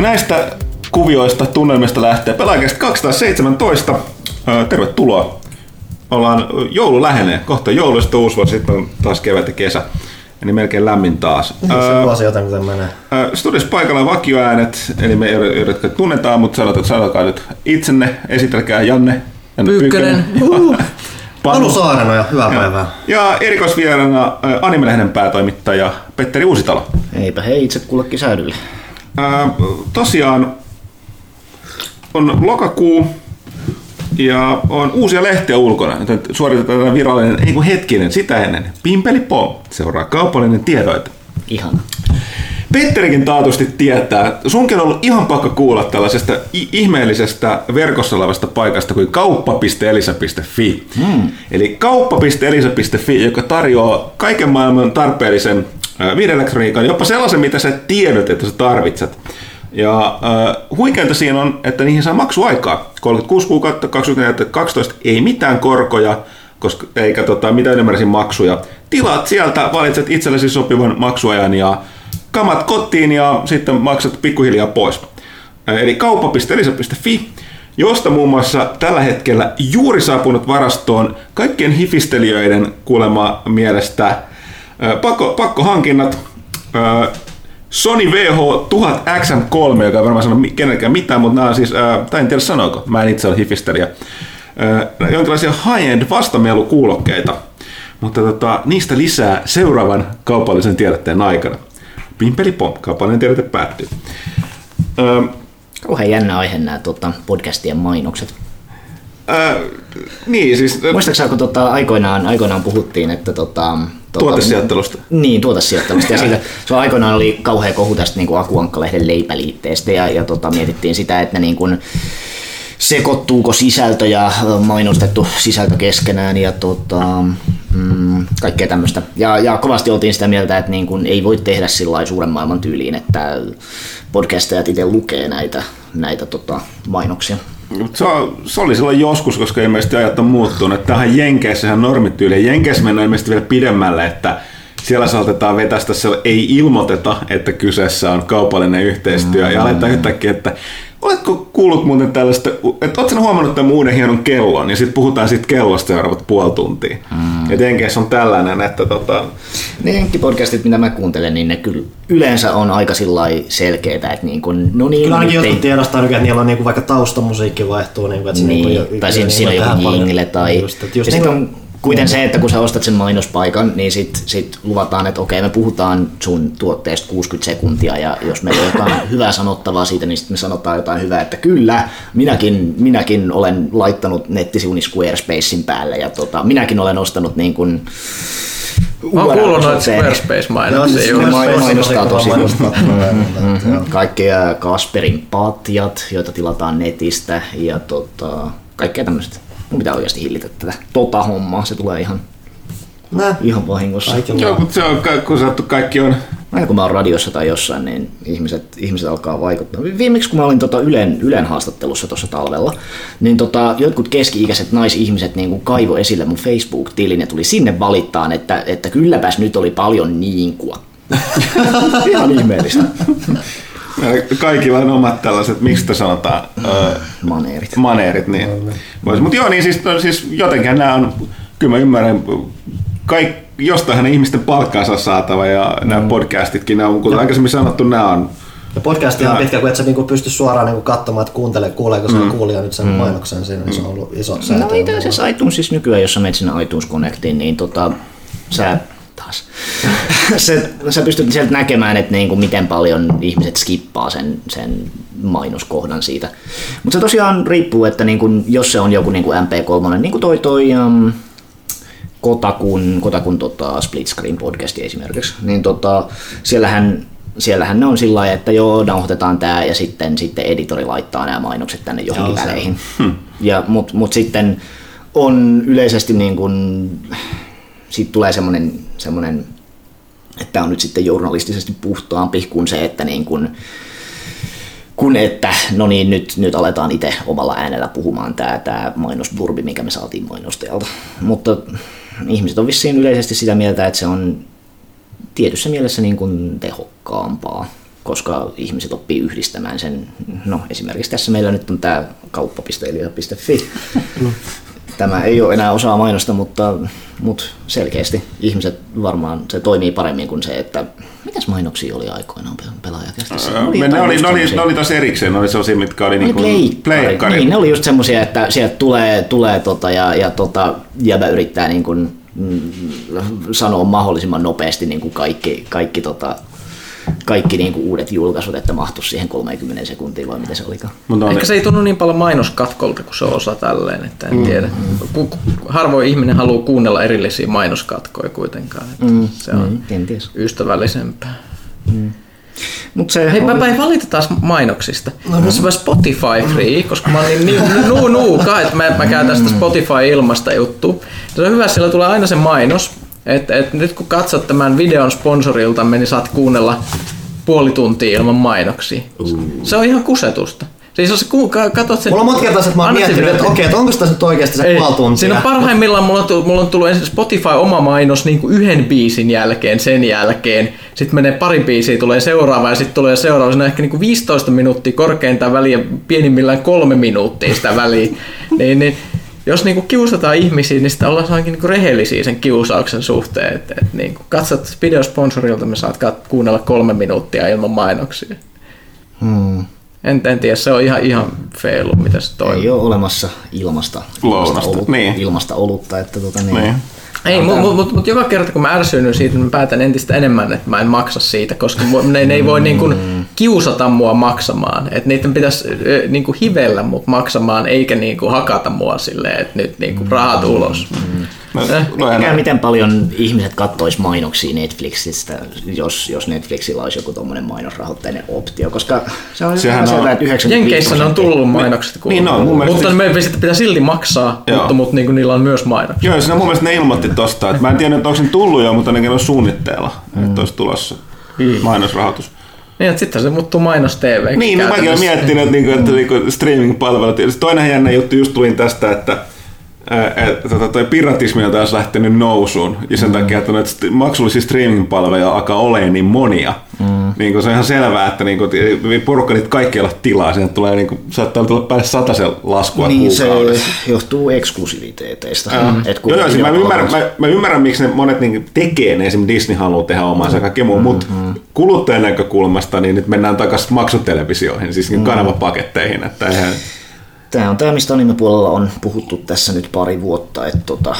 Ja näistä kuvioista, tunnelmista lähtee pelaajakästä 217. Tervetuloa. Ollaan joulu lähenee. Kohta joulu, sitten uusi vuosi, sitten on taas kevät ja kesä. Eli melkein lämmin taas. Se vuosi jotain, kuten menee. Studios paikalla vakioäänet, eli me jotka tunnetaan, mutta sanotaan, sanokaa nyt itsenne, esitelkää Janne. Janne Pyykkönen. Panu Saarenoja, hyvää ja. päivää. Ja erikoisvieraana Animelehden päätoimittaja Petteri Uusitalo. Eipä hei itse kullekin säädylle. Ää, tosiaan on lokakuu ja on uusia lehtiä ulkona. Nyt suoritetaan virallinen, ei kun hetkinen, sitä ennen. Pimpeli pom. Seuraa kaupallinen tiedoite. Ihana. Petterikin taatusti tietää. Sunkin on ollut ihan pakko kuulla tällaisesta ihmeellisestä verkossa olevasta paikasta kuin kauppa.elisa.fi. Mm. Eli kauppa.elisa.fi, joka tarjoaa kaiken maailman tarpeellisen videoelektroniikan, jopa sellaisen, mitä sä tiedät, että sä tarvitset. Ja äh, huikeinta siinä on, että niihin saa maksuaikaa. 36 kuukautta, 2012 ei mitään korkoja, koska, eikä tota, mitään ylimääräisiä maksuja. Tilaat sieltä, valitset itsellesi sopivan maksuajan ja kamat kotiin ja sitten maksat pikkuhiljaa pois. Eli kauppa.elisa.fi, josta muun muassa tällä hetkellä juuri saapunut varastoon kaikkien hifistelijöiden kuulema mielestä pakko, pakkohankinnat, Sony VH1000XM3, joka ei varmaan sano kenellekään mitään, mutta nämä on siis, tai en tiedä sanoiko, mä en itse ole hifistelijä, jonkinlaisia high-end vastamelukuulokkeita, mutta tota, niistä lisää seuraavan kaupallisen tiedotteen aikana. Pimpeli pom, kaupallinen tiedote päättyy. Kauhean jännä aihe nämä tota, podcastien mainokset. Öö, niin, siis... Muistaakseni, kun tota, aikoinaan, aikoinaan puhuttiin, että tota, Tuota, tuotesijoittelusta. Niin, tuotesijoittelusta. ja siitä, se aikoinaan oli kauhea kohu tästä niin Akuankka-lehden leipäliitteestä ja, ja tota, mietittiin sitä, että niin kuin, sekoittuuko sisältö ja mainostettu sisältö keskenään ja tota, mm, kaikkea tämmöistä. Ja, ja kovasti oltiin sitä mieltä, että niin kun ei voi tehdä sillä suuren maailman tyyliin, että podcastajat itse lukee näitä, näitä tota, mainoksia. Se, se oli silloin joskus, koska ilmeisesti ajat on muuttunut. Tähän Jenkeissä ihan normityyli. Jenkeissä mennään ilmeisesti vielä pidemmälle, että siellä saatetaan vetästä se ei ilmoiteta, että kyseessä on kaupallinen yhteistyö mm. ja aletaan yhtäkkiä, että Oletko kuullut muuten tällaista, että oletko huomannut tämän uuden hienon kellon, niin sitten puhutaan siitä kellosta seuraavat puoli tuntia. Mm. Et Jenkeissä on tällainen, että tota... Ne jenkkipodcastit, mitä mä kuuntelen, niin ne kyllä yleensä on aika selkeitä, että niin kuin, no niin... Kyllä ainakin jotkut ei... tiedostaa että niillä on niin kuin vaikka taustamusiikki vaihtuu, niin kuin, että niin, niin, kuin, tai siinä, siinä on joku jingille tai... Just, että just ja niin, on Kuiten se, että kun sä ostat sen mainospaikan, niin sit, sit luvataan, että okei, me puhutaan sun tuotteesta 60 sekuntia ja jos meillä on jotain hyvää sanottavaa siitä, niin sitten me sanotaan jotain hyvää, että kyllä, minäkin, minäkin olen laittanut nettisivuni Squarespacein päälle ja tota, minäkin olen ostanut niin kuin Mä oon kuullut noita Squarespace-mainoksia. No, mainostaa tosi Kaikki Kasperin patjat, joita tilataan netistä ja tota, kaikkea tämmöistä. Mun pitää oikeasti hillitä tätä tota hommaa, se tulee ihan, Nä. ihan vahingossa. Joo, mutta se on, kun sattu kaikki on Aina kun mä oon radiossa tai jossain, niin ihmiset, ihmiset alkaa vaikuttaa. Viimeksi kun mä olin tota Ylen, Ylen haastattelussa tuossa talvella, niin tota, jotkut keski-ikäiset naisihmiset niin kuin kaivo esille mun Facebook-tilin ja tuli sinne valittaan, että, että kylläpäs nyt oli paljon niinkua. Ihan ihmeellistä. Kaikilla on omat tällaiset, miksi te sanotaan? maneerit. Maneerit, niin. Mutta joo, niin siis, no, siis jotenkin nämä on, kyllä mä ymmärrän, kaik, jostainhan ihmisten palkkaansa saatava ja mm. nämä podcastitkin, nämä on, kuten aikaisemmin sanottu, nämä on ja podcast on pitkä, kun et sä niinku pysty suoraan niinku katsomaan, että kuuntele, kuuleeko se mm. kuulija nyt sen mm. mainoksen siinä, niin se on ollut iso säätö. No itse asiassa iTunes nykyään, jos sä menet sinne iTunes Connectiin, niin tota, sä taas. se, sä pystyt sieltä näkemään, että niin kuin miten paljon ihmiset skippaa sen, sen mainoskohdan siitä. Mutta se tosiaan riippuu, että niin kuin, jos se on joku niin kuin MP3, niin kuin toi, toi um, Kotakun, Kotakun tota, split screen podcasti esimerkiksi, niin tota, siellähän siellähän ne on sillä lailla, että joo, nauhoitetaan tämä ja sitten, sitten editori laittaa nämä mainokset tänne johonkin joo, väleihin. Hmm. Ja, Mutta mut sitten on yleisesti niin kuin, siitä tulee semmoinen, semmoinen että on nyt sitten journalistisesti puhtaampi kuin se, että niin kuin, kun että no niin, nyt, nyt aletaan itse omalla äänellä puhumaan tämä, tämä mainosburbi, mikä me saatiin mainostajalta. Mutta ihmiset on vissiin yleisesti sitä mieltä, että se on tietyssä mielessä niin kuin tehokkaampaa. koska ihmiset oppii yhdistämään sen. No esimerkiksi tässä meillä nyt on tämä kauppa.elia.fi. Tämä ei ole enää osaa mainosta, mutta, mutta selkeästi ihmiset varmaan se toimii paremmin kuin se, että mitäs mainoksia oli aikoinaan pelaajakästissä? Ne oli, ne, oli, ne, oli, ne oli taas erikseen, ne oli sellaisia, mitkä oli, niin kuin pleikkari. Niin, ne oli just semmoisia, että sieltä tulee, tulee tota, ja, ja tota, jäbä yrittää niin kuin, mm, sanoa mahdollisimman nopeasti niin kuin kaikki, kaikki tota, kaikki niin kuin uudet julkaisut, että mahtuisi siihen 30 sekuntiin vai mitä se olikaan. Mutta Ehkä se ei tunnu niin paljon mainoskatkolta kuin se osa tälleen, että en mm. tiedä. Harvoin ihminen haluaa kuunnella erillisiä mainoskatkoja kuitenkaan. Että mm. Se on mm, kenties. ystävällisempää. Mm. Mut se Hei, mä en valita taas mainoksista. No, no. Se Spotify free, koska mä oon niin, niin nuu nuu että mä, mä käytän sitä Spotify ilmasta juttu. Se on hyvä, siellä tulee aina se mainos, et, et nyt kun katsot tämän videon sponsorilta, niin saat kuunnella puoli tuntia ilman mainoksia. Uh. Se on ihan kusetusta. Siis jos ku, katsot sen... Mulla on monta kertaa että mä oon miettinyt, että okei, että onko tässä nyt oikeasti se puoli tuntia. Siinä on parhaimmillaan mulla on tullut, mulla on tullut ensin Spotify oma mainos niin kuin yhden biisin jälkeen, sen jälkeen. Sitten menee pari biisiä, tulee seuraava ja sitten tulee seuraava. Siinä on ehkä niin kuin 15 minuuttia korkeintaan väliä, pienimmillään kolme minuuttia sitä väliä. niin, niin jos niinku kiusataan ihmisiä, niin sitä ollaan niinku rehellisiä sen kiusauksen suhteen. Et, et niinku, katsot videosponsorilta, me saat kuunnella kolme minuuttia ilman mainoksia. Hmm. En, en tiedä, se on ihan, ihan feilu, mitä se toimii. Ei ole olemassa ilmasta, ilmasta, olutta, niin. ilmasta olutta. Että tota, niin, niin. Ei, mutta mut, mut, mut joka kerta kun mä ärsyynnyn siitä, mä päätän entistä enemmän, että mä en maksa siitä, koska ne, ne ei voi niin kuin kiusata mua maksamaan. Että niiden pitäisi niin kuin hivellä mut maksamaan, eikä niin kuin hakata mua silleen, että nyt niin kuin rahat ulos. Mm. Mä, eh? miten paljon ihmiset kattois mainoksia Netflixistä, jos, jos Netflixillä olisi joku tuommoinen mainosrahoitteinen optio, koska se on Sehän selvä, että 95 Jenkeissä ne on tullut mainokset, niin, no, mun mielestä... mutta me pitää silti maksaa, Joo. mutta, mutta niin kuin niillä on myös mainoksia. Joo, siinä mun mielestä ne ilmoitti tosta, että mä en tiedä, että onko ne tullut jo, mutta ne on suunnitteilla, mm. että olisi tulossa mm. mainosrahoitus. Niin, että sitten se muuttuu mainos TV. Niin, niin mäkin olen miettinyt, että, niinku, että, että streaming-palvelut. Toinen jännä juttu just tulin tästä, että että tota, toi piratismi on taas lähtenyt nousuun ja sen mm. takia, että näitä maksullisia streaming-palveluja alkaa olemaan niin monia. Mm. Niin kun se on ihan selvää, että niin kun, porukka niitä kaikkialla tilaa, sinne tulee, niin kun, saattaa tulla päälle sen laskua niin, se johtuu eksklusiviteeteista. Mm. Et joo, joo, siis mä, ymmärrän, mä, mä, ymmärrän, miksi ne monet niin tekee ne, esimerkiksi Disney haluaa tehdä omansa ja kaikki muu, mm. mutta mm. kuluttajan näkökulmasta niin nyt mennään takaisin maksutelevisioihin, siis mm. kanavapaketteihin, että eihän Tämä on tämä, mistä anime-puolella on puhuttu tässä nyt pari vuotta, että tota,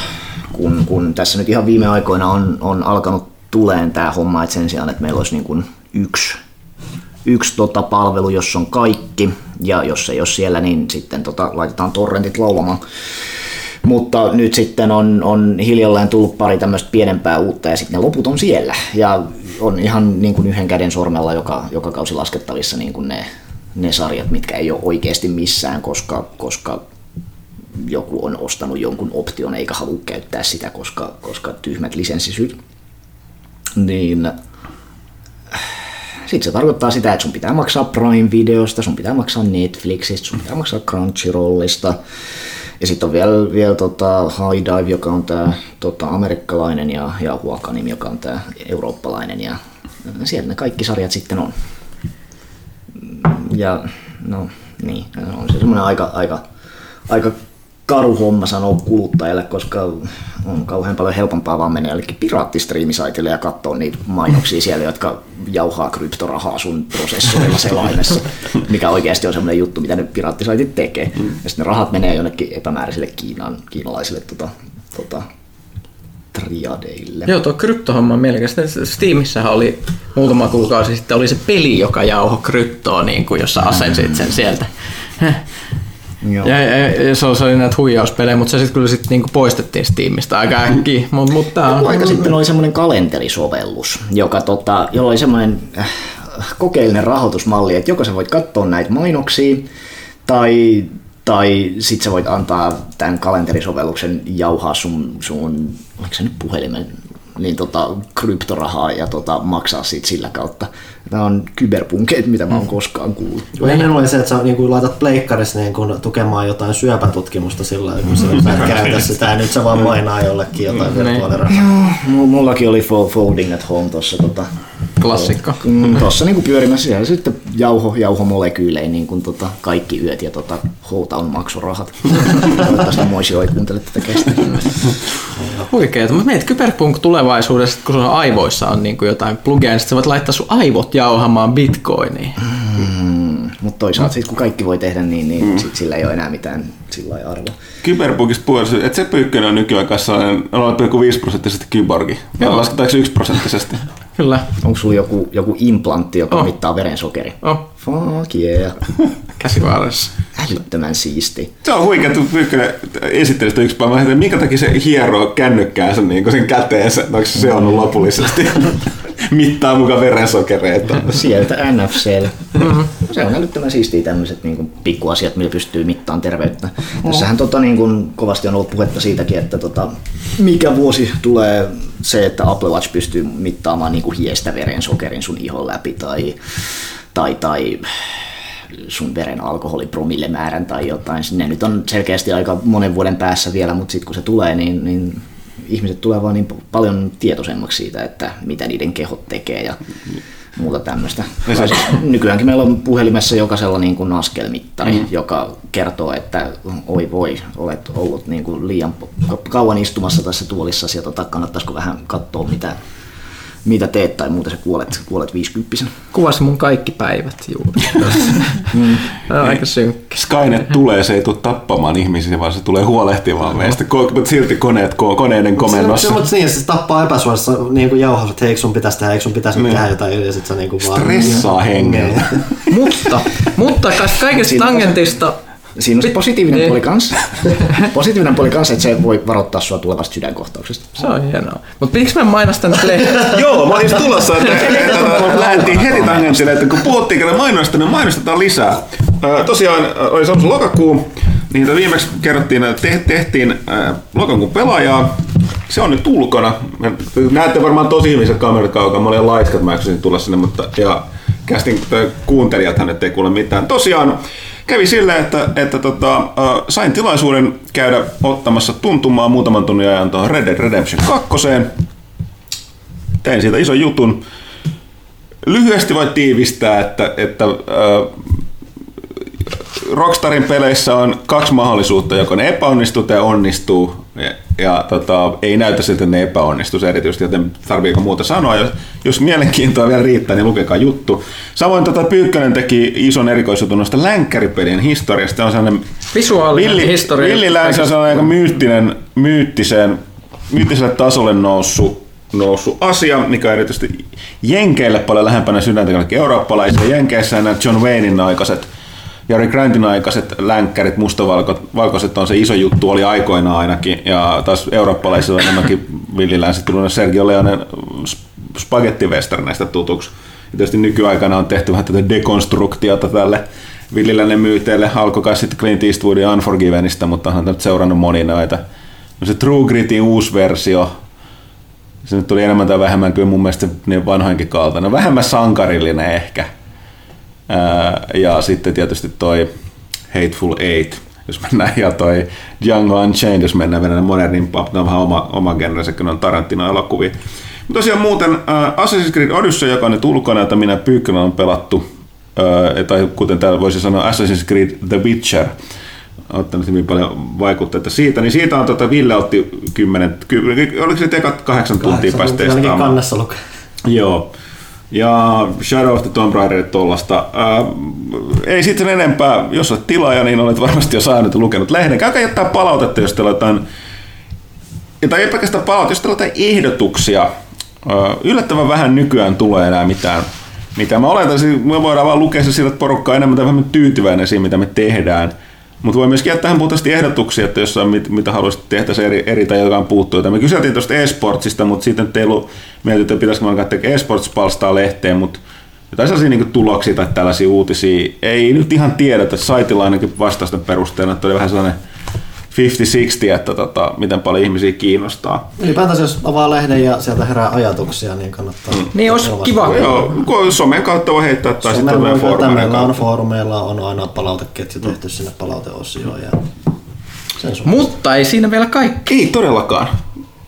kun, kun tässä nyt ihan viime aikoina on, on alkanut tuleen tämä homma, että sen sijaan, että meillä olisi niin kuin yksi, yksi tota palvelu, jossa on kaikki, ja jos ei ole siellä, niin sitten tota, laitetaan torrentit laulamaan. Mutta nyt sitten on, on hiljalleen tullut pari tämmöistä pienempää uutta ja sitten ne loput on siellä. Ja on ihan niin kuin yhden käden sormella joka, joka kausi laskettavissa niin kuin ne, ne sarjat, mitkä ei ole oikeasti missään, koska, koska joku on ostanut jonkun option eikä halua käyttää sitä, koska, koska tyhmät lisenssisyt. Niin sitten se tarkoittaa sitä, että sun pitää maksaa Prime-videosta, sun pitää maksaa Netflixistä, sun pitää maksaa Crunchyrollista. Ja sitten on vielä, vielä tota High Dive, joka on tämä tota, amerikkalainen, ja, ja Huakanim, joka on tämä eurooppalainen. Ja siellä ne kaikki sarjat sitten on ja no niin, on se semmoinen aika, aika, aika karu homma sanoa kuluttajalle, koska on kauhean paljon helpompaa vaan mennä jollekin piraattistriimisaitille ja katsoa niitä mainoksia siellä, jotka jauhaa kryptorahaa sun prosessorilla selaimessa, mikä oikeasti on semmoinen juttu, mitä ne piraattisaitit tekee. Mm. Ja sitten ne rahat menee jonnekin epämääräisille Kiinan, kiinalaisille tota, tota, triadeille. Joo, tuo kryptohomma on mielekästä. Steamissähän oli muutama kuukausi sitten oli se peli, joka jauho kryptoa, niin kuin, jossa asensit sen sieltä. Joo. Ja, ja, ja se, oli näitä huijauspelejä, mutta se sitten kyllä sit niinku poistettiin Steamista aika äkkiä. Mut, mutta on... aika sitten oli semmoinen kalenterisovellus, joka, tota, jolla oli semmoinen äh, kokeellinen rahoitusmalli, että joko sä voit katsoa näitä mainoksia, tai tai sit sä voit antaa tämän kalenterisovelluksen jauhaa sun, sun oliko se nyt puhelimen, niin tota, kryptorahaa ja tota, maksaa siitä sillä kautta. Tämä on kyberpunkeet, mitä mä oon mm. koskaan kuullut. Ennen oli se, että sä niin kuin laitat pleikkarissa niin kuin, tukemaan jotain syöpätutkimusta sillä kun sä mm. käytä sitä ja nyt sä vaan painaa jollekin jotain mm. virtuaalirahaa. Joo, mullakin oli folding at home tuossa tota, Klassikko. Mm, Tuossa niinku pyörimässä siellä sitten jauho, jauhomolekyylejä niin kuin tota, kaikki yöt ja tota, Houtown maksurahat. Toivottavasti Moisi ei kuuntele tätä kestä. Huikeeta, mutta mietit kyberpunk tulevaisuudessa, kun sun aivoissa on niin kuin jotain plugia, niin sä voit laittaa sun aivot jauhamaan bitcoiniin. Mm, mutta toisaalta sit, kun kaikki voi tehdä niin, niin mm. sit sillä ei ole enää mitään sillä lailla arvoa. Kyberpunkista puolesta, että se pyykkönen on nykyään kanssa sellainen 0,5 prosenttisesti kyborgi. Vai lasketaanko 1 prosenttisesti? Kyllä. Onko sulla joku, joku implantti, joka Oh. mittaa verensokeri? Oh, Fuck yeah. käsivaarassa. Älyttömän siisti. Se on huikea, että Pyykkönen esitteli sitä yksi päivä, että minkä takia se hieroo kännykkäänsä niin sen käteensä, onko se seonnut lopullisesti. Mittaa mukaan verensokereita. Sieltä NFClle. Mm-hmm. Se on älyttömän siistiä tämmöiset niin pikkuasiat, millä pystyy mittaamaan terveyttä. Tässähän tota, niin kuin, kovasti on ollut puhetta siitäkin, että tota, mikä vuosi tulee se, että Apple Watch pystyy mittaamaan niin kuin hiestä verensokerin sun ihon läpi tai, tai, tai sun veren alkoholipromillemäärän tai jotain. Ne nyt on selkeästi aika monen vuoden päässä vielä, mutta sitten kun se tulee, niin, niin ihmiset tulee vaan niin paljon tietoisemmaksi siitä, että mitä niiden kehot tekee ja muuta tämmöistä. Tai siis Nykyäänkin meillä on puhelimessa jokaisella niin kuin askelmittari, mm. joka kertoo, että oi voi, olet ollut niin kuin liian kauan istumassa tässä tuolissa tota, kannattaisiko vähän katsoa, mitä, mitä teet tai muuten sä kuolet, kuolet 50 Kuvasi mun kaikki päivät juuri. Tämä on aika synkkä. Skynet tulee, se ei tule tappamaan ihmisiä, vaan se tulee huolehtimaan meistä, mutta silti koneet, ko- koneiden Se, komennossa. mutta niin, se tappaa epäsuorassa niin kuin jauhassa, että hei, sun pitäisi tehdä, eikö sun pitäisi Niin. tehdä jotain, ja sit sä niin kuin vaan... Stressaa hengellä. Niin. mutta, mutta se- tangentista Siinä on se positiivinen Niin. puoli kanssa. positiivinen puoli kanssa, että se voi varoittaa sua tulevasta sydänkohtauksesta. Se on hienoa. Mutta pitikö mä mainostaa nyt lehtiä? Joo, mä olin just tulossa, että, että lähdettiin heti tangentille, että kun puhuttiin kerran mainosta, niin mainostetaan lisää. Ää, Tosiaan oli Samsung lokakuu, niin viimeksi kerrottiin, että te- tehtiin lokakuun pelaajaa. Se on nyt ulkona. Näette varmaan tosi ihmiset kamerat kaukaa. Mä olin laiskat, mä eksysin tulla sinne, mutta ja kästin kuuntelijathan nyt ei kuule mitään. Tosiaan kävi silleen, että, että tota, äh, sain tilaisuuden käydä ottamassa tuntumaa muutaman tunnin ajan tuohon Red Dead Redemption 2 tein siitä ison jutun. Lyhyesti voi tiivistää, että, että äh, Rockstarin peleissä on kaksi mahdollisuutta, joko ne epäonnistuu tai onnistuu. Ja, ja tota, ei näytä siltä, että ne epäonnistuu erityisesti, joten tarviiko muuta sanoa. Jos, jos mielenkiintoa vielä riittää, niin lukekaa juttu. Samoin tota, Pyykkönen teki ison erikoisjutun noista länkkäripelien historiasta. On sellainen Visuaalinen Villi, historia. Villi Länsi on sellainen aika myyttinen, myyttiseen, myyttiselle tasolle noussut, noussut asia, mikä on erityisesti Jenkeille paljon lähempänä sydäntä kuin eurooppalaisia. Jenkeissä nämä John Waynein aikaiset, Jari Grantin aikaiset länkkärit, mustavalkoiset on se iso juttu, oli aikoinaan ainakin, ja taas eurooppalaisilla on enemmänkin Villi Länsi tullut Sergio Leonen spagettiwesterneistä tutuksi. Ja tietysti nykyaikana on tehty vähän tätä dekonstruktiota tälle villiläinen myyteille. Alkoi kai sitten Clint Eastwoodin Unforgivenista, mutta onhan nyt seurannut moni näitä. No se True Gritin uusi versio, se nyt tuli enemmän tai vähemmän kyllä mun mielestä niin vanhoinkin kaltainen. Vähemmän sankarillinen ehkä. Ja sitten tietysti toi Hateful Eight, jos mennään, ja toi Django Unchained, jos mennään vielä modernimpaa, ne on vähän oma, oma genrensä, kun on Tarantino-elokuvia. Mutta tosiaan muuten äh, Assassin's Creed Odyssey, joka on nyt ulkona, jota minä Pyykkönä on pelattu, äh, tai kuten täällä voisi sanoa Assassin's Creed The Witcher, ottanut hyvin paljon vaikutteita siitä, niin siitä on tota, Ville otti 10, 10 oliko se tekat kahdeksan tuntia päästä testaamaan. kannessa lukee. Joo. Ja Shadow of the Tomb Raider tollasta. Ää, ei sitten enempää. Jos olet tilaaja, niin olet varmasti jo saanut lukenut lehden. Käykää jättää palautetta, jos teillä jotain, tai ei pelkästään palautetta, jos teillä ehdotuksia. Ää, yllättävän vähän nykyään tulee enää mitään. Mitä mä oletan, siis me voidaan vaan lukea se sillä, että porukka on enemmän tai vähemmän tyytyväinen siihen, mitä me tehdään. Mutta voi myöskin jättää tähän puhtaasti ehdotuksia, että jos on mit, mitä haluaisit tehdä se eri, eri tai jotain puuttuu. Me kyseltiin tuosta e-sportsista, mutta sitten ei ollut mietitty, että pitäisikö me alkaa e-sports-palstaa lehteen, mutta jotain sellaisia niin tuloksia tai tällaisia uutisia ei nyt ihan tiedetä. Saitilla ainakin vastausten perusteella, että oli vähän sellainen 50-60, että tota, miten paljon ihmisiä kiinnostaa. Ylipäätänsä jos avaa lehden ja sieltä herää ajatuksia, niin kannattaa... Niin olisi kiva. Joo, kun somen kautta voi heittää tai sitten meidän meillä on foorumeilla on aina palauteketju tehty sinne palauteosioon ja sen. Mutta ei siinä vielä kaikki. Ei todellakaan,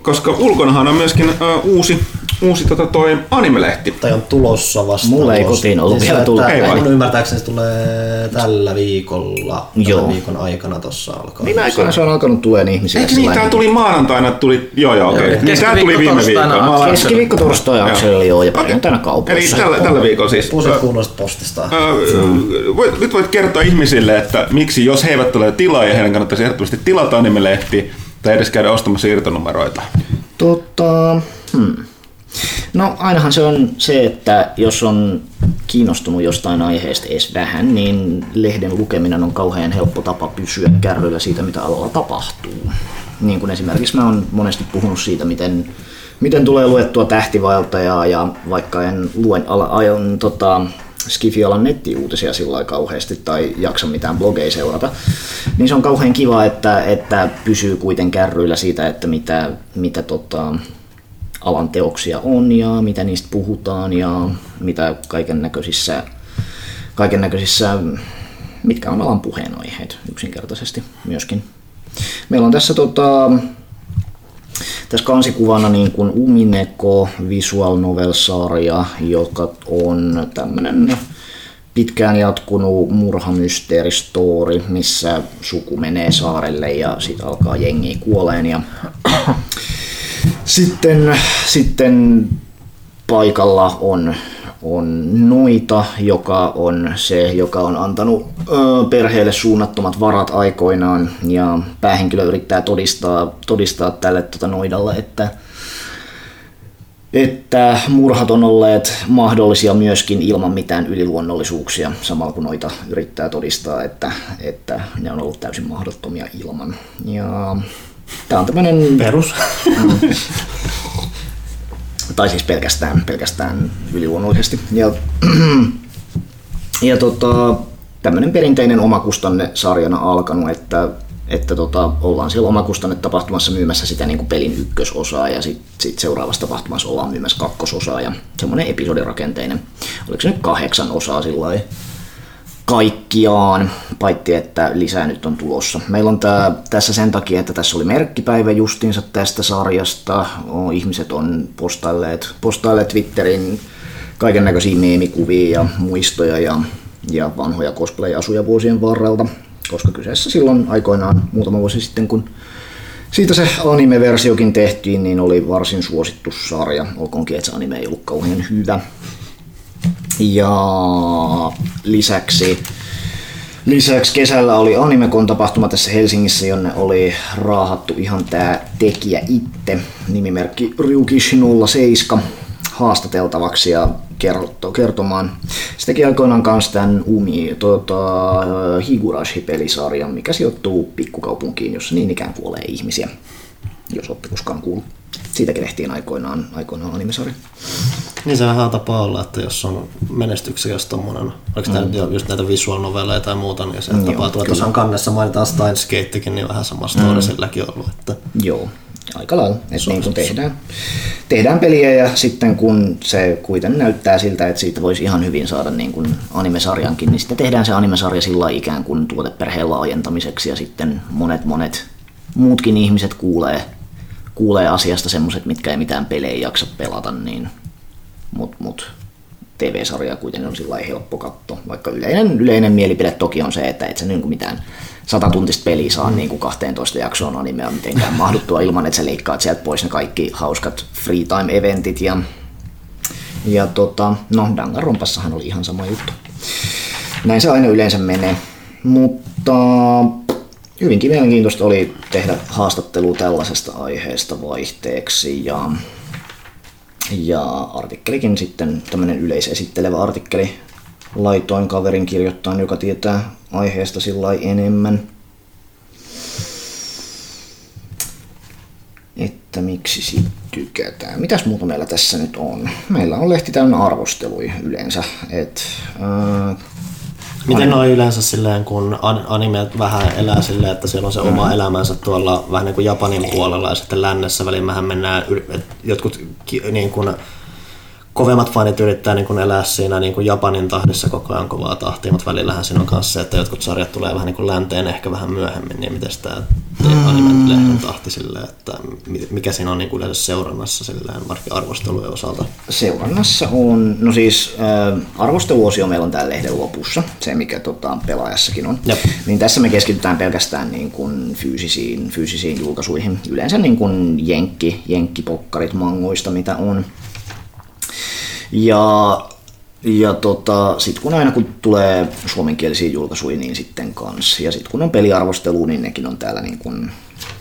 koska ulkonahan on myöskin uh, uusi uusi tota, toi animelehti. Tai on tulossa vasta. Mulla ei ulos. kotiin ollut Niin vielä tullut. että Ei? Mun ymmärtääkseni se tulee tällä viikolla, Joo. tämän viikon aikana tossa alkaa. Viime aikoina se on alkanut tuleen ihmisille. Eikö niin, tää tuli maanantaina, tuli, joo joo okei. Joo, Niin tää tuli viime viikolla. Keskiviikko, torstai, Akselilla joo, ja perjantaina Eli kaupoissa. tällä, tällä viikolla siis. Pusit kuulosta postista. Voit, nyt voit kertoa ihmisille, että miksi jos he eivät ole tilaa ja heidän kannattaisi ehdottomasti tilata animelehti tai edes käydä ostamassa irtonumeroita. Tota, hmm. No ainahan se on se, että jos on kiinnostunut jostain aiheesta edes vähän, niin lehden lukeminen on kauhean helppo tapa pysyä kärryillä siitä, mitä alalla tapahtuu. Niin kuin esimerkiksi mä oon monesti puhunut siitä, miten, miten tulee luettua tähtivaeltajaa ja vaikka en luen ala, ajan, tota, Skifialan nettiuutisia sillä kauheasti tai jaksa mitään blogeja seurata, niin se on kauhean kiva, että, että pysyy kuiten kärryillä siitä, että mitä, mitä tota, alan teoksia on ja mitä niistä puhutaan ja mitä kaiken näköisissä, kaiken näköisissä mitkä on alan puheenaiheet yksinkertaisesti myöskin. Meillä on tässä tota, tässä kansikuvana niin kuin Umineko visual novel-sarja, joka on tämmöinen pitkään jatkunut murhamysteeristory, missä suku menee saarelle ja sitten alkaa jengi kuoleen ja sitten, sitten paikalla on, on Noita, joka on se, joka on antanut ö, perheelle suunnattomat varat aikoinaan ja päähenkilö yrittää todistaa, todistaa tälle tota Noidalle, että että murhat on olleet mahdollisia myöskin ilman mitään yliluonnollisuuksia, samalla kun noita yrittää todistaa, että, että ne on ollut täysin mahdottomia ilman. Ja tämä on tämmöinen Perus. Tai siis pelkästään, pelkästään yliluonnollisesti. Ja, ja tota, tämmöinen perinteinen omakustanne sarjana alkanut, että, että tota, ollaan siellä omakustanne tapahtumassa myymässä sitä niin kuin pelin ykkösosaa ja sitten sit seuraavassa tapahtumassa ollaan myymässä kakkososaa ja semmoinen episodirakenteinen. Oliko se nyt kahdeksan osaa lailla? Kaikkiaan, paitsi että lisää nyt on tulossa. Meillä on tää, tässä sen takia, että tässä oli merkkipäivä justiinsa tästä sarjasta. Ihmiset on postailleet, postailleet Twitterin kaiken näköisiä meemikuvia ja muistoja ja, ja vanhoja cosplay-asuja vuosien varrelta, koska kyseessä silloin aikoinaan muutama vuosi sitten, kun siitä se anime-versiokin tehtiin, niin oli varsin suosittu sarja, olkoonkin, että se anime ei ollut kauhean hyvä. Ja lisäksi, lisäksi kesällä oli Animecon tapahtuma tässä Helsingissä, jonne oli raahattu ihan tää tekijä itse, nimimerkki Ryukishi 07, haastateltavaksi ja kerto, kertomaan. Se teki aikoinaan kanssa tämän Umi, tota, Higurashi-pelisarjan, mikä sijoittuu pikkukaupunkiin, jossa niin ikään kuolee ihmisiä, jos koskaan kuullut. Siitäkin tehtiin aikoinaan, aikoinaan animesarja. Niin se vähän tapaa olla, että jos on menestyksekäs tommonen, oliko mm. tämä just näitä visual novelleja tai muuta, niin se Mm, tulla. Tuossa on kannessa mainitaan Steins Gatekin, niin vähän sama story mm. silläkin ollut. Että Joo, aika lailla. Että niin kun tehdään, tehdään peliä ja sitten kun se kuitenkin näyttää siltä, että siitä voisi ihan hyvin saada niin kuin animesarjankin, niin sitten tehdään se animesarja sillä ikään kuin tuoteperheen laajentamiseksi ja sitten monet monet muutkin ihmiset kuulee, kuulee asiasta semmoiset, mitkä ei mitään pelejä jaksa pelata, niin mut, mut TV-sarjaa kuitenkin on sillä helppo katsoa, vaikka yleinen, yleinen mielipide toki on se, että et sä niin mitään satatuntista peliä saa niin kuin 12 jaksoon animea mitenkään mahduttua ilman, että sä leikkaat sieltä pois ne kaikki hauskat free time eventit ja, ja tota, no Danganronpassahan oli ihan sama juttu. Näin se aina yleensä menee, mutta hyvinkin mielenkiintoista oli tehdä haastattelu tällaisesta aiheesta vaihteeksi ja ja artikkelikin sitten, tämmöinen yleisesittelevä artikkeli, laitoin kaverin kirjoittaa, joka tietää aiheesta sillä enemmän. Että miksi sit tykätään. Mitäs muuta meillä tässä nyt on? Meillä on lehti täynnä arvosteluja yleensä. Et, ää, Miten noin yleensä silleen, kun an- anime vähän elää silleen, että siellä on se oma elämänsä tuolla vähän niin kuin Japanin puolella ja sitten lännessä väliin mehän mennään, jotkut niin kuin, kovemmat fanit yrittää niin kuin elää siinä niin kuin Japanin tahdissa koko ajan kovaa tahtia, mutta välillähän siinä on myös se, että jotkut sarjat tulee vähän niin kuin länteen ehkä vähän myöhemmin, niin miten tämä mm. anime-lehden tahti silleen, että mi- mikä siinä on niin kuin yleensä seurannassa silleen, vaikka arvostelujen osalta? Seurannassa on, no siis äh, arvosteluosio meillä on täällä lehden lopussa, se mikä tota, pelaajassakin on. Jep. Niin tässä me keskitytään pelkästään niin kuin fyysisiin, fyysisiin julkaisuihin, yleensä niin kuin jenkki, jenkkipokkarit mangoista mitä on. Ja, ja tota, sitten kun aina kun tulee suomenkielisiä julkaisuja, niin sitten kans. Ja sitten kun on peliarvostelu, niin nekin on täällä niin kuin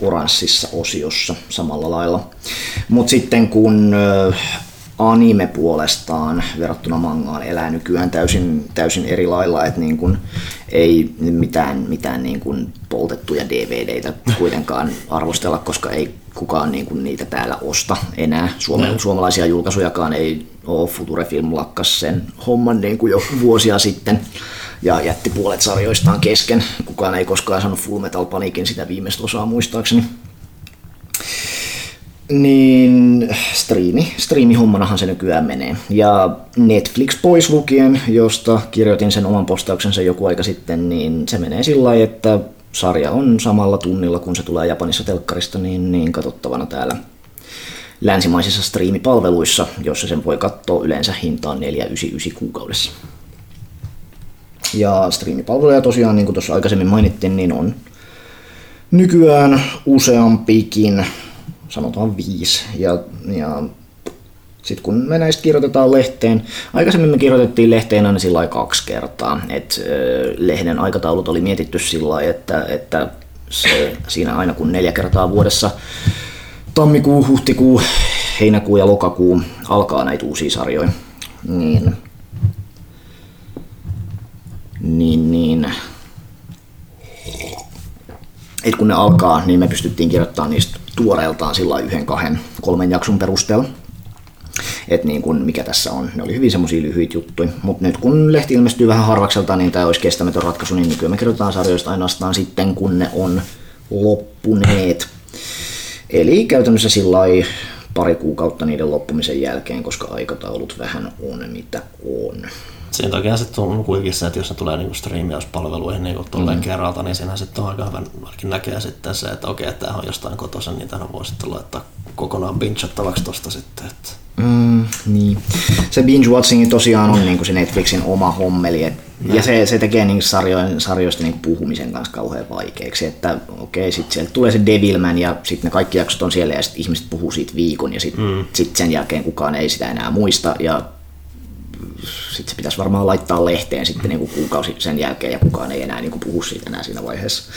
oranssissa osiossa samalla lailla. Mutta sitten kun anime puolestaan verrattuna mangaan elää nykyään täysin, täysin eri lailla, että niin kun ei mitään, mitään niin kun poltettuja DVDitä kuitenkaan arvostella, koska ei kukaan niin kun niitä täällä osta enää. Suome, suomalaisia julkaisujakaan ei ole. Future Film lakkas sen homman niin kuin jo vuosia sitten ja jätti puolet sarjoistaan kesken. Kukaan ei koskaan saanut Full Metal Panicin sitä viimeistä osaa muistaakseni. Niin striimi, striimihommanahan se nykyään menee. Ja Netflix pois lukien, josta kirjoitin sen oman postauksensa joku aika sitten, niin se menee sillä lailla, että sarja on samalla tunnilla, kun se tulee Japanissa telkkarista, niin, niin katsottavana täällä länsimaisissa striimipalveluissa, jossa sen voi katsoa yleensä hintaan 499 kuukaudessa. Ja striimipalveluja tosiaan, niin kuin tuossa aikaisemmin mainittiin, niin on nykyään useampikin, sanotaan viisi. Ja, ja sitten kun me näistä kirjoitetaan lehteen, aikaisemmin me kirjoitettiin lehteen aina sillä kaksi kertaa, että lehden aikataulut oli mietitty sillä että, että se, siinä aina kun neljä kertaa vuodessa tammikuu, huhtikuu, heinäkuu ja lokakuu alkaa näitä uusia sarjoja, niin, niin, niin et kun ne alkaa, niin me pystyttiin kirjoittamaan niistä tuoreeltaan sillä yhden, kahden, kolmen jakson perusteella. Että niin kun, mikä tässä on. Ne oli hyvin semmoisia lyhyitä juttuja. Mutta nyt kun lehti ilmestyy vähän harvakselta, niin tämä olisi kestämätön ratkaisu, niin nykyään me kirjoitetaan sarjoista ainoastaan sitten, kun ne on loppuneet. Eli käytännössä sillä pari kuukautta niiden loppumisen jälkeen, koska aikataulut vähän on mitä on. Siinä toki sitten on kuitenkin se, että jos ne tulee niinku striimiauspalveluihin niinku tolleen mm. kerralta, niin siinä sitten on aika hyvä, näkee sitten se, että okei, tämä on jostain kotoisen, niin tähän voi sitten laittaa kokonaan bingeattavaksi tosta sitten. Että. Mm, niin. Se binge-watchingi tosiaan on niin kuin se Netflixin oma hommeli. Et, ja se, se tekee niin sarjojen, sarjoista niin puhumisen kanssa kauhean vaikeaksi. Että okei, okay, sitten sieltä tulee se Devilman ja sitten ne kaikki jaksot on siellä ja sitten ihmiset puhuu siitä viikon ja sitten mm. sit sen jälkeen kukaan ei sitä enää muista. Ja sitten se pitäisi varmaan laittaa lehteen sitten niin kuin kuukausi sen jälkeen ja kukaan ei enää niin kuin puhu siitä enää siinä vaiheessa.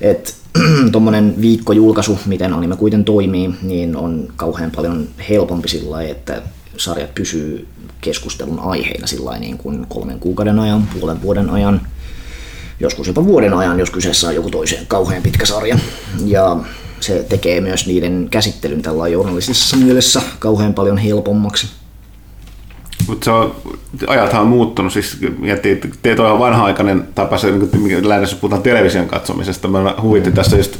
Et tuommoinen viikkojulkaisu, miten anime kuitenkin toimii, niin on kauhean paljon helpompi sillä että sarjat pysyy keskustelun aiheina sillä niin kuin kolmen kuukauden ajan, puolen vuoden ajan, joskus jopa vuoden ajan, jos kyseessä on joku toiseen kauhean pitkä sarja. Ja se tekee myös niiden käsittelyn tällä journalistisessa mielessä kauhean paljon helpommaksi. Mutta se on, ajathan on muuttunut, siis miettii, teet on vanha-aikainen tapa, se, niin lähdössä puhutaan television katsomisesta. Mä huvitti tässä just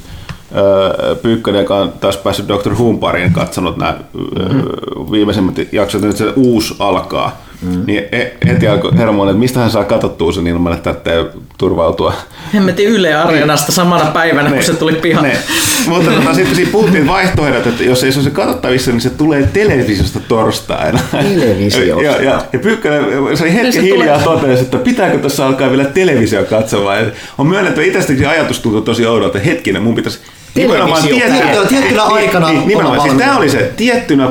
Pyykkönen, joka on taas päässyt Dr. Who'n pariin, katsonut nämä mm-hmm. viimeisimmät jaksot, nyt se uusi alkaa. Mm. Niin e, heti alkoi hermoon, että mistä hän saa katsottua sen ilman, että täytyy turvautua. Hemmetin Yle Areenasta samana päivänä, ne, kun se tuli pihalle. Ne. Mutta tota, sitten siinä puhuttiin vaihtoehdot, että jos ei se ole se katsottavissa, niin se tulee televisiosta torstaina. Televisiosta. ja, ja, ja Pyykkönen, se oli hetken hiljaa tulee... totesi, että pitääkö tässä alkaa vielä televisio katsomaan. Ja on myönnetty, itsestäkin ajatus tuntui tosi oudolta, että hetkinen, mun pitäisi Nimenomaan tiettynä, tiettynä aikana niin, nimenomaan, siis tämä oli se tiettynä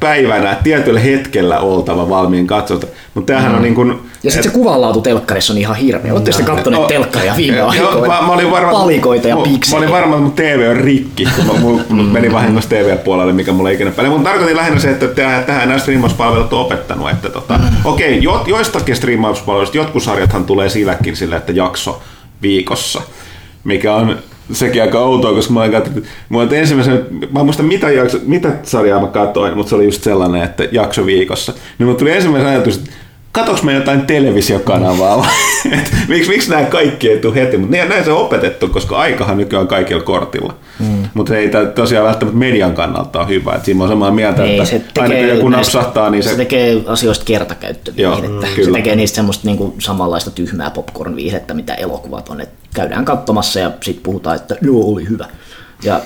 päivänä, tietyllä hetkellä oltava valmiin katsota. Mutta tämähän mm. on niin kuin, ja sitten se kuvanlaatu telkkarissa on ihan hirveä. Oletteko sitten katsoneet no, telkkaria viime aikoina? Mä, mä olin varma, Palikoita ja piksejä. Mä olin varma, että mun TV on rikki, kun mä, mun, mm. meni vahingossa TV-puolelle, mikä mulla ei ikinä päälle. Mutta tarkoitin lähinnä se, että tähän, tähän nämä striimauspalvelut on opettanut. Että tota, mm. Okei, jo, joistakin striimauspalveluista jotkut sarjathan tulee silläkin sillä, että jakso viikossa mikä on sekin aika outoa, koska mä katsonut, mä ensimmäisen, mä en muista mitä, jakso, mitä sarjaa mä katsoin, mutta se oli just sellainen, että jakso viikossa. Niin mulla tuli ensimmäisen ajatus, että katoks me jotain televisiokanavaa vai? Miksi, miksi nämä kaikki ei tule heti? Mutta näin se on opetettu, koska aikahan nykyään on kaikilla kortilla. Mm. Mutta ei tää tosiaan välttämättä median kannalta ole hyvä. Et siinä on samaa mieltä, Ei, että se aina kun joku näistä- napsahtaa, niin se... se... tekee asioista kertakäyttöviihdettä. Se tekee niistä semmoista niinku samanlaista tyhmää popcorn-viihdettä, mitä elokuvat on. Et käydään katsomassa ja sitten puhutaan, että joo, oli hyvä. Ja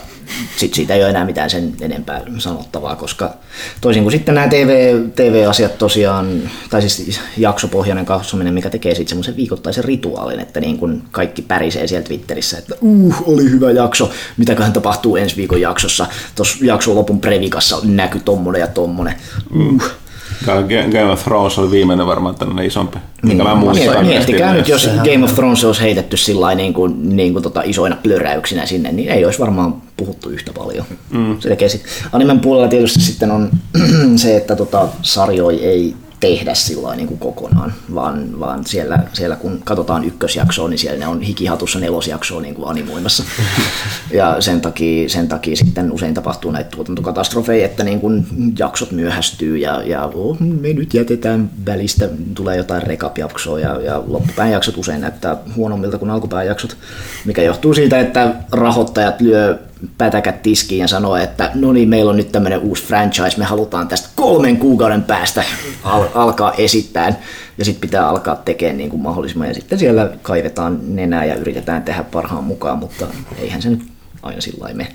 sitten siitä ei ole enää mitään sen enempää sanottavaa, koska toisin kuin sitten nämä TV, TV-asiat tosiaan, tai siis jaksopohjainen katsominen, mikä tekee sitten semmoisen viikoittaisen rituaalin, että niin kuin kaikki pärisee siellä Twitterissä, että uh, oli hyvä jakso, mitäköhän tapahtuu ensi viikon jaksossa. Tuossa jakson lopun previkassa näky tommonen ja tommonen. Uh. Game of Thrones oli viimeinen varmaan tämmöinen isompi. Mikä mä muistan. Miet- Miettikää nyt, jos Game of Thrones olisi heitetty sillä niin kuin, niin kuin tota isoina plöräyksinä sinne, niin ei olisi varmaan puhuttu yhtä paljon. Mm. Se tekee sit. Animen puolella tietysti sitten on se, että tota, sarjoja ei tehdä sillä niin kuin kokonaan, vaan, vaan siellä, siellä, kun katsotaan ykkösjaksoa, niin siellä ne on hikihatussa nelosjaksoa niin kuin animoimassa. ja sen takia, sen takia sitten usein tapahtuu näitä tuotantokatastrofeja, että niin kuin jaksot myöhästyy ja, ja oh, me nyt jätetään välistä, tulee jotain recap-jaksoa ja, ja loppupään jaksot usein näyttää huonommilta kuin alkupään jaksot, mikä johtuu siitä, että rahoittajat lyö pätäkät tiskiin ja sanoo, että no niin, meillä on nyt tämmöinen uusi franchise, me halutaan tästä kolmen kuukauden päästä al- alkaa esittää ja sitten pitää alkaa tekemään niin kuin mahdollisimman ja sitten siellä kaivetaan nenää ja yritetään tehdä parhaan mukaan, mutta eihän se nyt aina sillä mene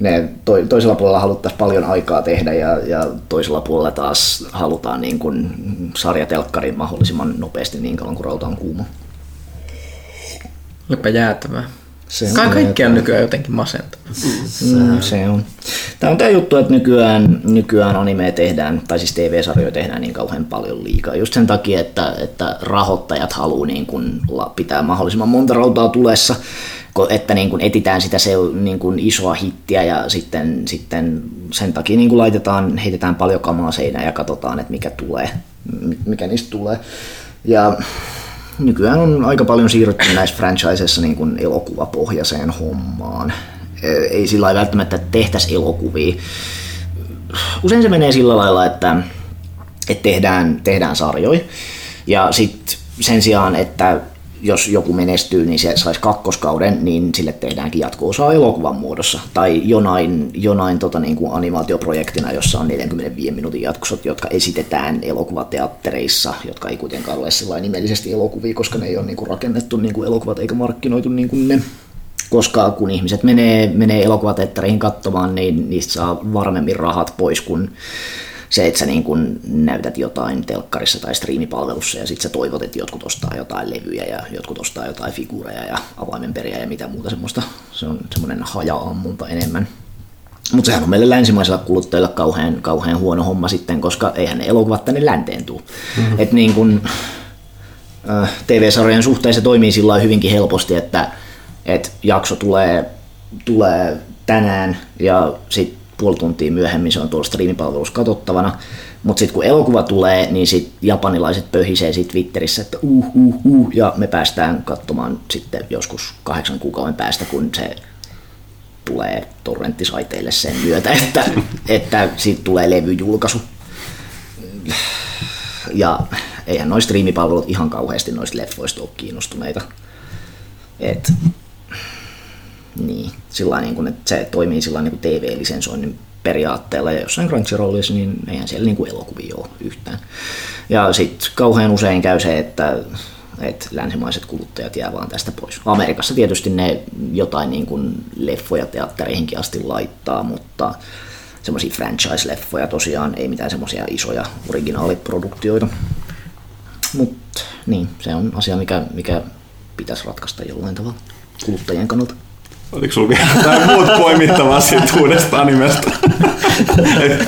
ne to, toisella puolella haluttaisiin paljon aikaa tehdä ja, ja toisella puolella taas halutaan niin kuin sarjatelkkari mahdollisimman nopeasti niin kauan kuin rauta on kuuma. Olipa jäätävää. Se on Kai kaikki on nykyään jotenkin masentavaa. Mm, se on. Tämä on tämä juttu, että nykyään, nykyään anime tehdään, tai siis TV-sarjoja tehdään niin kauhean paljon liikaa. Just sen takia, että, että rahoittajat haluaa niin kuin pitää mahdollisimman monta rautaa tulessa, että niin kuin etitään sitä se, niin kuin isoa hittiä ja sitten, sitten sen takia niin kuin laitetaan, heitetään paljon kamaa seinään ja katsotaan, että mikä tulee, mi- mikä niistä tulee. Ja nykyään on aika paljon siirrytty näissä franchiseissa niin kuin elokuvapohjaiseen hommaan. Ei sillä lailla välttämättä tehtäisi elokuvia. Usein se menee sillä lailla, että, että tehdään, tehdään sarjoja ja sitten sen sijaan, että jos joku menestyy, niin se saisi kakkoskauden, niin sille tehdäänkin jatko-osaa elokuvan muodossa. Tai jonain, jonain tota, niin kuin animaatioprojektina, jossa on 45 minuutin jatkosot, jotka esitetään elokuvateattereissa, jotka ei kuitenkaan ole lailla nimellisesti elokuvia, koska ne ei ole niin kuin rakennettu niin kuin elokuvat eikä markkinoitu niin kuin ne. Koska kun ihmiset menee, menee elokuvateattereihin katsomaan, niin niistä saa varmemmin rahat pois kuin se, että sä niin kun näytät jotain telkkarissa tai striimipalvelussa ja sitten sä toivot, että jotkut ostaa jotain levyjä ja jotkut ostaa jotain figuureja ja avaimenperiä ja mitä muuta semmoista. Se on semmoinen haja-ammunta enemmän. Mutta sehän on meille länsimaisilla kuluttajilla kauhean, kauhean huono homma sitten, koska eihän ne elokuvat tänne länteen tuu. Mm-hmm. Et niin kun, äh, TV-sarjojen suhteen se toimii sillä hyvinkin helposti, että et jakso tulee, tulee tänään ja sitten puoli tuntia myöhemmin se on tuolla striimipalvelussa katsottavana. Mutta sitten kun elokuva tulee, niin sit japanilaiset pöhisee sit Twitterissä, että uh, uh, uh, ja me päästään katsomaan sitten joskus kahdeksan kuukauden päästä, kun se tulee torrenttisaiteille sen myötä, että, että siitä tulee levyjulkaisu. Ja eihän noista striimipalvelut ihan kauheasti noista leffoista ole kiinnostuneita. Et, niin, sillä niin kuin, että se toimii sillä niin kuin TV-lisensoinnin periaatteella ja jossain Crunchyrollissa, niin eihän siellä niin kuin elokuvia ole yhtään. Ja sitten kauhean usein käy se, että, että länsimaiset kuluttajat jää vaan tästä pois. Amerikassa tietysti ne jotain niin kuin leffoja teattereihinkin asti laittaa, mutta semmoisia franchise-leffoja tosiaan, ei mitään semmoisia isoja originaaliproduktioita. Mutta niin, se on asia, mikä, mikä pitäisi ratkaista jollain tavalla kuluttajien kannalta. Oliko sulla vielä jotain muut poimittavaa siitä uudesta animesta?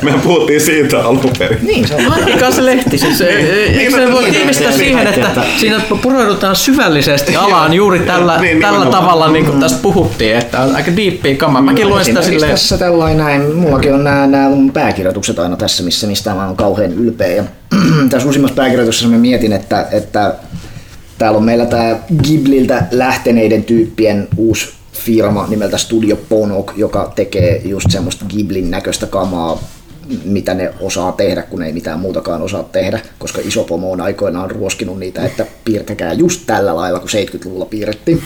Me puhuttiin siitä alun perin. Niin, se on. Antikaa se lehti. Siis, eikö se voi tiivistää siihen, että siinä pureudutaan syvällisesti alaan juuri tällä, Niin, tällä tavalla, niin kuin tästä puhuttiin, että on aika diippiä kamaa. Mäkin luen sitä silleen, tässä tällainen näin, mullakin on nämä, nämä mun pääkirjoitukset aina tässä, missä mistä mä oon kauhean ylpeä. Ja tässä uusimmassa pääkirjoituksessa mä mietin, että, että täällä on meillä tämä Ghibliltä lähteneiden tyyppien uusi firma nimeltä Studio Ponok, joka tekee just semmoista Ghiblin näköistä kamaa mitä ne osaa tehdä, kun ei mitään muutakaan osaa tehdä, koska iso pomo on aikoinaan ruoskinut niitä, että piirtäkää just tällä lailla, kun 70-luvulla piirrettiin.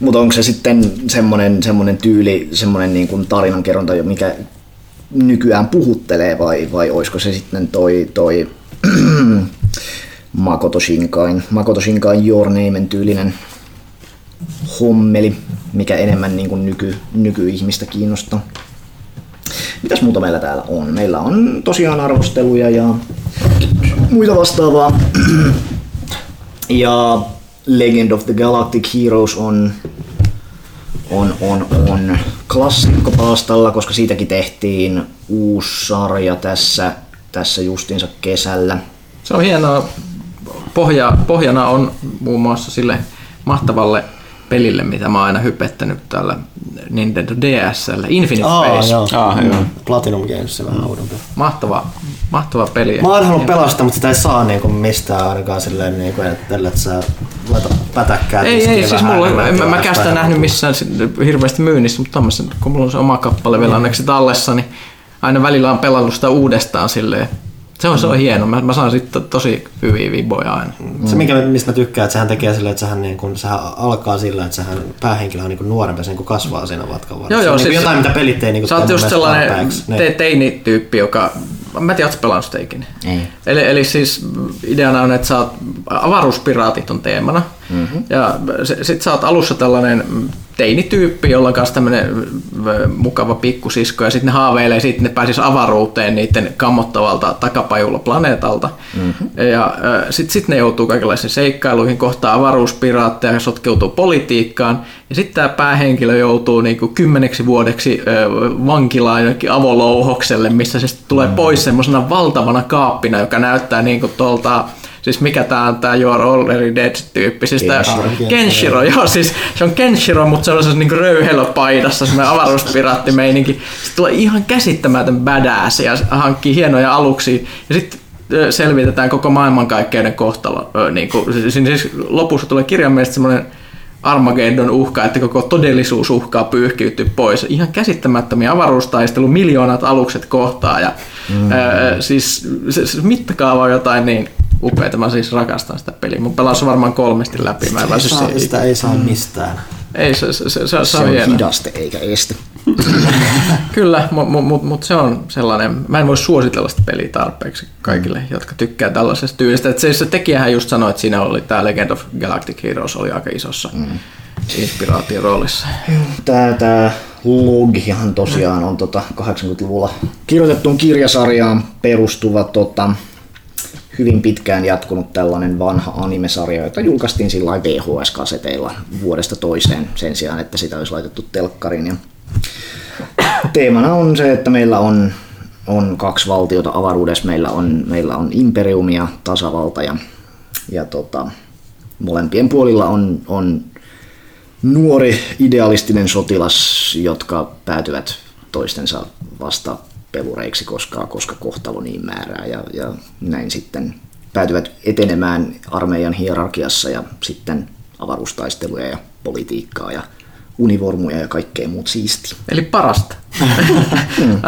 Mutta onko se sitten semmoinen, semmoinen tyyli, semmoinen niin kuin tarinankerronta, mikä nykyään puhuttelee vai, vai olisiko se sitten toi, toi Makoto Shinkain, Makoto Shinkain Your Namen tyylinen hommeli, mikä enemmän niin kuin nyky, nykyihmistä kiinnostaa. Mitäs muuta meillä täällä on? Meillä on tosiaan arvosteluja ja muita vastaavaa. Ja Legend of the Galactic Heroes on, on, on, on klassikko palstalla, koska siitäkin tehtiin uusi sarja tässä, tässä justinsa kesällä. Se on hienoa. Pohja, pohjana on muun muassa sille mahtavalle pelille, mitä mä oon aina hypettänyt täällä Nintendo DSL, Infinite Aa, Space. joo. Ah, joo. Platinum Games se vähän oudompi. Mahtava, mahtava peli. Mä oon halunnut pelastaa, mutta sitä ei saa niinku mistään ainakaan silleen, niinku, että ellei sä laita pätäkkää. Ei, ei, siis mulla, niin en, mä, mä kästä vähän nähnyt missään hirveästi myynnissä, mutta tommosen, kun mulla on se oma kappale vielä onneksi tallessa, niin aina välillä on pelannut sitä uudestaan silleen. Se on, se on hieno. Mä, mä saan sitten tosi hyviä viboja aina. Se, mikä, mistä mä tykkään, että sehän tekee silleen, että sehän, niin kun, sehän alkaa sillä, että sehän päähenkilö on niin kuin nuorempi, se niin kuin kasvaa siinä matkan varrella. Joo, se joo, on niin siis- jotain, mitä pelit ei niin Sä oot just sellainen te, teinityyppi, joka... Mä en tiedä, ootko pelannut sitä ikinä? Ei. Eli, eli siis ideana on, että sä oot, avaruuspiraatit on teemana. Mm-hmm. Ja s- sit sä oot alussa tällainen teinityyppi, jolla on kanssa tämmönen ö, mukava pikkusisko, ja sitten ne haaveilee siitä, ne pääsis avaruuteen niiden kammottavalta takapajulla planeetalta. Mm-hmm. Ja sitten sit ne joutuu kaikenlaisiin seikkailuihin, kohtaa avaruuspiraatteja, sotkeutuu politiikkaan, ja sitten tämä päähenkilö joutuu niinku kymmeneksi vuodeksi vankilaan jonnekin avolouhokselle, missä se sitten tulee pois semmoisena valtavana kaappina, joka näyttää niinku tuolta Siis mikä tää on tää You're Already Dead-tyyppi? Siis tää Kenshiro. Kenshiro, joo, siis se on Kenshiro, mutta se on sellaisessa niinku röyhelöpaidassa, semmoinen avaruuspiraattimeininki. Sitten tulee ihan käsittämätön badass ja hankkii hienoja aluksia. Ja sitten selvitetään koko maailmankaikkeuden kohtalo. Ö, Niinku, siis, siis lopussa tulee kirjaimellisesti semmoinen Armageddon uhka, että koko todellisuus uhkaa pyyhkiytyä pois. Ihan käsittämättömiä avaruustaistelu, miljoonat alukset kohtaa ja mm. ää, siis se, se mittakaava on jotain niin upeita. Mä siis rakastan sitä peliä. Mun pelas varmaan kolmesti läpi. Mä en väsy Saa, siihen. sitä ei saa mistään. Ei, se, se, se, se, se Se on hieno. hidaste eikä este. Kyllä, mutta mut, mut se on sellainen, mä en voi suositella sitä peliä tarpeeksi kaikille, mm. jotka tykkää tällaisesta tyylistä. Et se, se tekijähän just sanoi, että siinä oli tämä Legend of Galactic Heroes oli aika isossa mm. inspiraation roolissa. Tää, tää Logihan tosiaan on tota 80-luvulla kirjoitettuun kirjasarjaan perustuva tota, hyvin pitkään jatkunut tällainen vanha animesarja, jota julkaistiin sillä VHS-kaseteilla vuodesta toiseen sen sijaan, että sitä olisi laitettu telkkariin. Ja teemana on se, että meillä on, on kaksi valtiota avaruudessa. Meillä on, meillä on imperium ja tasavalta ja, ja tota, molempien puolilla on, on nuori idealistinen sotilas, jotka päätyvät toistensa vasta pelureiksi, koska, koska kohtalo niin määrää ja, ja näin sitten päätyvät etenemään armeijan hierarkiassa ja sitten avaruustaisteluja ja politiikkaa ja univormuja ja kaikkea muut siistiä. Eli parasta. Mm,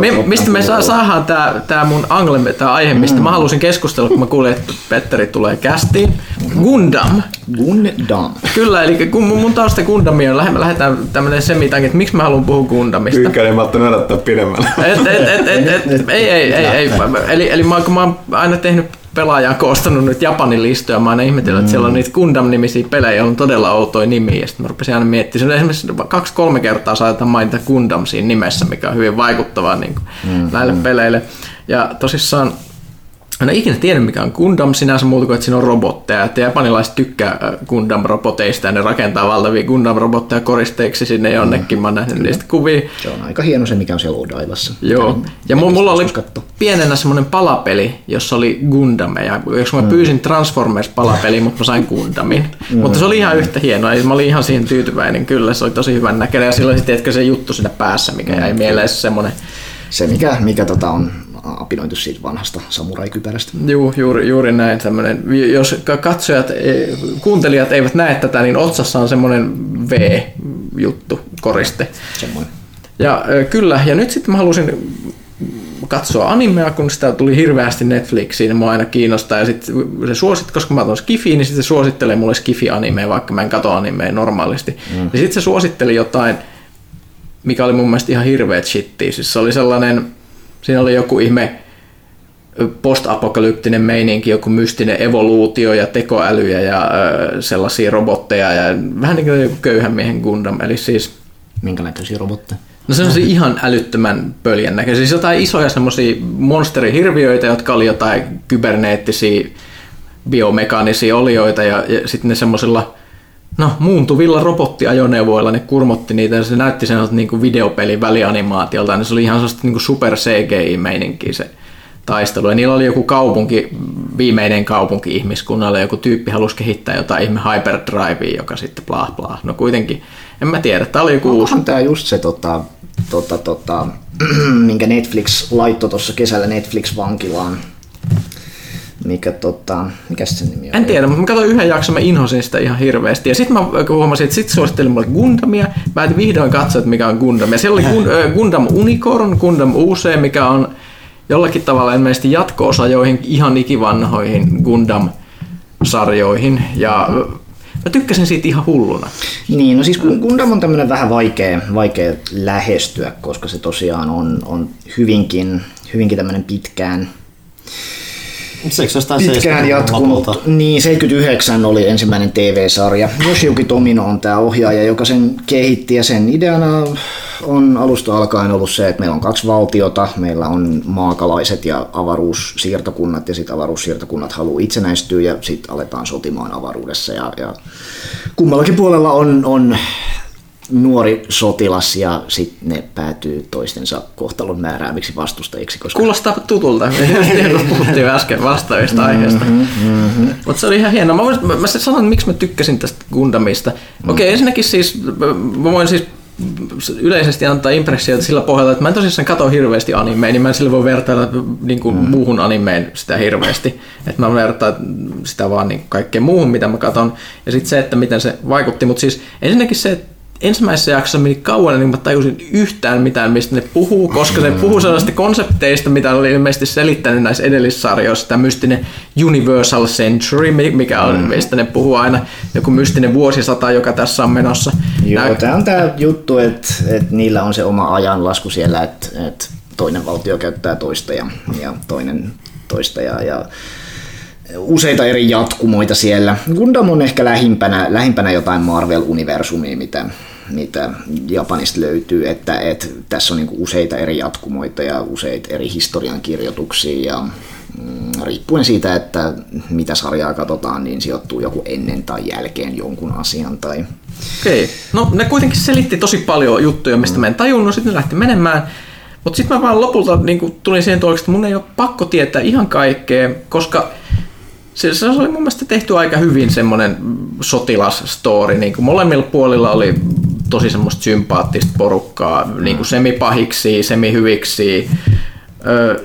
Me, mistä me saa, saadaan tää, tää mun angle, tää aihe, mistä Mm. mä halusin keskustella, kun mä kuulin, että Petteri tulee kästiin. Gundam. Gundam. Kyllä, eli kun mun, mun tausta Gundamia on, lähe- lähdetään tämmönen semitanki, että miksi mä haluan puhua Gundamista. Pyykkäinen mä oon odottaa pidemmälle. Et, et, et, et, et, ei, ei, ei, ei. Eli, eli mä, kun mä oon aina tehnyt pelaajaa koostanut nyt Japanin listoja, mä oon aina ihmetellyt, että siellä on niitä Gundam-nimisiä pelejä, joilla on todella outoja nimiä. Ja sitten mä rupesin aina miettimään, esimerkiksi kaksi-kolme kertaa saatetaan mainita Gundam siinä nimessä, mikä on hyvin vaikuttavaa niin kuin mm-hmm. näille peleille. Ja tosissaan en ole ikinä tiennyt, mikä on Gundam sinänsä muuta kuin, että siinä on robotteja. Että japanilaiset tykkää Gundam-roboteista ja ne rakentaa valtavia Gundam-robotteja koristeiksi sinne jonnekin. Mä oon nähnyt niistä kuvia. Se on aika hieno se, mikä on siellä Odailassa. Joo. Mitä- Ja mulla, mulla oli kattoo. pienenä semmoinen palapeli, jossa oli Gundameja. Jos mä pyysin Transformers-palapeli, mutta mä sain Gundamin. Mutta se oli ihan yhtä hienoa. ja Mä olin ihan siihen tyytyväinen kyllä. Se oli tosi hyvän näköinen. Ja silloin sitten se juttu siinä päässä, mikä jäi mieleen se semmoinen. Se, mikä, mikä tota on apinoitu siitä vanhasta samurai-kypärästä. Juu, juuri, juuri näin. Tämmönen, jos ka- katsojat, e, kuuntelijat eivät näe tätä, niin otsassa on semmoinen V-juttu, koriste. Semmoinen. Ja ö, kyllä, ja nyt sitten mä halusin katsoa animea, kun sitä tuli hirveästi Netflixiin, mua aina kiinnostaa, ja sitten se suosit, koska mä oon Skifiin, niin sitten se suosittelee mulle Skifi-animea, vaikka mä en katso animea normaalisti. Mm. Ja sitten se suositteli jotain, mikä oli mun mielestä ihan hirveet shittiä. Siis se oli sellainen, siinä oli joku ihme postapokalyptinen meininki, joku mystinen evoluutio ja tekoälyjä ja ö, sellaisia robotteja ja vähän niin kuin joku köyhän miehen Gundam. Eli siis Minkä näköisiä robotteja? No se on se ihan älyttömän pöljän näköisiä. Siis jotain isoja semmoisia monsterihirviöitä, jotka oli jotain kyberneettisiä biomekaanisia olioita ja, ja sitten ne semmoisilla no, muuntuvilla robottiajoneuvoilla ne kurmotti niitä ja se näytti sen niin kuin videopelin välianimaatiolta, niin se oli ihan sellaista niin kuin super CGI-meininkiä se taistelu. Ja niillä oli joku kaupunki, viimeinen kaupunki ihmiskunnalle, joku tyyppi halusi kehittää jotain ihme hyperdrivea, joka sitten blah blah. No kuitenkin, en mä tiedä, tämä oli joku uusi. Onhan tää just se, tota, tota, tota, minkä Netflix laittoi tuossa kesällä Netflix-vankilaan. Mikä, tota, mikä se sen nimi on? En tiedä, mutta mä katsoin yhden jakson, mä inhosin sitä ihan hirveästi. Ja sitten mä huomasin, että sitten suosittelin mulle Gundamia. Mä päätin vihdoin katsoa, että mikä on Gundam. Ja siellä oli Gun- ö, Gundam Unicorn, Gundam UC, mikä on jollakin tavalla ilmeisesti jatko-osa joihin ihan ikivanhoihin Gundam-sarjoihin. Ja ö, mä tykkäsin siitä ihan hulluna. Niin, no siis Gundam on tämmöinen vähän vaikea, vaikea lähestyä, koska se tosiaan on, on hyvinkin, hyvinkin tämmöinen pitkään, pitkään 70-luvun jatkunut. lopulta? Niin, 79 oli ensimmäinen TV-sarja. Yoshiyuki Tomino on tämä ohjaaja, joka sen kehitti ja sen ideana on alusta alkaen ollut se, että meillä on kaksi valtiota, meillä on maakalaiset ja avaruussiirtokunnat ja sitten avaruussiirtokunnat haluaa itsenäistyä ja sitten aletaan sotimaan avaruudessa ja, ja kummallakin puolella on, on nuori sotilas ja sitten ne päätyy toistensa kohtalon määräämiksi vastustajiksi. Koska Kuulostaa tutulta, kun puhuttiin äsken vastaavista aiheista. Mutta se oli ihan hienoa. Mä, voisin, mä, mä sanon, miksi mä tykkäsin tästä Gundamista. Okei, okay, ensinnäkin siis, mä voin siis yleisesti antaa impressioita sillä pohjalta, että mä en tosissaan katso hirveästi animea, niin mä en sille voi vertailla niin kuin mm. muuhun animeen sitä hirveästi. Että mä vertaan sitä vaan niin kaikkeen muuhun, mitä mä katson. Ja sitten se, että miten se vaikutti. Mutta siis ensinnäkin se, että ensimmäisessä jaksossa meni kauan, niin mä tajusin yhtään mitään, mistä ne puhuu, koska ne puhuu sellaisista konsepteista, mitä oli ilmeisesti selittänyt näissä edellissarjoissa, tämä mystinen Universal Century, mi- mikä on, mistä ne puhuu aina, joku mystinen vuosisata, joka tässä on menossa. Joo, Nää- tämä on tämä juttu, että, että niillä on se oma ajanlasku siellä, että, että toinen valtio käyttää toista ja, ja toinen toista ja, ja useita eri jatkumoita siellä. Gundam on ehkä lähimpänä, lähimpänä jotain Marvel-universumia, mitä, mitä Japanista löytyy, että, että tässä on niin useita eri jatkumoita ja useita eri historiankirjoituksia ja mm, riippuen siitä, että mitä sarjaa katsotaan, niin sijoittuu joku ennen tai jälkeen jonkun asian tai Okei. No ne kuitenkin selitti tosi paljon juttuja, mistä mä en tajunnut, sitten ne lähti menemään. Mutta sitten mä vaan lopulta niin tulin siihen tulokseen, että mun ei ole pakko tietää ihan kaikkea, koska se, se oli mun mielestä tehty aika hyvin semmoinen sotilasstory. Niin kuin molemmilla puolilla oli tosi semmoista sympaattista porukkaa, niin kuin semipahiksi, semihyviksi.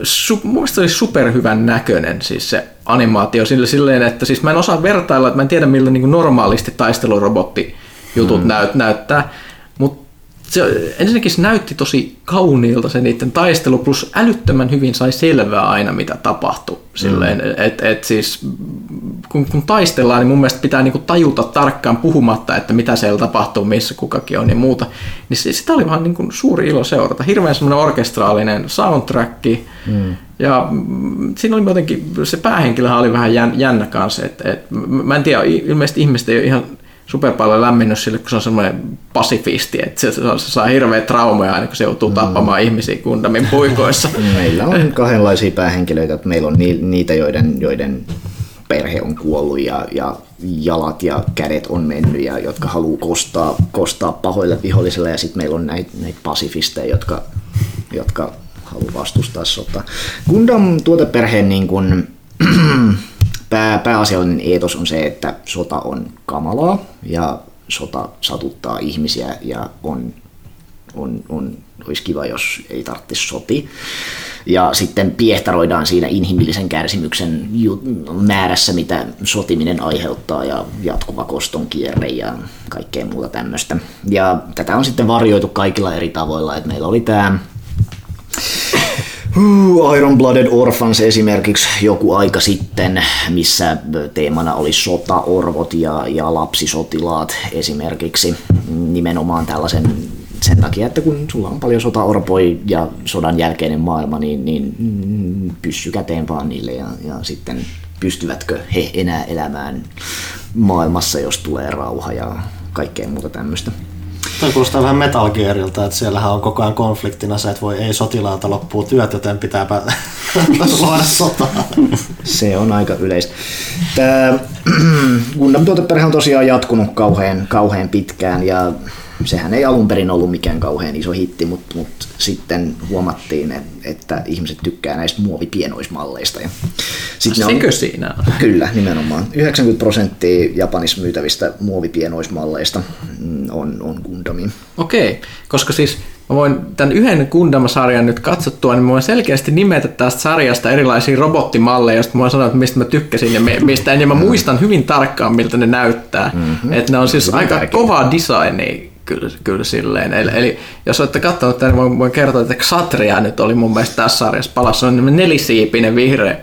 Su, mun mielestä se oli superhyvän näköinen siis se animaatio sille, silleen, että siis mä en osaa vertailla, että mä en tiedä miltä niin normaalisti taistelurobotti jutut mm. näyt, näyttää, se, ensinnäkin se näytti tosi kauniilta se niiden taistelu, plus älyttömän hyvin sai selvää aina, mitä tapahtui. Silleen, mm. et, et siis, kun, kun taistellaan, niin mun mielestä pitää niinku tajuta tarkkaan puhumatta, että mitä siellä tapahtuu, missä kukakin on ja muuta. Niin se, sitä oli vaan niinku suuri ilo seurata. Hirveän semmoinen orkestraalinen soundtrack. Mm. Ja mm, siinä oli jotenkin, se päähenkilöhän oli vähän jän, jännä kanssa. Et, et, mä en tiedä, ilmeisesti ihmiset ei ole ihan super paljon lämmennyt sille, kun se on semmoinen pasifisti, että se, se, se saa hirveä traumaa aina, kun se joutuu tappamaan mm. ihmisiä kundamin puikoissa. Meillä on kahdenlaisia päähenkilöitä, että meillä on ni, niitä, joiden, joiden perhe on kuollut ja, ja jalat ja kädet on mennyt ja jotka haluaa kostaa, kostaa pahoille vihollisille ja sitten meillä on näitä, näitä pasifisteja, jotka, jotka haluaa vastustaa sotaa. Gundam tuoteperheen niin kun, pää, pääasiallinen eetos on se, että sota on kamalaa ja sota satuttaa ihmisiä ja on on, on, olisi kiva, jos ei tarvitsisi soti. Ja sitten piehtaroidaan siinä inhimillisen kärsimyksen määrässä, mitä sotiminen aiheuttaa ja jatkuva koston kierre ja kaikkea muuta tämmöistä. Ja tätä on sitten varjoitu kaikilla eri tavoilla, että meillä oli tämä Iron Blooded Orphans esimerkiksi joku aika sitten, missä teemana oli sotaorvot ja, ja lapsisotilaat esimerkiksi nimenomaan tällaisen sen takia, että kun sulla on paljon sotaorpoja ja sodan jälkeinen maailma, niin, niin pyssy käteen vaan niille ja, ja sitten pystyvätkö he enää elämään maailmassa, jos tulee rauha ja kaikkea muuta tämmöistä. Tämä kuulostaa vähän Metal Gearilta, että siellähän on koko ajan konfliktina se, että voi ei sotilaalta loppuu työt, joten pitääpä luoda sotaa. Se on aika yleistä. Tämä Gundam tuoteperhe on tosiaan jatkunut kauhean, kauhean pitkään ja sehän ei alun perin ollut mikään kauhean iso hitti, mutta, mutta sitten huomattiin, että ihmiset tykkää näistä muovipienoismalleista. Ja sitten Sekö on, siinä on? Kyllä, nimenomaan. 90 prosenttia Japanissa myytävistä muovipienoismalleista mm, on, on Gundamiin. Okei, koska siis mä voin tämän yhden Gundam-sarjan nyt katsottua, niin mä voin selkeästi nimetä tästä sarjasta erilaisia robottimalleja, joista mä voin sanoa, että mistä mä tykkäsin ja mistä en, ja mä muistan hyvin tarkkaan, miltä ne näyttää. Mm-hmm. Että ne on siis aika kovaa designia kyllä, kyllä silleen. Eli, eli jos olette katsonut tämän, niin voin, voin kertoa, että Xatria nyt oli mun mielestä tässä sarjassa palassa. on nelisiipinen vihreä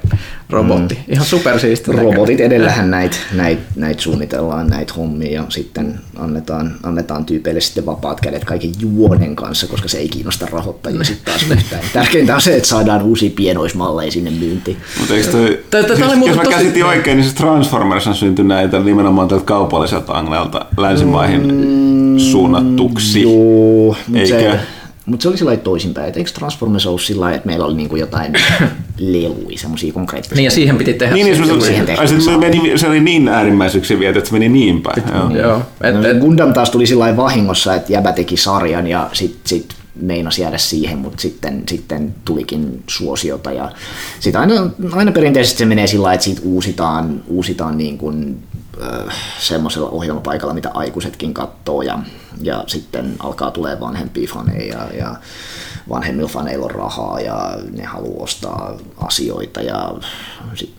robotti. Mm. Ihan supersiisti. Robotit edellähän näitä näit, näit suunnitellaan, näitä hommia ja sitten annetaan, annetaan tyypeille sitten vapaat kädet kaiken juonen kanssa, koska se ei kiinnosta rahoittajia sitten taas yhtään. Tärkeintä on se, että saadaan uusia pienoismalleja sinne myyntiin. Mutta eikö toi, siis, jos mä käsitin oikein, niin se Transformers on syntynyt näitä nimenomaan tältä kaupalliselta angleelta länsimaihin mm, suunnattuksi. Joo, Eikö? Se, mutta se oli sillä toisinpäin, että eikö Transformers ollut sillä että meillä oli niinku jotain leluja, semmoisia konkreettisia. Niin ja siihen piti tehdä. Niin, niin se, siihen se, se, meni, se oli niin äärimmäiseksi viety, että se meni niin päin. Joo. Joo. Et, no, et, Gundam taas tuli sillä vahingossa, että jäbä teki sarjan ja sitten sit meinasi jäädä siihen, mutta sitten, sitten tulikin suosiota. Ja sit aina, aina perinteisesti se menee sillä että siitä uusitaan, uusitaan niin kuin semmoisella ohjelmapaikalla, mitä aikuisetkin katsoo ja, ja sitten alkaa tulee vanhempia faneja ja, vanhemmilla faneilla on rahaa ja ne haluaa ostaa asioita ja sit,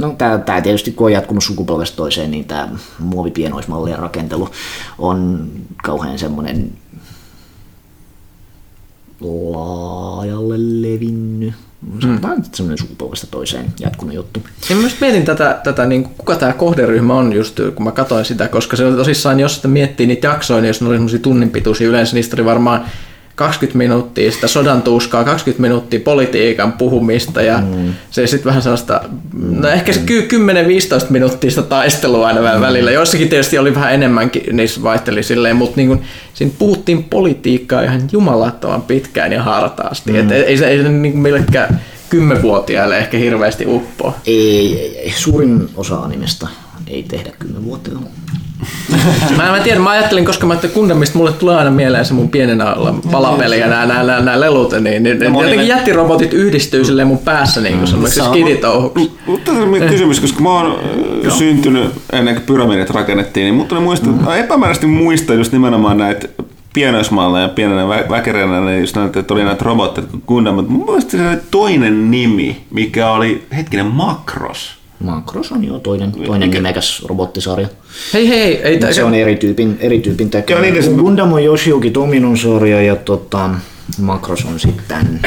No, tämä, tämä tietysti kun on jatkunut sukupolvesta toiseen, niin tämä muovipienoismallien rakentelu on kauhean semmoinen laajalle levinnyt Mm. Tämä on semmoinen sukupolvesta toiseen jatkunut juttu. Ja mä mietin tätä, tätä niin kuka tämä kohderyhmä on just, kun mä katsoin sitä, koska se on tosissaan, jos sitä miettii niitä jaksoja, niin jos ne oli semmoisia tunnin pituisia, yleensä niistä oli varmaan 20 minuuttia sitä sodan tuskaa, 20 minuuttia politiikan puhumista ja mm. se sitten vähän sellaista, no ehkä se 10-15 minuuttia sitä taistelua aina mm. välillä. Joissakin tietysti oli vähän enemmänkin, niissä vaihteli silleen, mutta niin kun, siinä puhuttiin politiikkaa ihan jumalattoman pitkään ja hartaasti. Mm. Et ei, ei se, ei se niin millekään kymmenvuotiaille ehkä hirveästi uppoa. Ei, ei, ei. Suurin osa animesta ei tehdä kymmenvuotiaille. mä, mä tiedän, mä ajattelin, koska mä ajattelin Gundamista, mulle tulee aina mieleen se mun pienenä olla palapeli ja nämä, nämä, nämä, nämä lelut, niin, niin no, jotenkin jättirobotit yhdistyy silleen mun päässä niin kuin semmoiksi skiditouhuksi. Mutta tässä kysymys, koska mä oon syntynyt ennen kuin pyramidit rakennettiin, niin mutta muista, mm. epämääräisesti muistan just nimenomaan näitä pienoismalleja pienenä vä- väkeränä, niin just näitä, että oli näitä robotteja, Gundam, mutta mun mielestä se oli toinen nimi, mikä oli hetkinen Makros. Macros on jo toinen, toinen Mikä? nimekäs robottisarja. Hei hei, ei tämä... Se on eri tyypin, eri tyypin tekemä. Niin, Gundam on Yoshiyuki Tominon sarja ja tota, Macros on sitten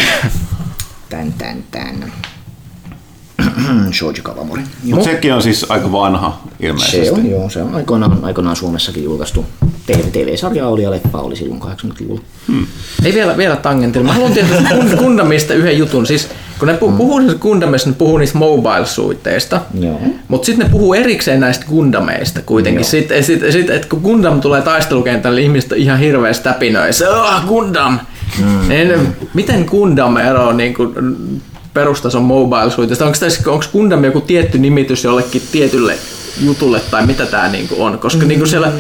tän, tän, tän. Shoji Kawamori. Mutta sekin on siis aika vanha ilmeisesti. Se on, joo. Se on aikoinaan, aikoinaan Suomessakin julkaistu. TV-sarja oli ja leffa oli silloin 80-luvulla. Hmm. Ei vielä, vielä tangentilla. Mä haluan tietää Gundamista yhden jutun. Siis kun ne puhuu, mm. puhuu niistä Gundamista, ne puhuu niistä mobile-suiteista, mutta sitten ne puhuu erikseen näistä Gundameista kuitenkin. Sitten sit, sit, et kun Gundam tulee taistelukentälle, niin ihmiset on ihan hirveästi täpinöissä. Oh, Gundam! Mm. En, miten Gundam eroaa niin kuin perustason mobile-suiteista? Onko, tässä, onko Gundam joku tietty nimitys jollekin tietylle jutulle tai mitä tämä niinku on, koska mm, niinku siellä...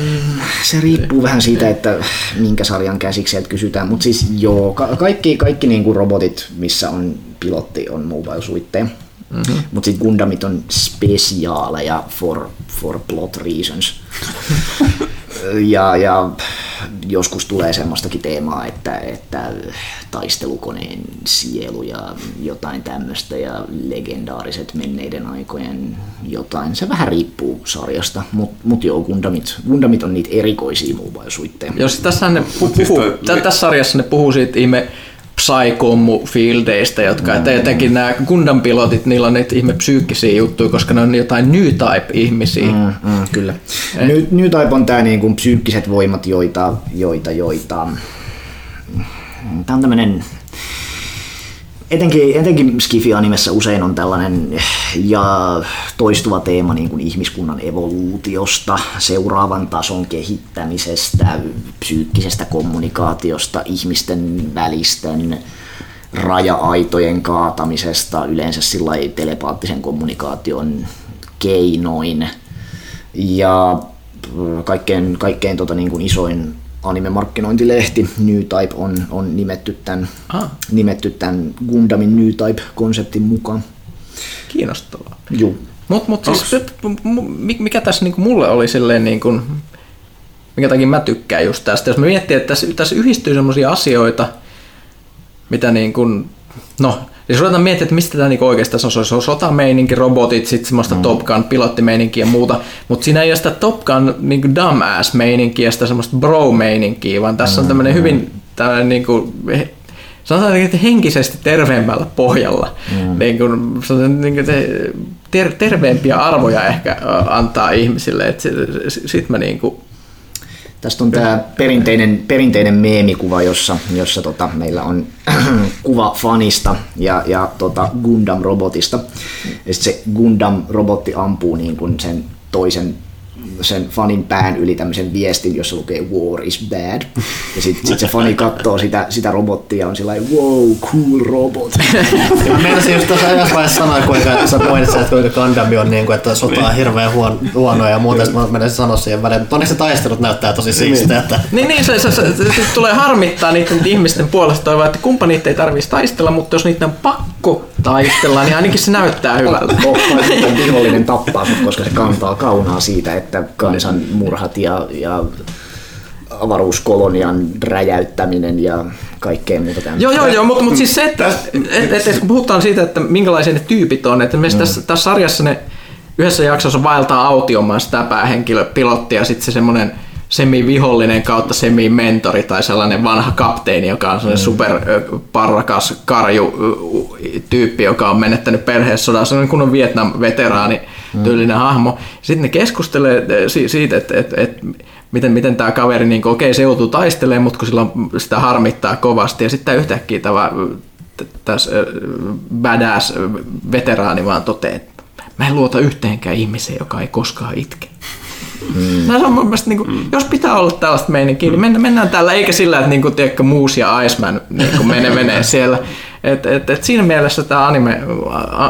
Se riippuu vähän siitä, että minkä sarjan käsiksi sieltä kysytään, mutta siis joo, ka- kaikki, kaikki niinku robotit, missä on pilotti, on mobile-suitteja. Mm-hmm. Mutta sitten Gundamit on spesiaaleja for, for plot reasons. ja, ja joskus tulee semmoistakin teemaa, että, että taistelukoneen sielu ja jotain tämmöistä ja legendaariset menneiden aikojen jotain. Se vähän riippuu sarjasta, mutta mut joo, Gundamit, Gundamit on niitä erikoisia mobile Jos tässä ne Siis puhuu, toi- tässä sarjassa ne puhuu siitä ihme psykommu fieldeistä, jotka mm. etenkin nämä Gundam-pilotit, niillä on niitä ihme psyykkisiä juttuja, koska ne on jotain new type ihmisiä. Mm. Mm, kyllä. New, New Type on tämä niinku psyykkiset voimat, joita, joita, joita Tämä on tämmöinen, etenkin, etenkin Skifi-animessa usein on tällainen ja toistuva teema niin kuin ihmiskunnan evoluutiosta, seuraavan tason kehittämisestä, psyykkisestä kommunikaatiosta, ihmisten välisten raja-aitojen kaatamisesta, yleensä sillä telepaattisen kommunikaation keinoin. Ja mm, kaikkein, kaikkein tota, niin kuin isoin anime-markkinointilehti New Type on, on nimetty, tämän, Ah. nimetty tämän Gundamin New Type-konseptin mukaan. Kiinnostavaa. Joo. Mutta mut siis, mikä tässä niinku mulle oli silleen, niinku, minkä takia mä tykkään just tästä, jos mä miettii, että tässä, tässä yhdistyy sellaisia asioita, mitä niin kuin, no, jos ruvetaan miettimään, että mistä tämä niinku oikeastaan on, se on sotameininki, robotit, sitten semmoista mm. Top Gun pilottimeininkiä ja muuta, mutta siinä ei ole sitä Top Gun niinku dumbass meininkiä, sitä semmoista bro meininkiä, vaan tässä on tämmöinen hyvin tämmöinen niinku, sanotaan että henkisesti terveemmällä pohjalla. Mm. Niin kuin, sanotaan, niin kuin te, ter, terveempiä arvoja ehkä antaa ihmisille. Sitten sit mä niin kuin, Tästä on tämä perinteinen, perinteinen meemikuva, jossa, jossa tota, meillä on kuva fanista ja, ja tota Gundam-robotista. Ja sitten se Gundam-robotti ampuu niin kuin sen toisen sen fanin pään yli tämmöisen viestin, jossa lukee War is bad. Ja sitten sit se fani katsoo sitä, sitä robottia ja on sillä lailla, wow, cool robot. Mä meinasin just tuossa yhdessä vaiheessa sanoa, kuinka sä mainitsit, että kuinka Gundam on niin kuin, että sota on hirveän huon, huonoa ja muuta, sitten mä meinasin sanoa siihen väliin, mutta onneksi se taistelut näyttää tosi siistiä, että niin, niin se, se, se, se, se, tulee harmittaa niiden ihmisten puolesta toivoa, että kumpa niitä ei tarvitsisi taistella, mutta jos niitä on pakko taistella, niin ainakin se näyttää hyvältä. Vihollinen tappaa sut, koska se kantaa kaunaa siitä, että kansan murhat ja, ja avaruuskolonian räjäyttäminen ja kaikkea muuta tämmöistä. Joo, joo, joo, mutta, mutta siis se, että, että, että kun puhutaan siitä, että minkälaisia ne tyypit on, että mm. tässä, tässä sarjassa ne yhdessä jaksossa vaeltaa autiomaan sitä päähenkilöpilottia ja sitten se semmoinen semi-vihollinen kautta semi-mentori tai sellainen vanha kapteeni, joka on sellainen mm. superparrakas karju tyyppi, joka on menettänyt perheessodassa, sellainen kunnon Vietnam-veteraani tyylinen hahmo. Sitten ne keskustelee siitä, että, että, että miten, miten tämä kaveri, niin okei, se joutuu taistelemaan, mutta kun sillä sitä harmittaa kovasti. Ja sitten yhtäkkiä tämä tässä badass veteraani vaan toteaa, että mä en luota yhteenkään ihmiseen, joka ei koskaan itke. Mm. No, on mun mielestä, niin kuin, mm. jos pitää olla tällaista meininkiä, niin mennään, mennään tällä, eikä sillä, että niin kuin, tiedätkö, Moose ja Iceman niin kuin menee, menee siellä. Et, et, et siinä mielessä tämä anime,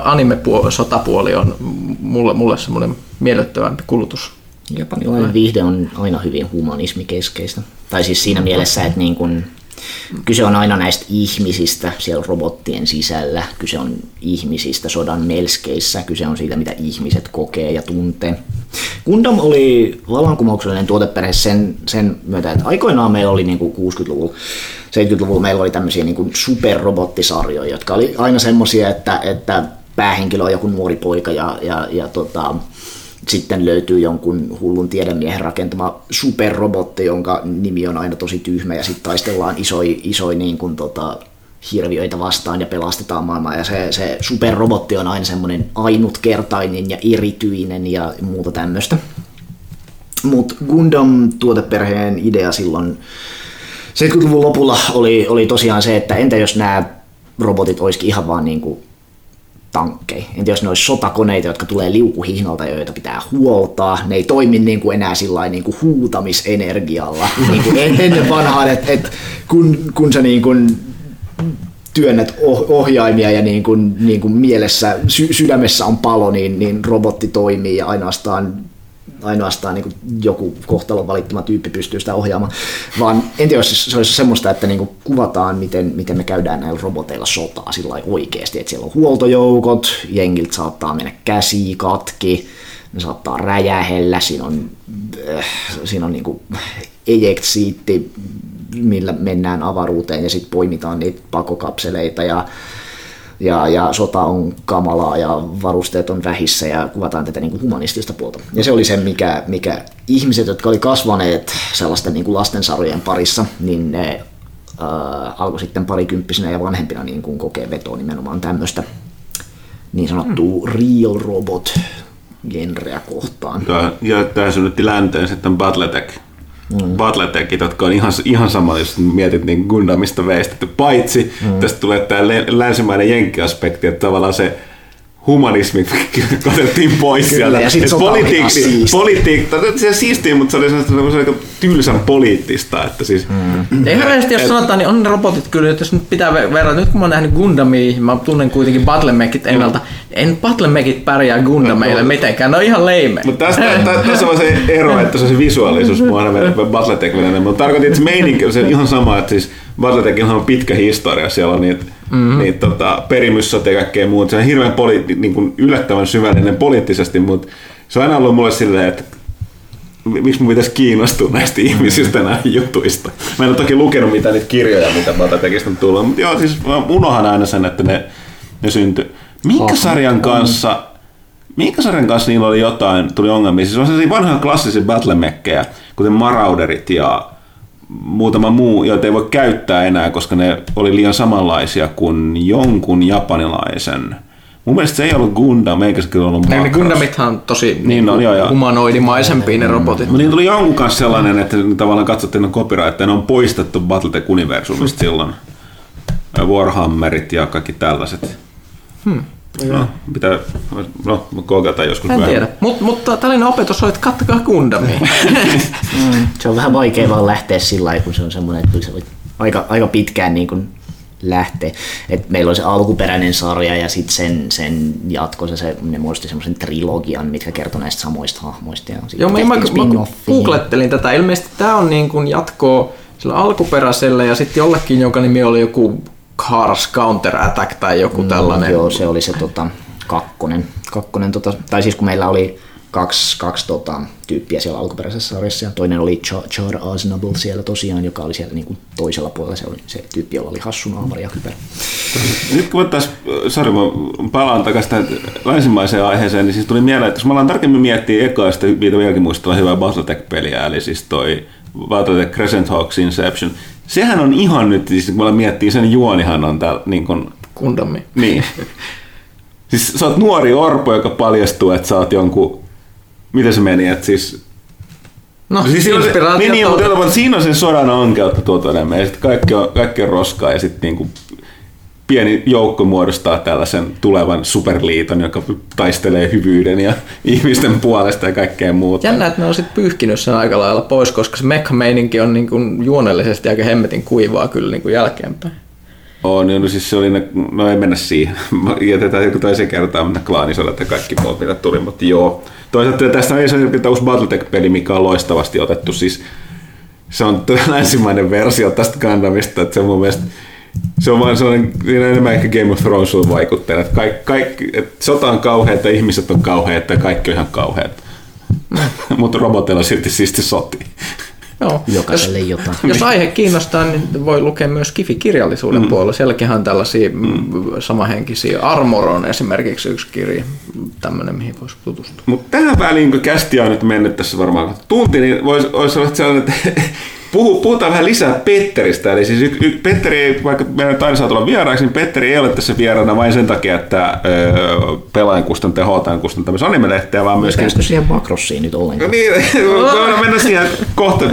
anime sotapuoli on mulle, mulle semmoinen miellyttävämpi kulutus. Japanilainen viihde on aina hyvin humanismikeskeistä. Tai siis siinä mielessä, että niin kun, kyse on aina näistä ihmisistä siellä robottien sisällä, kyse on ihmisistä sodan melskeissä, kyse on siitä, mitä ihmiset kokee ja tuntee. Gundam oli vallankumouksellinen tuoteperhe sen, sen myötä, että aikoinaan meillä oli niin 60-luvulla 70-luvulla meillä oli tämmöisiä niin kuin superrobottisarjoja, jotka oli aina semmoisia, että, että päähenkilö on joku nuori poika ja, ja, ja tota, sitten löytyy jonkun hullun tiedemiehen rakentama superrobotti, jonka nimi on aina tosi tyhmä ja sitten taistellaan isoi, isoi niin kuin tota, hirviöitä vastaan ja pelastetaan maailmaa. Ja se, se superrobotti on aina semmoinen ainutkertainen ja erityinen ja muuta tämmöistä. Mutta Gundam-tuoteperheen idea silloin 70-luvun lopulla oli, oli tosiaan se, että entä jos nämä robotit olisikin ihan vaan niin kuin tankkeja. Entä jos ne olisi sotakoneita, jotka tulee liukuhihnalta, joita pitää huoltaa. Ne ei toimi niin kuin enää sillä niin kuin huutamisenergialla. niin kuin en- ennen vanhaan, että et kun, kun sä niin kuin työnnät oh- ohjaimia ja niin kuin, niin kuin mielessä, sy- sydämessä on palo, niin, niin robotti toimii ja ainoastaan ainoastaan niin kuin joku kohtalon valittama tyyppi pystyy sitä ohjaamaan, vaan en tiedä, jos se olisi semmoista, että niin kuin kuvataan, miten, miten me käydään näillä roboteilla sotaa sillä oikeasti, että siellä on huoltojoukot, jengiltä saattaa mennä käsi katki, ne saattaa räjähellä, siinä on, äh, siinä on niin kuin eject siitti, millä mennään avaruuteen ja sitten poimitaan niitä pakokapseleita ja ja, ja sota on kamalaa ja varusteet on vähissä ja kuvataan tätä niin kuin humanistista puolta. Ja se oli se, mikä, mikä ihmiset, jotka oli kasvaneet sellaisten niin kuin lastensarjojen parissa, niin ne äh, alkoi sitten parikymppisenä ja vanhempina niin kuin kokea vetoa nimenomaan tämmöistä niin sanottua mm. real robot genreä kohtaan. Ja, ja tämä synnytti länteen sitten Battletech. Mm. Battletechit, jotka on ihan, ihan sama, jos mietit niin Gundamista veistetty, paitsi mm. tästä tulee tämä länsimainen jenkkiaspekti, että tavallaan se humanismi otettiin pois Kyllä, sieltä. Ja sit politiikki, politiikka, se siistiä, mutta se oli sellaista tylsän poliittista. Että siis, mm. Ei rehellisesti, jos et, sanotaan, niin on ne robotit kyllä, että jos nyt pitää verrata, nyt kun mä oon nähnyt Gundamia, mä tunnen kuitenkin Battlemechit ennalta, en Battlemechit pärjää Gundameille no, mitenkään, ne on ihan leime. Mutta tässä, tässä on se ero, että se on se visuaalisuus, mua aina Battletech mutta tarkoitin, että se meininki on se ihan sama, että siis Battletechilla on pitkä historia, siellä on niitä mm-hmm. niin, tota, perimyssotia ja kaikkea muuta. Se on hirveän poli- niin kuin yllättävän syvällinen poliittisesti, mutta se on aina ollut mulle silleen, että miksi mun pitäisi kiinnostua näistä ihmisistä näistä jutuista. Mä en ole toki lukenut mitään niitä kirjoja, mitä Battletekistä on tullut, mutta joo, siis mä unohan aina sen, että ne, ne syntyi. Minkä sarjan kanssa, minkä sarjan kanssa niillä oli jotain, tuli ongelmia? Siis on sellaisia vanhoja klassisia battlemekkejä, kuten Marauderit ja muutama muu, joita ei voi käyttää enää, koska ne oli liian samanlaisia kuin jonkun japanilaisen. Mun mielestä se ei ollut Gundam, eikä se kyllä ollut Macross. Ne Gundamithan on tosi niin on, joo, ja... humanoidimaisempia ne robotit. Mutta niin tuli jonkun kanssa sellainen, että tavallaan katsottiin ne copyright, että ne on poistettu Battletech-universumista silloin. Warhammerit ja kaikki tällaiset. Hmm. No, pitää, no, kokeilta joskus En tiedä, Mut, mutta tällainen opetus on, että kattokaa Gundamia. mm, se on vähän vaikea vaan lähteä sillä lailla, kun se on semmoinen, että se voi aika, aika pitkään niin kuin lähteä. Et meillä on se alkuperäinen sarja ja sitten sen, sen jatko, se, ne muodosti semmoisen trilogian, mitkä kertoo näistä samoista hahmoista. Ja Joo, mä, mä, mä googlettelin tätä. Ilmeisesti tämä on niin kuin jatkoa sillä alkuperäiselle ja sitten jollekin, jonka nimi oli joku Cars Counter Attack tai joku mm, tällainen. Joo, se oli se tota, kakkonen. kakkonen tota, tai siis kun meillä oli kaksi, kaksi tota, tyyppiä siellä alkuperäisessä sarjassa. Ja toinen oli Char, Char Aznable siellä tosiaan, joka oli siellä niin kuin toisella puolella. Se, oli, se tyyppi, jolla oli hassu naamari ja kypärä. Nyt kun taas, sori, mä palaan takaisin tähän länsimaiseen aiheeseen, niin siis tuli mieleen, että jos mä alan tarkemmin miettiä ekaa sitä mitä vieläkin muistella hyvää Battletech-peliä, eli siis toi Battletech Crescent Hawks Inception, sehän on ihan nyt, siis kun miettii, sen juonihan on täällä niin kuin... Kundami. Niin. siis sä oot nuori orpo, joka paljastuu, että sä oot jonkun... Miten se meni, että siis... No, siis siinä on se, niin, niin, mutta, mutta siinä on sen sodan ankeutta tuota enemmän, ja sitten kaikki on, kaikki on roskaa, ja sitten niinku pieni joukko muodostaa tällaisen tulevan superliiton, joka taistelee hyvyyden ja ihmisten puolesta ja kaikkea muuta. Jännä, että ne on sitten pyyhkinyt sen aika lailla pois, koska se mekha-meininki on niin kuin juonellisesti aika hemmetin kuivaa kyllä niin kuin jälkeenpäin. On, no siis se oli, ne, no ei mennä siihen. Jätetään joku toisen kertaa mennä klaanisodat ja kaikki muut, mitä tuli, mutta joo. Toisaalta tästä on se uusi Battletech-peli, mikä on loistavasti otettu. Siis se on länsimainen versio tästä Gundamista, että se on mun mielestä se on vaan sellainen, siinä enemmän ehkä Game of Thrones vaikutteena, että kaikki, kaikki, että sota on kauheita, ihmiset on kauheita ja kaikki on ihan kauheita. Mutta roboteilla on silti siisti soti. Joo. Jokaiselle jos, jotain. Jos aihe kiinnostaa, niin voi lukea myös Kifi-kirjallisuuden mm. puolella. Sielläkin on tällaisia mm. samanhenkisiä. Armor on esimerkiksi yksi kirja, tämmöinen, mihin voisi tutustua. Mutta tähän väliin, kun kästi on nyt mennyt tässä varmaan tunti, niin voisi, voisi olla sellainen, että Puhu, puhutaan vähän lisää Petteristä. Eli siis y- y- Petteri, vaikka meidän aina saa tulla vieraaksi, niin Petteri ei ole tässä vieraana vain sen takia, että öö, pelaajan kustantaa HTn kustantamisen animelehteä, vaan myöskin... Pääskö siihen makrossiin nyt ollenkaan? Niin, voidaan mennä siihen kohta.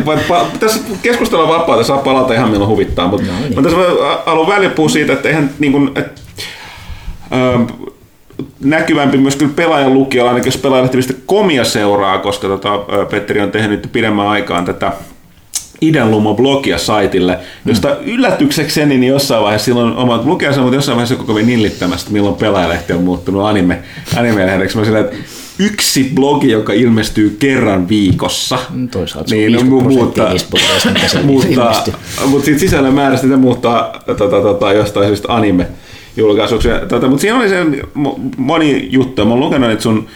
Tässä keskustella vapaata, saa palata ihan milloin huvittaa, mutta, no, niin. mutta tässä haluan välillä puhua siitä, että eihän niin kuin, että, öö, näkyvämpi myös kyllä pelaajan lukijalla, ainakin jos pelaajalehtivistä komia seuraa, koska tota, Petteri on tehnyt pidemmän aikaan tätä Idenlumo-blogia saitille, josta mm. yllätyksekseni niin jossain vaiheessa silloin omat lukijansa, mutta jossain vaiheessa koko kovin nillittämästä, milloin pelaajalehti on muuttunut anime, anime-lehdeksi. Mä sillä, että yksi blogi, joka ilmestyy kerran viikossa. Mm, toisaalta niin, 50 muuttaa, muuttaa, mutta siitä sisällön määrästä sitä muuttaa tota, tota, jostain syystä anime julkaisuksi. Tota, mutta siinä oli se moni juttu. Mä oon lukenut että sun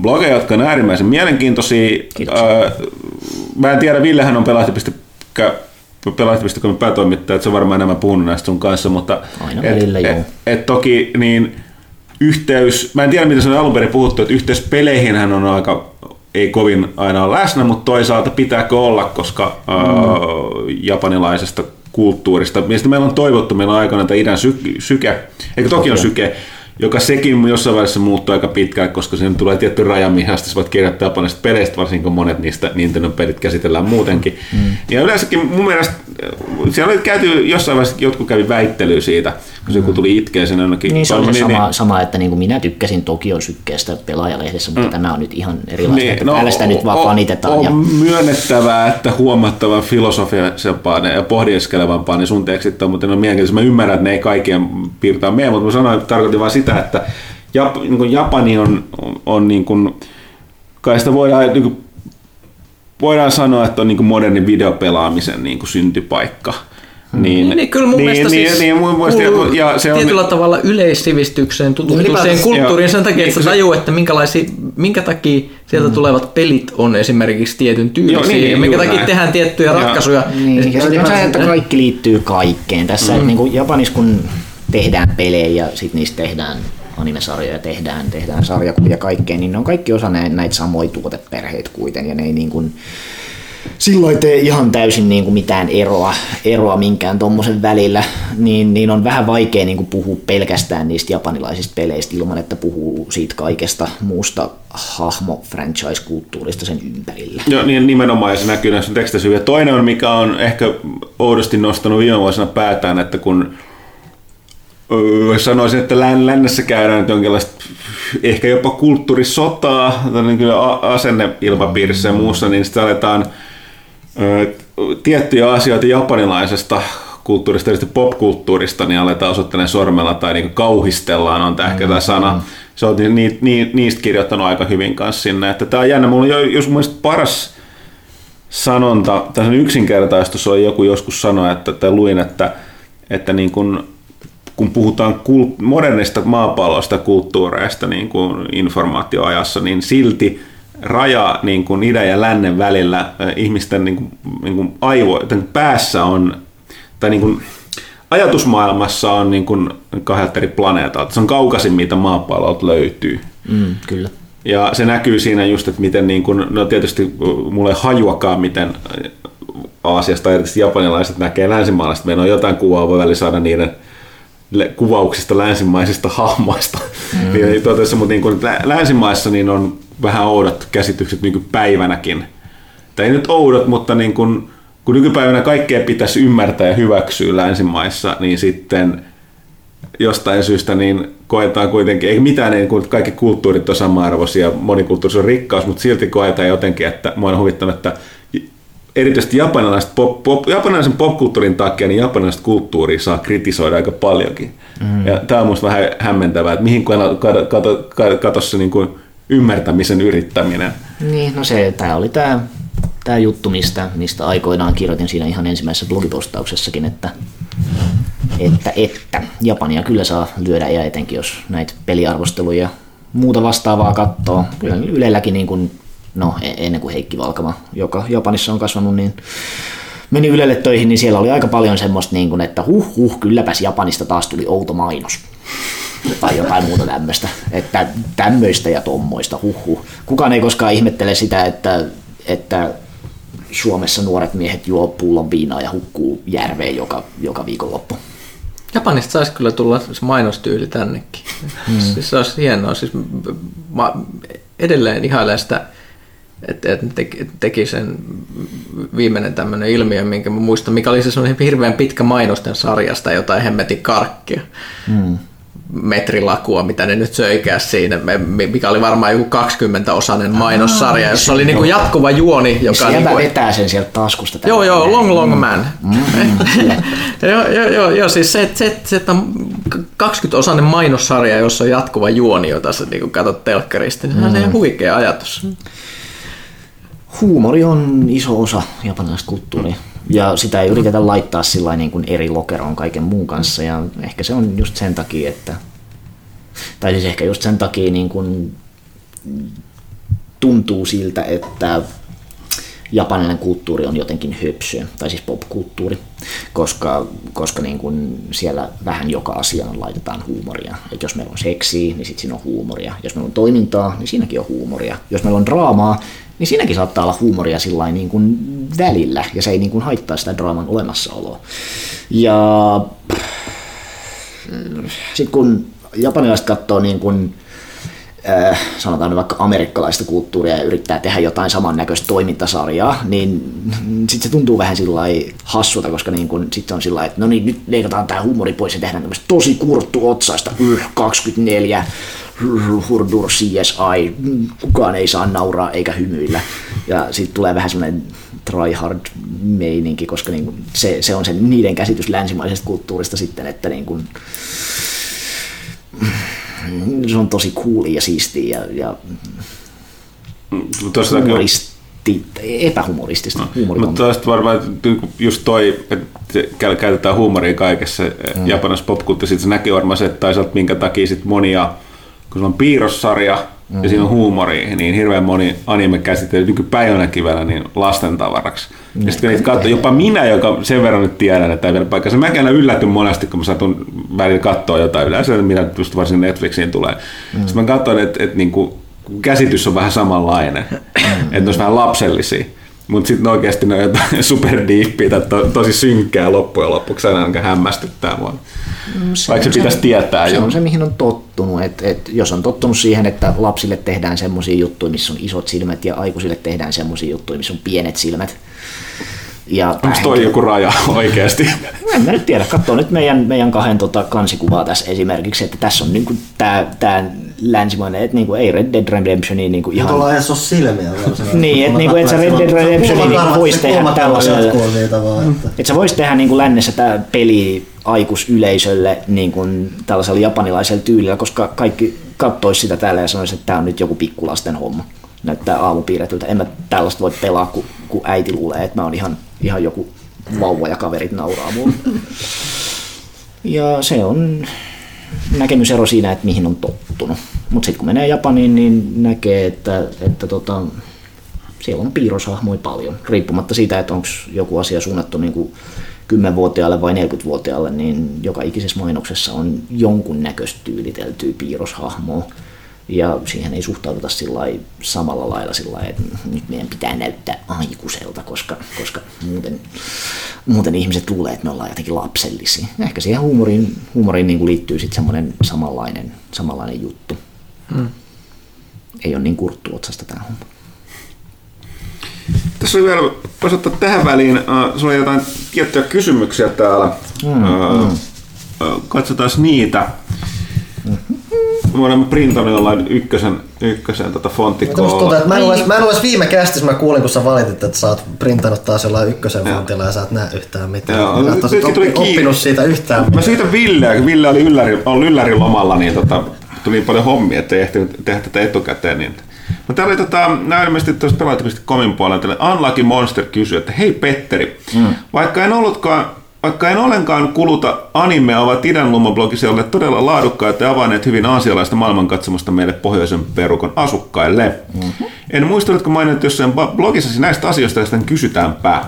blogeja, jotka on äärimmäisen mielenkiintoisia. Kiitos. Mä en tiedä, Villehän on pelahti.com päätoimittaja, että se on varmaan enemmän puhunut näistä sun kanssa, mutta Aina et, välillä, joo. et, et toki niin yhteys, mä en tiedä miten se on alun perin puhuttu, että yhteys peleihin hän on aika ei kovin aina ole läsnä, mutta toisaalta pitääkö olla, koska mm. ää, japanilaisesta kulttuurista, mistä meillä on toivottu, meillä on aikana tämä idän sy- syke, eikä toki on syke, joka sekin jossain vaiheessa muuttuu aika pitkään, koska siinä tulee tietty raja, mihin sä voit kirjoittaa japanisista peleistä, varsinkin kun monet niistä Nintendo-pelit käsitellään muutenkin. Mm. Ja yleensäkin mun mielestä, äh, siellä oli käyty jossain vaiheessa, jotkut kävi väittelyä siitä, kun joku tuli itkeä sen jonnekin. Niin se on se Niin, sama, niin. sama että niin kuin minä tykkäsin Tokion sykkeestä pelaajalehdessä, mutta mm. tämä on nyt ihan erilaista. Niin, että täällä sitä nyt vaan on- fanitetaan. On ja, myönnettävää, että huomattavan filosofiasempaa ja pohdiskelevampaa niin sun tekstit on, mutta ne on mielenkiintoisia. Mä ymmärrän, että ne ei kaikkien piirtää meidän, mutta mä sanoin, että tarkoitin vaan sitä, että Jap, niin kuin Japani on, on, on niin kuin, kai sitä voidaan, niin kuin, voidaan sanoa, että on niin kuin modernin videopelaamisen niin kuin syntypaikka. Niin, Niin, kyllä mun mielestä niin, siis niin, mun mielestä, kuuluu ja se on, tietyllä tavalla yleissivistykseen, tutustumiseen Ylipäätänsä- kulttuuriin sen takia, Niin, että kun sä se- tajuu, että minkälaisia, minkä takia sieltä tulevat pelit on esimerkiksi tietyn tyylisiä, Joo, niin, ja minkä takia näin. tehdään tiettyjä Joo. ratkaisuja. niin, ja Ja sanon, että kaikki liittyy kaikkeen. Tässä mm. niin kuin Japanissa kun tehdään pelejä ja sitten niistä tehdään animesarjoja, tehdään, tehdään sarjakuvia ja kaikkea, niin ne on kaikki osa näitä, näitä samoja tuoteperheitä kuitenkin, ja ne ei niin kuin, silloin tee ihan täysin niin kuin mitään eroa, eroa minkään tuommoisen välillä, niin, niin on vähän vaikea niin kuin puhua pelkästään niistä japanilaisista peleistä ilman, että puhuu siitä kaikesta muusta hahmo-franchise-kulttuurista sen ympärillä. Joo, niin nimenomaan, ja se näkyy näissä teksteissä hyvin. Ja toinen on, mikä on ehkä oudosti nostanut viime vuosina päätään, että kun sanoisin, että län, lännessä käydään nyt jonkinlaista ehkä jopa kulttuurisotaa, niin kyllä a- asenneilmapiirissä ja muussa, niin sitten aletaan tiettyjä asioita japanilaisesta kulttuurista, erityisesti popkulttuurista, niin aletaan osoittamaan sormella tai niin kauhistellaan, on tämä ehkä tämä sana. Se on ni, ni, niistä kirjoittanut aika hyvin kanssa sinne. Että tämä on jännä. Mulla on jo, jos mun paras sanonta, sen yksinkertaistus oli joku joskus sanoa, että, tai luin, että, että niin kun, kun puhutaan kult, modernista maapallosta kulttuureista niin kuin informaatioajassa, niin silti raja niin kuin idän ja lännen välillä äh, ihmisten niin kuin, niin kuin aivo, päässä on, tai niin kuin, ajatusmaailmassa on niin kuin kahdelta eri planeetalta. Se on kaukaisin, mitä maapallolta löytyy. Mm, kyllä. Ja se näkyy siinä just, että miten niin kun, no tietysti mulle ei hajuakaan, miten Aasiasta erityisesti japanilaiset näkee länsimaalaiset. Meillä on jotain kuvaa, voi väli saada niiden kuvauksista länsimaisista hahmoista. Mm. niin, totesi, mutta niin lä- länsimaissa niin on vähän oudot käsitykset niin kuin päivänäkin. Tai ei nyt oudot, mutta niin kun, kun nykypäivänä kaikkea pitäisi ymmärtää ja hyväksyä länsimaissa, niin sitten jostain syystä niin koetaan kuitenkin, ei mitään, niin kuin kaikki kulttuurit on sama-arvoisia, monikulttuurisuus on rikkaus, mutta silti koetaan jotenkin, että mua on huvittanut, että erityisesti japanilaiset pop, pop, japanilaisen popkulttuurin takia, niin japanilaista kulttuuria saa kritisoida aika paljonkin. Mm. Ja tämä on minusta vähän hämmentävää, että mihin kato, kato, kato, kato, se niin kuin ymmärtämisen yrittäminen. Niin, no se, tämä oli tämä tää juttu, mistä, mistä aikoinaan kirjoitin siinä ihan ensimmäisessä blogipostauksessakin, että, että, että Japania kyllä saa lyödä ja etenkin jos näitä peliarvosteluja ja muuta vastaavaa katsoo. Kyllä Ylelläkin niin kuin, no e- ennen kuin Heikki Valkama, joka Japanissa on kasvanut, niin meni Ylelle töihin, niin siellä oli aika paljon semmoista, niin kuin, että huh huh, kylläpäs Japanista taas tuli outo mainos. Tai jotain muuta tämmöistä. Että tämmöistä ja tommoista, huh huh. Kukaan ei koskaan ihmettele sitä, että, että Suomessa nuoret miehet juo pullon viinaa ja hukkuu järveen joka, joka viikonloppu. Japanista saisi kyllä tulla se mainostyyli tännekin. Mm. Siis se olisi hienoa. Siis mä edelleen ihailen sitä, että et teki, teki sen viimeinen tämmöinen ilmiö, minkä mä muistan, mikä oli se semmoinen hirveän pitkä mainosten sarjasta jotain hemmetin karkkia. Mm. metrilakua, mitä ne nyt söikää siinä, mikä oli varmaan joku 20-osainen mainossarja, jossa oli niinku jatkuva juoni, joka... Se niinku, vetää sen sieltä taskusta. Joo, joo, long, long man. joo, joo, joo, joo, siis se, se, se, että 20-osainen mainossarja, jossa on jatkuva juoni, jota sä niin katsot telkkarista, niin se on ihan huikea ajatus. Huumori on iso osa japanilaista kulttuuria. Ja sitä ei yritetä laittaa sillä niin kuin eri lokeroon kaiken muun kanssa. Ja ehkä se on just sen takia, että... Tai siis ehkä just sen takia niin kuin tuntuu siltä, että japanilainen kulttuuri on jotenkin höpsö, tai siis popkulttuuri, koska, koska niin kun siellä vähän joka asiaan laitetaan huumoria. Et jos meillä on seksiä, niin sitten siinä on huumoria. Jos meillä on toimintaa, niin siinäkin on huumoria. Jos meillä on draamaa, niin siinäkin saattaa olla huumoria sillä niin kuin välillä, ja se ei niin kuin haittaa sitä draaman olemassaoloa. Ja sitten kun japanilaiset katsoo niin kuin äh, sanotaan vaikka amerikkalaista kulttuuria ja yrittää tehdä jotain samannäköistä toimintasarjaa, niin sitten se tuntuu vähän sillä hassulta, koska niin kun, sitten on sillä että no niin, nyt leikataan tämä huumori pois ja tehdään tämmöistä tosi kurttu otsaista, 24, Hurdur CSI, kukaan ei saa nauraa eikä hymyillä. Ja sitten tulee vähän semmoinen tryhard meininki, koska niin kun se, se, on se niiden käsitys länsimaisesta kulttuurista sitten, että niin kun, se on tosi cool ja siistiä ja, ja humoristi, epähumoristista. No, mutta tuosta varmaan niinku just toi, että käytetään huumoria kaikessa mm. japanissa popkulttuurissa, se näkyy varmaan se, että toisaalta minkä takia sit monia, kun sulla on piirrossarja, mm. ja siinä on huumori, niin hirveän moni anime käsittelee nykypäivänäkin vielä niin lastentavaraksi. Mm. Ja sitten niitä katsoo, jopa minä, joka sen verran nyt tiedän, että ei vielä paikassa, mä aina yllätyn monesti, kun mä satun välillä katsoa jotain yleensä, minä just varsin Netflixiin tulee. Mm. Sitten mä katson, että, että, että niin kuin, käsitys on vähän samanlainen, mm. että ne olisi vähän lapsellisia. Mutta sitten oikeasti ne on jotain superdiippiä tai to, tosi synkkää loppujen lopuksi, aina hämmästyttää mua. Mm, se Vaikka se pitäisi tietää se jo. on se, mihin on tottunut. Et, et jos on tottunut siihen, että lapsille tehdään semmoisia juttuja, missä on isot silmät, ja aikuisille tehdään semmoisia juttuja, missä on pienet silmät. Ja Onko toi joku raja oikeasti? En mä nyt tiedä. Katso nyt meidän, meidän kahden tota, kansikuvaa tässä esimerkiksi, että tässä on niinku tämä länsimainen, että niinku, ei Red Dead Redemptionia niinku ihan... Tuolla ei ole silmiä. niin, että niinku, et sä Red Dead Redemptionia niinku voisi tehdä tällaiselle... Että sä voisi tehdä niinku lännessä tämä peli aikuisyleisölle niin kuin tällaisella japanilaisella tyylillä, koska kaikki kattoisi sitä täällä ja sanoisi, että tämä on nyt joku pikkulasten homma. Näyttää aamupiirretyltä. En mä tällaista voi pelaa, kun, kun äiti luulee, että mä oon ihan, ihan joku vauva ja kaverit nauraa mulle. Ja se on näkemysero siinä, että mihin on tottunut. Mutta sitten kun menee Japaniin, niin näkee, että, että tota, siellä on piirroshahmoja paljon, riippumatta siitä, että onko joku asia suunnattu niin kuin 10-vuotiaalle vai 40-vuotiaalle, niin joka ikisessä mainoksessa on jonkun näköistä tyyliteltyä piirroshahmoa. Ja siihen ei suhtauduta samalla lailla sillä että nyt meidän pitää näyttää aikuiselta, koska, koska muuten, muuten ihmiset luulee, että me ollaan jotenkin lapsellisia. Ehkä siihen huumoriin, huumoriin niin kuin liittyy sitten semmoinen samanlainen, samanlainen juttu. Hmm. Ei ole niin kurttuotsasta tämä homma. Tässä oli vielä, voisi ottaa tähän väliin, äh, sulla on jotain tiettyjä kysymyksiä täällä. Mm, äh, mm. Katsotaan niitä. Me olemme printannut jollain ykkösen, ykkösen tota fonttikoolla. Mä, en olisi, mä en olisi viime kästissä, mä kuulin kun sä valitit, että sä oot printannut taas jollain ykkösen fontilla ja sä et näe yhtään mitään. Joo, mä nyt, oppi, oppinut siitä yhtään Mä siitä Ville, Ville oli ylläri, oli ylläri lomalla, niin tota, tuli niin paljon hommia, että ei ehtinyt tehdä tätä etukäteen. Niin No täällä oli tota, ilmeisesti tuosta pelaajat.comin puolella, Unlucky Monster kysyy, että hei Petteri, mm. vaikka en ollutkaan vaikka en ollenkaan kuluta animea, ovat idän blogissa olleet todella laadukkaita ja avanneet hyvin aasialaista maailmankatsomusta meille pohjoisen perukon asukkaille. Mm-hmm. En muista, että mainit jossain blogissasi näistä asioista, joista kysytäänpä.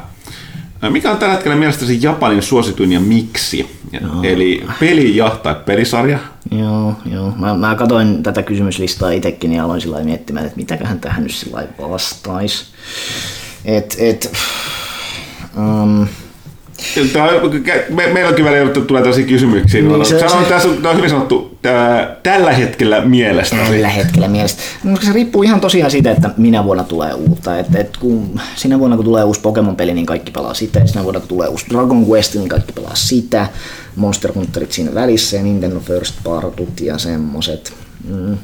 Mikä on tällä hetkellä mielestäsi Japanin suosituin ja miksi? Joo. Eli peli ja tai pelisarja? Joo, joo. Mä, mä katsoin tätä kysymyslistaa itsekin ja aloin sillä miettimään, että mitäköhän tähän nyt sillä vastaisi. Et, et, um, Tämä, me, meilläkin välillä tulee tällaisia kysymyksiä. Niin, se, Sano, se, tässä on, tämä on hyvin sanottu tää, tällä hetkellä mielestä. Tällä hetkellä mielestä. No, se riippuu ihan tosiaan siitä, että minä vuonna tulee uutta. Et, et kun, sinä vuonna kun tulee uusi Pokemon-peli, niin kaikki pelaa sitä. Ja sinä vuonna kun tulee uusi Dragon Quest, niin kaikki pelaa sitä. Monster Hunterit siinä välissä ja Nintendo First Partut ja semmoset. Mm.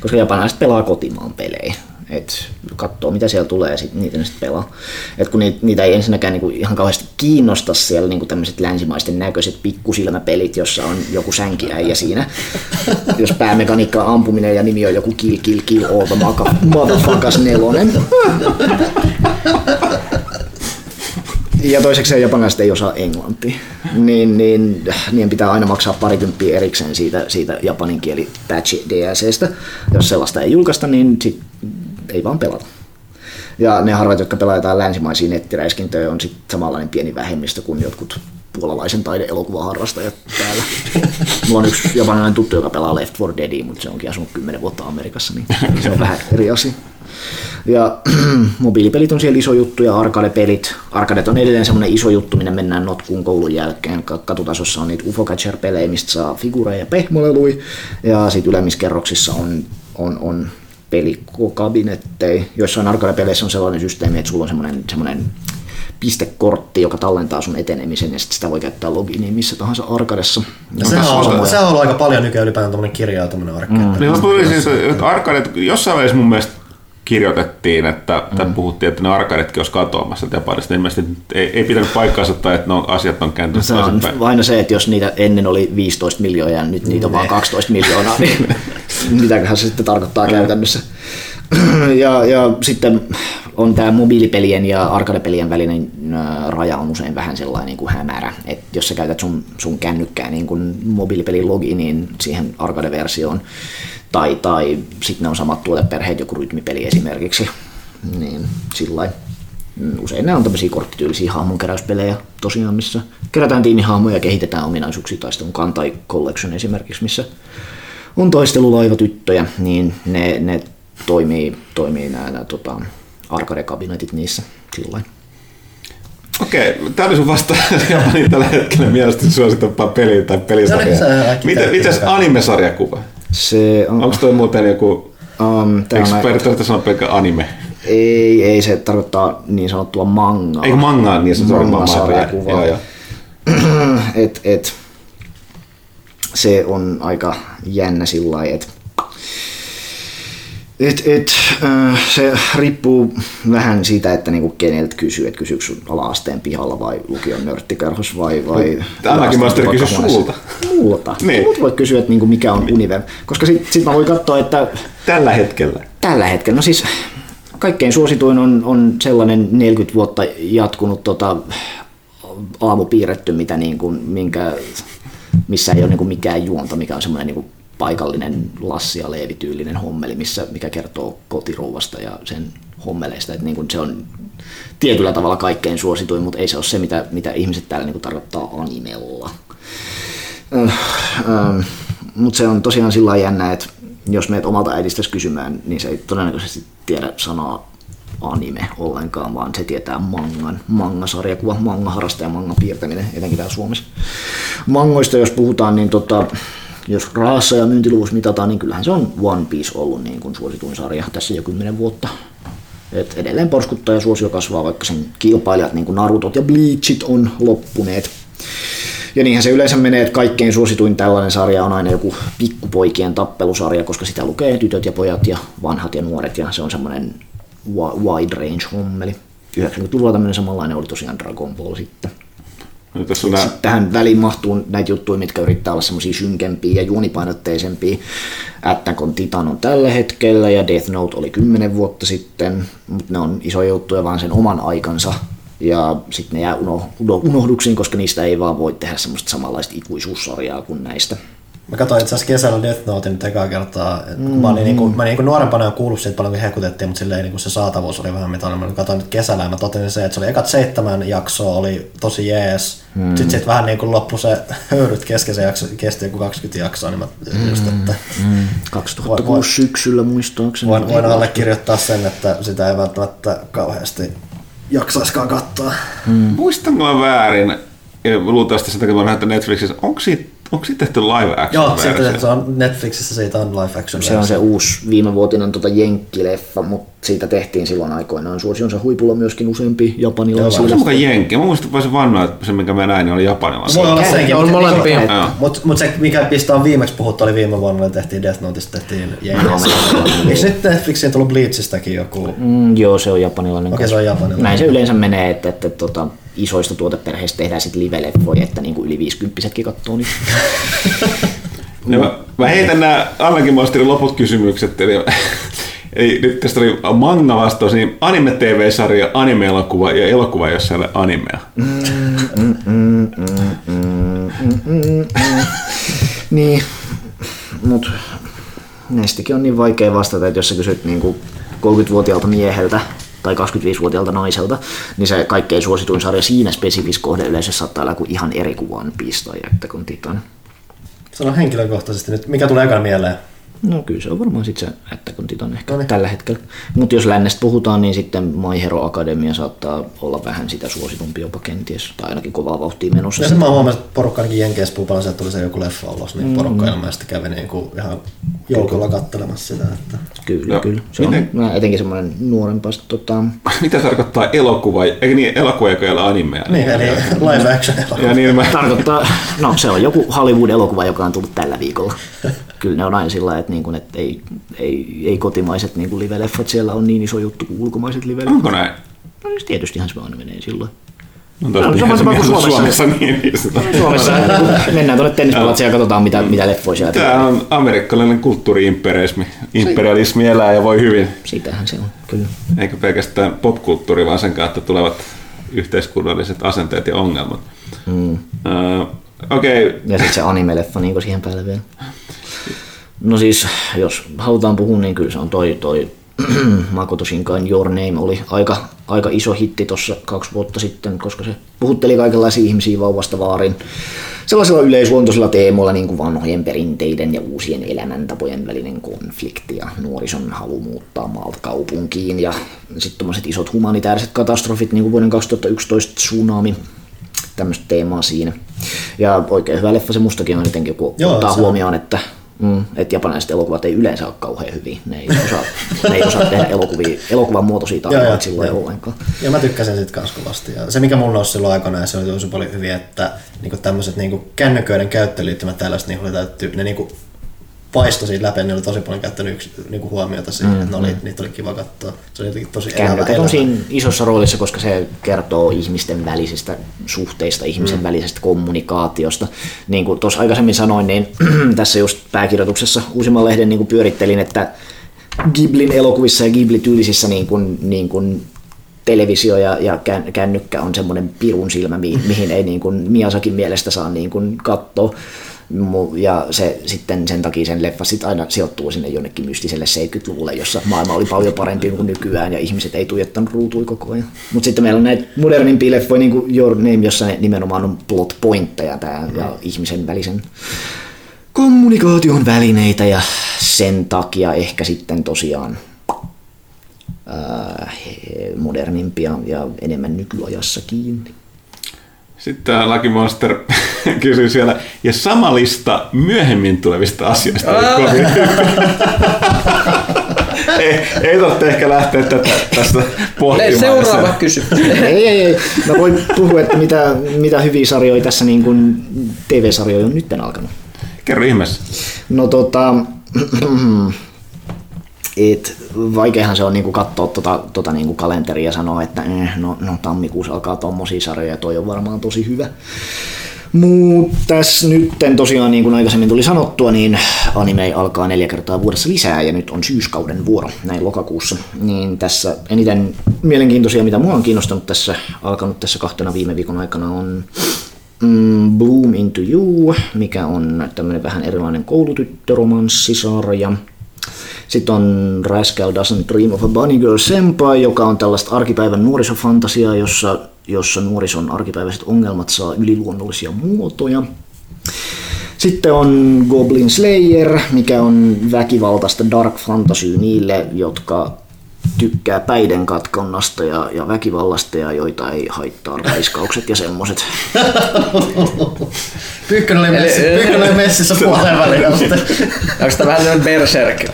Koska japanilaiset pelaa kotimaan pelejä että katsoo mitä siellä tulee ja sit niitä sitten pelaa. Et kun niitä, niitä ei ensinnäkään niinku ihan kauheasti kiinnosta siellä niinku tämmöiset länsimaisten näköiset pikkusilmäpelit, jossa on joku sänkiäijä siinä. Jos päämekaniikka on ampuminen ja nimi on joku kill kill kill all the motherfuckers nelonen. Ja toiseksi japanilaiset ei osaa englantia, niin, niin niin pitää aina maksaa parikymppiä erikseen siitä, siitä japanin kieli patch DLCstä. Jos sellaista ei julkaista, niin sit ei vaan pelata. Ja ne harvat, jotka pelaa jotain länsimaisia nettiräiskintöjä, on sitten samanlainen pieni vähemmistö kuin jotkut puolalaisen taideelokuvaharrastajat täällä. Mulla on yksi japanilainen tuttu, joka pelaa Left 4 Deadia, mutta se onkin asunut 10 vuotta Amerikassa, niin se on vähän eri asia. Ja mobiilipelit on siellä iso juttu ja arcade-pelit. Arcadet on edelleen semmoinen iso juttu, minne mennään notkuun koulun jälkeen. Katutasossa on niitä UFO Catcher-pelejä, mistä saa figureja ja pehmolelui. Ja sitten ylemmissä kerroksissa on, on, on pelikabinetteja. Joissain arcade-peleissä on sellainen systeemi, että sulla on semmoinen, semmoinen pistekortti, joka tallentaa sun etenemisen ja sit sitä voi käyttää loginiin missä tahansa arkadessa. Ja sehän on, ollut, sehän on ollut aika paljon nykyään ylipäätään tämmöinen kirjautuminen arkeen. Niin mä puhuisin, että arkadet, jossain vaiheessa mun mielestä kirjoitettiin, että, mm. tai puhuttiin, että ne arkadetkin olisi katoamassa Japanista. Ilmeisesti ei, ei pitänyt paikkaansa tai että no, asiat on kääntynyt Se on aina se, että jos niitä ennen oli 15 miljoonaa ja nyt niitä on vain 12 miljoonaa, niin mitäköhän se sitten tarkoittaa käytännössä. ja, ja sitten on tämä mobiilipelien ja arcade-pelien välinen raja on usein vähän sellainen niin kuin hämärä. Et jos sä käytät sun, sun kännykkää niin kuin mobiilipelin loginiin siihen arcade-versioon, tai, tai sitten ne on samat tuoteperheet, joku rytmipeli esimerkiksi, niin sillä mm, Usein nämä on tämmöisiä korttityylisiä hahmonkeräyspelejä tosiaan, missä kerätään tiimihahmoja ja kehitetään ominaisuuksia, tai sitten on Kantai Collection esimerkiksi, missä on taistelulaivatyttöjä, niin ne, ne toimii, toimii nämä, nämä tota, arcade-kabinetit niissä sillä Okei, tämä oli sun vasta Japanin tällä hetkellä mielestäni suositumpaa peli tai pelisarja. Miten, miten anime-sarjakuva? Se on... Onko toi muuten joku... Um, Eikö on periaatteessa sanoa pelkkä anime? Ei, ei, se tarkoittaa niin sanottua mangaa. Eikö mangaa, niin se on manga-sarjakuva. Joo, joo. et, et, se on aika jännä sillä lailla, että et, et, se riippuu vähän siitä, että niinku keneltä kysyy, että kysyykö sun ala-asteen pihalla vai lukion nörttikerhos vai... vai Tämäkin maisteri kysy sulta. Multa. Niin. Mut voi kysyä, että niinku mikä on Univer. Koska sit, sit mä voin katsoa, että... Tällä hetkellä? Tällä hetkellä. No siis kaikkein suosituin on, on sellainen 40 vuotta jatkunut tota, aamupiirretty, mitä niin kuin, minkä, missä ei ole niin kuin mikään juonta, mikä on semmoinen niin kuin paikallinen Lassi ja Leevi-tyylinen hommeli, missä, mikä kertoo kotirouvasta ja sen hommeleista. Että niin kuin se on tietyllä tavalla kaikkein suosituin, mutta ei se ole se, mitä, mitä ihmiset täällä niin kuin tarkoittaa animella. Äh, äh, mutta se on tosiaan sillä jännä, että jos meet omalta äidistäsi kysymään, niin se ei todennäköisesti tiedä sanaa anime ollenkaan, vaan se tietää mangan, manga-sarjakuva, manga-harrastaja ja manga piirtäminen, etenkin täällä Suomessa. Mangoista jos puhutaan, niin tota, jos raassa ja myyntiluvussa mitataan, niin kyllähän se on One Piece ollut niin kuin suosituin sarja tässä jo kymmenen vuotta. Et edelleen porskuttaa ja suosio kasvaa, vaikka sen kilpailijat, niin kuin Narutot ja Bleachit, on loppuneet. Ja niinhän se yleensä menee, että kaikkein suosituin tällainen sarja on aina joku pikkupoikien tappelusarja, koska sitä lukee tytöt ja pojat ja vanhat ja nuoret, ja se on semmoinen wide range hommeli. 90-luvulla tämmöinen samanlainen oli tosiaan Dragon Ball sitten. No, tässä on nää... Tähän väliin mahtuu näitä juttuja, mitkä yrittää olla semmoisia synkempiä ja juonipainotteisempia. Attack on Titan on tällä hetkellä ja Death Note oli kymmenen vuotta sitten, mutta ne on isoja juttuja vaan sen oman aikansa. Ja sitten ne jää unohduksiin, koska niistä ei vaan voi tehdä semmoista samanlaista ikuisuussarjaa kuin näistä. Mä katsoin itse asiassa kesällä Death Notein nyt ekaa kertaa. Et mm. Mä olin, niinku, mä niinku nuorempana jo kuullut siitä paljon, kun hekutettiin, mutta silleen niinku se saatavuus oli vähän mitä Mä katsoin nyt kesällä ja mä totesin se, että se oli ekat seitsemän jaksoa, oli tosi jees. Mm. Sitten sit vähän niinku loppu se höyryt kesken se jakso, kesti joku 20 jaksoa, niin mä mm. just, että... Mm. 2006 voin, syksyllä muistaakseni. Voin, voin allekirjoittaa sen, että sitä ei välttämättä kauheasti jaksaiskaan katsoa. Mm. Muistanko mä väärin, ja luultavasti sitä, kun mä nähnyt Netflixissä, onko siitä Onko siitä tehty live action Joo, siitä, se on Netflixissä siitä on live action Se on se uusi viimevuotinen tota Jenkkileffa, mutta siitä tehtiin silloin aikoinaan suosionsa huipulla myöskin useampi japanilaisia. Onko se mukaan Jenkki? Mä muistan voisin vannoa, että se mikä mä näin niin oli japanilaisia. Voi olla sekin, on molempia. Mutta mut se mikä pistä on viimeksi puhuttu oli viime vuonna, että tehtiin Death Noteista, tehtiin Jenkissä. Eikö nyt Netflixiin tullut Bleachistäkin joku? Mm, joo, se on japanilainen. Okei, okay, se on japanilainen. Näin se yleensä menee, että, että, että tota, isoista tuoteperheistä tehdään sitten live-leffoja, että niin kuin yli 50 katsoo niitä. No, mä, mä heitän nämä Annakin Masterin loput kysymykset. Eli, Eli nyt tästä oli manga vastaus, niin anime-tv-sarja, anime-elokuva ja elokuva, jossa ei ole animea. Niin, mutta näistäkin on niin vaikea vastata, että jos sä kysyt niin 30-vuotiaalta mieheltä tai 25-vuotiaalta naiselta, niin se kaikkein suosituin sarja siinä spesifis kohde yleensä saattaa olla kuin ihan eri kuvan pistoja, että kun Titan. Sano henkilökohtaisesti nyt, mikä tulee ekan mieleen? No kyllä se on varmaan sitten se Attack on Titan ehkä No niin. tällä hetkellä. Mutta jos lännestä puhutaan, niin sitten My Hero Academia saattaa olla vähän sitä suositumpi jopa kenties, tai ainakin kovaa vauhtia menossa. Ja sitten mä huomasin, että porukka ainakin Jenkeissä puhuu paljon, että tuli se joku leffa ulos, niin porukka ilmeisesti kävi niin kuin ihan joukolla kattelemassa sitä. Että... Kyllä, No, kyllä. Se miten- on mä etenkin semmoinen nuorempi tota, Mitä tarkoittaa elokuva? Eikö niin, elokuva, joka ei ole animea? Niin, eli live action elokuva. Ja niin mä, Tarkoittaa, no se on joku Hollywood-elokuva, joka on tullut tällä viikolla. Kyllä ne on aina sillä että, niin kuin, että ei, ei, ei kotimaiset niin kuin live-leffat siellä on niin iso juttu kuin ulkomaiset live-leffat. onko näin? No siis tietystihän se aina menee silloin. No, No, tosta sama tapa kuin Suomessa. Suomessa. Niin, niin. Suomessa mennään tuonne tennispalatsiin ja katsotaan mitä, mitä leffoja siellä Tämä on amerikkalainen kulttuuri-imperialismi. Imperialismi elää ja voi hyvin. Sitähän se on, kyllä. Eikä pelkästään popkulttuuri, vaan sen kautta tulevat yhteiskunnalliset asenteet ja ongelmat. Mm. Uh, Okei, okay. Ja sitten se anime-leffa niin siihen päälle vielä. No siis, jos halutaan puhua, niin kyllä se on toi, toi Makoto Shinkain Your Name oli aika, aika iso hitti tuossa kaksi vuotta sitten, koska se puhutteli kaikenlaisia ihmisiä vauvasta vaarin sellaisilla yleisluontoisilla teemoilla, niin kuin vanhojen perinteiden ja uusien elämäntapojen välinen konflikti ja nuorison halu muuttaa maalta kaupunkiin ja sitten tuommoiset isot humanitaariset katastrofit, niin kuin vuoden 2011 tsunami, tämmöistä teemaa siinä. Ja oikein hyvä leffa se mustakin on etenkin, kun Joo, ottaa se on. huomioon, että Mm, että japanilaiset elokuvat ei yleensä ole kauhean hyviä. Ne ei osaa, ne ei osaa tehdä elokuvia, elokuvan muotoisia tarinoita silloin joo. ollenkaan. Ja mä tykkäsin siitä kans kovasti. Ja se mikä mulla nousi silloin aikana, ja se oli tosi paljon hyviä, että niinku tämmöiset niinku kännyköiden käyttöön liittymät tällaiset, niin oli täytty, ne niinku paisto siitä läpi, ne oli tosi paljon käyttänyt yksi, niinku huomiota siihen, mm, että oli, niitä oli kiva katsoa. Se oli jotenkin tosi elävä, Kännykät on elävä. siinä isossa roolissa, koska se kertoo ihmisten välisistä suhteista, ihmisen mm. välisestä kommunikaatiosta. Niin kuin tuossa aikaisemmin sanoin, niin tässä just pääkirjoituksessa uusimman lehden niin kuin pyörittelin, että Ghiblin elokuvissa ja Ghibli-tyylisissä niin kuin, niin kuin televisio ja, ja kän- kännykkä on semmoinen pirun silmä, mi- mihin ei niin kuin Miasakin mielestä saa niin kuin katsoa. Ja se sitten sen takia sen leffa sit aina sijoittuu sinne jonnekin mystiselle 70-luvulle, jossa maailma oli paljon parempi kuin nykyään ja ihmiset ei tuijottanut ruutui koko ajan. Mutta sitten meillä on näitä modernimpia leffoja, niin kuin Your Name, jossa nimenomaan on plot pointteja tää, ja ihmisen välisen kommunikaation välineitä ja sen takia ehkä sitten tosiaan ää, modernimpia ja enemmän nykyajassa kiinni. Sitten tämä Lucky Monster kysyy siellä, ja sama lista myöhemmin tulevista asioista. oli kovin ei, ei tarvitse ehkä lähteä tätä tästä pohtimaan. Seuraava kysymys. ei, ei, ei. Mä voin puhua, että mitä, mitä hyviä sarjoja tässä niin kuin TV-sarjoja on nytten alkanut. Kerro ihmeessä. No tota, et, vaikeahan se on niinku katsoa tota, tota niinku kalenteria ja sanoa, että eh, no, no tammikuussa alkaa tommosia sarjoja ja toi on varmaan tosi hyvä. Mutta tässä nyt tosiaan, niin kuin aikaisemmin tuli sanottua, niin anime alkaa neljä kertaa vuodessa lisää ja nyt on syyskauden vuoro näin lokakuussa. Niin tässä eniten mielenkiintoisia, mitä mua on kiinnostanut tässä, alkanut tässä kahtena viime viikon aikana on mm, Bloom into You, mikä on tämmöinen vähän erilainen koulutyttöromanssisarja. Sitten on Rascal Doesn't Dream of a Bunny Girl Senpai, joka on tällaista arkipäivän nuorisofantasiaa, jossa, jossa nuorison arkipäiväiset ongelmat saa yliluonnollisia muotoja. Sitten on Goblin Slayer, mikä on väkivaltaista dark fantasy niille, jotka tykkää päiden katkonnasta ja, ja väkivallasta ja joita ei haittaa raiskaukset ja semmoset. Pyykkönen oli, messi, Eli- Pyykkönen oli messissä puoleen väliin. mutta- Onko tämä vähän sellainen Berserk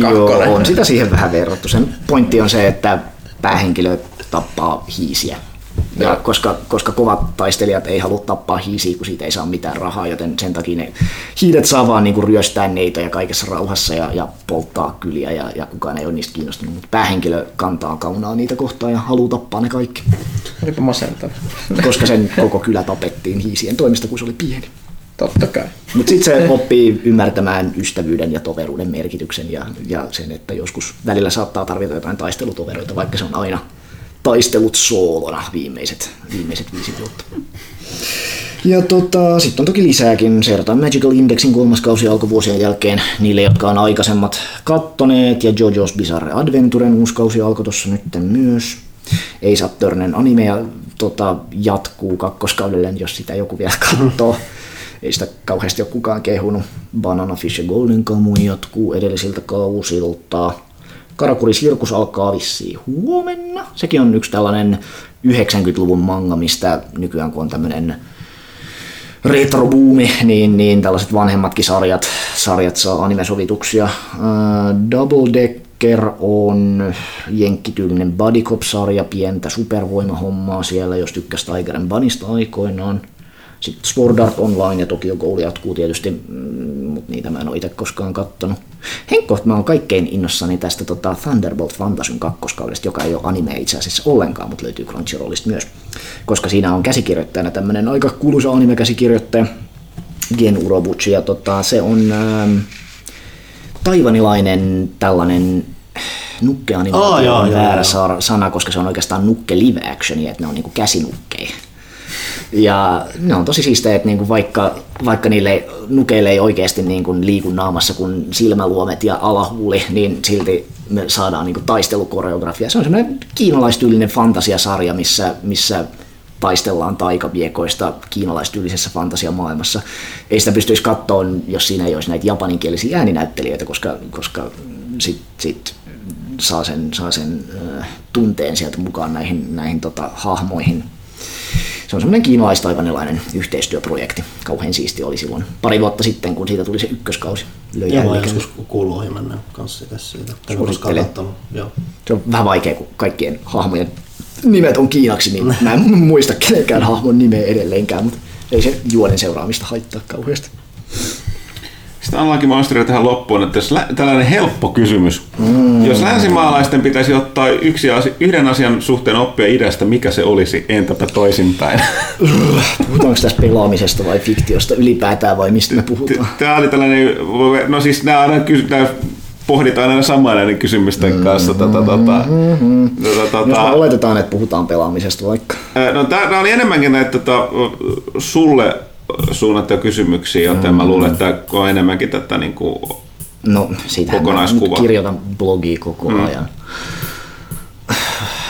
Joo, on sitä siihen vähän verrattu. Sen pointti on se, että päähenkilö tappaa hiisiä. Ja koska, koska kovat taistelijat ei halua tappaa hiisiä, kun siitä ei saa mitään rahaa, joten sen takia ne hiilet saa vaan niinku ryöstää neitä ja kaikessa rauhassa ja, ja polttaa kyliä ja, ja kukaan ei ole niistä kiinnostunut. Mutta päähenkilö kantaa kaunaa niitä kohtaan ja haluaa tappaa ne kaikki, Olipa masentava. koska sen koko kylä tapettiin hiisien toimesta, kun se oli pieni. Totta kai. Mutta sitten se oppii ymmärtämään ystävyyden ja toveruuden merkityksen ja, ja sen, että joskus välillä saattaa tarvita jotain taistelutoveroita, vaikka se on aina taistelut soolona viimeiset, viimeiset viisi vuotta. Ja tota, sitten on toki lisääkin. Seurataan Magical Indexin kolmas kausi alkuvuosien jälkeen niille, jotka on aikaisemmat kattoneet. Ja JoJo's Bizarre Adventuren uusi kausi alkoi tuossa nyt myös. Ei saa törnen anime ja tota, jatkuu kakkoskaudelle, jos sitä joku vielä katsoo. Ei sitä kauheasti ole kukaan kehunut. Banana Fish ja Golden Kamuy jatkuu edellisiltä kausilta. Karakuri Sirkus alkaa vissiin huomenna. Sekin on yksi tällainen 90-luvun manga, mistä nykyään kun on tämmöinen retrobuumi, niin, niin tällaiset vanhemmatkin sarjat, sarjat saa animesovituksia. Uh, Double Decker on jenkkityylinen Buddy Cop-sarja, pientä supervoimahommaa siellä, jos tykkäsi Tiger Bunnysta aikoinaan. Sitten Sword Art Online ja Tokyo Ghoul jatkuu tietysti, mm, mutta niitä mä en ole itse koskaan kattonut. Henkko, mä oon kaikkein innossani tästä tota Thunderbolt Fantasyn kakkoskaudesta, joka ei ole anime itse asiassa ollenkaan, mutta löytyy Crunchyrollista myös. Koska siinä on käsikirjoittajana tämmönen aika kuuluisa anime-käsikirjoittaja, Gen Urobuchi, ja tota, se on ähm, taivanilainen tällainen nukkeanimaatio on joo, väärä sana, koska se on oikeastaan nukke live actionia, että ne on niinku käsinukkeja. Ja ne on tosi siistejä, että niinku vaikka, vaikka niille nukeille ei oikeasti niinku liiku naamassa kuin silmäluomet ja alahuuli, niin silti me saadaan niinku taistelukoreografia. Se on semmoinen kiinalaistyylinen fantasiasarja, missä, missä taistellaan taikaviekoista kiinalaistyylisessä fantasiamaailmassa. Ei sitä pystyisi katsoa, jos siinä ei olisi näitä japaninkielisiä ääninäyttelijöitä, koska, koska sit, sit saa sen, saa sen äh, tunteen sieltä mukaan näihin, näihin tota, hahmoihin. Se on semmoinen kiinalaistaivanilainen yhteistyöprojekti. Kauhean siisti oli silloin pari vuotta sitten, kun siitä tuli se ykköskausi. Löi Joo, mä joskus kuullut ohi mennä kanssa siitä. siitä. Joo. Se on vähän vaikea, kun kaikkien hahmojen nimet on kiinaksi, niin mä en muista kenenkään hahmon nimeä edelleenkään, mutta ei se juonen seuraamista haittaa kauheasti. Sitten Unlucky Monsterille tähän loppuun, että jos lä- tällainen helppo kysymys. Mm. Jos länsimaalaisten pitäisi ottaa yksi asi- yhden asian suhteen oppia idästä, mikä se olisi? Entäpä toisinpäin? Puhutaanko tässä pelaamisesta vai fiktiosta ylipäätään vai mistä me puhutaan? Tämä oli tällainen, no siis nämä, aina kysy- nämä pohditaan aina samaa näiden kysymysten kanssa. Tota, tota, tota, tota, Jos oletetaan, että puhutaan pelaamisesta vaikka. No tämä oli enemmänkin näitä tota, sulle suunnattuja kysymyksiä, joten mä luulen, että tämä on enemmänkin tätä niin kuin, No, siitähän mä Kokonaiskuva. kirjoitan blogia koko ajan.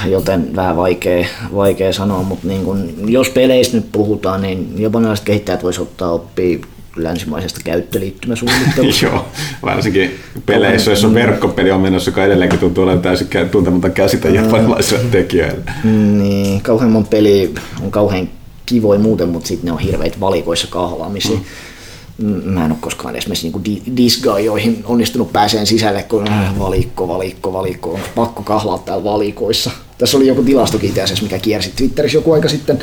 Joten vähän vaikea, vaikea sanoa, mutta niin kun, jos peleistä nyt puhutaan, niin japanilaiset kehittäjät voisi ottaa oppia länsimaisesta käyttöliittymäsuunnittelusta. Joo, varsinkin peleissä, jos on verkkopeli on menossa, joka edelleenkin tuntuu olevan täysin kä- tuntematta käsitä japanilaisille tekijöille. Niin, kauhean mon peli on kauhean kivoja muuten, mutta sitten ne on hirveitä valikoissa kahlaamisia. Mm. Mä en ole koskaan esimerkiksi niinku di- disgaioihin onnistunut pääseen sisälle, kun äh, valikko, valikko, valikko, on pakko kahlaa täällä valikoissa. Tässä oli joku tilastokin itse asiassa, mikä kiersi Twitterissä joku aika sitten,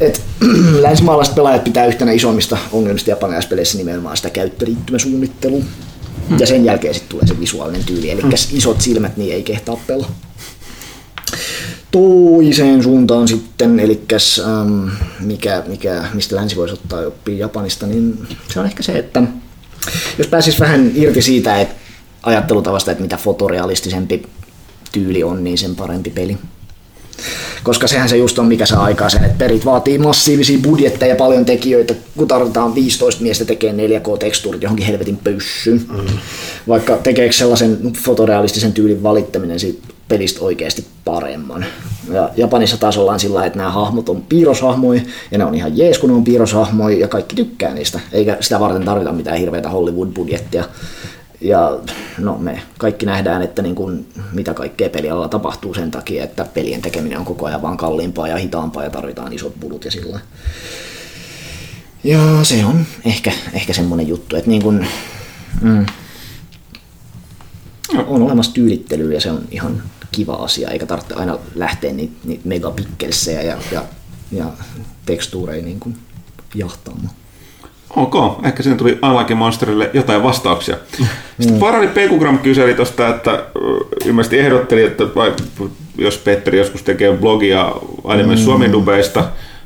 että länsimaalaiset pelaajat pitää yhtenä isommista ongelmista japanilaispeleissä nimenomaan sitä käyttöliittymäsuunnittelua. Ja sen jälkeen sitten tulee se visuaalinen tyyli, eli isot silmät niin ei kehtaa pelaa toiseen suuntaan sitten, eli ähm, mikä, mikä, mistä länsi voisi ottaa oppia Japanista, niin se on ehkä se, että jos pääsis vähän irti siitä että ajattelutavasta, että mitä fotorealistisempi tyyli on, niin sen parempi peli. Koska sehän se just on, mikä saa aikaa sen, että perit vaatii massiivisia budjetteja ja paljon tekijöitä, kun tarvitaan 15 miestä tekee 4K-tekstuurit johonkin helvetin pyssyyn. Mm. Vaikka tekeekö sellaisen fotorealistisen tyylin valittaminen siitä pelistä oikeasti paremman. Ja Japanissa taas ollaan sillä että nämä hahmot on piirroshahmoja, ja ne on ihan jees, kun ne on piirroshahmoja, ja kaikki tykkää niistä. Eikä sitä varten tarvita mitään hirveätä Hollywood-budjettia. Ja no me kaikki nähdään, että niin kuin, mitä kaikkea pelialalla tapahtuu sen takia, että pelien tekeminen on koko ajan vaan kalliimpaa ja hitaampaa ja tarvitaan isot bulut ja sillä. Ja se on ehkä, ehkä semmoinen juttu, että niin kuin, mm, on olemassa tyylittelyä ja se on ihan kiva asia, eikä tarvitse aina lähteä niitä, niitä megapikkelsejä ja, ja, ja tekstuureja niin kuin jahtaamaan. Ok, ehkä siinä tuli Unlucky Monsterille jotain vastauksia. Sitten Farari Pekugram kyseli tuosta, että ilmeisesti ehdotteli, että vai, jos Petteri joskus tekee blogia anime mm. suomidubeista,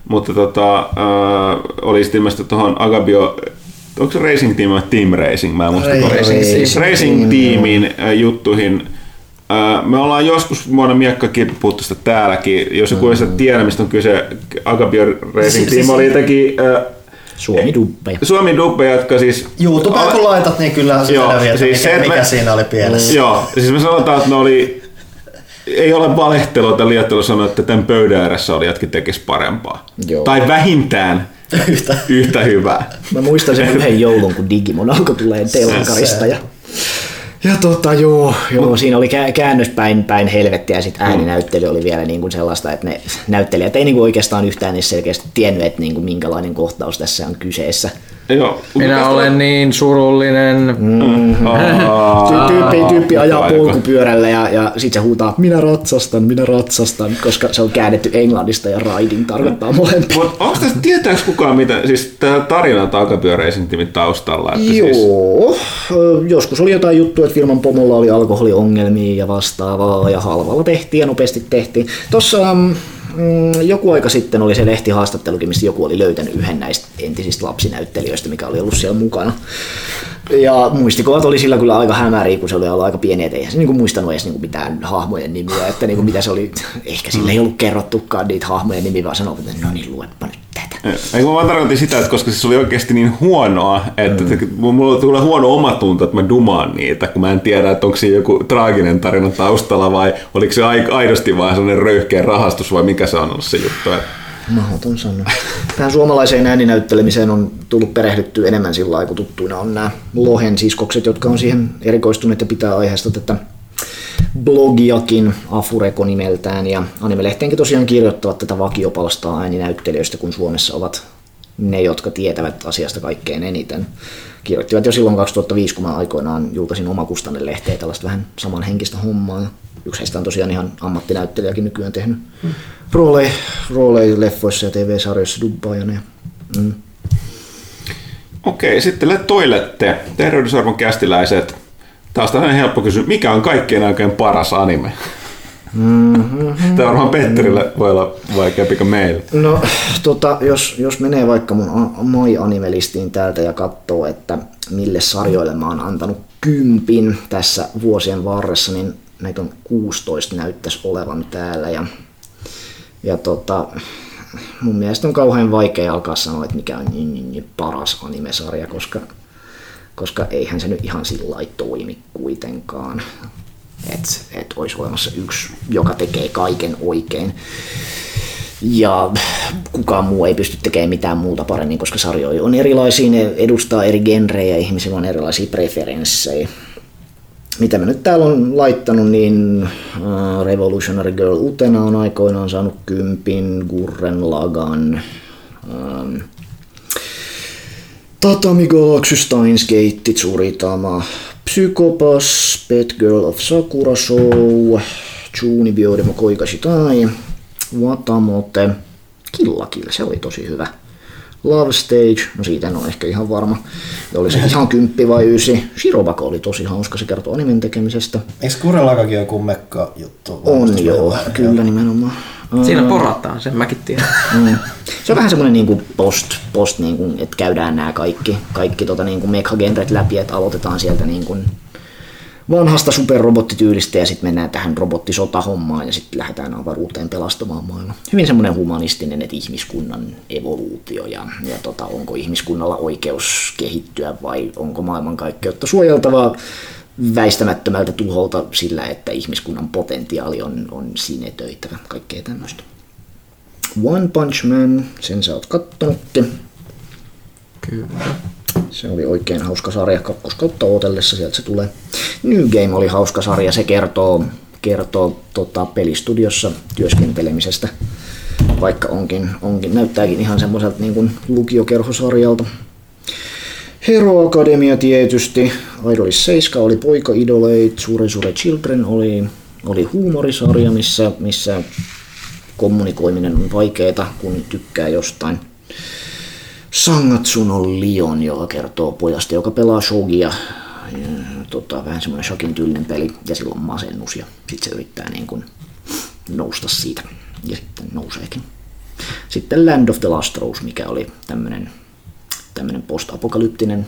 mutta tota, äh, oli sitten ilmeisesti tuohon Agabio, onko se Racing Team vai Team Racing? Mä en muista. Racing Racing. Racing Teamin juttuihin. Äh, me ollaan joskus vuonna Miekkakin puhuttu sitä täälläkin. Jos joku ei sitä tiedä, mistä on kyse, Agabio Racing Team oli jotenkin Suomi dubbeja. Suomi dubbeja, jotka siis... YouTubeen kun laitat, niin kyllä se Joo, siis se, mikä, mikä me- siinä oli pielessä. Joo, siis me sanotaan, että ne oli... Ei ole valehtelua, että Liettelu sanoi, että tämän pöydän ääressä oli jatkin tekisi parempaa. Joo. Tai vähintään Yhtä. yhtä hyvää. Mä muistan sen yhden joulun, kun Digimon alkoi tulee telkkarista. Se- Ja, ja tota, joo, joo siinä oli kää- käännös päin, päin helvettiä ja sitten ääninäyttely oli vielä niin kuin sellaista, että ne näyttelijät ei niin kuin oikeastaan yhtään edes selkeästi tiennyt, että niin kuin minkälainen kohtaus tässä on kyseessä. Joo. Minä olen niin surullinen. Ty- tyyppi, tyyppi ajaa Aika. polkupyörällä ja, ja sitten se huutaa, minä ratsastan, minä ratsastan, koska se on käännetty englannista ja riding tarkoittaa molempia. Mutta onko tässä, tietääks kukaan mitä, siis tämä tarina on takapyöreisen timin taustalla? Että Siis, Joo, ö, joskus oli jotain juttua, että firman pomolla oli alkoholiongelmia ja vastaavaa ja halvalla tehtiin ja nopeasti tehtiin. Tuossa mm, joku aika sitten oli se lehtihaastattelukin, missä joku oli löytänyt yhden näistä entisistä lapsinäyttelijöistä, mikä oli ollut siellä mukana. Ja muistikuvat oli sillä kyllä aika hämäriä, kun se oli ollut aika pieni, että eihän se niinku muistanut edes niinku mitään hahmojen nimiä, että niinku mitä se oli, ehkä sille ei ollut kerrottukaan niitä hahmojen nimiä, vaan sanoi, että no niin, luepa nyt tätä. Ei, mä vaan tarkoitin sitä, että koska se oli oikeasti niin huonoa, että mm. mulla tulee huono omatunto, että mä dumaan niitä, kun mä en tiedä, että onko siinä joku traaginen tarina taustalla vai oliko se ai- aidosti vaan sellainen röyhkeä rahastus vai mikä se on ollut se juttu. Että Mahdoton sanoa. Tähän suomalaiseen ääninäyttelemiseen on tullut perehdyttyä enemmän sillä lailla, kun tuttuina on nämä Lohen siskokset, jotka on siihen erikoistuneet ja pitää aiheesta tätä blogiakin Afureko nimeltään. Ja Animelehteenkin tosiaan kirjoittavat tätä vakiopalstaa ääninäyttelijöistä, kun Suomessa ovat ne, jotka tietävät asiasta kaikkein eniten. Kirjoittivat jo silloin 2005, kun mä aikoinaan julkaisin omakustanne-lehteä tällaista vähän samanhenkistä hommaa. Yksi heistä on tosiaan ihan ammattinäyttelijäkin nykyään tehnyt rooleja, rooleja leffoissa ja TV-sarjoissa dubbaajana. Ja, mm. Okei, sitten le toilette, terveydysarvon kästiläiset. Taas on helppo kysyä, mikä on kaikkien aikojen paras anime? Mm-hmm. Tämä varmaan Petterille voi olla vaikeampi kuin meille. No, tota, jos, jos menee vaikka mun My Anime-listiin täältä ja katsoo, että mille sarjoille mä oon antanut kympin tässä vuosien varressa, niin näitä on 16 näyttäisi olevan täällä. Ja, ja tota, mun mielestä on kauhean vaikea alkaa sanoa, että mikä on niin, niin, niin paras animesarja, koska, koska eihän se nyt ihan sillä toimi kuitenkaan. Että et olisi olemassa yksi, joka tekee kaiken oikein. Ja kukaan muu ei pysty tekemään mitään muuta paremmin, koska sarjoja on erilaisia, ne edustaa eri genrejä, ihmisillä on erilaisia preferenssejä. Mitä mä nyt täällä on laittanut, niin äh, Revolutionary Girl Utena on aikoinaan saanut kympin, Gurren Lagan, ähm, Tatami Galaxy Steins Gate, Tsuritama, Psychopass, Pet Girl of Sakura Show, Chuni Biodemo Koikashi Tai, Watamote, Killa Kill, se oli tosi hyvä. Love Stage, no siitä en ole ehkä ihan varma. Ja oli se ihan kymppi vai ysi. Shirobako oli tosi hauska, se kertoo animen tekemisestä. Eikö Kurelakakin joku mekka juttu? On joo, kyllä nimenomaan. Siinä porataan, sen mäkin tiedän. Mm. Se on vähän semmoinen niinku post, post niinku, että käydään nämä kaikki, kaikki tota niinku mekhagenret läpi, että aloitetaan sieltä niinku vanhasta superrobottityylistä ja sitten mennään tähän robottisotahommaan ja sitten lähdetään avaruuteen pelastamaan maailmaa. Hyvin semmoinen humanistinen, että ihmiskunnan evoluutio ja, ja tota, onko ihmiskunnalla oikeus kehittyä vai onko maailmankaikkeutta suojeltavaa väistämättömältä tuholta sillä, että ihmiskunnan potentiaali on, on sinetöitävä, kaikkea tämmöistä. One Punch Man, sen sä oot kattonutkin. Kyllä. Se oli oikein hauska sarja, kakkoskautta ootellessa sieltä se tulee. New Game oli hauska sarja, se kertoo, kertoo tota, pelistudiossa työskentelemisestä, vaikka onkin, onkin näyttääkin ihan semmoiselta niin kuin lukiokerhosarjalta. Hero Academia tietysti, Idolis 7 oli Poika Idoleit, Sure Sure Children oli, oli huumorisarja, missä, missä kommunikoiminen on vaikeaa, kun tykkää jostain. Sangatsun on Lion, joka kertoo pojasta, joka pelaa shogia. Ja, tota, vähän semmoinen shokin tyylinen peli ja silloin masennus ja sitten se yrittää niin kuin nousta siitä ja sitten nouseekin. Sitten Land of the Lost Rose, mikä oli tämmöinen tämmöinen post-apokalyptinen,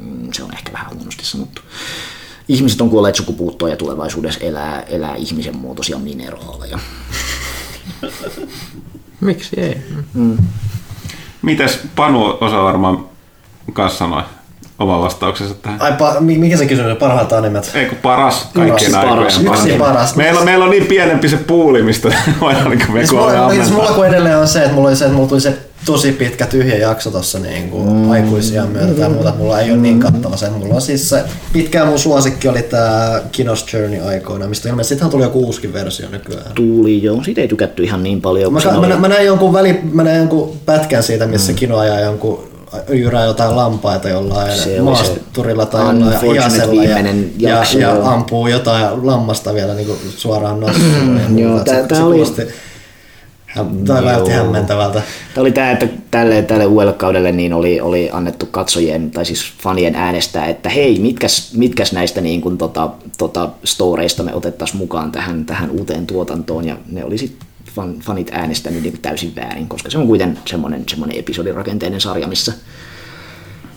mm, se on ehkä vähän huonosti sanottu. Ihmiset on kuolleet sukupuuttoon ja tulevaisuudessa elää, elää ihmisen muotoisia mineraaleja. Miksi ei? Mites Panu osaa varmaan kanssa sanoa oman vastauksensa tähän? Ai, pa, mi- mikä se kysymys on? Parhaat animet? Ei kun paras kaikkien Paras, aikojen paras. Yksi paras. Meillä, meillä on niin pienempi se puuli, mistä voidaan niin me Siis kolme mulla, siis mulla kun edelleen on se, että mulla oli se, että mulla tuli se tosi pitkä tyhjä jakso tossa niin kuin mm. aikuisia myötä että mulla ei ole niin kattava se. Mulla on siis se, pitkään mun suosikki oli tää Kinos Journey aikoina, mistä ilmeisesti sittenhän tuli joku uusikin versio nykyään. Tuuli, joo, siitä ei tykätty ihan niin paljon. Mä, mä, oli- mä, mä, näin jonkun väli, mä näin jonkun pätkän siitä, missä mm. Kino ajaa jonkun jyrää jotain lampaita jollain Se oli maasturilla tai jollain hiasella ja, ja, ja, ampuu jotain lammasta vielä niin kuin suoraan nostuun. ja Joo, tää- Se- tää se oli- kuulosti hä- Tai vältti Joo. hämmentävältä. Tämä oli tämä, että tälle, tälle uudelle kaudelle niin oli, oli annettu katsojien tai siis fanien äänestää, että hei, mitkäs, mitkäs näistä niin kuin, tota, tota, storeista me otettaisiin mukaan tähän, tähän uuteen tuotantoon. Ja ne oli sitten fan, fanit äänestänyt niin täysin väärin, koska se on kuitenkin semmoinen, semmoinen episodirakenteinen sarja, missä,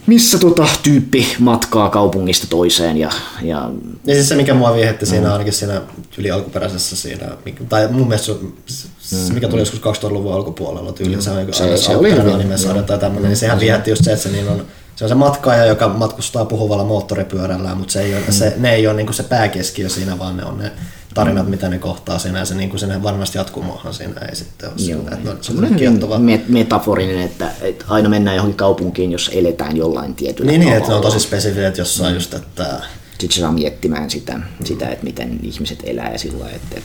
missä tota, tyyppi matkaa kaupungista toiseen ja, ja Ja siis se, mikä mua viehätti siinä ainakin siinä yli alkuperäisessä siinä, tai mun mielestä se, se mikä tuli joskus 2000-luvun alkupuolella tyyli, se on Se- aina se oli hyvä. animesarja tai tämmöinen, niin sehän viehätti just se, että se, niin on, se on se matkaaja, joka matkustaa puhuvalla moottoripyörällään, mutta se ei ole, se, ne ei ole niin se pääkeskiö siinä, vaan ne on ne tarinat, mitä ne kohtaa siinä, ja se, niin sinne varmasti jatkumoahan siinä ei sitten ole Joo. sillä, että no, se on semmoinen kiehtova. met- metaforinen, että, että aina mennään johonkin kaupunkiin, jos eletään jollain tietyllä Niin, niin, että ne on tosi spesifiset jossain just, että sitten se saa miettimään sitä, sitä, että miten ihmiset elää ja sillä lailla, että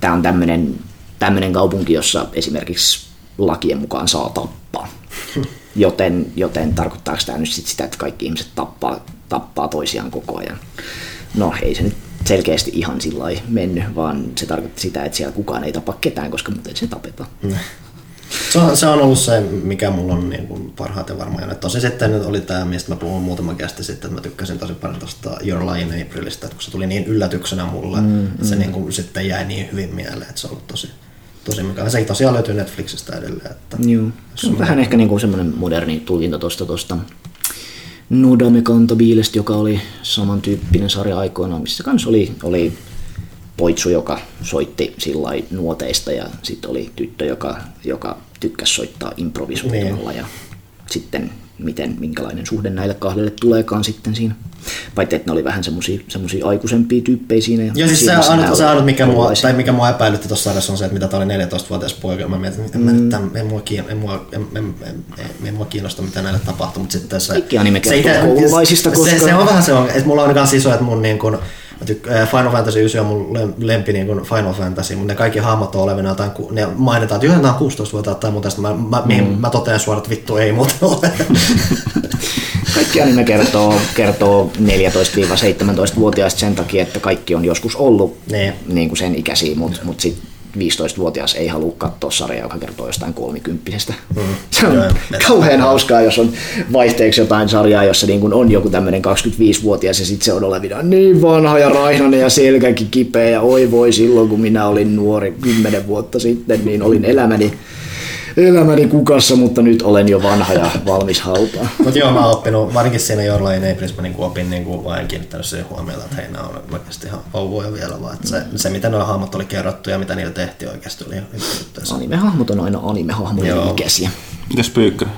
tämä on tämmöinen, tämmöinen kaupunki, jossa esimerkiksi lakien mukaan saa tappaa. Joten, joten tarkoittaako tämä nyt sit sitä, että kaikki ihmiset tappaa, tappaa toisiaan koko ajan? No ei se nyt selkeästi ihan sillä mennyt, vaan se tarkoitti sitä, että siellä kukaan ei tapa ketään, koska muuten se tapetaan. Se on, se on ollut se, mikä mulla on niin kuin parhaiten varmaan jäänyt. Tosi sitten nyt oli tämä, mistä mä puhun muutama kästi sitten, että mä tykkäsin tosi paljon tuosta Your Lie in Aprilista, että kun se tuli niin yllätyksenä mulle, mm, että se niin kuin sitten jäi niin hyvin mieleen, että se on ollut tosi, tosi mukava. Se tosiaan löytyy Netflixistä edelleen. Että Joo. Se on vähän ehkä niin kuin semmoinen moderni tulkinta tuosta tosta Nodame Cantabilesta, joka oli samantyyppinen sarja aikoinaan, missä kanssa oli, oli poitsu, joka soitti sillä nuoteista ja sitten oli tyttö, joka, joka tykkäsi soittaa improvisoitumalla ja sitten miten, minkälainen suhde näille kahdelle tuleekaan sitten siinä. Paitsi, että ne oli vähän semmosia aikuisempia tyyppejä siinä. Ja siis se ainut, se ainut mikä, mua, tai mikä mua epäilytti tuossa sarjassa on se, että mitä tää oli 14-vuotias poika. Mä mietin, että mm. tämän, en, mua kiin, en, mua, en, en, en, en, en, mua kiinnosta, mitä näille tapahtuu, mutta sitten se... Kaikki anime se koululaisista, se, koska- se, on vähän se on, että mulla on myös iso, että mun niin kun, mä tyk- Final Fantasy 9 on mun lem- lempi niin kun Final Fantasy, mutta ne kaikki hahmot on olevina jotain, ne mainitaan, että joo, on 16-vuotiaat tai muuta, sitten mä, mä, mm. mihin mä totean suoraan, että vittu ei muuta ole. Kaikki anime kertoo, kertoo 14-17-vuotiaista sen takia, että kaikki on joskus ollut Niin. niin kuin sen ikäisiä, mutta mut sit 15-vuotias ei halua katsoa sarjaa, joka kertoo jostain kolmikymppisestä. Mm. Se on Joo, kauhean hauskaa, jos on vaihteeksi jotain sarjaa, jossa niin kuin on joku tämmöinen 25-vuotias ja sitten se on olevina niin vanha ja raihnainen ja selkäkin kipeä ja oi voi silloin kun minä olin nuori kymmenen vuotta sitten, niin olin elämäni, elämäni kukassa, mutta nyt olen jo vanha ja valmis hautaan. Mutta joo, mä oon oppinut, varsinkin siinä Jorla in Aprils, mä niinku opin niinku vain kiinnittänyt siihen huomiota, että hei, nämä on oikeasti ihan vauvoja vielä, vaan että se, se mitä nuo hahmot oli kerrottu ja mitä niillä tehtiin oikeasti oli ihan Animehahmot on aina animehahmojen ikäisiä. Mitäs Pyykkönen?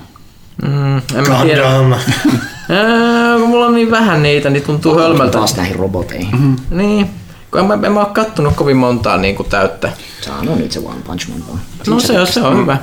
Mm, en mä tiedä. Ää, kun mulla on niin vähän niitä, niin tuntuu hölmöltä. Taas näihin roboteihin. Mhm. Mm-hmm. Niin. Kun en, mä, en mä oo kattonut kovin montaa niin kuin täyttä. Sano nyt se One Punch Man vaan. No se on, se on hyvä.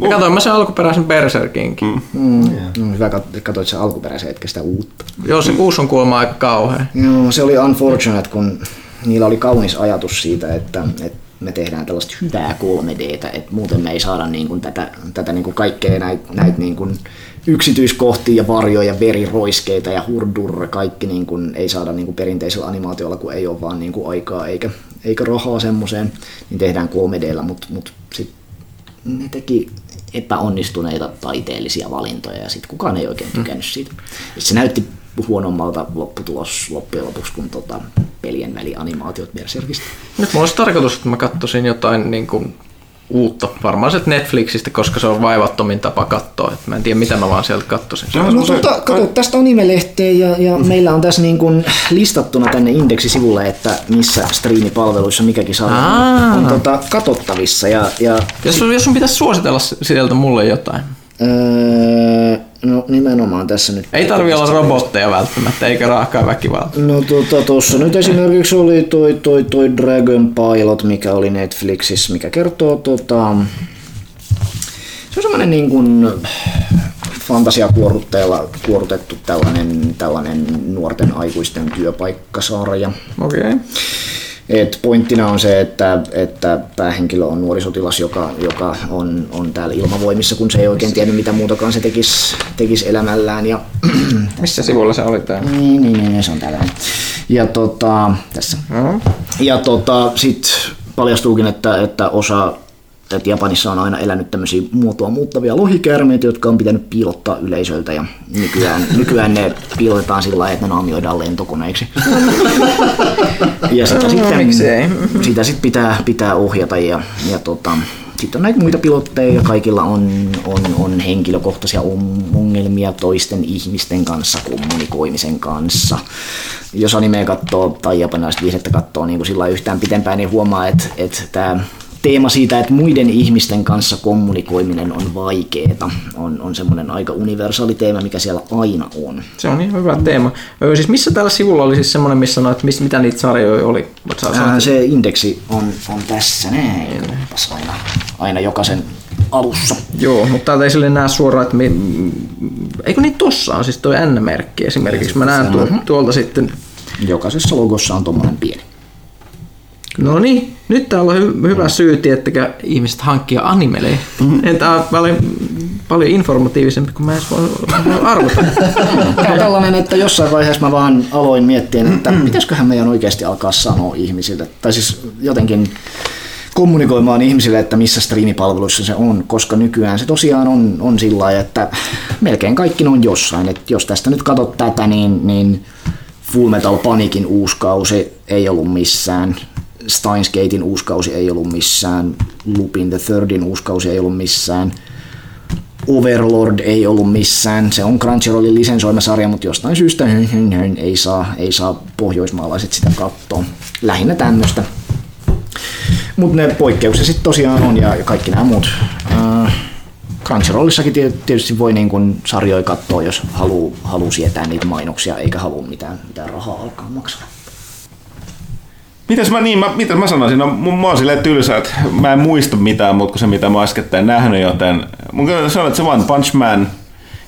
Ja katoin mä sen alkuperäisen Berserkinkin. Mm. Mm, hyvä, kat- katsoit sen alkuperäisen etkä sitä uutta. Joo, se kuusi on kuulemma aika kauhea. Joo, se oli unfortunate, kun niillä oli kaunis ajatus siitä, että, että me tehdään tällaista hyvää 3Dtä, että muuten me ei saada niin kuin tätä, tätä niin kuin kaikkea näitä näit niin kuin yksityiskohtia ja varjoja, veriroiskeita ja hurdurre, kaikki niin kuin ei saada niin kuin perinteisellä animaatiolla, kun ei ole vaan niin kuin aikaa eikä, eikä rahaa semmoiseen, niin tehdään 3Dllä, mutta mut sitten ne teki epäonnistuneita taiteellisia valintoja ja sitten kukaan ei oikein tykännyt siitä. Ja se näytti huonommalta lopputulos loppujen lopuksi kuin tota, pelien välianimaatiot Berserkistä. Nyt mulla olisi tarkoitus, että mä katsoisin jotain niin kuin uutta. Varmaan se Netflixistä, koska se on vaivattomin tapa katsoa. Et mä en tiedä, mitä mä vaan sieltä katsoisin. No tota, kato, tästä on nimelehteen ja, ja meillä on tässä niin kuin listattuna tänne indeksisivulle, että missä striimipalveluissa mikäkin sarja on, on tota, katsottavissa. Ja, ja Jos, sun- jos sun pitäisi suositella sieltä mulle jotain. öö, no nimenomaan tässä nyt. Ei tarvi olla robotteja välttämättä, eikä raakaa väkivaltaa. No tota, tuossa nyt esimerkiksi oli toi, toi, toi Dragon Pilot, mikä oli Netflixissä, mikä kertoo tota... Se on semmoinen niin kuin fantasiakuorutteella kuorutettu tällainen, tällainen nuorten aikuisten työpaikkasarja. Okei. Okay. Et pointtina on se, että, että päähenkilö on nuorisotilas, joka, joka on, on täällä ilmavoimissa, kun se ei oikein tiennyt mitä muutakaan se tekisi tekis elämällään. Ja, Missä sivulla se oli tää? niin, niin, niin, se on täällä. Ja tota, tässä. No. Ja tota, sitten paljastuukin, että, että osa että Japanissa on aina elänyt tämmöisiä muotoa muuttavia lohikäärmeitä, jotka on pitänyt piilottaa yleisöltä ja nykyään, nykyään ne piilotetaan sillä lailla, että ne naamioidaan lentokoneiksi. Ja sitä sitten, miksei? sitä sitten pitää, pitää ohjata ja, ja tota, sitten on näitä muita pilotteja ja kaikilla on, on, on henkilökohtaisia on- ongelmia toisten ihmisten kanssa, kommunikoimisen kanssa. Jos animea katsoo tai japanilaista viihdettä katsoo niin kuin sillä yhtään pitempään, niin huomaa, että, että tämä teema siitä, että muiden ihmisten kanssa kommunikoiminen on vaikeeta, on, on semmoinen aika universaali teema, mikä siellä aina on. Se on ihan hyvä teema. Öö, siis missä tällä sivulla oli siis semmoinen, missä sanoit, mis, mitä niitä sarjoja oli? Ää, se indeksi on, on tässä näin, katsopas aina, aina jokaisen alussa. Joo, mutta täältä ei sille näe suoraan, että mi... m- eikö niin tossa on siis toi N-merkki esimerkiksi. Mä näen tuo, tuolta sitten. Jokaisessa logossa on tuommoinen pieni. No niin, nyt täällä on hy- hyvä syy, tiettäkö ihmiset hankkia animelehti. Mm-hmm. Tämä on paljon, paljon informatiivisempi kuin mä edes voi arvata. Tämä on tällainen, että jossain vaiheessa mä vaan aloin miettiä, että pitäisiköhän meidän oikeasti alkaa sanoa ihmisille, tai siis jotenkin kommunikoimaan ihmisille, että missä striimipalveluissa se on, koska nykyään se tosiaan on, on sillä lailla, että melkein kaikki on jossain. Että jos tästä nyt katsot tätä, niin, niin Full Metal Panicin uusi kausi ei ollut missään, Steins Gatein uusi kausi ei ollut missään, Lupin the Thirdin uusi kausi ei ollut missään, Overlord ei ollut missään. Se on Crunchyrollin lisensoima sarja, mutta jostain syystä ei saa, ei saa pohjoismaalaiset sitä katsoa. Lähinnä tämmöistä. Mutta ne poikkeukset sitten tosiaan on ja kaikki nämä muut. Crunchyrollissakin tie- tietysti voi niin kun sarjoja katsoa, jos haluaa haluu sietää niitä mainoksia eikä halua mitään, mitään rahaa alkaa maksaa. Mitäs mä, niin, mä, mitäs mä sanoisin? No, mun, mä oon silleen tylsä, että mä en muista mitään muuta kuin se, mitä mä äskettäin nähnyt, joten mun kyllä sanoa, että se One Punch Man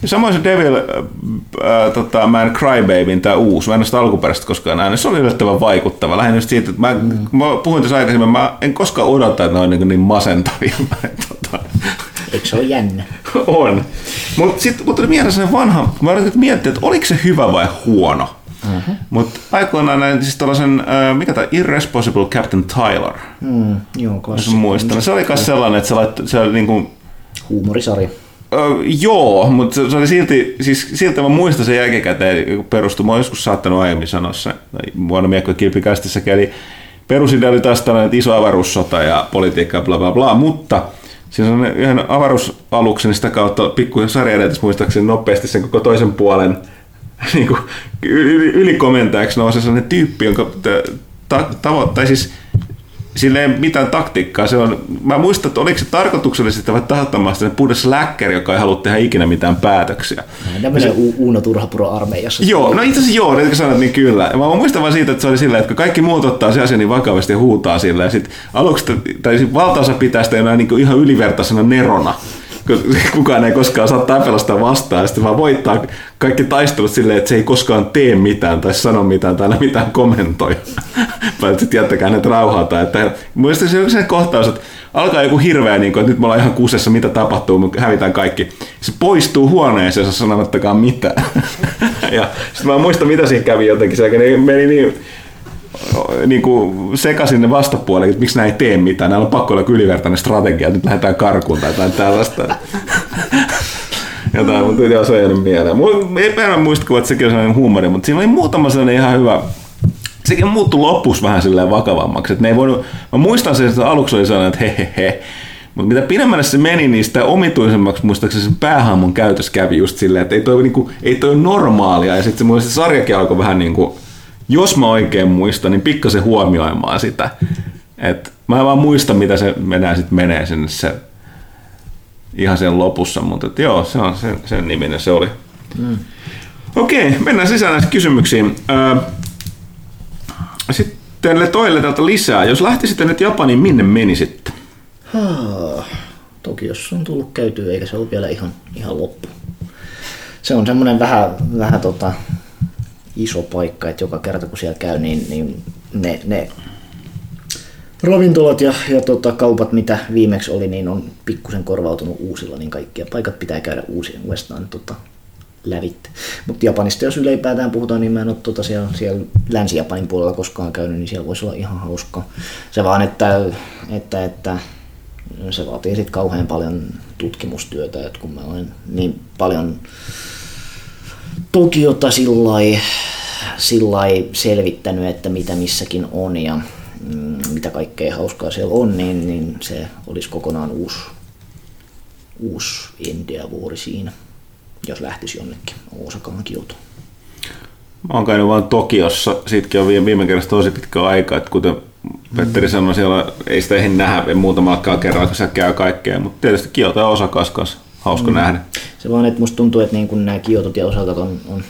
ja samoin se Devil äh, äh, tota, Man Crybabyn tämä uusi, mä en sitä alkuperäistä koskaan nähnyt, se oli yllättävän vaikuttava. Lähinnä just siitä, että mä, mm. mä puhuin tässä aikaisemmin, mä en koskaan odota, että ne on niin, niin masentavia. tota, Eikö se ole jännä? on. Mutta sitten mut tuli mieleen sellainen vanha, mä yritin miettiä, että oliko se hyvä vai huono. Mm-hmm. Mutta aikoinaan näin siis tällaisen, äh, mikä tämä Irresponsible Captain Tyler, Mm, joo, klassikko. muistan. Se oli myös sellainen, että se, laittoi, se oli niinku, Huumorisarja. Öö, joo, mutta se, se oli silti, siis silti mä muistan sen jälkikäteen, perustui, mä oon joskus saattanut aiemmin sanoa se, vuonna miekko kilpikästissäkin, eli perusidea oli taas tällainen että iso avaruussota ja politiikka ja bla bla bla, mutta siinä on yhden avaruusaluksen, niin sitä kautta pikku sarja edetä, muistaakseni nopeasti sen koko toisen puolen niin kuin, yli, ylikomentajaksi nousi sellainen tyyppi, jonka ta, tavo, tai siis sillä ei mitään taktiikkaa. Se on, mä muistan, että oliko se tarkoituksellisesti vai tahattomasti se puhdas läkkäri, joka ei halua tehdä ikinä mitään päätöksiä. Tämmöinen U- Uuno Turhapuro armeijassa. Joo, no itse asiassa joo, nyt kun sanoit, niin kyllä. Mä muistan vaan siitä, että se oli silleen, että kun kaikki muut ottaa se asia niin vakavasti ja huutaa sillä, ja sitten aluksi, tai sit valtaosa pitää sitä enää niin ihan ylivertaisena nerona. Kukaan ei koskaan saa taipella sitä vastaan, ja sitten vaan voittaa kaikki taistelut silleen, että se ei koskaan tee mitään tai sano mitään tai mitään kommentoi. Tai sitten jättäkää ne rauhata. Että, muistan se se kohtaus, että alkaa joku hirveä, niin kuin, että nyt me ollaan ihan kusessa, mitä tapahtuu, me hävitään kaikki. Se poistuu huoneeseensa sanomattakaan mitään. ja sitten mä muistan, mitä siinä kävi jotenkin. Se meni niin, niin kuin sekaisin ne vastapuolet, että miksi näin ei tee mitään. Näillä on pakko olla ylivertainen strategia, että nyt lähdetään karkuun tai jotain tällaista. Jotain, mutta joo, se on jäänyt mieleen. Mulla ei perään muistikuva, että sekin on sellainen huumori, mutta siinä oli muutama sellainen ihan hyvä sekin muuttui lopussa vähän silleen vakavammaksi. Että ne ei voinut, mä muistan sen, että aluksi oli sellainen, että he, he, he. Mutta mitä pidemmälle se meni, niin sitä omituisemmaksi muistaakseni sen päähaamon käytös kävi just silleen, että ei toi, niinku, ei toi normaalia. Ja sitten se, se sarjakin alkoi vähän niin kuin, jos mä oikein muistan, niin pikkasen huomioimaan sitä. Et mä en vaan muista, mitä se menee, sit menee sinne se ihan sen lopussa, mutta et joo, se on sen, sen niminen se oli. Mm. Okei, mennään sisään näihin kysymyksiin. Öö, sitten toille täältä lisää. Jos lähtisitte nyt Japaniin, minne menisitte? Toki jos on tullut käytyä, eikä se ole vielä ihan, ihan loppu. Se on semmoinen vähän, vähän tota, iso paikka, että joka kerta kun siellä käy, niin, niin ne, ne ravintolat ja, ja tota, kaupat, mitä viimeksi oli, niin on pikkusen korvautunut uusilla, niin kaikkia paikat pitää käydä uusien uudestaan tota, lävitte. Mutta Japanista, jos ylipäätään puhutaan, niin mä en ole tota siellä, siellä Länsi-Japanin puolella koskaan käynyt, niin siellä voisi olla ihan hauskaa. Se vaan, että, että, että se vaatii sitten kauhean paljon tutkimustyötä, että kun mä olen niin paljon Tokiota sillä selvittänyt, että mitä missäkin on ja mm, mitä kaikkea hauskaa siellä on, niin, niin se olisi kokonaan uusi, uusi India-vuori siinä, jos lähtisi jonnekin Osakaan Kioto. Mä oon käynyt vaan Tokiossa, siitäkin on viime, viime kerrassa tosi pitkä aika, että kuten Petteri sanoi, siellä ei sitä ehdi nähdä muutamallakaan kerralla, kun se käy kaikkea, mutta tietysti Kioto ja Osakas kanssa hauska mm. nähdä. Se vaan, että musta tuntuu, että niin kun nämä Kiotot ja Osakat on, on,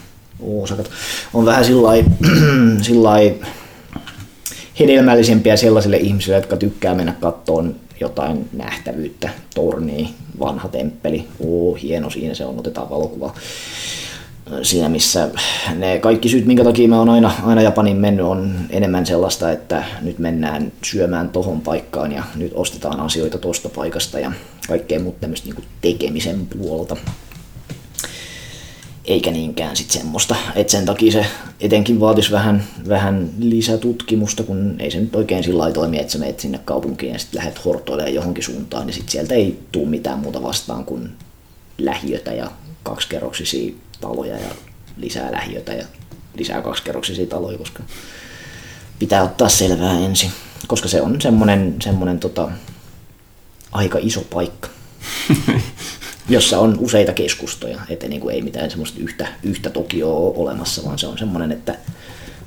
Osakat on vähän sillä hedelmällisempiä sellaisille ihmisille, jotka tykkää mennä kattoon jotain nähtävyyttä, torni, vanha temppeli, oo, hieno siinä se on, otetaan valokuva siinä missä ne kaikki syyt, minkä takia mä oon aina, aina Japanin mennyt, on enemmän sellaista, että nyt mennään syömään tohon paikkaan ja nyt ostetaan asioita tosta paikasta ja kaikkea muuta tämmöistä niin tekemisen puolta. Eikä niinkään sitten semmoista, että sen takia se etenkin vaatisi vähän, vähän lisätutkimusta, kun ei se nyt oikein sillä toimi, että sä menet sinne kaupunkiin ja sitten lähdet hortoilemaan johonkin suuntaan, niin sitten sieltä ei tule mitään muuta vastaan kuin lähiötä ja kaksikerroksisia taloja ja lisää lähiötä ja lisää kaksikerroksisia taloja, koska pitää ottaa selvää ensin, koska se on semmoinen, semmoinen tota, aika iso paikka, jossa on useita keskustoja, että niin kuin ei mitään semmoista yhtä, yhtä Tokioa ole olemassa, vaan se on semmoinen, että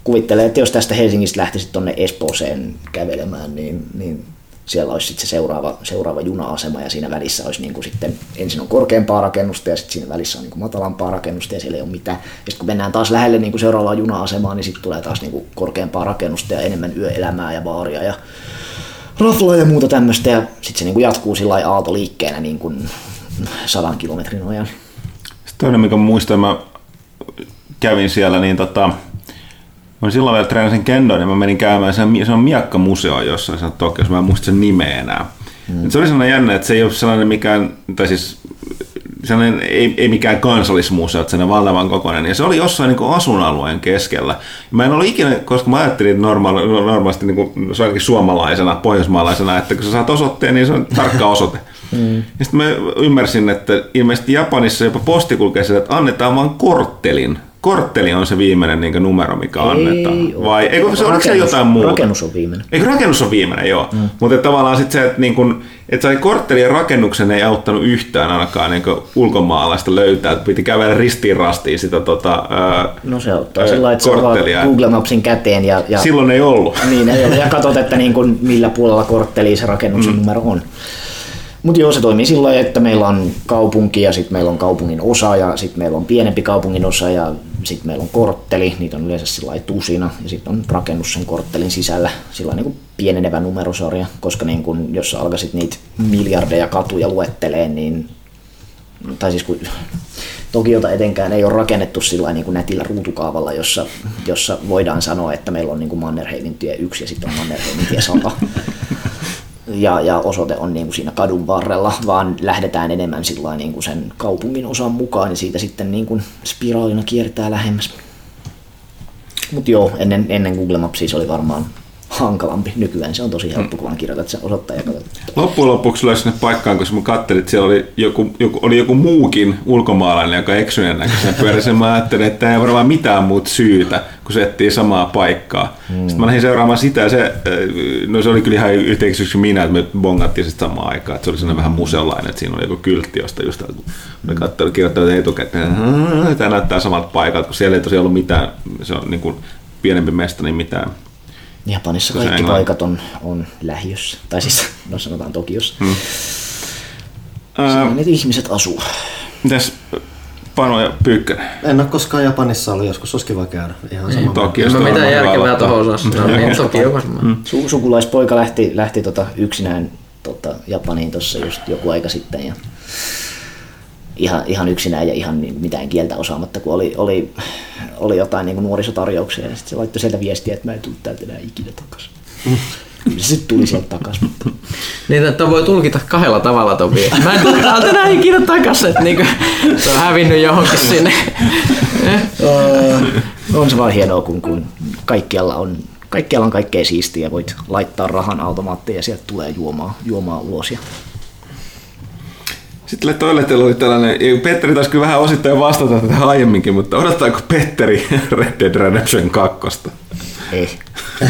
kuvittelee, että jos tästä Helsingistä lähtisit tuonne Espooseen kävelemään, niin, niin siellä olisi sitten se seuraava, seuraava juna-asema ja siinä välissä olisi niin kuin sitten, ensin on korkeampaa rakennusta ja sitten siinä välissä on niin kuin matalampaa rakennusta ja siellä ei ole mitään. Ja sitten kun mennään taas lähelle niin kuin seuraavaa juna-asemaa, niin sitten tulee taas niin kuin korkeampaa rakennusta ja enemmän yöelämää ja baaria ja raflaa ja muuta tämmöistä ja sitten se niin kuin jatkuu sillä aaltoliikkeenä niin kuin sadan kilometrin ajan. Sitten toinen, mikä muistan, mä kävin siellä, niin tota, Mä silloin vielä treenasin kendoa, niin mä menin käymään sen, se on miakkamuseo jossain sen Tokiossa, mä en muista sen nimeä enää. Mm. Se oli sellainen jännä, että se ei ole sellainen mikään, tai siis sellainen, ei, ei mikään kansallismuseo, että se on valtavan kokoinen. Ja se oli jossain niin asuinalueen keskellä. Mä en ollut ikinä, koska mä ajattelin normaali, normaalisti niin kuin, se ainakin suomalaisena, pohjoismaalaisena, että kun sä saat osoitteen, niin se on tarkka osoite. Mm. Ja sitten mä ymmärsin, että ilmeisesti Japanissa jopa posti kulkee sitä, että annetaan vain korttelin kortteli on se viimeinen niin numero, mikä ei annetaan? Vai eikö se, rakennus, se jotain muuta? Rakennus on viimeinen. Eikö rakennus on viimeinen, joo. Mm. Mutta tavallaan sitten se, että, niin kun, että sai korttelin rakennuksen ei auttanut yhtään ainakaan niin ulkomaalaista löytää. Että piti kävellä ristiin rastiin sitä tota, No se auttaa sillä että sä Google Mapsin käteen. Ja, ja, Silloin ei ollut. Niin, ja katsot, että niin kun, millä puolella kortteli se rakennuksen mm. numero on. Mutta joo, se toimii sillä lailla, että meillä on kaupunki ja sitten meillä on kaupungin osa ja sitten meillä on pienempi kaupungin osa ja sitten meillä on kortteli, niitä on yleensä sillä tusina ja sitten on rakennus sen korttelin sisällä. Sillä niin pienenevä numerosarja, koska niin kun, jos alkaisit niitä miljardeja katuja luetteleen, niin tai siis kun Tokiota etenkään ei ole rakennettu sillä niin kuin nätillä ruutukaavalla, jossa, jossa voidaan sanoa, että meillä on niin kuin Mannerheimin tie 1 ja sitten on Mannerheimin tie 100 ja, ja osoite on niin kuin siinä kadun varrella, vaan lähdetään enemmän niin kuin sen kaupungin osan mukaan ja siitä sitten niin kuin spiraalina kiertää lähemmäs. Mutta joo, ennen, ennen Google Mapsia se oli varmaan hankalampi. Nykyään se on tosi helppo, kun vaan kirjoitat sen osoittaja Loppujen lopuksi löysin sinne paikkaan, koska mä katselin, että siellä oli joku, joku, oli joku muukin ulkomaalainen, joka eksyneen näköisen pyörisin. Mä ajattelin, että ei varmaan mitään muuta syytä, kun se etsii samaa paikkaa. Mm. Sitten mä lähdin seuraamaan sitä ja se, äh, no se oli kyllä ihan yhteisyksi minä, että me bongattiin sitten samaan aikaan. Että se oli sellainen vähän museolainen, että siinä oli joku kyltti, josta just kun mä katsoin, kirjoittanut etukäteen, että tämä näyttää samalta paikalta, kun siellä ei tosiaan ollut mitään, se on niin kuin pienempi mesta, niin mitään Japanissa kaikki paikat on, on lähiössä. Tai siis, no sanotaan Tokiossa. Hmm. Siellä ne ihmiset asuu. mitäs Pano ja Pyykkönen? En ole koskaan Japanissa ollut, joskus olisi kiva käydä. Ihan sama. Tokiosta No mitä varmaan hyvä järkevää aloittaa. tuohon osaa sanoa, niin toki on varmaan. Su- sukulaispoika lähti, lähti tota yksinään tota Japaniin tuossa just joku aika sitten. Ja ihan, ihan yksinään ja ihan niin mitään kieltä osaamatta, kun oli, oli, oli jotain niin nuorisotarjouksia ja sitten se laittoi sieltä viestiä, että mä en tule täältä enää ikinä takaisin. Kyllä se sitten tuli sieltä takaisin, mutta Niin, että voi tulkita kahdella tavalla Topi. Mä en tule täältä enää ikinä takas, että niinku, se on hävinnyt johonkin sinne. On se vaan hienoa, kun, kun kaikkialla on Kaikkialla on kaikkea siistiä, voit laittaa rahan automaattiin ja sieltä tulee juomaa, juomaa ulos. Ja Sitten toiletteella oli tällainen, Petteri taisi kyllä vähän osittain vastata tätä aiemminkin, mutta odottaako Petteri Red Dead Redemption 2? ei.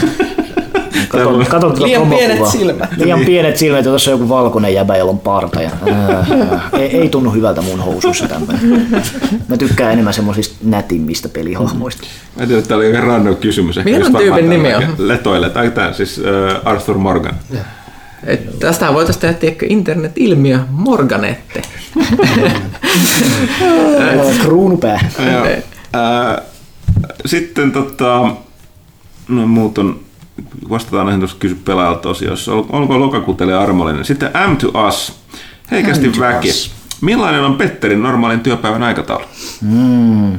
Katon, katon tuota Liian pienet silmät. Liian pienet silmät ja tuossa on joku valkoinen jäbä, jolla on parta. Ja, ää, ää, ei, ei, tunnu hyvältä mun housuissa tämmöinen. Mä tykkään enemmän semmoisista nätimmistä pelihahmoista. Mä tiedän, että tämä oli aika random kysymys. Mikä just tyypin nimi on? Letoille. Tai tämä siis äh, Arthur Morgan. Et tästä voitaisiin tehdä tiedätkö, internet-ilmiö Morganette. Kruunupää. Sitten tota, no muut on, vastataan näihin tuossa kysy pelaajalta osiossa. Ol- Olko lokakuun teille armollinen? Sitten M to Us. Heikästi M to väki. Us. Millainen on Petterin normaalin työpäivän aikataulu? Mm.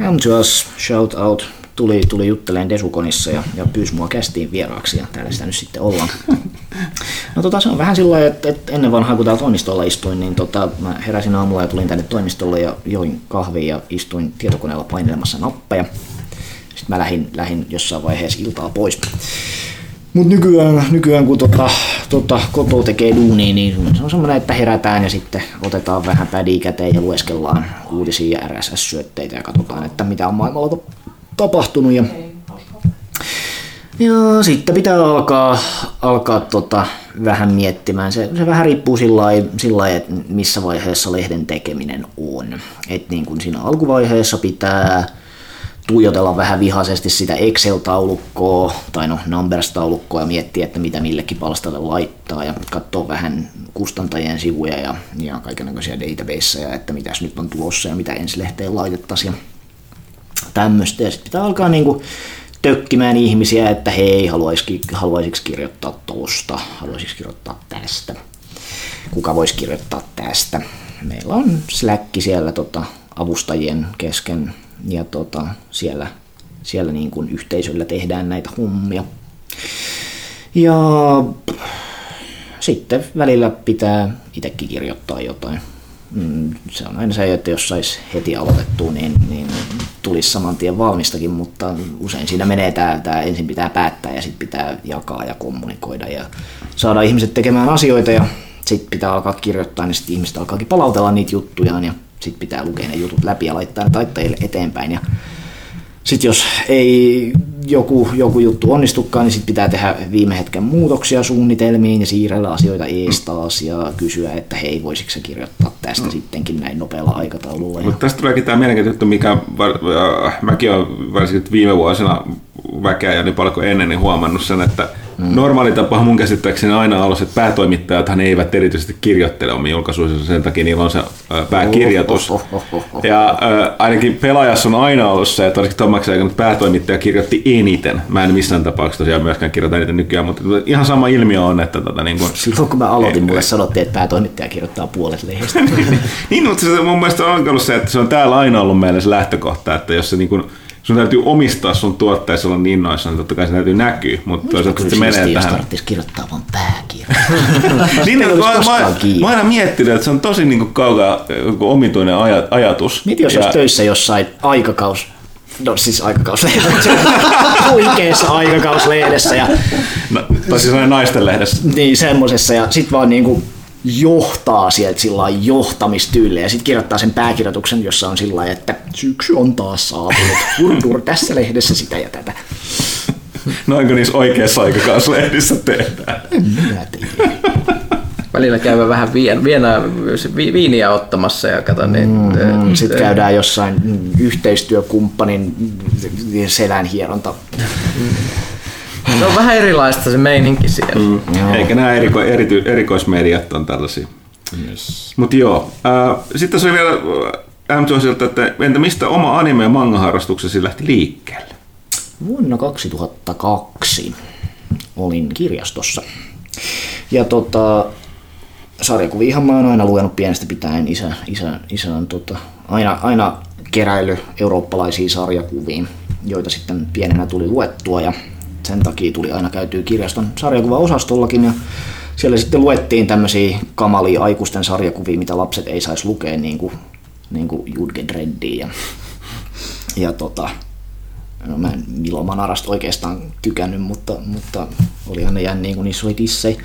M2S, shout out, tuli, tuli jutteleen Desukonissa ja, ja pyysi mua kästiin vieraaksi ja täällä sitä nyt sitten ollaan. No tota, se on vähän sillä lailla, että, että ennen vanhaa kun täällä toimistolla istuin, niin tota, mä heräsin aamulla ja tulin tänne toimistolle ja join kahvia ja istuin tietokoneella painelemassa nappeja. Sitten mä lähdin, lähdin jossain vaiheessa iltaa pois. Mutta nykyään, nykyään kun tota, tota, koto tekee duunia, niin se on semmoinen, että herätään ja sitten otetaan vähän pädiä käteen ja lueskellaan uutisia ja RSS-syötteitä ja katsotaan, että mitä on maailmalla tapahtunut. Ja, ja sitten pitää alkaa, alkaa tota, vähän miettimään. Se, se vähän riippuu sillä lailla- että missä vaiheessa lehden tekeminen on. Et niin kuin siinä alkuvaiheessa pitää tuijotella vähän vihaisesti sitä Excel-taulukkoa tai no Numbers-taulukkoa ja miettiä, että mitä millekin palstalle laittaa ja katsoa vähän kustantajien sivuja ja, ja kaikenlaisia databaseja, että mitäs nyt on tulossa ja mitä ensi lehteen laitettaisiin tämmöistä. Ja sitten pitää alkaa niinku tökkimään ihmisiä, että hei, haluaisiko, kirjoittaa tosta, haluaisiko kirjoittaa tästä, kuka voisi kirjoittaa tästä. Meillä on Slack siellä tota, avustajien kesken ja tota, siellä, siellä niin kuin yhteisöllä tehdään näitä hommia. Ja sitten välillä pitää itsekin kirjoittaa jotain. Mm, Se on aina se, että jos saisi heti aloitettua, niin, niin tulisi saman tien valmistakin, mutta usein siinä menee tämä, tämä ensin pitää päättää ja sitten pitää jakaa ja kommunikoida ja saada ihmiset tekemään asioita ja sitten pitää alkaa kirjoittaa, niin sitten ihmiset alkaakin palautella niitä juttujaan ja sitten pitää lukea ne jutut läpi ja laittaa ne taittajille eteenpäin ja sitten jos ei joku, joku juttu onnistukaan, niin sitten pitää tehdä viime hetken muutoksia suunnitelmiin ja siirrellä asioita ees taas ja kysyä, että hei, voisiko sä kirjoittaa tästä sittenkin näin nopealla aikataululla. Mutta tästä tuleekin tämä mielenkiintoinen juttu, mikä var, äh, mäkin olen varsinkin viime vuosina väkeä ja niin paljon kuin ennen niin huomannut sen, että mm. normaali tapa mun käsittääkseni aina ollut, että päätoimittajathan eivät erityisesti kirjoittele omia julkaisuja, sen takia niillä on se pääkirjoitus. Oh, oh, oh, oh, oh. Ja äh, ainakin pelaajassa on aina ollut se, että varsinkin Tomaksen aikana että päätoimittaja kirjoitti eniten. Mä en missään tapauksessa tosiaan myöskään kirjoita eniten nykyään, mutta ihan sama ilmiö on, että tota, niin kuin, Silloin kun mä aloitin, mulle sanottiin, että päätoimittaja kirjoittaa puolet lehdestä. niin, mutta se mun mielestä on ollut se, että se on täällä aina ollut meillä se lähtökohta, että jos se niin kuin, sun täytyy omistaa sun tuotteessa olla niin innoissa, niin totta kai se täytyy näkyä, mutta toisaalta se menee jos tähän. tarvitsisi kirjoittaa vaan pääkirja. Niin, mä, mä, mä, aina miettinyt, että se on tosi niin kuin kaukaa omituinen aja, ajatus. Miten jos Ja- olisi töissä jossain aikakaus No siis aikakauslehdessä. Huikeessa aikakauslehdessä ja No, tai siis sellainen naisten lehdessä. niin semmosessa ja sit vaan niinku johtaa sieltä sillä johtamistyyliä ja sitten kirjoittaa sen pääkirjoituksen, jossa on sillä että syksy on taas saapunut, hurdur tässä lehdessä sitä ja tätä. Noinko niissä oikeassa aikakauslehdissä tehdään? Minä tiedän. Välillä käydään vähän vien, vienä, vi, viiniä ottamassa ja kato niin. Mm, Sitten käydään jossain mm, yhteistyökumppanin mm, selän hieronta. Se on vähän erilaista se meininki siellä. Mm. Joo. Eikä nämä eriko, erity, erikoismediat on tällaisia. Yes. Mutta joo. Äh, sitten tässä oli vielä äh, M. että entä mistä oma anime- ja manga-harrastuksesi lähti liikkeelle? Vuonna 2002 olin kirjastossa. Ja tota, sarjakuviahan mä oon aina lukenut pienestä pitäen. Isä, isä, isä on tota, aina, aina keräily eurooppalaisiin sarjakuviin, joita sitten pienenä tuli luettua ja sen takia tuli aina käytyä kirjaston sarjakuvaosastollakin ja siellä sitten luettiin tämmöisiä kamalia aikuisten sarjakuvia, mitä lapset ei saisi lukea, niin kuin, niin kuin Judge Dreddia ja, ja tota, No, mä en Milo Manarasta oikeastaan tykännyt, mutta, mutta olihan ne jänniä, kun niissä oli tissei.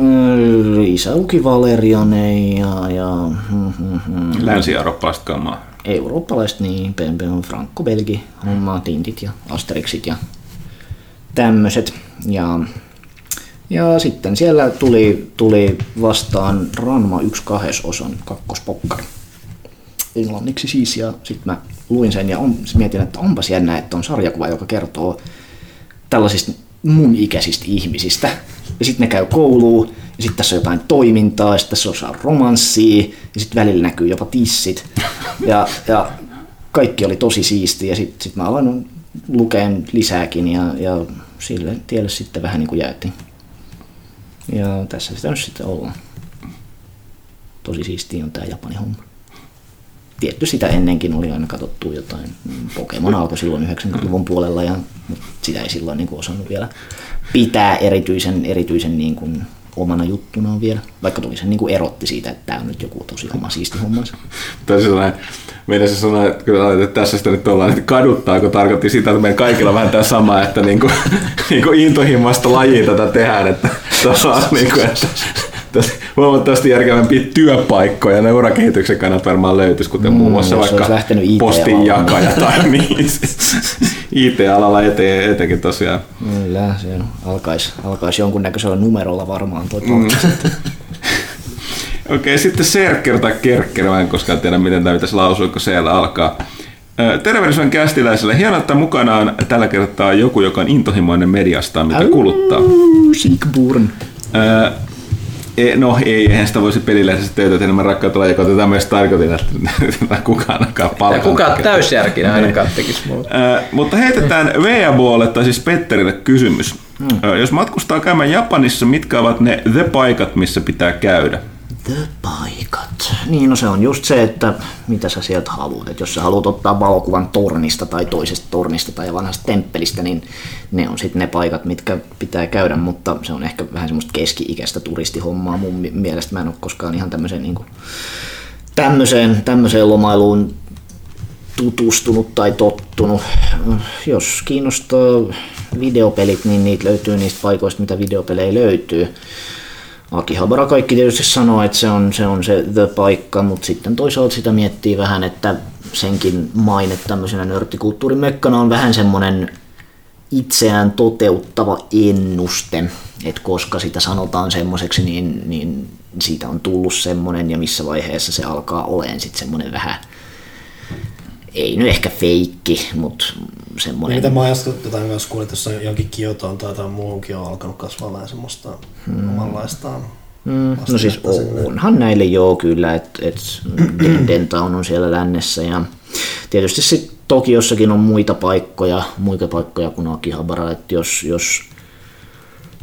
Öö, Isä luki Valeriane ja, ja hmm, hmm, hmm. Länsi-eurooppalaista kamaa. eurooppalaiset, niin Pempe on Franco Belgi, hommaa Tintit ja Asterixit ja tämmöiset. Ja, ja sitten siellä tuli, tuli vastaan Ranma 1 osan kakkospokkari englanniksi siis, ja sitten mä luin sen ja on, mietin, että onpas jännä, että on sarjakuva, joka kertoo tällaisista mun ikäisistä ihmisistä. Ja sitten ne käy kouluun, ja sitten tässä on jotain toimintaa, ja sitten tässä on romanssia, ja sitten välillä näkyy jopa tissit. Ja, ja kaikki oli tosi siistiä, ja sitten sit mä aloin lukeen lisääkin, ja, ja sille tielle sitten vähän niin kuin jäätiin. Ja tässä sitä nyt sitten ollaan. Tosi siistiä on tää Japani homma tietty sitä ennenkin oli aina katsottu jotain. Pokemon alkoi silloin 90-luvun puolella ja mutta sitä ei silloin niin kuin osannut vielä pitää erityisen, erityisen niin kuin omana juttunaan vielä, vaikka tuli sen niin kuin erotti siitä, että tämä on nyt joku tosi oma siisti hommansa. Sellainen, meidän se sanoi, että, kyllä, että tässä sitä nyt ollaan, että kaduttaa, kun tarkoitti sitä, että meidän kaikilla on vähän tämä sama, että niin kuin, niin kuin intohimoista lajia tätä tehdään, että tuossa on niin kuin, että tässä huomattavasti järkevämpiä työpaikkoja ne urakehityksen kannalta varmaan löytyisi, kuten mm, muun muassa vaikka postinjakaja tai niin. IT-alalla ete, etenkin tosiaan. Kyllä, se alkaisi, alkaisi jonkunnäköisellä numerolla varmaan toi mm. Okei, sitten Serker tai Kerkker, mä en koskaan tiedä miten tämä pitäisi lausua, kun siellä alkaa. Ö, Tervehdys kästiläiselle. Hienoa, että mukana on tällä kertaa joku, joka on intohimoinen mediasta, mitä kuluttaa. Sigburn. Ö, e- No ei, eihän sitä voisi pelilehdessä töitä enemmän rakkautta lajia, kun tätä myös tarkoitin, että kukaan ainakaan palkannut. kukaan täysjärkinen ainakaan tekisi muuta. Ö, mutta heitetään Veabolle, tai siis Petterille kysymys. Ö, Jos matkustaa käymään Japanissa, mitkä ovat ne the-paikat, missä pitää käydä? The paikat. Niin, no se on just se, että mitä sä sieltä haluat. Et jos sä haluat ottaa valokuvan tornista tai toisesta tornista tai vanhasta temppelistä, niin ne on sitten ne paikat, mitkä pitää käydä, mutta se on ehkä vähän semmoista keski-ikäistä turistihommaa mun mi- mielestä. Mä en ole koskaan ihan tämmöiseen, niin lomailuun tutustunut tai tottunut. Jos kiinnostaa videopelit, niin niitä löytyy niistä paikoista, mitä videopelejä löytyy. Akihabara kaikki tietysti sanoo, että se on se, on se the paikka, mutta sitten toisaalta sitä miettii vähän, että senkin maine tämmöisenä nörttikulttuurin mekkana on vähän semmoinen itseään toteuttava ennuste, että koska sitä sanotaan semmoiseksi, niin, niin siitä on tullut semmoinen ja missä vaiheessa se alkaa olemaan sitten semmoinen vähän, ei nyt ehkä feikki, mutta semmoinen... Mitä mä ajattelin, jotain myös kuulin, että jossain jonkin Kiotoon tai jotain muuhunkin on alkanut kasvaa vähän semmoista hmm. omanlaistaan. Mm, no siis sinne. onhan näille joo kyllä, että et Dentown on siellä lännessä ja tietysti sitten Tokiossakin on muita paikkoja, muita paikkoja kuin Akihabara, että jos, jos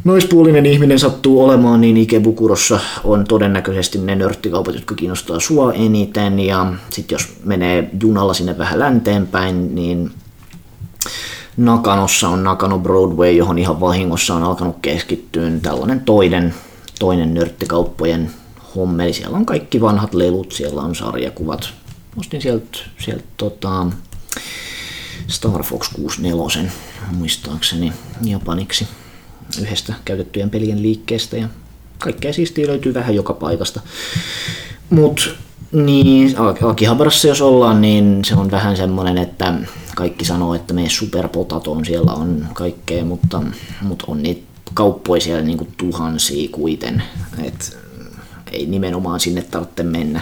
naispuolinen ihminen sattuu olemaan, niin Ikebukurossa on todennäköisesti ne nörttikaupat, jotka kiinnostaa sua eniten ja sitten jos menee junalla sinne vähän länteenpäin, niin Nakanossa on Nakano Broadway, johon ihan vahingossa on alkanut keskittyä tällainen toinen, toinen nörttikauppojen hommeli. Siellä on kaikki vanhat lelut, siellä on sarjakuvat. Ostin sieltä, sieltä tota, Star Fox 64 muistaakseni japaniksi yhdestä käytettyjen pelien liikkeestä ja kaikkea siistiä löytyy vähän joka paikasta. Mut niin, Akihabarassa jos ollaan, niin se on vähän semmoinen, että kaikki sanoo, että me superpotatoon siellä on kaikkea, mutta, mutta on niitä kauppoja siellä niin kuin tuhansia kuiten, et ei nimenomaan sinne tarvitse mennä.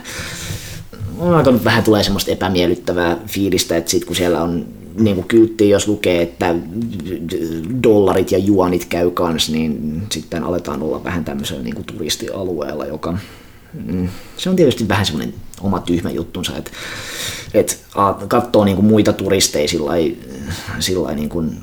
On alkanut vähän tulee semmoista epämiellyttävää fiilistä, että sit kun siellä on niin kuin kylttiin, jos lukee, että dollarit ja juonit käy kans, niin sitten aletaan olla vähän tämmöisellä niin kuin turistialueella, joka mm, se on tietysti vähän semmoinen oma tyhmä juttunsa, että, että katsoo niin kuin muita turisteja sillä niin kuin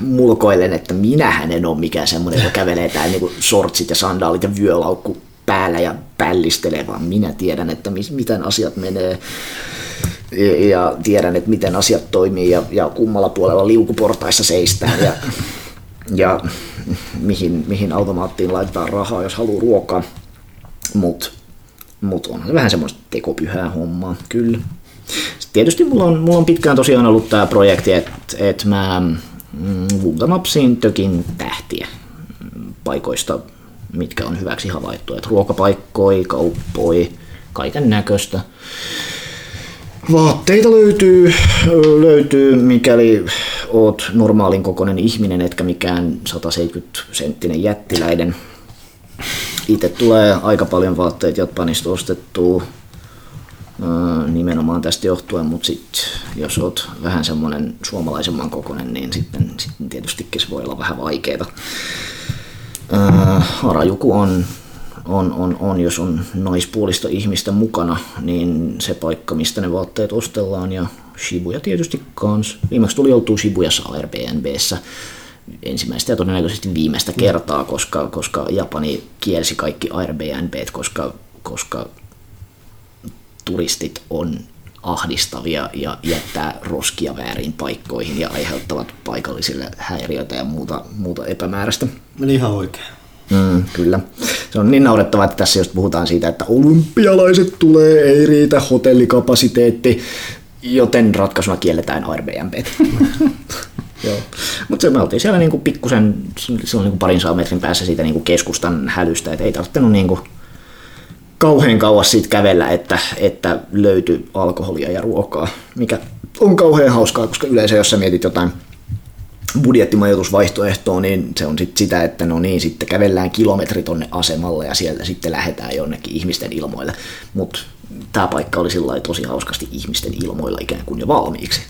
mulkoilen, että minähän en ole mikään semmoinen, joka kävelee täällä niin sortsit ja sandaalit ja vyölaukku päällä ja pällistelee, vaan minä tiedän, että miten asiat menee ja tiedän, että miten asiat toimii ja, ja kummalla puolella liukuportaissa seistään ja, ja mihin, mihin automaattiin laitetaan rahaa, jos haluaa ruokaa. Mutta mut on vähän semmoista tekopyhää hommaa, kyllä. Sitten tietysti mulla on, mulla on pitkään tosiaan ollut tämä projekti, että et mä mm, tökin tähtiä paikoista, mitkä on hyväksi havaittu. Et ruokapaikkoja, kauppoi, kaiken näköistä. Vaatteita löytyy, löytyy, mikäli oot normaalin kokoinen ihminen, etkä mikään 170 senttinen jättiläiden. Itse tulee aika paljon vaatteita Japanista ostettua nimenomaan tästä johtuen, mutta sitten jos oot vähän semmoinen suomalaisemman kokoinen, niin sitten, sitten tietystikin se voi olla vähän vaikeaa. Harajuku on on, on, on, jos on naispuolista ihmistä mukana, niin se paikka, mistä ne vaatteet ostellaan ja Shibuya tietysti kans. Viimeksi tuli oltua Shibuyassa Airbnbssä ensimmäistä ja todennäköisesti viimeistä kertaa, koska, koska Japani kielsi kaikki Airbnb, koska, koska turistit on ahdistavia ja jättää roskia väärin paikkoihin ja aiheuttavat paikallisille häiriöitä ja muuta, muuta epämääräistä. Meni ihan oikein. Mm, kyllä. Se on niin naurettavaa, että tässä just puhutaan siitä, että olympialaiset tulee, ei riitä hotellikapasiteetti, joten ratkaisuna kielletään Airbnb. Mutta me oltiin siellä niinku pikkusen, se on niinku parin saa metrin päässä siitä niinku keskustan hälystä, että ei tarvittanut niinku kauhean kauas siitä kävellä, että, että löytyi alkoholia ja ruokaa, mikä on kauhean hauskaa, koska yleensä jos sä mietit jotain budjettimajoitusvaihtoehtoa, niin se on sit sitä, että no niin, sitten kävellään kilometri tonne asemalle ja sieltä sitten lähdetään jonnekin ihmisten ilmoille. Mutta tämä paikka oli sillä tosi hauskasti ihmisten ilmoilla ikään kuin jo valmiiksi.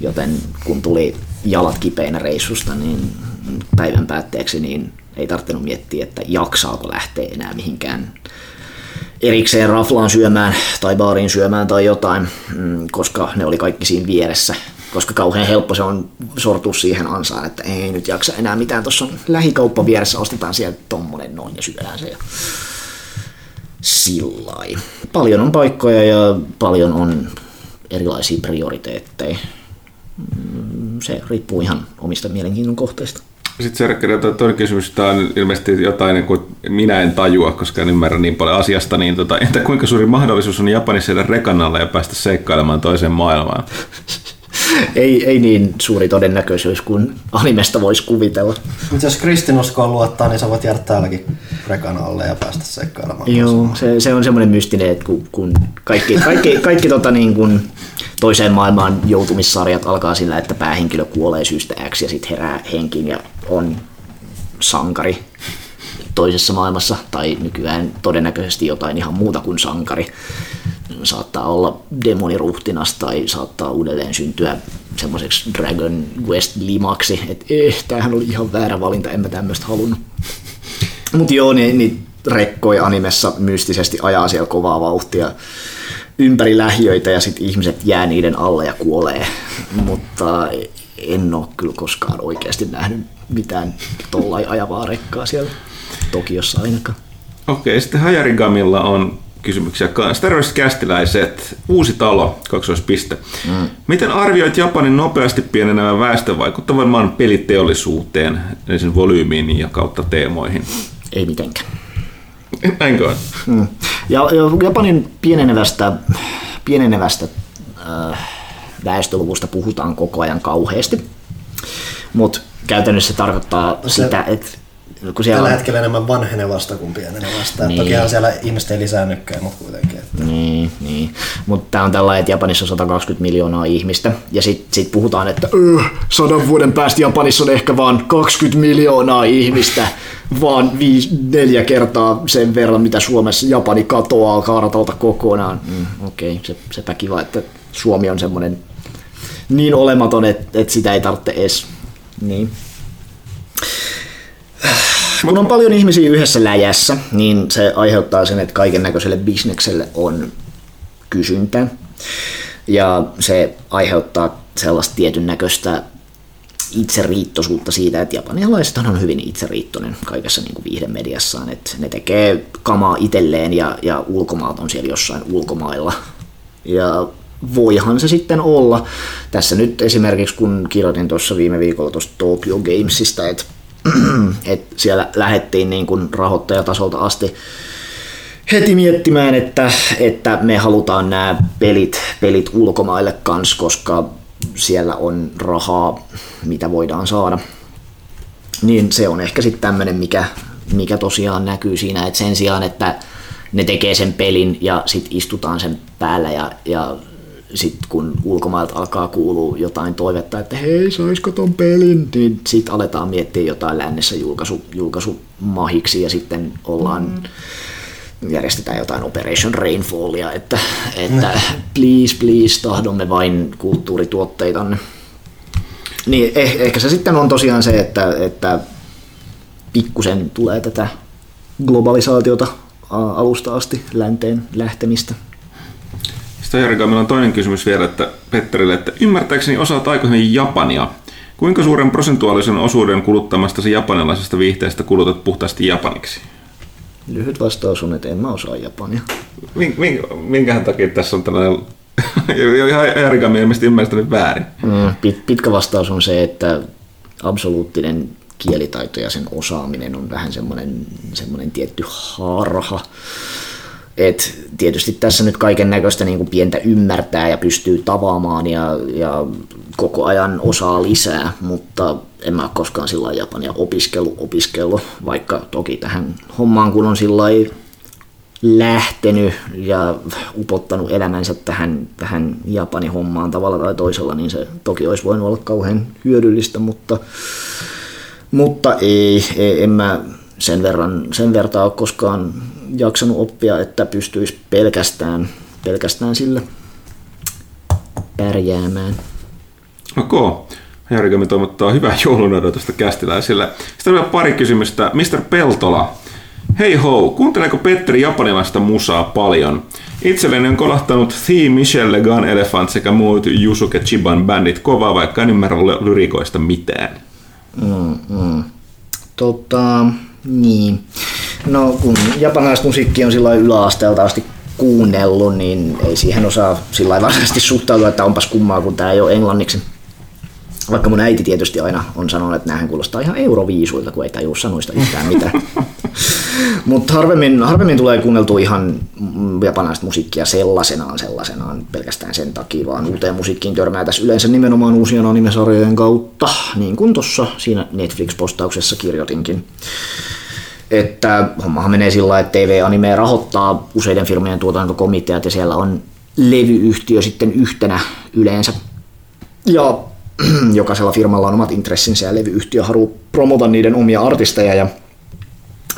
Joten kun tuli jalat kipeinä reissusta, niin päivän päätteeksi niin ei tarvinnut miettiä, että jaksaako lähteä enää mihinkään erikseen raflaan syömään tai baariin syömään tai jotain, mm, koska ne oli kaikki siinä vieressä koska kauhean helppo se on sortua siihen ansaan, että ei nyt jaksa enää mitään, tuossa on lähikauppa vieressä, ostetaan sieltä tommonen noin ja syödään se. Ja. Paljon on paikkoja ja paljon on erilaisia prioriteetteja. Mm, se riippuu ihan omista mielenkiinnon kohteista. Sitten Serkki, toinen kysymys, tämä on ilmeisesti jotain, niin kuin minä en tajua, koska en ymmärrä niin paljon asiasta, niin tota, entä kuinka suuri mahdollisuus on Japanissa jäädä rekan alle ja päästä seikkailemaan toiseen maailmaan? Ei, ei niin suuri todennäköisyys kuin animesta voisi kuvitella. Mutta jos kristinuskoon luottaa, niin sä voit jäädä täälläkin rekan alle ja päästä seikkailemaan. Joo, se, se, on semmoinen mystinen, että kun, kun kaikki, kaikki, kaikki tota niin kuin toiseen maailmaan joutumissarjat alkaa sillä, että päähenkilö kuolee syystä X ja sitten herää henkiin ja on sankari toisessa maailmassa, tai nykyään todennäköisesti jotain ihan muuta kuin sankari saattaa olla demoniruhtinas tai saattaa uudelleen syntyä semmoiseksi Dragon Quest limaksi, että eh, tämähän oli ihan väärä valinta, en mä tämmöistä halunnut. Mutta joo, niin, niin rekkoja animessa mystisesti ajaa siellä kovaa vauhtia ympäri lähiöitä ja sitten ihmiset jää niiden alle ja kuolee. Mutta en ole kyllä koskaan oikeasti nähnyt mitään tollai ajavaa rekkaa siellä Tokiossa ainakaan. Okei, sitten Hajarigamilla on kysymyksiä kanssa. Terveys kästiläiset, uusi talo, kaksoispiste. Mm. Miten arvioit Japanin nopeasti pienenevän väestön vaikuttavan maan peliteollisuuteen, eli sen volyymiin ja kautta teemoihin? Ei mitenkään. Näinkö on? Mm. Ja, Japanin pienenevästä, pienenevästä äh, väestöluvusta puhutaan koko ajan kauheasti. Mutta käytännössä se tarkoittaa Se- sitä, että kun siellä Tällä on, hetkellä enemmän vanhenevasta kuin pienenevasta. Niin. Niin. Tokihan siellä ihmiset ei lisäännykään, mutta kuitenkin. Että. Niin, niin. mutta tämä on tällainen, että Japanissa on 120 miljoonaa ihmistä, ja sitten sit puhutaan, että öö, sadan vuoden päästä Japanissa on ehkä vaan 20 miljoonaa ihmistä, vaan viisi, neljä kertaa sen verran, mitä Suomessa Japani katoaa kartalta kokonaan. Mm, Okei, okay, se, sepä kiva, että Suomi on semmoinen niin olematon, että, että sitä ei tarvitse edes. Niin. Kun on paljon ihmisiä yhdessä läjässä, niin se aiheuttaa sen, että kaiken näköiselle bisnekselle on kysyntää. Ja se aiheuttaa sellaista tietyn näköistä itseriittoisuutta siitä, että japanilaisethan on hyvin itseriittoinen kaikessa niin kuin viihdemediassaan, että ne tekee kamaa itselleen ja, ja ulkomaat on siellä jossain ulkomailla. Ja voihan se sitten olla. Tässä nyt esimerkiksi kun kirjoitin tuossa viime viikolla tuosta Tokyo Gamesista, että, että siellä lähdettiin niin kuin rahoittajatasolta asti heti miettimään, että, että me halutaan nämä pelit, pelit ulkomaille kans, koska siellä on rahaa, mitä voidaan saada. Niin se on ehkä sitten tämmöinen, mikä, mikä tosiaan näkyy siinä, että sen sijaan, että ne tekee sen pelin ja sitten istutaan sen päällä ja, ja sitten kun ulkomailta alkaa kuulua jotain toivetta, että hei, saisko ton pelin, niin sitten aletaan miettiä jotain lännessä julkaisu, julkaisumahiksi ja sitten ollaan mm. järjestetään jotain Operation Rainfallia, että, että please, please, tahdomme vain kulttuurituotteitanne. Niin eh, ehkä se sitten on tosiaan se, että, että pikkusen tulee tätä globalisaatiota alusta asti länteen lähtemistä. Sitten Jarika, meillä on toinen kysymys vielä että Petterille, että ymmärtääkseni osaat aika hyvin Japania. Kuinka suuren prosentuaalisen osuuden kuluttamastasi japanilaisesta viihteestä kulutat puhtaasti japaniksi? Lyhyt vastaus on, että en mä osaa japania. Min- min- Minkähän takia tässä on tällainen... Ihan Jarika on ilmeisesti ymmärtänyt väärin. Mm, pit- Pitkä vastaus on se, että absoluuttinen kielitaito ja sen osaaminen on vähän semmoinen, semmoinen tietty harha. Et tietysti tässä nyt kaiken näköistä niin pientä ymmärtää ja pystyy tavaamaan ja, ja koko ajan osaa lisää, mutta en mä koskaan sillä japania opiskellut, opiskellut, vaikka toki tähän hommaan kun on sillä lähtenyt ja upottanut elämänsä tähän, tähän Japanin hommaan tavalla tai toisella, niin se toki olisi voinut olla kauhean hyödyllistä, mutta, mutta ei, ei, en mä sen verran, sen vertaa ole koskaan jaksanut oppia, että pystyisi pelkästään, pelkästään sillä pärjäämään. Ok. Jarika me toivottaa hyvää joulun odotusta kästiläisille. Sitten on vielä pari kysymystä. Mr. Peltola. Hei ho, kuunteleeko Petteri japanilaista musaa paljon? Itselleni on kolahtanut The Michelle Gun Elephant sekä muut Yusuke Chiban bändit kovaa, vaikka en ymmärrä ly- lyrikoista mitään. Mm, mm. Tota, niin. No kun japanilaista musiikkia on lailla yläasteelta asti kuunnellut, niin ei siihen osaa sillä varsinaisesti suhtautua, että onpas kummaa, kun tämä ei ole englanniksi. Vaikka mun äiti tietysti aina on sanonut, että näähän kuulostaa ihan euroviisuilta, kun ei tajua sanoista yhtään mitään. Mutta harvemmin, harvemmin tulee kuunneltua ihan japanilaista musiikkia sellaisenaan sellaisenaan pelkästään sen takia, vaan uuteen musiikkiin törmää tässä yleensä nimenomaan uusien animesarjojen kautta, niin kuin tuossa siinä Netflix-postauksessa kirjoitinkin. Että hommahan menee sillä lailla, että TV-anime rahoittaa useiden firmojen tuotantokomiteat ja siellä on levyyhtiö sitten yhtenä yleensä. Ja jokaisella firmalla on omat intressinsä ja levyyhtiö haluaa promota niiden omia artisteja ja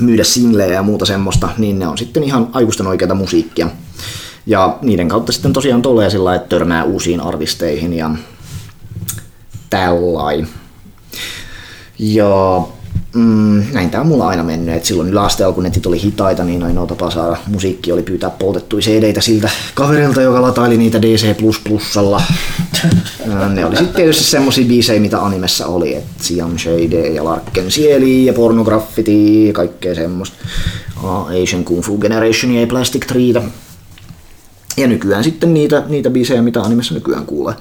myydä singlejä ja muuta semmoista, niin ne on sitten ihan aikuisten oikeata musiikkia. Ja niiden kautta sitten tosiaan tulee sillä että törmää uusiin artisteihin ja tällain. Ja mm, näin tämä on mulla aina mennyt, että silloin yläasteella kun netit oli hitaita, niin ainoa tapa saada musiikki oli pyytää poltettuja cd siltä kaverilta, joka lataili niitä DC++. Ne oli sitten tietysti semmosia biisejä, mitä animessa oli, että Siam Shade ja Larken Sieli ja Pornograffiti ja kaikkea semmoista. Asian Kung Fu Generation ja Plastic Treetä. Ja nykyään sitten niitä, niitä biisejä, mitä animessa nykyään kuulee.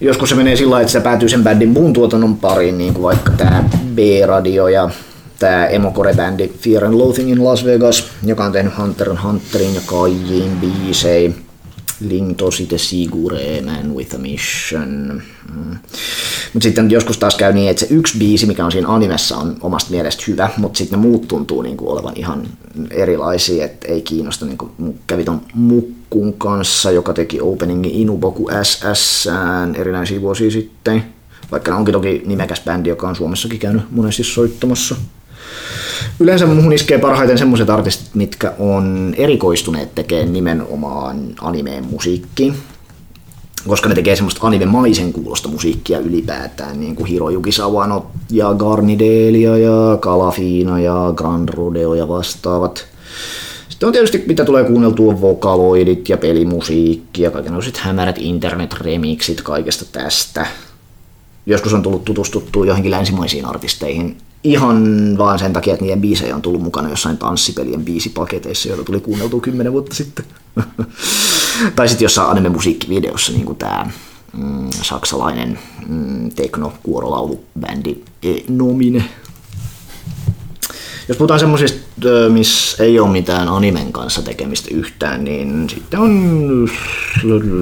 Joskus se menee sillä lailla, että se päätyy sen bändin muun tuotannon pariin, niin kuin vaikka tämä B-radio ja tämä emocore-bändi Fear and Loathing in Las Vegas, joka on tehnyt Hunter Hunterin ja Kaijiin biisejä. Ling tosite sigure, man with a mission. Mm. Mutta sitten joskus taas käy niin, että se yksi biisi, mikä on siinä animessa, on omasta mielestä hyvä, mutta sitten ne muut tuntuu niinku olevan ihan erilaisia, että ei kiinnosta. Niinku, kävi ton Mukkun kanssa, joka teki openingin Inuboku SS erinäisiä vuosia sitten. Vaikka onkin toki nimekäs bändi, joka on Suomessakin käynyt monesti soittamassa. Yleensä muuhun iskee parhaiten semmoiset artistit, mitkä on erikoistuneet tekemään nimenomaan animeen musiikkiin. Koska ne tekee semmoista anime-maisen kuulosta musiikkia ylipäätään, niin kuin Hirojuki Sawano ja Garnidelia ja Kalafina ja Grand Rodeo ja vastaavat. Sitten on tietysti, mitä tulee kuunneltua vokaloidit ja pelimusiikki ja kaikenlaiset hämärät internet-remixit kaikesta tästä. Joskus on tullut tutustuttua johonkin länsimaisiin artisteihin ihan vaan sen takia, että niiden biisejä on tullut mukana jossain tanssipelien biisipaketeissa, joita tuli kuunneltua kymmenen vuotta sitten. tai sitten jossain anime-musiikkivideossa, niin kuin tämä mm, saksalainen mm, tekno-kuorolaulubändi Nomine. Jos puhutaan semmoisista, missä ei ole mitään animen kanssa tekemistä yhtään, niin sitten on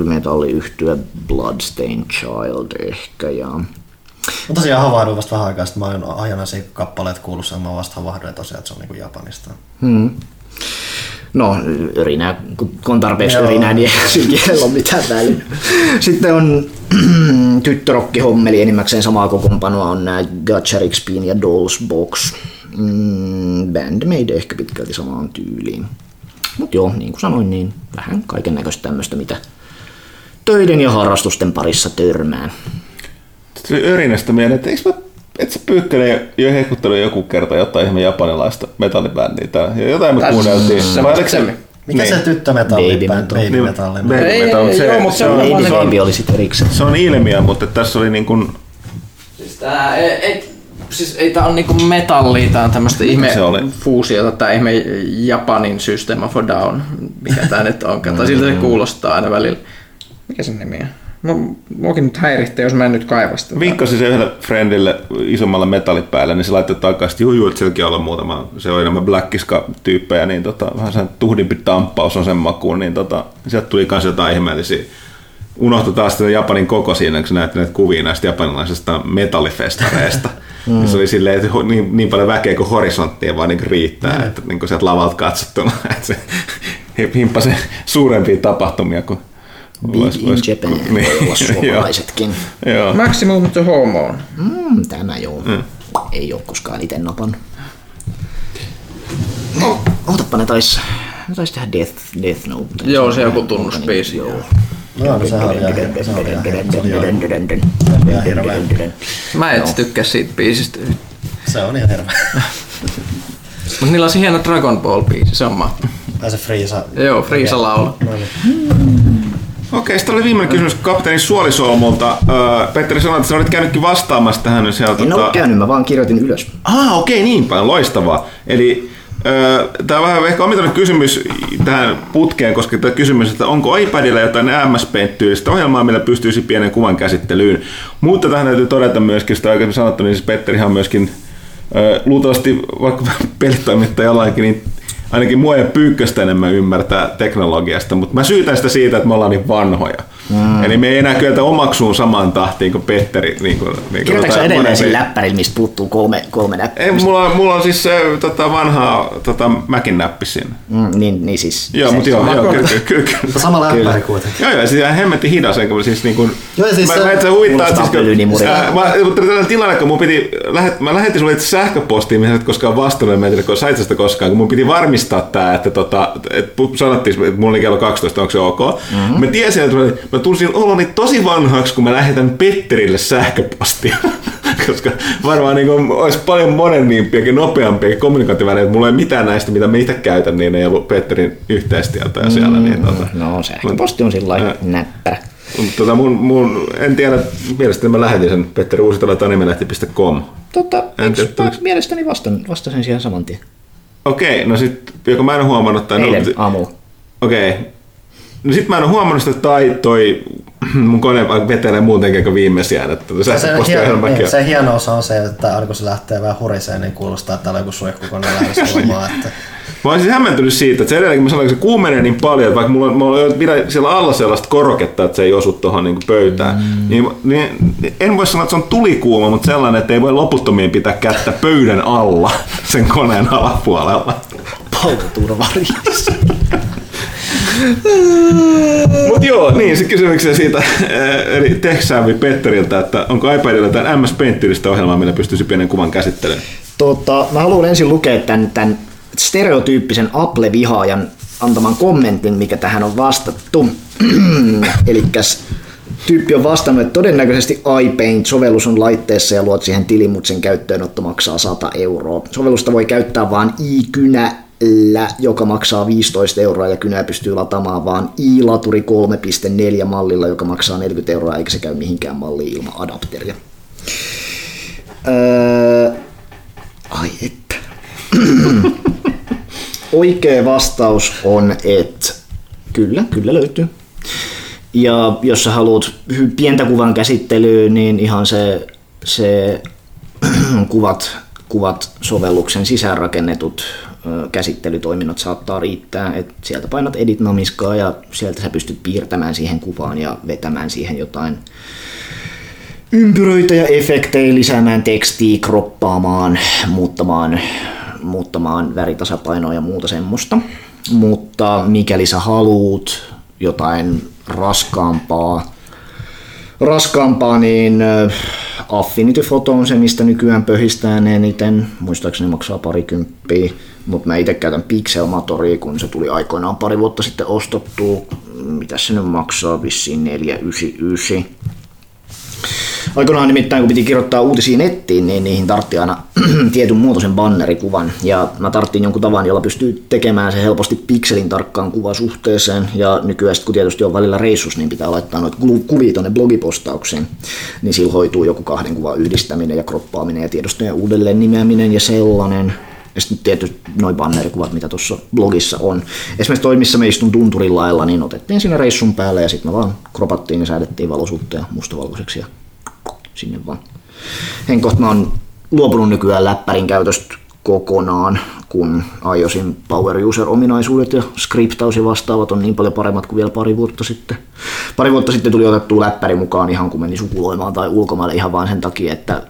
metalliyhtyö Bloodstained Child ehkä ja Mä tosiaan havahduin vasta vähän aikaa, sitten mä oon ajana kappaleet kuulussa, ja mä vasta havahduin tosiaan, että se on niinku Japanista. Hmm. No, örinää, kun on tarpeeksi Joo. örinää, niin ei ole mitään väliä. Sitten on tyttörokkihommeli, enimmäkseen samaa kokoonpanoa on nämä Gacha Spin ja Dolls Box. Mm, Bandmade ehkä pitkälti samaan tyyliin. Mutta joo, niin kuin sanoin, niin vähän kaiken näköistä tämmöistä, mitä töiden ja harrastusten parissa törmään tuli örinästä mieleen, että eikö mä et sä pyykkäne jo hehkuttanut joku kerta jotain ihan japanilaista metallibändiä täällä. Ja jotain me kuunneltiin. Se, mikä niin. se tyttömetalli? Baby metal. Baby metalli. Baby metal. Se, joo, mutta se, on, Baby, baby oli sitten erikseen. Se on ilmiö, mutta tässä oli niin kuin... Siis tää, et, siis ei tää on niinku metallia, tää on tämmöstä ihme se oli? fuusiota, tää ihme Japanin System of a Down, mikä tää nyt on. Tai siltä se kuulostaa aina välillä. Mikä sen nimi on? No, muakin nyt häiritsee, jos mä en nyt kaiva sitä. Vinkkasi se yhdelle friendille isommalle metallipäälle, niin se laittoi takaisin, juu, juu, että sielläkin olla muutama, se on enemmän Blackiska-tyyppejä, niin tota, vähän sen tuhdimpi tamppaus on sen makuun, niin tota, sieltä tuli myös jotain ihmeellisiä unohtui taas sitä Japanin koko siinä, kun sä näet näitä kuvia näistä japanilaisista metallifestareista. mm. niin se oli silleen, että niin, niin paljon väkeä kuin horisonttia vaan niin riittää, mm. että niin kuin sieltä lavalta katsottuna, että se himpasi suurempia tapahtumia kuin Big vois, in vois, Japan niin, voi olla suomalaisetkin. joo. Maximum to hormone. Mm, tämä joo. Mm. Ei ole koskaan itse napan. No, ootappa ne tais, ne tais tehdä Death, Death Note. Joo, se joku tunnusbiisi. Joo. No, no sehän ihan hirveä. Mä en tykkää siitä biisistä. Se on ihan hirveä. Mutta niillä on se hieno Dragon Ball biisi, se on mahtava. Tai se Friisa. Joo, Friisa laulu. Okei, sitten oli viimeinen kysymys kapteeni Suolisolmulta. Öö, Petteri sanoi, että sä olit käynytkin vastaamassa tähän sieltä. En tota... ole käynyt, mä vaan kirjoitin ylös. Ah, okei, niin päin, loistavaa. Eli öö, tämä on vähän ehkä omituinen kysymys tähän putkeen, koska tämä kysymys, että onko iPadilla jotain MS Paint-tyylistä ohjelmaa, millä pystyisi pienen kuvan käsittelyyn. Mutta tähän täytyy todeta myöskin, sitä aikaisemmin sanottu, niin siis Petterihan myöskin luultavasti vaikka pelitoimittaja jollakin, niin ainakin mua ja Pyykköstä enemmän ymmärtää teknologiasta, mutta mä syytän sitä siitä, että me ollaan niin vanhoja. Mm. Eli me ei enää kyetä omaksuun samaan tahtiin kuin Petteri. Niin kuin, niin kuin tota, edelleen sen läppärillä, mistä puuttuu kolme, kolme näppiä? Ei, mulla, mulla on siis se tota, vanha tota, Mäkin näppi siinä. Mm, niin, niin siis. Joo, mutta joo, joo kyllä, kyllä, kyllä, kyllä. Sama läppäri kuitenkin. Joo, joo, siis ihan hemmetti hidas, kun siis niin kuin, joo, siis mä, se, mä, että se huvittaa, että siis, äh, mä, mutta tällä tilanne, kun mun piti, lähet, mä lähetin sulle itse sähköpostiin, mihin et koskaan vastannut, mä en tiedä, kun sait sitä koskaan, kun mun piti varmistaa tää, että, tota, että sanottiin, että mulla oli kello 12, onko se ok. Mm-hmm. Mä tiesin, että mä tunsin oloni tosi vanhaksi, kun mä lähetän Petterille sähköpostia. Koska varmaan niin kuin, olisi paljon modernimpiakin, nopeampiakin kommunikaatiovälineitä. Mulla ei mitään näistä, mitä mä itse käytän, niin ei ollut Petterin yhteistietoja siellä. Niin, tuota, no sähköposti on sillä näppärä. Tota, mun, mun, en tiedä, mielestäni mä lähetin sen Petteri Uusitalo tanimelehti.com. Tota, en tiedä, mielestäni vastan, vastasin siihen saman tien. Okei, no sit, joko mä en huomannut tai... Eilen no, aamulla. Okei. No sit mä en ole huomannut sitä, tai toi mun kone vetelee muutenkin aika viimeisiä. Että se, se, hieno, niin, se osa on se, että aina kun se lähtee vähän huriseen, niin kuulostaa, että täällä on joku suihkukone ilmaa. Että... Mä olisin hämmentynyt siitä, että se edelleenkin mä sanoin, että se kuumenee niin paljon, että vaikka mulla mulla on vielä siellä alla sellaista koroketta, että se ei osu tuohon niin pöytään, mm. niin, niin, en voi sanoa, että se on tulikuuma, mutta sellainen, että ei voi loputtomien pitää kättä pöydän alla sen koneen alapuolella. Pautoturvariissa. Mutta joo, niin se kysymykseen siitä, eh, eli Teksäävi Petteriltä, että onko iPadilla tämän MS Painterista ohjelmaa, millä pystyisi pienen kuvan käsittelyyn? Tota, mä haluan ensin lukea tämän, tämän stereotyyppisen Apple-vihaajan antaman kommentin, mikä tähän on vastattu. Eli tyyppi on vastannut, että todennäköisesti iPaint-sovellus on laitteessa ja luot siihen tilin, mutta sen käyttöönotto maksaa 100 euroa. Sovellusta voi käyttää vain i-kynä joka maksaa 15 euroa ja kynää pystyy lataamaan vaan i-laturi 3.4 mallilla, joka maksaa 40 euroa eikä se käy mihinkään malliin ilman adapteria. Öö, ai että. Oikea vastaus on, että kyllä, kyllä löytyy. Ja jos sä haluat pientä kuvan käsittelyä, niin ihan se, se kuvat, kuvat sovelluksen sisäänrakennetut käsittelytoiminnot saattaa riittää, että sieltä painat edit namiskaa ja sieltä sä pystyt piirtämään siihen kuvaan ja vetämään siihen jotain ympyröitä ja efektejä, lisäämään tekstiä, kroppaamaan, muuttamaan, muuttamaan väritasapainoa ja muuta semmoista. Mutta mikäli sä haluut jotain raskaampaa, raskaampaa, niin Affinity Photo on se, mistä nykyään pöhistään eniten. Muistaakseni maksaa parikymppiä, mutta mä itse käytän Pixelmatoria, kun se tuli aikoinaan pari vuotta sitten ostottua. Mitä se nyt maksaa? Vissiin 499. Aikoinaan nimittäin, kun piti kirjoittaa uutisia nettiin, niin niihin tartti aina tietyn muotoisen bannerikuvan. Ja mä tarttiin jonkun tavan, jolla pystyy tekemään se helposti pikselin tarkkaan kuvasuhteeseen. Ja nykyään, kun tietysti on välillä reissus, niin pitää laittaa noita kuvia tuonne blogipostaukseen. Niin sillä hoituu joku kahden kuvan yhdistäminen ja kroppaaminen ja tiedostojen uudelleen nimeäminen ja sellainen. Ja sitten tietysti noin bannerikuvat, mitä tuossa blogissa on. Esimerkiksi toi, missä me istun tunturin lailla, niin otettiin siinä reissun päälle ja sitten me vaan kropattiin ja säädettiin valosuhteen mustavalkoiseksi ja sinne vaan. Henkot mä oon luopunut nykyään läppärin käytöstä kokonaan, kun iOSin Power User-ominaisuudet ja skriptaus ja vastaavat on niin paljon paremmat kuin vielä pari vuotta sitten. Pari vuotta sitten tuli otettu läppäri mukaan ihan kun meni sukuloimaan tai ulkomaille ihan vain sen takia, että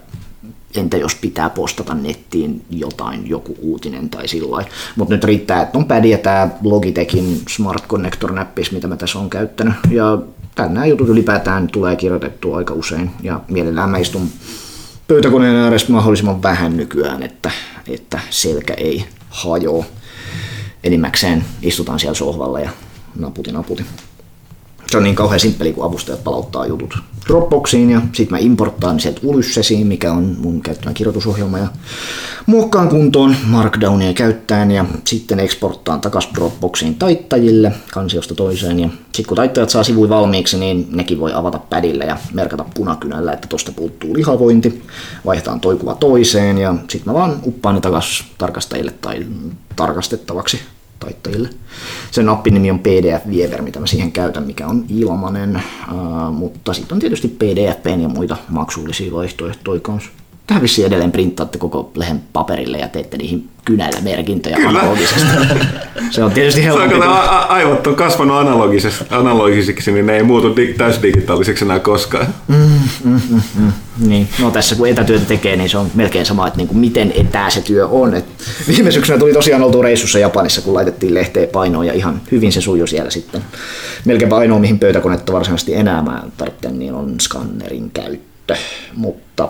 entä jos pitää postata nettiin jotain, joku uutinen tai sillä Mutta nyt riittää, että on pädi ja tämä Logitechin Smart Connector-näppis, mitä mä tässä on käyttänyt. Ja nämä jutut ylipäätään tulee kirjoitettua aika usein ja mielellään mä istun pöytäkoneen ääressä mahdollisimman vähän nykyään, että, että selkä ei hajoa. Enimmäkseen istutaan siellä sohvalla ja naputi naputi se on niin kauhean simppeli, kun avustajat palauttaa jutut Dropboxiin ja sitten mä importtaan sieltä Ulyssesiin, mikä on mun käyttämä kirjoitusohjelma ja muokkaan kuntoon Markdownia käyttäen ja sitten exporttaan takas Dropboxiin taittajille kansiosta toiseen. Ja sitten kun taittajat saa sivui valmiiksi, niin nekin voi avata pädillä ja merkata punakynällä, että tosta puuttuu lihavointi, vaihdetaan toi kuva toiseen ja sitten mä vaan uppaan ne takas tarkastajille tai tarkastettavaksi taittajille. Sen appin nimi on PDF Viever, mitä mä siihen käytän, mikä on ilmanen, uh, mutta sitten on tietysti PDF ja muita maksullisia vaihtoehtoja kanssa. Tähän vissiin edelleen printtaatte koko lehen paperille ja teette niihin kynällä merkintöjä Kyllä. analogisesti. Se on tietysti helpompi. Se on, a- aivot on kasvanut analogisiksi, niin ne ei muutu di- täysdigitaaliseksi enää koskaan. Mm, mm, mm, mm. Niin. No tässä kun etätyötä tekee, niin se on melkein sama, että niin kuin miten etää se työ on. Et viime syksynä tuli tosiaan oltu reissussa Japanissa, kun laitettiin lehteen painoon ja ihan hyvin se sujui siellä sitten. Melkein ainoa, mihin pöytäkonetta varsinaisesti enää mä tarvitsen, niin on skannerin käyttö. Mutta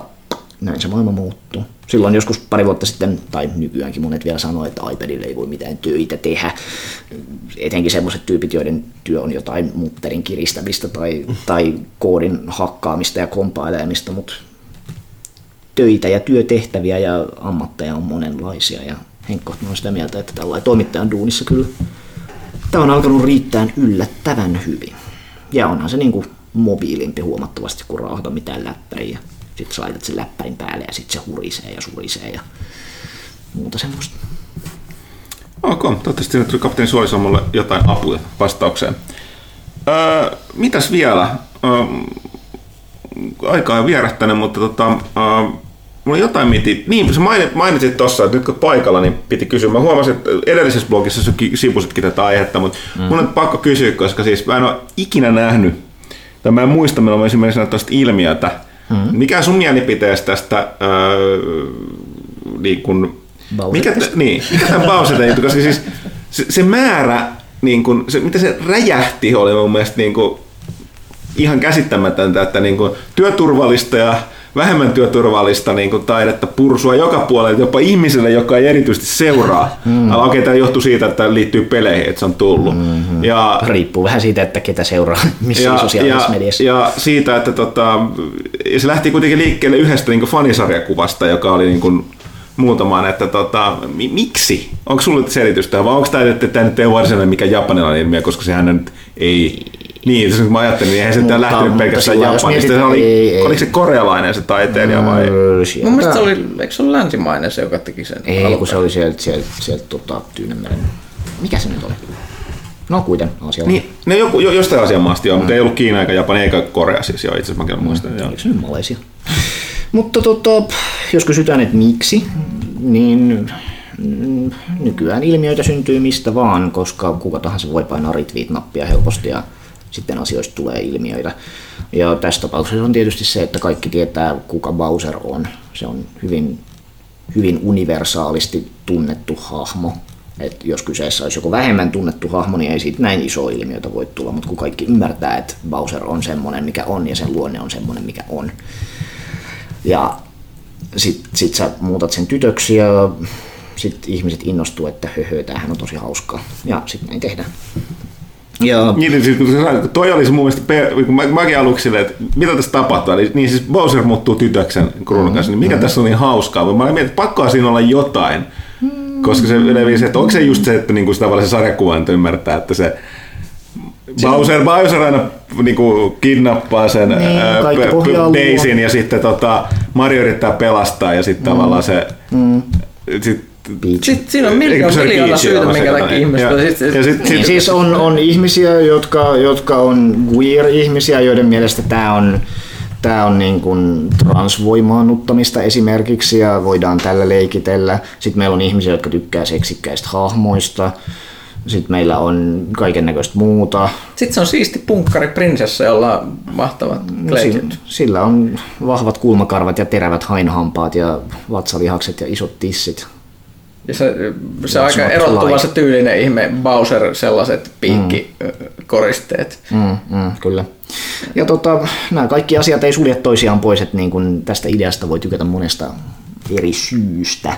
näin se maailma muuttuu. Silloin joskus pari vuotta sitten, tai nykyäänkin monet vielä sanoo, että iPadille ei voi mitään töitä tehdä. Etenkin sellaiset tyypit, joiden työ on jotain mutterin kiristämistä tai, tai koodin hakkaamista ja kompailemista, mutta töitä ja työtehtäviä ja ammatteja on monenlaisia. Ja Henkko on sitä mieltä, että tällainen toimittajan duunissa kyllä tämä on alkanut riittää yllättävän hyvin. Ja onhan se niin kuin mobiilimpi huomattavasti kuin raahata mitään läppäriä. Sitten sä laitat sen läppärin päälle ja sitten se hurisee ja surisee ja muuta semmoista. Ok, toivottavasti nyt tuli kapteeni Suolisammolle jotain apua vastaukseen. Öö, mitäs vielä? Öö, aika on vierähtänyt, mutta tota, öö, mulla jotain miti, niin sä mainit, mainitsit tuossa, että nyt kun paikalla, niin piti kysyä. Mä huomasin, että edellisessä blogissa sä sivusitkin tätä aihetta, mutta mm. mun on pakko kysyä, koska siis mä en ole ikinä nähnyt, tai mä en muista, meillä on esimerkiksi tästä ilmiötä. Mm. Mikä sun mielipiteestä tästä, öö, niin kun, mikä, niin, mikä tämän Bowserin juttu, koska siis se, se määrä, niin kun, se, mitä se räjähti, oli mun mielestä niin kun, ihan käsittämätöntä, että niin kun, työturvallista ja vähemmän työturvallista niin kuin taidetta pursua joka puolelle, jopa ihmiselle, joka ei erityisesti seuraa. Mm. Okei, okay, tämä johtuu siitä, että liittyy peleihin, että se on tullut. Mm-hmm. Ja, Riippuu vähän siitä, että ketä seuraa missä ja, sosiaalisessa ja, mediassa. Ja siitä, että tota, se lähti kuitenkin liikkeelle yhdestä niin fanisarjakuvasta, joka oli niin kuin muutamaan, että tota, mi- miksi? Onko sulle selitystä vai onko tämä, että tämä nyt ei ole varsinainen mikä japanilainen ilmiö, koska sehän nyt ei niin, jos mä ajattelin, niin eihän se mutta, lähtenyt pelkästään Japanista. Se oli, ei, ei. Oliko se korealainen se taiteilija vai? Sieltä. Mun mielestä se oli, eikö se ollut länsimainen se, joka teki sen? Ei, kun se oli sieltä, sieltä, sieltä tota, Tyynemeren. Mikä se nyt oli? No kuiten, asialainen. Niin, ne joku, jo, jostain asian maasta joo, mm. mutta ei ollut Kiina eikä Japani eikä Korea siis joo, itse asiassa mäkin muistan. Mm. Oliko se nyt Malesia? mutta tota, jos kysytään, että miksi, niin nykyään ilmiöitä syntyy mistä vaan, koska kuka tahansa voi painaa retweet-nappia helposti ja sitten asioista tulee ilmiöitä. Ja tässä tapauksessa on tietysti se, että kaikki tietää, kuka Bowser on. Se on hyvin, hyvin universaalisti tunnettu hahmo. Et jos kyseessä olisi joku vähemmän tunnettu hahmo, niin ei siitä näin iso ilmiötä voi tulla, mutta kun kaikki ymmärtää, että Bowser on semmoinen, mikä on, ja sen luonne on semmoinen, mikä on. Ja sitten sit sä muutat sen tytöksi, ja sitten ihmiset innostuu, että höhö, tämähän on tosi hauskaa. Ja sitten näin tehdään. Joo. Niin, niin, siis, toi oli se mun mielestä, kun mä, mäkin aluksi silleen, että mitä tässä tapahtuu, eli, niin siis Bowser muuttuu tytöksen kruunun kanssa, niin mikä mm-hmm. tässä on niin hauskaa, mutta mä mietin, että pakkoa siinä olla jotain, mm-hmm. koska se leviää se, että onko se just se, että niinku sitä se sarjakuva ymmärtää, että se Bowser, Bowser aina niinku kidnappaa sen niin, ää, Daisyn ja sitten tota, Mario yrittää pelastaa ja sitten mm. tavallaan se mm. sit sitten siinä on miljoona, miljoona syytä, minkä takia ihmiset... Ja, sit, ja sit, niin, siis on, on ihmisiä, jotka, jotka on queer-ihmisiä, joiden mielestä tämä on Tämä on niin kuin transvoimaannuttamista esimerkiksi ja voidaan tällä leikitellä. Sitten meillä on ihmisiä, jotka tykkää seksikkäistä hahmoista. Sitten meillä on kaiken näköistä muuta. Sitten se on siisti punkkari prinsessa, jolla on mahtavat no, sillä, sillä on vahvat kulmakarvat ja terävät hainhampaat ja vatsalihakset ja isot tissit. Ja se, se aika erottuva se tyylinen ihme Bowser, sellaiset piikkikoristeet. Mm. Mm, mm, kyllä. Ja tota, nämä kaikki asiat ei sulje toisiaan pois, että niin kun tästä ideasta voi tykätä monesta eri syystä.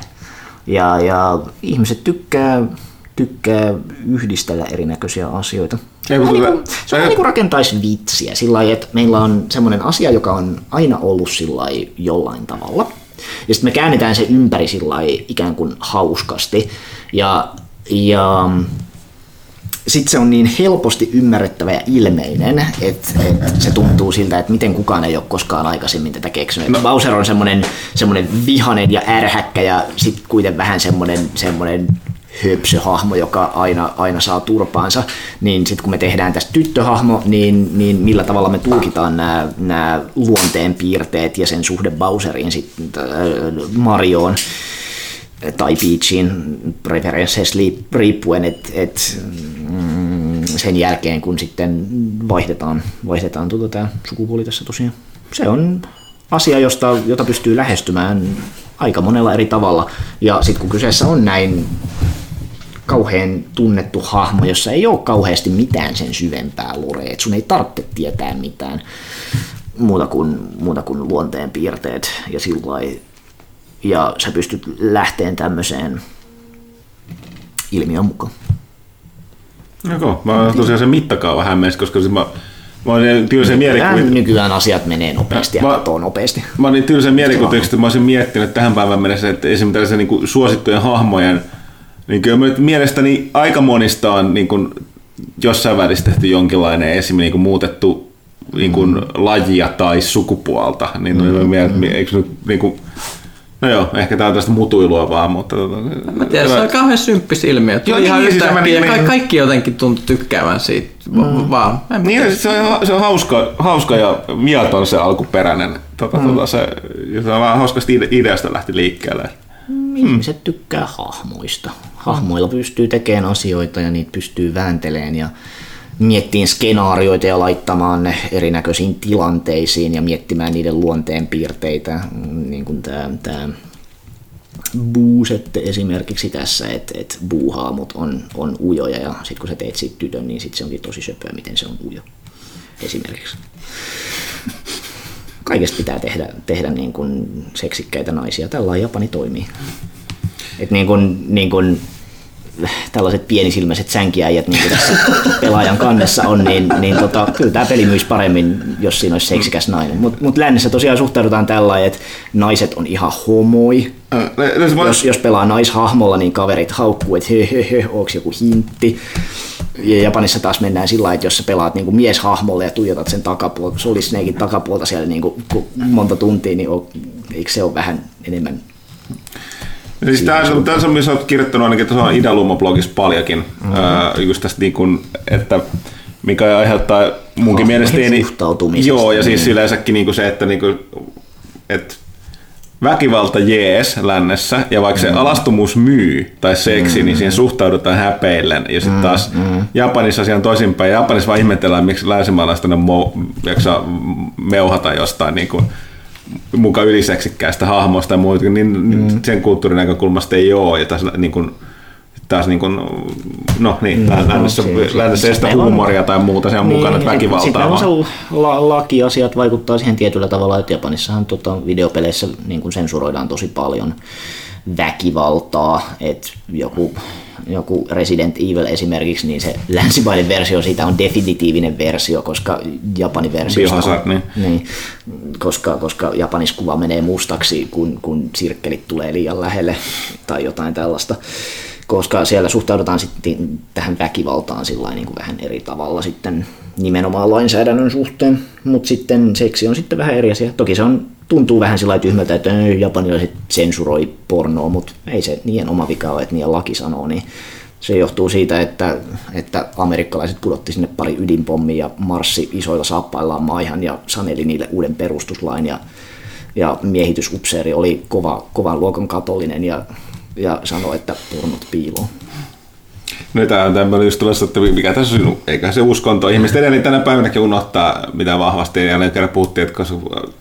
Ja, ja ihmiset tykkää, tykkää yhdistellä erinäköisiä asioita. Se on, niin kuin, se on niin kuin rakentaisi vitsiä sillä lailla, että meillä on semmoinen asia, joka on aina ollut sillä jollain tavalla – ja sitten me käännetään se ympäri sillä ikään kuin hauskasti. Ja, ja sitten se on niin helposti ymmärrettävä ja ilmeinen, että, että se tuntuu siltä, että miten kukaan ei ole koskaan aikaisemmin tätä keksinyt. No. Bowser on semmoinen, semmoinen vihanen ja ärhäkkä ja sitten kuitenkin vähän semmoinen, semmoinen höpsöhahmo, joka aina, aina saa turpaansa, niin sitten kun me tehdään tästä tyttöhahmo, niin, niin millä tavalla me tulkitaan nämä, nämä luonteen piirteet ja sen suhde Bowseriin, sitten äh, Marioon tai Peachiin preferences riippuen, että et, mm, sen jälkeen kun sitten vaihdetaan, vaihdetaan tuota tämä sukupuoli tässä tosiaan. Se on asia, josta, jota pystyy lähestymään aika monella eri tavalla. Ja sitten kun kyseessä on näin kauhean tunnettu hahmo, jossa ei ole kauheasti mitään sen syvempää lorea, että sun ei tarvitse tietää mitään muuta kuin, muuta kuin luonteen piirteet ja sillä ja sä pystyt lähteen tämmöiseen ilmiön mukaan. Joko, mä tosiaan se mittakaava hämmensi, koska siis mä Mä olin tylsä mielikuvitus. Nykyään asiat menee nopeasti ja, ja katoo nopeasti. Mä olin tylsä mielikuvitus, että mä olisin miettinyt tähän päivään mennessä, että esimerkiksi tällaisen niin suosittujen hahmojen niin kyllä mielestäni aika monista on niin kuin jossain välissä tehty jonkinlainen esimerkiksi niin kuin muutettu niin kuin mm. lajia tai sukupuolta. Niin mm. mielestä, eikö nyt, niin kuin, No joo, ehkä tää on tästä mutuilua vaan, mutta... Tota, Mä tiedän, se on kauhean symppis ilmiö. Tuli Joo, ihan niin, siis yhtäkkiä. mä niin- Ka- niin- kaikki jotenkin tuntui tykkäävän siitä. Mm. Vaan. En Niin, se on, se on hauska, hauska ja mieton se alkuperäinen. Tota, mm. tota, se, se on vähän hauskasta ide- ideasta lähti liikkeelle. Ihmiset tykkää hahmoista. Hahmoilla pystyy tekemään asioita ja niitä pystyy väänteleen ja miettiin skenaarioita ja laittamaan ne erinäköisiin tilanteisiin ja miettimään niiden luonteen piirteitä. Niin kuin tämä, tämä buusette esimerkiksi tässä, että et buuhaamut on, on ujoja ja sitten kun sä teet siitä tytön, niin sit se onkin tosi söpöä, miten se on ujo esimerkiksi. Kaikesta pitää tehdä, tehdä niin kuin seksikkäitä naisia. Tällä Japani toimii. Et niin kuin, niin kuin tällaiset pienisilmäiset sänkiäijät, niin kuin tässä pelaajan kannessa on, niin, niin tota, kyllä tämä peli myisi paremmin, jos siinä olisi seksikäs nainen. Mutta mut lännessä tosiaan suhtaudutaan tällä että naiset on ihan homoi. Äh, ne- ne- se voi- Jos, jos pelaa naishahmolla, niin kaverit haukkuu, että he, he, onko joku hintti. Ja Japanissa taas mennään sillä lailla, että jos sä pelaat niin mieshahmolla ja tuijotat sen takapuolta, Solid Snakein takapuolta siellä niin kuin, monta tuntia, niin on, eikö se ole vähän enemmän Siis tämä, tämä on, missä olet kirjoittanut ainakin tuossa Idaluma-blogissa paljonkin, mm-hmm. ää, just tästä niin kuin, että mikä aiheuttaa munkin Hahmoihin mielestä... Niin, joo, ja siis niin. yleensäkin niin kuin se, että, niin kuin, että väkivalta jees lännessä, ja vaikka se alastumus myy tai seksi, niin siihen suhtaudutaan häpeillen. Ja sitten taas Japanissa asia on toisinpäin. Japanissa vaan ihmetellään, miksi länsimaalaiset on mo- jaksaa meuhata jostain niin kuin, muka yliseksikkäästä hahmosta ja muuta, niin, niin sen kulttuurin näkökulmasta ei ole. Ja taas, niin kuin, taas niin kuin, no niin, mm, lännessä, se- se- lännessä ei sitä meillä on- huumoria tai muuta, se on mukana, että Sitten väkivaltaa on vaan. se la- lakiasiat vaikuttaa siihen tietyllä tavalla, että Japanissahan tota, videopeleissä niin kuin sensuroidaan tosi paljon väkivaltaa, että joku, joku Resident Evil esimerkiksi, niin se länsimainen versio siitä on definitiivinen versio, koska Japanin versio Biohazard, niin. niin, koska, koska Japanissa kuva menee mustaksi, kun, kun sirkkelit tulee liian lähelle tai jotain tällaista. Koska siellä suhtaudutaan sitten tähän väkivaltaan sillä niin kuin vähän eri tavalla sitten nimenomaan lainsäädännön suhteen, mutta sitten seksi on sitten vähän eri asia. Toki se on, tuntuu vähän sillä tyhmältä, että "Ei, japanilaiset sensuroi pornoa, mutta ei se niiden oma vika ole, että niiden laki sanoo, niin se johtuu siitä, että, että amerikkalaiset pudotti sinne pari ydinpommia ja marssi isoilla saappaillaan maihan ja saneli niille uuden perustuslain ja, ja miehitysupseeri oli kova, kovan luokan katolinen ja, ja sanoi, että pornot piiloo. No tämä on tämmöinen just tulossa, että mikä tässä on, eikä se uskonto. Ihmiset edelleen tänä päivänäkin unohtaa, mitä vahvasti, ja ne kerran puhuttiin, että koska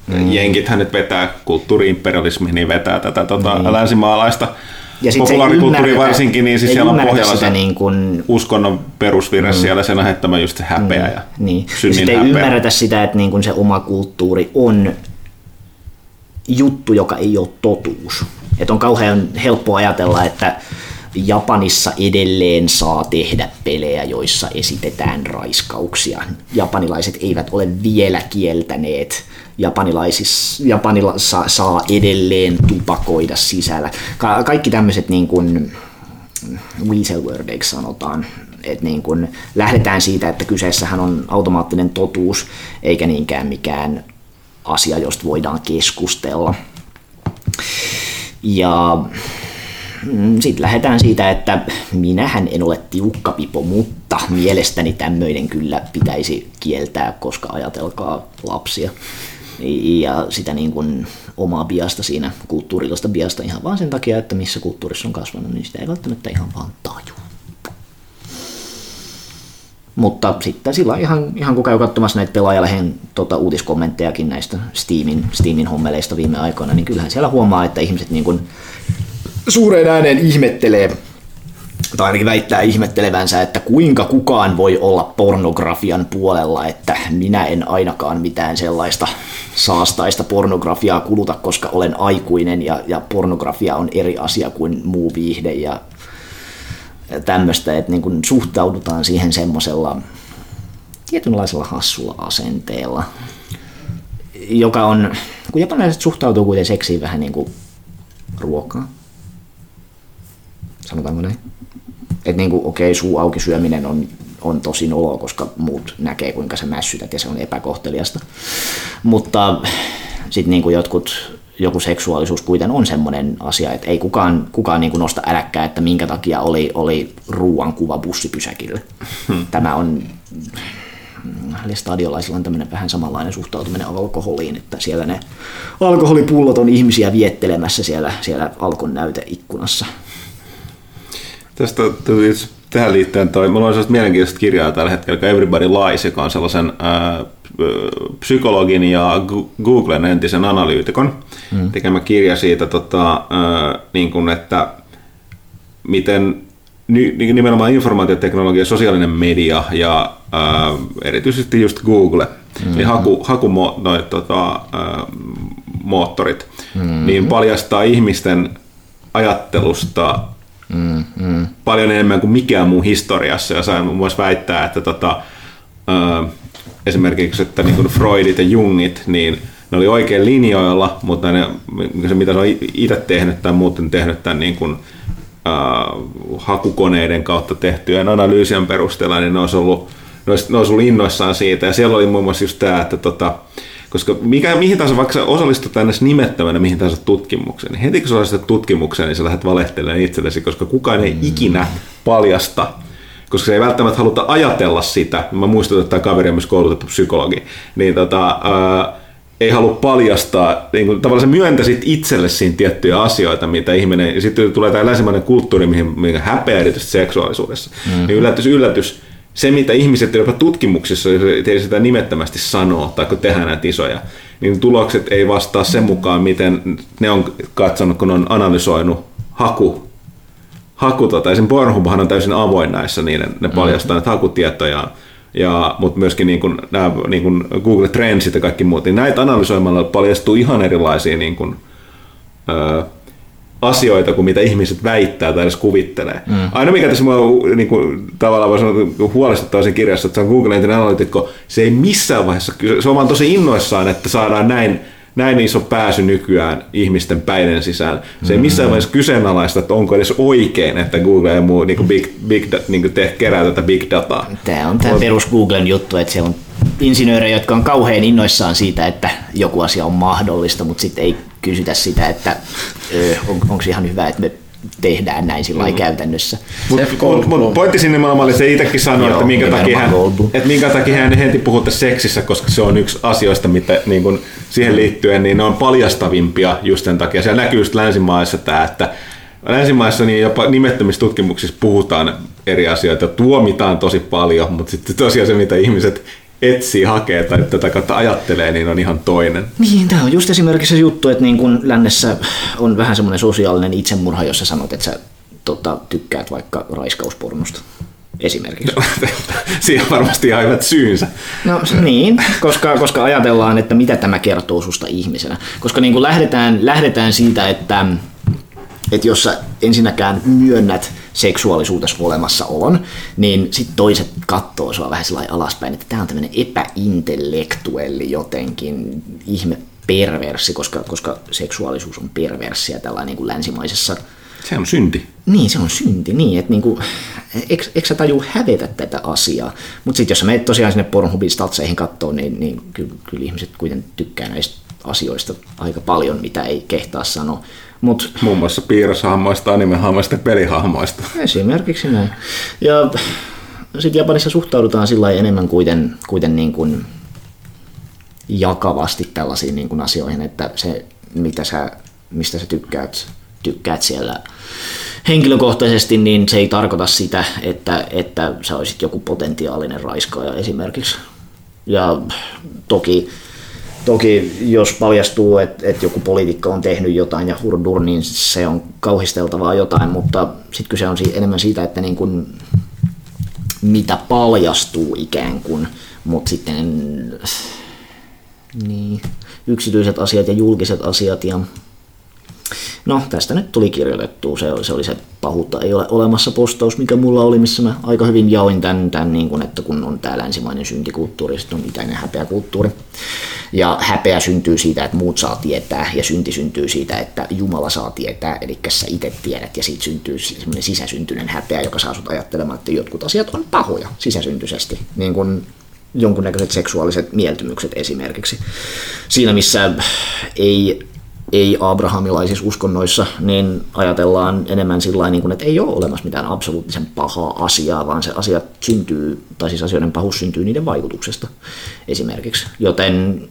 mm. jenkithän nyt vetää kulttuuriimperialismi, niin vetää tätä tota, mm. länsimaalaista Ja ei populaarikulttuuri varsinkin, niin siis ei siellä on pohjalla sitä se niin kuin uskonnon perusvirre mm. siellä, sen lähettämä just se häpeä ja Niin. Ja synnin ei häpeä. ymmärretä sitä, että niin kuin se oma kulttuuri on juttu, joka ei ole totuus. Että on kauhean helppo ajatella, että Japanissa edelleen saa tehdä pelejä, joissa esitetään raiskauksia. Japanilaiset eivät ole vielä kieltäneet. Japanilaisis, Japanilla saa, edelleen tupakoida sisällä. Ka- kaikki tämmöiset niin kuin, weasel sanotaan, että niin kun lähdetään siitä, että kyseessähän on automaattinen totuus, eikä niinkään mikään asia, josta voidaan keskustella. Ja sitten lähdetään siitä, että minähän en ole tiukkapipo, mutta mielestäni tämmöinen kyllä pitäisi kieltää, koska ajatelkaa lapsia. Ja sitä niin kuin omaa biasta siinä, kulttuurillista biasta ihan vaan sen takia, että missä kulttuurissa on kasvanut, niin sitä ei välttämättä ihan vaan taju. Mutta sitten sillä ihan, ihan kun käy katsomassa näitä pelaajalehen tota, uutiskommenttejakin näistä Steamin, Steamin hommeleista viime aikoina, niin kyllähän siellä huomaa, että ihmiset niin kuin suureen ääneen ihmettelee, tai ainakin väittää ihmettelevänsä, että kuinka kukaan voi olla pornografian puolella, että minä en ainakaan mitään sellaista saastaista pornografiaa kuluta, koska olen aikuinen ja, ja pornografia on eri asia kuin muu viihde ja tämmöistä, että niin kuin suhtaudutaan siihen semmoisella tietynlaisella hassulla asenteella, joka on, kun japanilaiset suhtautuu kuitenkin seksiin vähän niin kuin ruokaa, sanotaanko näin? Että niin kuin, okei, suu auki syöminen on, on tosi noloa, koska muut näkee, kuinka sä mässytät ja se on epäkohteliasta. Mutta sitten niin kuin jotkut, joku seksuaalisuus kuitenkin on semmoinen asia, että ei kukaan, kukaan niin kuin nosta äläkkää, että minkä takia oli, oli ruuan kuva bussipysäkille. Hmm. Tämä on stadiolaisilla on tämmöinen vähän samanlainen suhtautuminen alkoholiin, että siellä ne alkoholipullot on ihmisiä viettelemässä siellä, siellä alkon näyteikkunassa. Tästä tähän liittyen toi, mulla on sellaista mielenkiintoista kirjaa tällä hetkellä, Everybody Lies, joka on sellaisen ää, psykologin ja Googlen entisen analyytikon mm. tekemä kirja siitä, tota, ää, niin kuin, että miten nimenomaan informaatioteknologia, sosiaalinen media ja ää, erityisesti just Google, mm-hmm. niin haku, hakumo, noi, tota, ää, moottorit, mm-hmm. niin paljastaa ihmisten ajattelusta mm-hmm. paljon enemmän kuin mikään muu historiassa. Ja sain muun väittää, että tota, ää, esimerkiksi että niin kuin Freudit ja Jungit, niin ne oli oikein linjoilla, mutta ne, se mitä se on itse tehnyt tai muuten tehnyt tämän niin kuin, äh, hakukoneiden kautta tehtyjen analyysien perusteella, niin ne olisi ollut, ne olisi, ne olisi ollut innoissaan siitä. Ja siellä oli muun muassa just tämä, että tota, koska mikä, mihin tahansa, vaikka sä osallistut tänne nimettömänä mihin tahansa tutkimukseen, niin heti kun sä osallistut tutkimukseen, niin sä lähdet valehtelemaan itsellesi, koska kukaan ei mm. ikinä paljasta koska se ei välttämättä haluta ajatella sitä. Mä muistan, että tämä kaveri on myös koulutettu psykologi. Niin tota, ää, ei halua paljastaa, niin kuin, tavallaan sä myöntäisit itselle siinä tiettyjä asioita, mitä ihminen, ja sitten tulee tämä länsimainen kulttuuri, mihin, mihin häpeä erityisesti seksuaalisuudessa, mm-hmm. niin yllätys, yllätys, se mitä ihmiset jopa tutkimuksissa, ei sitä nimettömästi sanoo, tai kun tehdään näitä isoja, niin tulokset ei vastaa sen mukaan, miten ne on katsonut, kun on analysoinut haku, haku tota, sen Pornhubhan on täysin avoin näissä, niin ne paljastaa mm-hmm. näitä hakutietojaan, ja, mutta myöskin niin kuin, nämä, niin kuin Google Trendsit ja kaikki muut, niin näitä analysoimalla paljastuu ihan erilaisia niin kuin, ö, asioita kuin mitä ihmiset väittää tai edes kuvittelee. Mm. Aina mikä tässä mua niin kuin, tavallaan voi sanoa huolestuttaa sen kirjassa, että se on Google entinen analytikko, se ei missään vaiheessa, se on vaan tosi innoissaan, että saadaan näin näin iso pääsy nykyään ihmisten päiden sisään. Se ei mm. missään vaiheessa kyseenalaista, että onko edes oikein, että Google ja muu niin big, big, niin te, kerää tätä big dataa. Tämä on tämä on... perus Googlen juttu, että siellä on insinöörejä, jotka on kauhean innoissaan siitä, että joku asia on mahdollista, mutta sitten ei kysytä sitä, että on, onko ihan hyvä, että me tehdään näin sillä mm. käytännössä. Mutta mut, mut pointti sinne oli se itsekin sanoi, että minkä takia hän, että minkä takia hän heti puhutte seksissä, koska se on yksi asioista, mitä niin kun siihen liittyen, niin ne on paljastavimpia just sen takia. Siellä näkyy just länsimaissa tämä, että länsimaissa niin jopa nimettömissä tutkimuksissa puhutaan eri asioita, tuomitaan tosi paljon, mutta sitten tosiaan se, mitä ihmiset etsii, hakee tai tätä kautta ajattelee, niin on ihan toinen. Niin, tämä on just esimerkiksi se juttu, että niin kun lännessä on vähän semmoinen sosiaalinen itsemurha, jossa sanot, että sä tota, tykkäät vaikka raiskauspornosta esimerkiksi. Siihen varmasti ihan hyvät syynsä. No niin, koska, koska ajatellaan, että mitä tämä kertoo susta ihmisenä. Koska niin kuin lähdetään, lähdetään siitä, että, että jos sä ensinnäkään myönnät seksuaalisuudessa olemassaolon, niin sitten toiset katsoo sua vähän sellainen alaspäin, että tämä on tämmöinen epäintellektuelli jotenkin ihme perverssi, koska, koska seksuaalisuus on perversiä tällainen niin kuin länsimaisessa se on synti. Niin, se on synti, niin, että niinku, eikö, eikö sä taju hävetä tätä asiaa? Mutta sitten jos sä menet tosiaan sinne Pornhubin statseihin katsoa, niin, niin kyllä, kyllä ihmiset kuitenkin tykkää näistä asioista aika paljon, mitä ei kehtaa sanoa. Mut, Muun muassa piirroshahmoista, animehahmoista ja pelihahmoista. Esimerkiksi näin. Ja sitten Japanissa suhtaudutaan sillä enemmän kuiten, kuiten niin kuin jakavasti tällaisiin niin kuin asioihin, että se, mitä sä, mistä sä tykkäät, tykkäät siellä henkilökohtaisesti, niin se ei tarkoita sitä, että, että sä olisit joku potentiaalinen raiskaaja esimerkiksi. Ja toki Toki jos paljastuu, että, että joku poliitikko on tehnyt jotain ja hurdur, niin se on kauhisteltavaa jotain, mutta sitten kyse on enemmän siitä, että niin kuin, mitä paljastuu ikään kuin, mutta sitten niin, yksityiset asiat ja julkiset asiat ja No, tästä nyt tuli kirjoitettu. Se oli se, oli se pahuutta ei ole olemassa postaus, mikä mulla oli, missä mä aika hyvin jaoin tämän, tämän niin kuin, että kun on tämä länsimainen syntikulttuuri, sitten on itäinen häpeäkulttuuri. Ja häpeä syntyy siitä, että muut saa tietää, ja synti syntyy siitä, että Jumala saa tietää, eli sä itse tiedät, ja siitä syntyy semmoinen sisäsyntyinen häpeä, joka saa sut ajattelemaan, että jotkut asiat on pahoja sisäsyntyisesti. Niin kuin jonkunnäköiset seksuaaliset mieltymykset esimerkiksi. Siinä missä ei ei-abrahamilaisissa uskonnoissa, niin ajatellaan enemmän sillä niin kuin, että ei ole olemassa mitään absoluuttisen pahaa asiaa, vaan se asia syntyy, tai siis asioiden pahuus syntyy niiden vaikutuksesta esimerkiksi. Joten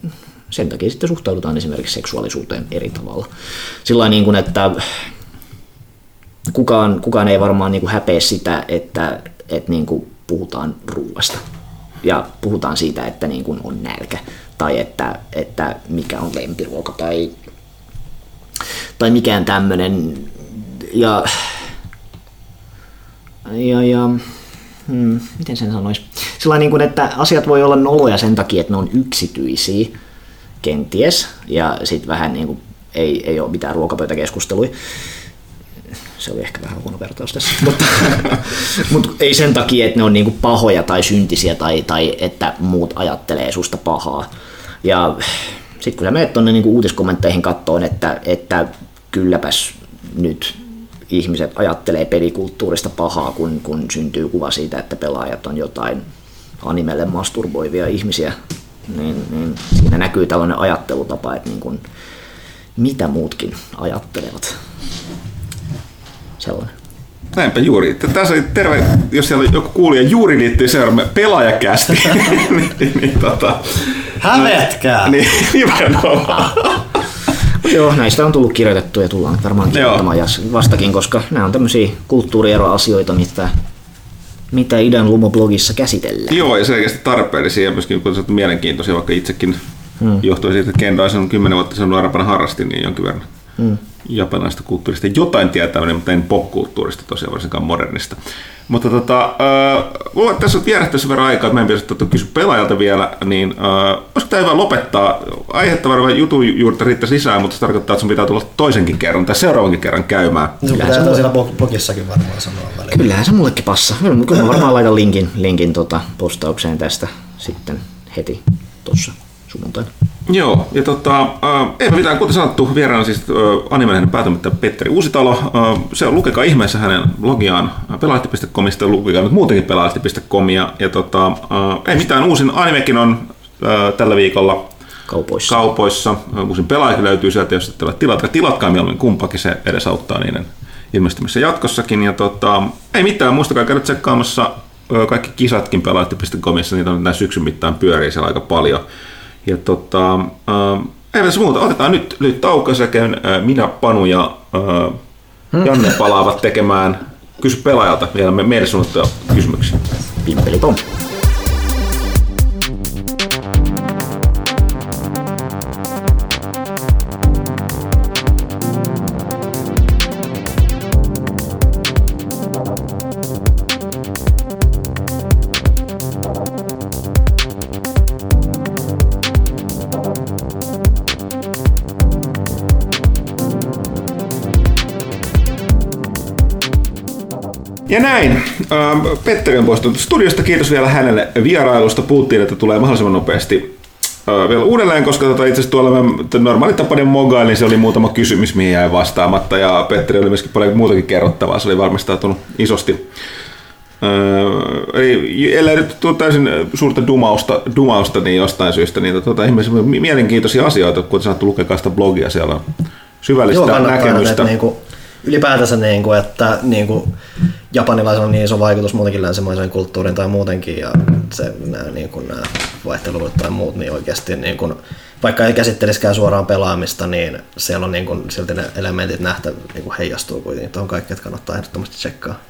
sen takia sitten suhtaudutaan esimerkiksi seksuaalisuuteen eri tavalla. Sillä niin kuin, että kukaan, kukaan ei varmaan niin kuin häpeä sitä, että, että niin kuin puhutaan ruuasta ja puhutaan siitä, että niin kuin on nälkä tai että, että mikä on lempiruoka tai, tai mikään tämmöinen. Ja, ja, ja hmm, miten sen sanoisi? Sillä niin kuin, että asiat voi olla noloja sen takia, että ne on yksityisiä kenties ja sitten vähän niin kuin ei, ei ole mitään ruokapöytäkeskusteluja se oli ehkä vähän huono vertaus tässä, mutta, mutta ei sen takia, että ne on niinku pahoja tai syntisiä tai, tai että muut ajattelee susta pahaa. Ja sitten kun sä menet tuonne niinku uutiskommentteihin kattoon, että, että kylläpäs nyt ihmiset ajattelee pelikulttuurista pahaa, kun, kun syntyy kuva siitä, että pelaajat on jotain animelle masturboivia ihmisiä, niin, niin siinä näkyy tällainen ajattelutapa, että niin kuin, mitä muutkin ajattelevat sellainen. Näinpä juuri. Tässä oli terve, jos siellä joku kuulija juuri liittyy seuraamaan pelaajakästi. niin, niin, niin, tota, Hävetkää! niin, nimenomaan. Joo, näistä on tullut kirjoitettu ja tullaan varmaan kirjoittamaan vastakin, koska nämä on tämmöisiä kulttuurieroasioita, mitä, mitä idän lumoblogissa käsitellään. Joo, ja selkeästi tarpeellisia ja myöskin kun mielenkiintoisia, vaikka itsekin hmm. johtuen siitä, että Kendo on kymmenen vuotta sen nuorempana harrastin, niin jonkin verran. Hmm japanilaisesta kulttuurista jotain tietäminen, mutta en pop-kulttuurista tosiaan varsinkaan modernista. Mutta tota, äh, mulla tässä on vierähtänyt sen verran aikaa, että mä en pitäisi kysyä pelaajalta vielä, niin äh, olisiko tämä hyvä lopettaa? Aihetta varmaan jutun juurta riittäisi lisää, mutta se tarkoittaa, että sun pitää tulla toisenkin kerran tai seuraavankin kerran käymään. Sun pitää mulle... siinä blogissakin varmaan sanoa väliin. Kyllähän se mullekin passa. Kyllä mä varmaan laitan linkin, linkin tota postaukseen tästä sitten heti tuossa sunnuntaina. Joo, ja tota, äh, ei mitään, kuten sanottu, vieraana siis äh, animelehden päätoimittaja Petteri Uusitalo. Äh, se on, lukekaa ihmeessä hänen logiaan pelahti.comista ja lukekaa nyt muutenkin pelahti.comia. Ja tota, äh, ei mitään, uusin animekin on äh, tällä viikolla kaupoissa. kaupoissa. Äh, uusin pelaajakin löytyy sieltä, jos ette tilata. Tilatkaa mieluummin kumpakin, se edesauttaa niiden ilmestymisessä jatkossakin. Ja tota, ei mitään, muistakaa käydä tsekkaamassa äh, kaikki kisatkin pelahti.comissa, niitä on näin syksyn mittaan pyörii siellä aika paljon. Ja tota, äh, ei muuta, otetaan nyt lyhyt tauko sekä äh, minä, Panu ja äh, Janne palaavat tekemään kysy pelaajalta vielä meille suunnattuja kysymyksiä. Pimpeli pom. Ja näin. Ähm, Petteri on poistunut studiosta. Kiitos vielä hänelle vierailusta. Puhuttiin, että tulee mahdollisimman nopeasti äh, vielä uudelleen, koska tota, itse asiassa tuolla normaali tapainen mogailin, niin se oli muutama kysymys, mihin jäi vastaamatta. Ja Petteri oli myöskin paljon muutakin kerrottavaa. Se oli varmistautunut isosti. Äh, eli ellei nyt tule täysin suurta dumausta, dumausta niin jostain syystä, niin tota, ihmeessä mielenkiintoisia asioita, kun sanottu, lukekaa sitä blogia, siellä on syvällistä Joo, näkemystä. Niin kuin, ylipäätänsä, niin kuin, että niin kuin, japanilaisilla on niin iso vaikutus muutenkin länsimaiseen kulttuuriin tai muutenkin, ja se, nämä, niin kuin, nämä vaihtelut tai muut, niin oikeasti niin kuin, vaikka ei käsittelisikään suoraan pelaamista, niin siellä on niin kuin, silti ne elementit nähtä niin kuin heijastuu kuitenkin tuohon kaikki, että kannattaa ehdottomasti tsekkaa.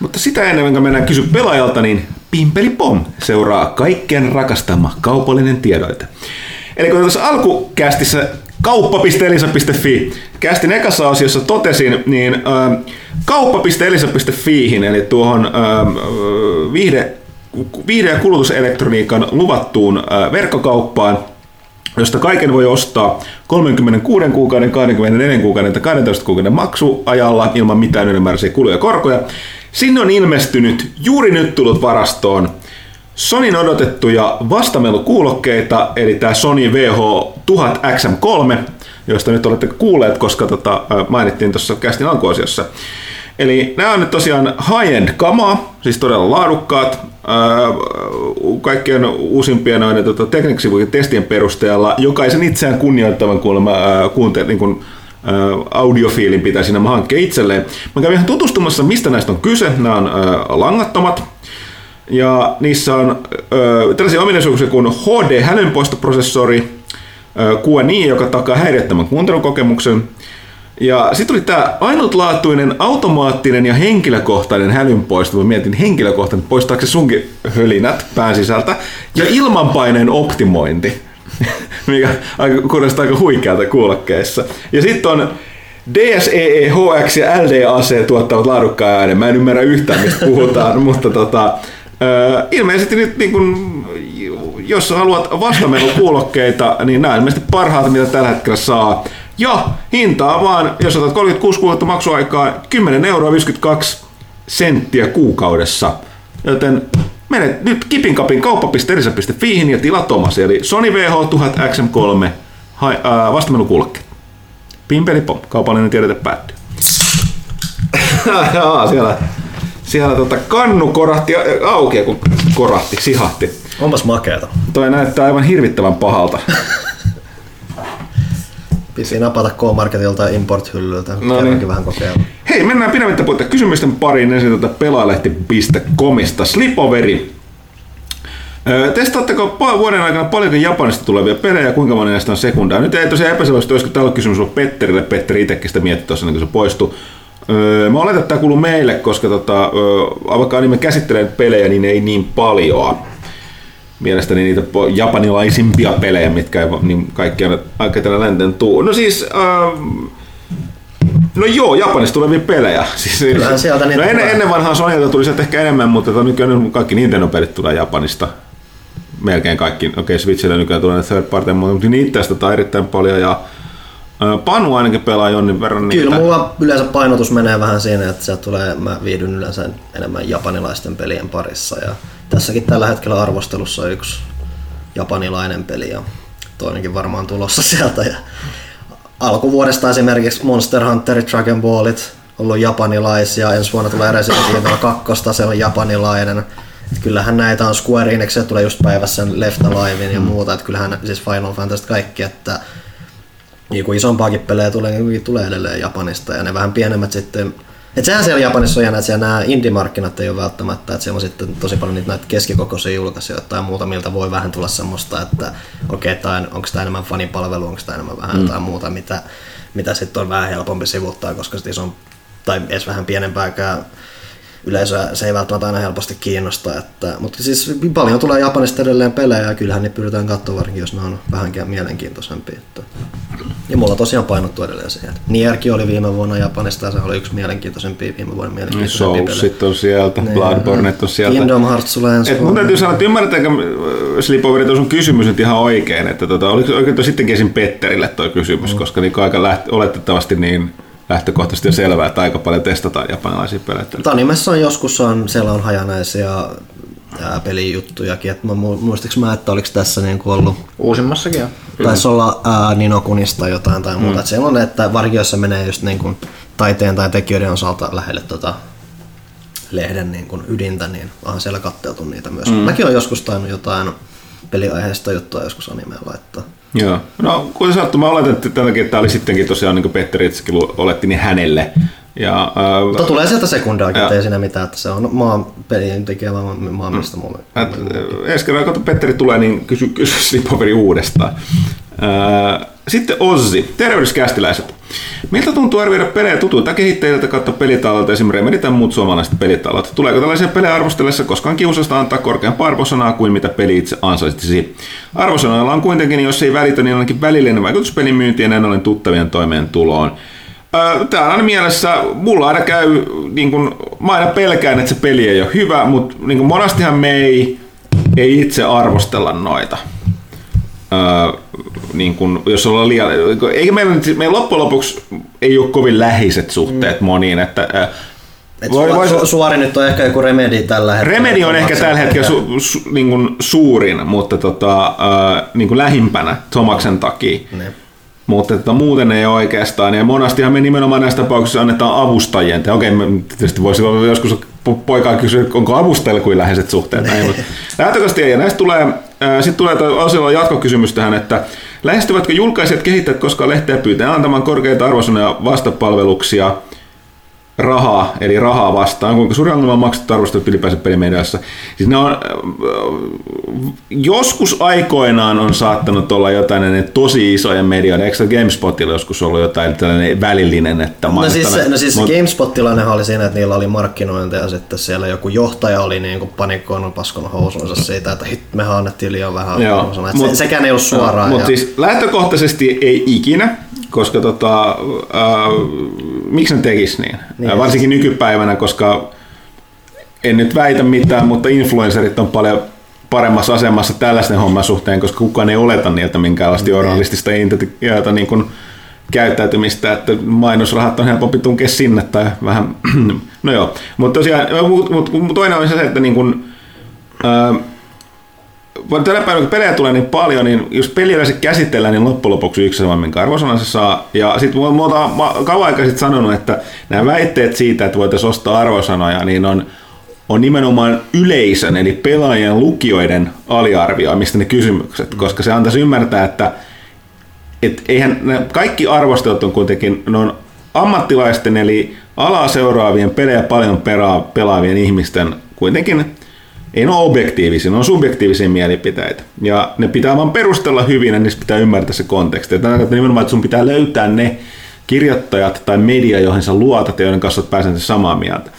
Mutta sitä ennen kuin mennään kysy pelaajalta, niin Pimpeli Pom seuraa kaikkien rakastama kaupallinen tiedoite. Eli kun tuossa alkukästissä kauppa.elisa.fi. Kästin ekassa osiossa totesin, niin äh, kauppa.elisa.fiihin, eli tuohon äh, viihde, viihde- ja kulutuselektroniikan luvattuun äh, verkkokauppaan, josta kaiken voi ostaa 36 kuukauden, 24 kuukauden tai 12 kuukauden maksuajalla ilman mitään ylimääräisiä kuluja ja korkoja. Sinne on ilmestynyt juuri nyt tullut varastoon Sonin odotettuja vastamelukuulokkeita, eli tämä Sony VH1000XM3, joista nyt olette kuulleet, koska tota, mainittiin tuossa kästin alkuosiossa. Eli nämä on nyt tosiaan high-end kamaa, siis todella laadukkaat. kaikkien uusimpien noiden tota, tekniksivujen testien perusteella jokaisen itseään kunnioittavan kuulemma ää, niin audiofiilin pitäisi nämä hankkia itselleen. Mä kävin ihan tutustumassa, mistä näistä on kyse. Nämä on ää, langattomat, ja niissä on ää, tällaisia ominaisuuksia kuin HD-hälynpoistoprosessori, QNI, joka takaa häiriöttömän kuuntelukokemuksen, ja sitten oli tämä ainutlaatuinen, automaattinen ja henkilökohtainen hälynpoisto. Mä mietin henkilökohtainen, poistaako se sunkin hölinät pään sisältä. Ja ilmanpaineen optimointi, mikä kuulostaa aika huikealta kuulokkeissa. Ja sitten on DSEE, HX ja LDAC tuottavat laadukkaan äänen. Mä en ymmärrä yhtään, mistä puhutaan, mutta tota, ilmeisesti nyt niin kun, jos haluat vastamenukuulokkeita, niin nämä ilmeisesti parhaat, mitä tällä hetkellä saa. Ja hintaa vaan, jos otat 36 kuukautta maksuaikaa, 10 euroa 52 senttiä kuukaudessa. Joten menet nyt kipinkapin kauppa.elisa.fiihin ja tila Tomasi, eli Sony VH1000 XM3 vastamenukuulokkeet. Pimpeli pom, kaupallinen tiedote päättyy. Jaa, siellä, siellä tota kannu korahti auki, kun korahti, sihahti. Onpas makeeta. Toi näyttää aivan hirvittävän pahalta. Pisi napata K-Marketilta import-hyllyltä. No niin. vähän kokeilla. Hei, mennään pidemmittä puhuta kysymysten pariin ensin tuota pelaalehti.comista. Slipoveri. Testaatteko vuoden aikana paljonko Japanista tulevia pelejä, kuinka moni näistä on sekundaa? Nyt ei tosiaan epäselvästi, olisiko tällä kysymys ollut Petterille. Petteri itsekin sitä mietti tuossa, niin kun se poistui. Mä oletan, että tämä kuuluu meille, koska tota, vaikka anime käsittelee pelejä, niin ei niin paljon mielestäni niitä japanilaisimpia pelejä, mitkä ei niin kaikki aika tällä länteen tuu. No siis, äh, no joo, Japanista tulevia pelejä. Siis, Kyllähän sieltä no ennen, ennen vanhaa Sonylta tuli sieltä ehkä enemmän, mutta tota, nykyään kaikki Nintendo-pelit tulee Japanista. Melkein kaikki. Okei, okay, Switchillä nykyään tulee third party, mutta niitä tästä erittäin paljon. Ja, Panu ainakin pelaa jonnin verran niitä. Kyllä mulla yleensä painotus menee vähän siinä, että sieltä tulee, mä viihdyn yleensä enemmän japanilaisten pelien parissa. Ja tässäkin tällä hetkellä arvostelussa on yksi japanilainen peli ja toinenkin varmaan tulossa sieltä. Ja alkuvuodesta esimerkiksi Monster Hunter, Dragon Ballit, ollut japanilaisia, ensi vuonna tulee Resident Evil 2, se on japanilainen. Et kyllähän näitä on Square Enix, tulee just päivässä Left Alivein ja mm. muuta, että kyllähän siis Final Fantasy kaikki, että niin kuin isompaakin pelejä tulee, niin tulee edelleen Japanista ja ne vähän pienemmät sitten et sehän siellä Japanissa on jännä, että siellä nämä indie-markkinat ei ole välttämättä, että siellä on sitten tosi paljon niitä näitä keskikokoisia julkaisijoita tai muuta, miltä voi vähän tulla semmoista, että okei, okay, onko tämä enemmän fanipalvelu, onko tämä enemmän vähän mm. jotain muuta, mitä, mitä sitten on vähän helpompi sivuttaa, koska sitten on tai edes vähän pienempääkään yleisöä se ei välttämättä aina helposti kiinnosta. Että, mutta siis paljon tulee Japanista edelleen pelejä ja kyllähän niitä pyritään katsoa varsinkin, jos ne on vähänkään mielenkiintoisempia. Että. Ja mulla tosiaan painottu edelleen siihen. Nierkin oli viime vuonna Japanista ja se oli yksi mielenkiintoisempia viime vuonna mielenkiintoisempia niin, Soulsit on sieltä, niin, Bloodborne on sieltä. Kingdom Hearts tulee ensi Mun täytyy sanoa, että ymmärrätäänkö äh, Slipoverit on sun kysymys nyt ihan oikein, että tota, oliko oikein sittenkin esim. Petterille tuo kysymys, mm. koska niin aika läht, oletettavasti niin lähtökohtaisesti jo selvää, että aika paljon testataan japanilaisia pelejä. Tanimessa on joskus on, siellä on hajanaisia ää, pelijuttujakin. Et mä muistaks mä, että oliko tässä niin kuin ollut... Uusimmassakin jo. Taisi olla ää, Ninokunista jotain tai muuta. Mm. Et siellä on, että varkiossa menee just niin kuin taiteen tai tekijöiden osalta lähelle tota lehden niin kuin ydintä, niin onhan siellä katteltu niitä myös. Mm. Mäkin on joskus tainnut jotain peliaiheesta juttua joskus animeen laittaa. Joo. No, kuten sanottu, mä oletan, että tämäkin, tämä oli sittenkin tosiaan, niin kuin Petteri itsekin oletti, niin hänelle. Ja, äh, Mutta tulee sieltä sekundaakin, ei siinä mitään, että se on maan pelien tekijä maan mm. mistä mulle. Ensi kerran, kun Petteri tulee, niin kysy, kysy Slipoveri uudestaan. Sitten Ozzi, tervehdyskästiläiset. Miltä tuntuu arvioida pelejä tutuilta kehittäjiltä kautta pelitaloilta, esimerkiksi Remedy tai muut suomalaiset pelitalot? Tuleeko tällaisia pelejä arvostellessa koskaan kiusasta antaa korkeampaa arvosanaa kuin mitä peli itse ansaitsisi? Arvosanalla on kuitenkin, jos ei välitä, niin ainakin välillinen vaikutus pelin myyntiin ja näin ollen tuttavien toimeentuloon. Tämä on mielessä, mulla aina käy, niin kun, mä aina pelkään, että se peli ei ole hyvä, mutta niin kun monastihan me ei, ei itse arvostella noita niin kun, jos ollaan liian, eikä meillä, meillä loppujen lopuksi ei ole kovin läheiset suhteet mm. moniin, että et voi, voi, su, suori nyt on ehkä joku Remedi tällä hetkellä. Remedi on ehkä tällä hetkellä su, su, niin kuin suurin, mutta tota, äh, niin kuin lähimpänä Tomaksen takia. Ne. Mutta että muuten ei oikeastaan. Ja monastihan me nimenomaan näissä tapauksissa annetaan avustajien. Okei, okay, tietysti voisi olla joskus po- poika kysyy, onko avustajalla kuin läheiset suhteet. Näin, mutta lähtökohtaisesti ei. Ja näistä tulee, sitten tulee Osilla jatkokysymys tähän, että lähestyvätkö julkaisijat kehittäjät koskaan lehteä pyytää antamaan korkeita arvosanoja vastapalveluksia rahaa, eli rahaa vastaan, kuinka suuri ongelma on maksettu arvostelut ylipäänsä pelimediassa. Siis ne on, äh, joskus aikoinaan on saattanut olla jotain ne tosi isoja medioita, eikö se GameSpotilla joskus ollut jotain tällainen välillinen, että No siis, mainostetaan- no siis mut- GameSpot-tilannehan oli siinä, että niillä oli markkinointi ja sitten siellä joku johtaja oli niin kuin panikkoinut paskon housuunsa siitä, että hit, mehän annettiin liian vähän Joo, mut- se, sekään ei ollut suoraan. Mutta ja- siis lähtökohtaisesti ei ikinä, koska tota, äh, miksi ne tekis niin? niin varsinkin nykypäivänä, koska en nyt väitä mitään, mutta influencerit on paljon paremmassa asemassa tällaisten homman suhteen, koska kukaan ei oleta niiltä minkäänlaista journalistista identiteettiä niin kuin käyttäytymistä, että mainosrahat on helpompi tunkea sinne tai vähän, no joo, mutta tosiaan, mutta mut, toinen on se, että niin kuin, ää, tänä päivänä, kun pelejä tulee niin paljon, niin jos peliä se käsitellään, niin loppujen lopuksi yksi sama, minkä arvosanan se saa. Ja sitten mä oon kauan aikaa sitten sanonut, että nämä väitteet siitä, että voitaisiin ostaa arvosanoja, niin on, on nimenomaan yleisön, eli pelaajien lukijoiden aliarvioimista ne kysymykset, koska se antaisi ymmärtää, että et eihän ne kaikki arvostelut on kuitenkin, ne on ammattilaisten eli alaa seuraavien pelejä paljon pelaa, pelaavien ihmisten kuitenkin ei ne ole objektiivisia, ne on subjektiivisia mielipiteitä. Ja ne pitää vaan perustella hyvin ja niistä pitää ymmärtää se konteksti. Ja Tämä nimenomaan, että sun pitää löytää ne kirjoittajat tai media, joihin sä luotat ja joiden kanssa olet pääsent samaa mieltä.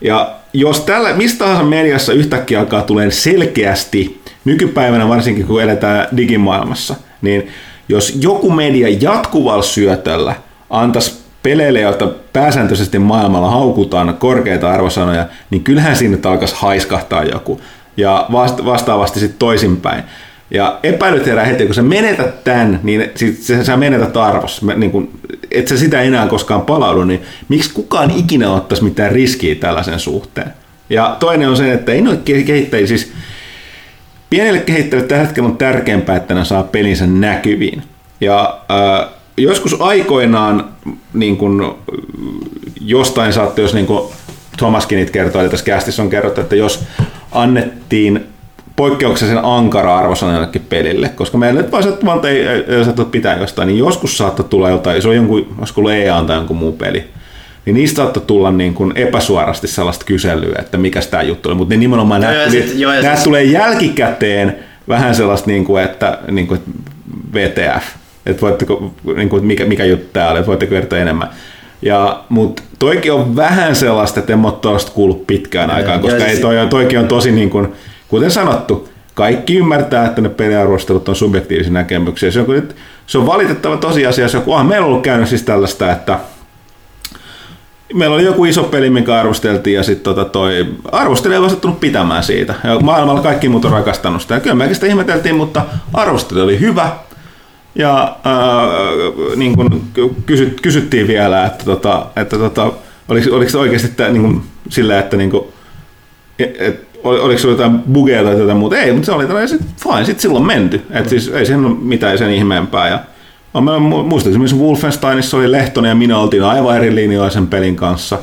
Ja jos tällä, mistä tahansa mediassa yhtäkkiä alkaa tulee selkeästi, nykypäivänä varsinkin kun eletään digimaailmassa, niin jos joku media jatkuvalla syötöllä antaisi peleille, joita pääsääntöisesti maailmalla haukutaan korkeita arvosanoja, niin kyllähän sinne alkaisi haiskahtaa joku. Ja vasta- vastaavasti sitten toisinpäin. Ja epäilyt herää heti, kun sä menetät tämän, niin sit sä, menetät arvossa. Niin kun, et sä sitä enää koskaan palaudu, niin miksi kukaan ikinä ottaisi mitään riskiä tällaisen suhteen? Ja toinen on se, että ei noita kehittäjiä, siis pienille kehittäjille tällä hetkellä on tärkeämpää, että ne saa pelinsä näkyviin. Ja äh, joskus aikoinaan niin kun, jostain saattoi, jos niin kun Thomaskin niitä kertoi, eli tässä kästissä on kerrottu, että jos annettiin poikkeuksellisen ankara arvosana jollekin pelille, koska meillä nyt vaan ei, ei, pitää jostain, niin joskus saattoi tulla jotain, se on jonkun, olisiko ollut EA tai jonkun muu peli, niin niistä saattoi tulla niin kuin epäsuorasti sellaista kyselyä, että mikä tämä juttu oli, mutta ne nimenomaan nämä, tuli, sit- joo, nämä tulee jälkikäteen vähän sellaista, niin kuin, että, niin kuin, että VTF, että voitteko, niin kuin, mikä, mikä juttu tämä oli, että voitteko kertoa enemmän. Ja, mutta toikin on vähän sellaista, että en ole tuosta kuullut pitkään aikaan, koska ei, toi, on- toikin on tosi, niin kuin, kuten sanottu, kaikki ymmärtää, että ne peliarvostelut on subjektiivisia näkemyksiä. Se on, nyt- se on valitettava tosiasia, se on, onhan meillä on ollut käynyt siis tällaista, että meillä oli joku iso peli, mikä arvosteltiin ja sitten tota toi arvostelija ei sattunut pitämään siitä. Ja maailmalla kaikki muut on rakastanut sitä. Ja kyllä mekin sitä ihmeteltiin, mutta arvostelu oli hyvä. Ja ää, niin kun kysyt, kysyttiin vielä, että, tota, että tota, oliko, oliko se oikeasti tää, niin kun, sillä, että niin kun, et, et, ol- oliko se jotain bugeja tai jotain muuta? Ei, mutta se oli tällainen, sit, fine, sitten silloin menty. Et siis ei siinä ole mitään sen ihmeempää. Ja, on, mä mu- muistan esimerkiksi Wolfensteinissa oli Lehtonen ja minä oltiin aivan eri linjoilla sen pelin kanssa.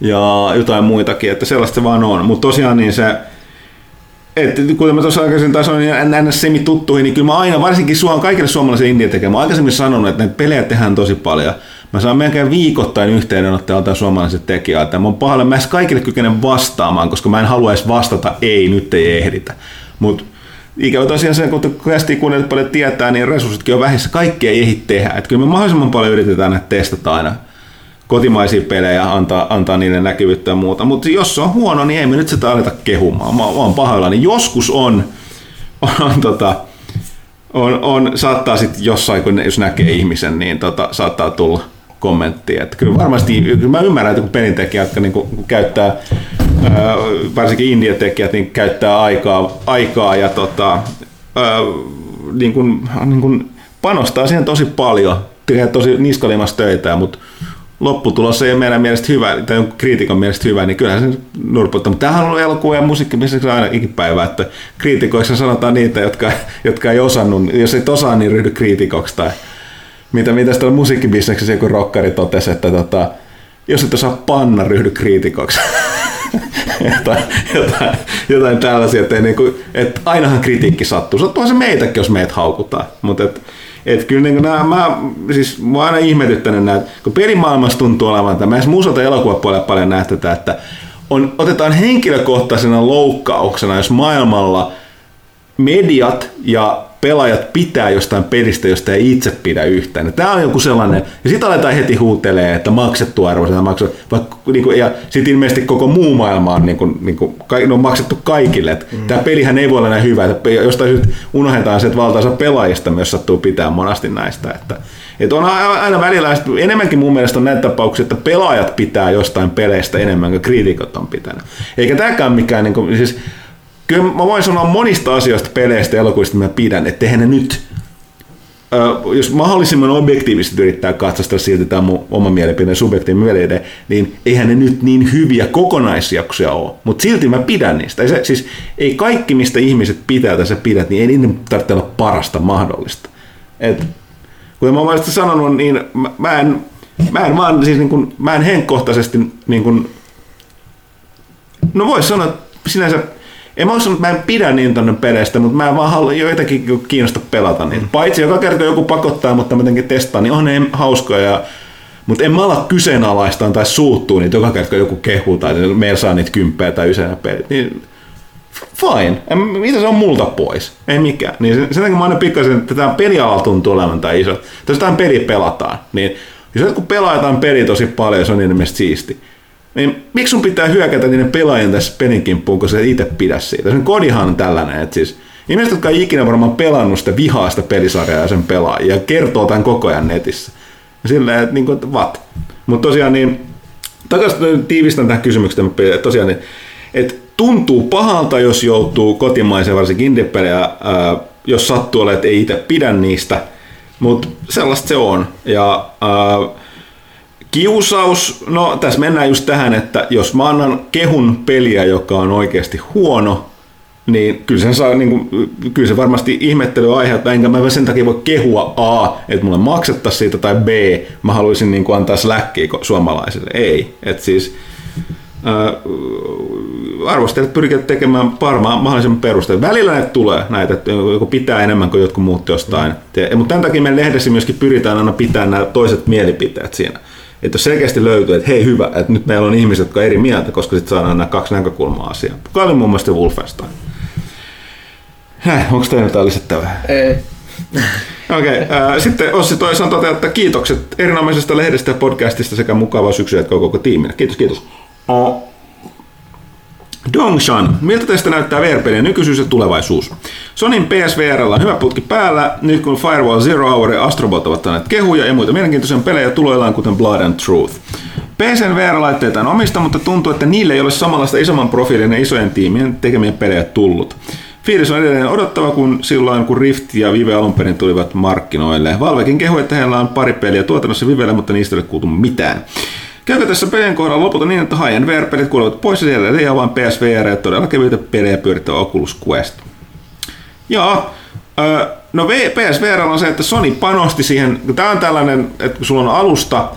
Ja jotain muitakin, että sellaista se vaan on. Mutta tosiaan niin se, että kuten mä tuossa aikaisemmin taas sanoin, niin semi-tuttuihin, niin kyllä mä aina, varsinkin suon, kaikille suomalaisille indie tekemään, mä aikaisemmin sanonut, että näitä pelejä tehdään tosi paljon. Mä saan melkein viikoittain yhteydenottoja jotain suomalaiset tekijältä. Mä oon pahalle, mä edes kaikille kykene vastaamaan, koska mä en halua edes vastata, ei, nyt ei ehditä. Mutta ikävä tosiaan se, kun kästiin kuunnellut paljon tietää, niin resurssitkin on vähissä. Kaikki ei ehdi tehdä. Et kyllä me mahdollisimman paljon yritetään näitä testata aina kotimaisia pelejä, antaa, antaa niille näkyvyyttä ja muuta. Mutta jos se on huono, niin ei me nyt sitä aleta kehumaan. Mä, mä oon pahoillani. Joskus on, on, tota, on, on saattaa sitten jossain, kun jos näkee ihmisen, niin tota, saattaa tulla kommentti. Että kyllä varmasti, kyllä mä ymmärrän, että kun pelintekijät, jotka niin kun käyttää, ää, varsinkin indie-tekijät, niin käyttää aikaa, aikaa ja tota, niin kun, niin kun panostaa siihen tosi paljon, tekee tosi niskalimassa töitä, mutta lopputulos ei ole meidän mielestä hyvä, tai kriitikon mielestä hyvä, niin kyllähän se nurputtaa. Mutta tämähän on ollut elokuva ja musiikki, missä se aina ikipäivä, että kriitikoissa sanotaan niitä, jotka, jotka ei osannut, jos et osaa, niin ryhdy kriitikoksi. Tai mitä, mitä sitä musiikkibisneksessä joku rockari totesi, että tota, jos et osaa panna, ryhdy kriitikoksi. jotain, jotain, jotain tällaisia, että, ei niinku, että ainahan kritiikki sattuu. Sattuu se meitäkin, jos meitä haukutaan. Mutta et, et kyllä niin nämä, mä, siis mä oon aina ihmetyttänyt näitä, kun pelimaailmassa tuntuu olevan tämä, mä muusalta elokuvapuolella paljon nähty tätä, että on, otetaan henkilökohtaisena loukkauksena, jos maailmalla mediat ja pelaajat pitää jostain pelistä, josta ei itse pidä yhtään. Tämä on joku sellainen, ja sitten aletaan heti huutelee, että maksettu arvo, maksettu, vaikka, niin kuin, ja sitten ilmeisesti koko muu maailma on, niin kuin, niin kuin, ne on maksettu kaikille. Mm. Tämä pelihän ei voi olla näin hyvä, että jostain syystä unohdetaan se, että valtaansa pelaajista myös sattuu pitää monasti näistä. Että, että on aina välillä, enemmänkin mun mielestä on näitä tapauksia, että pelaajat pitää jostain peleistä enemmän kuin kriitikot on pitänyt. Eikä tämäkään mikään, niin kuin, siis kyllä mä voin sanoa monista asioista, peleistä elokuvista mä pidän, että eihän ne nyt, jos mahdollisimman objektiivisesti yrittää katsastaa silti tämä mun oma mielipide, subjektiivinen mielipide, niin eihän ne nyt niin hyviä kokonaisjaksoja ole. Mutta silti mä pidän niistä. Ei, se, siis, ei kaikki, mistä ihmiset pitää tai sä pidät, niin ei niiden tarvitse olla parasta mahdollista. Et, kuten mä olen sanonut, niin mä, mä en, mä en vaan, siis niin kuin, mä en henkkohtaisesti, niin kuin, no vois sanoa, sinänsä en mä sanonut, että mä en pidä niin tonne peleistä, mutta mä en vaan halua joitakin kiinnosta pelata niitä. Paitsi joka kerta joku pakottaa, mutta mä jotenkin testaan, niin on ne hauskoja. Ja, mutta en mä ala kyseenalaistaan tai suuttuu niitä joka kerta, kun joku kehuu tai meillä saa niitä kymppejä tai ysänä pelit. Niin fine. En, mitä se on multa pois? Ei mikään. Niin sen, sen takia mä aina pikkasen, että tämä peliala tuntuu olevan tai iso. Jos jotain peli pelataan, niin jos jotkut pelaa jotain peliä tosi paljon, se on niiden mielestä siisti. Niin miksi sun pitää hyökätä niiden pelaajien tässä pelin kimppuun, kun sä itse pidä siitä? Sen kodihan on tällainen, että siis ihmiset, jotka ei ikinä varmaan pelannut sitä vihaa sitä pelisarjaa ja sen pelaajia, kertoo tämän koko ajan netissä. Silleen, että niin kuin, what? Mutta tosiaan niin, takaisin tiivistän tähän kysymykseen, että tosiaan niin, että tuntuu pahalta, jos joutuu kotimaiseen varsinkin indie jos sattuu olemaan, että ei itse pidä niistä, mutta sellaista se on. Ja ää, Kiusaus, no tässä mennään just tähän, että jos mä annan kehun peliä, joka on oikeasti huono, niin kyllä, sen saa, niin kuin, kyllä se varmasti ihmettely aiheuttaa, enkä mä sen takia voi kehua A, että mulle maksettaisiin siitä, tai B, mä haluaisin niin kuin antaa släkkiä suomalaisille. Ei. Et siis, äh, arvostelijat pyrkivät tekemään parmaan mahdollisen perusteen. Välillä näitä tulee, näitä, että joku pitää enemmän kuin jotkut muut jostain. Mm. Mutta tämän takia meidän lehdessä myöskin pyritään aina pitämään nämä toiset mielipiteet siinä että jos selkeästi löytyy, että hei hyvä, että nyt meillä on ihmiset, jotka on eri mieltä, koska sitten saadaan nämä kaksi näkökulmaa asiaan. Kuka oli muun muassa Wolfenstein? Häh, onko teillä jotain lisättävää? Ei. Okei, okay, äh, sitten Ossi toisaan toteaa, että kiitokset erinomaisesta lehdestä ja podcastista sekä mukavaa syksyä koko, koko tiimille. Kiitos, kiitos. Dongshan, miltä teistä näyttää VR-pelien nykyisyys ja tulevaisuus? Sonin PSVR on hyvä putki päällä, nyt kun Firewall Zero Hour ja Astrobot ovat tänne kehuja ja muita mielenkiintoisia pelejä tuloillaan kuten Blood and Truth. PCn VR-laitteita on omista, mutta tuntuu, että niille ei ole samanlaista isomman profiilin ja isojen tiimien tekemiä pelejä tullut. Fiilis on edelleen odottava kuin silloin, kun Rift ja Vive alun perin tulivat markkinoille. Valvekin kehu, että heillä on pari peliä tuotannossa Vivelle, mutta niistä ei ole kuultu mitään. Käykö tässä pelien kohdalla lopulta niin, että high VR-pelit kuuluvat pois ja siellä ei vain PSVR ja todella kevyitä pelejä pyörittävä Oculus Quest. Ja no PSVR on se, että Sony panosti siihen, tämä on tällainen, että kun sulla on alusta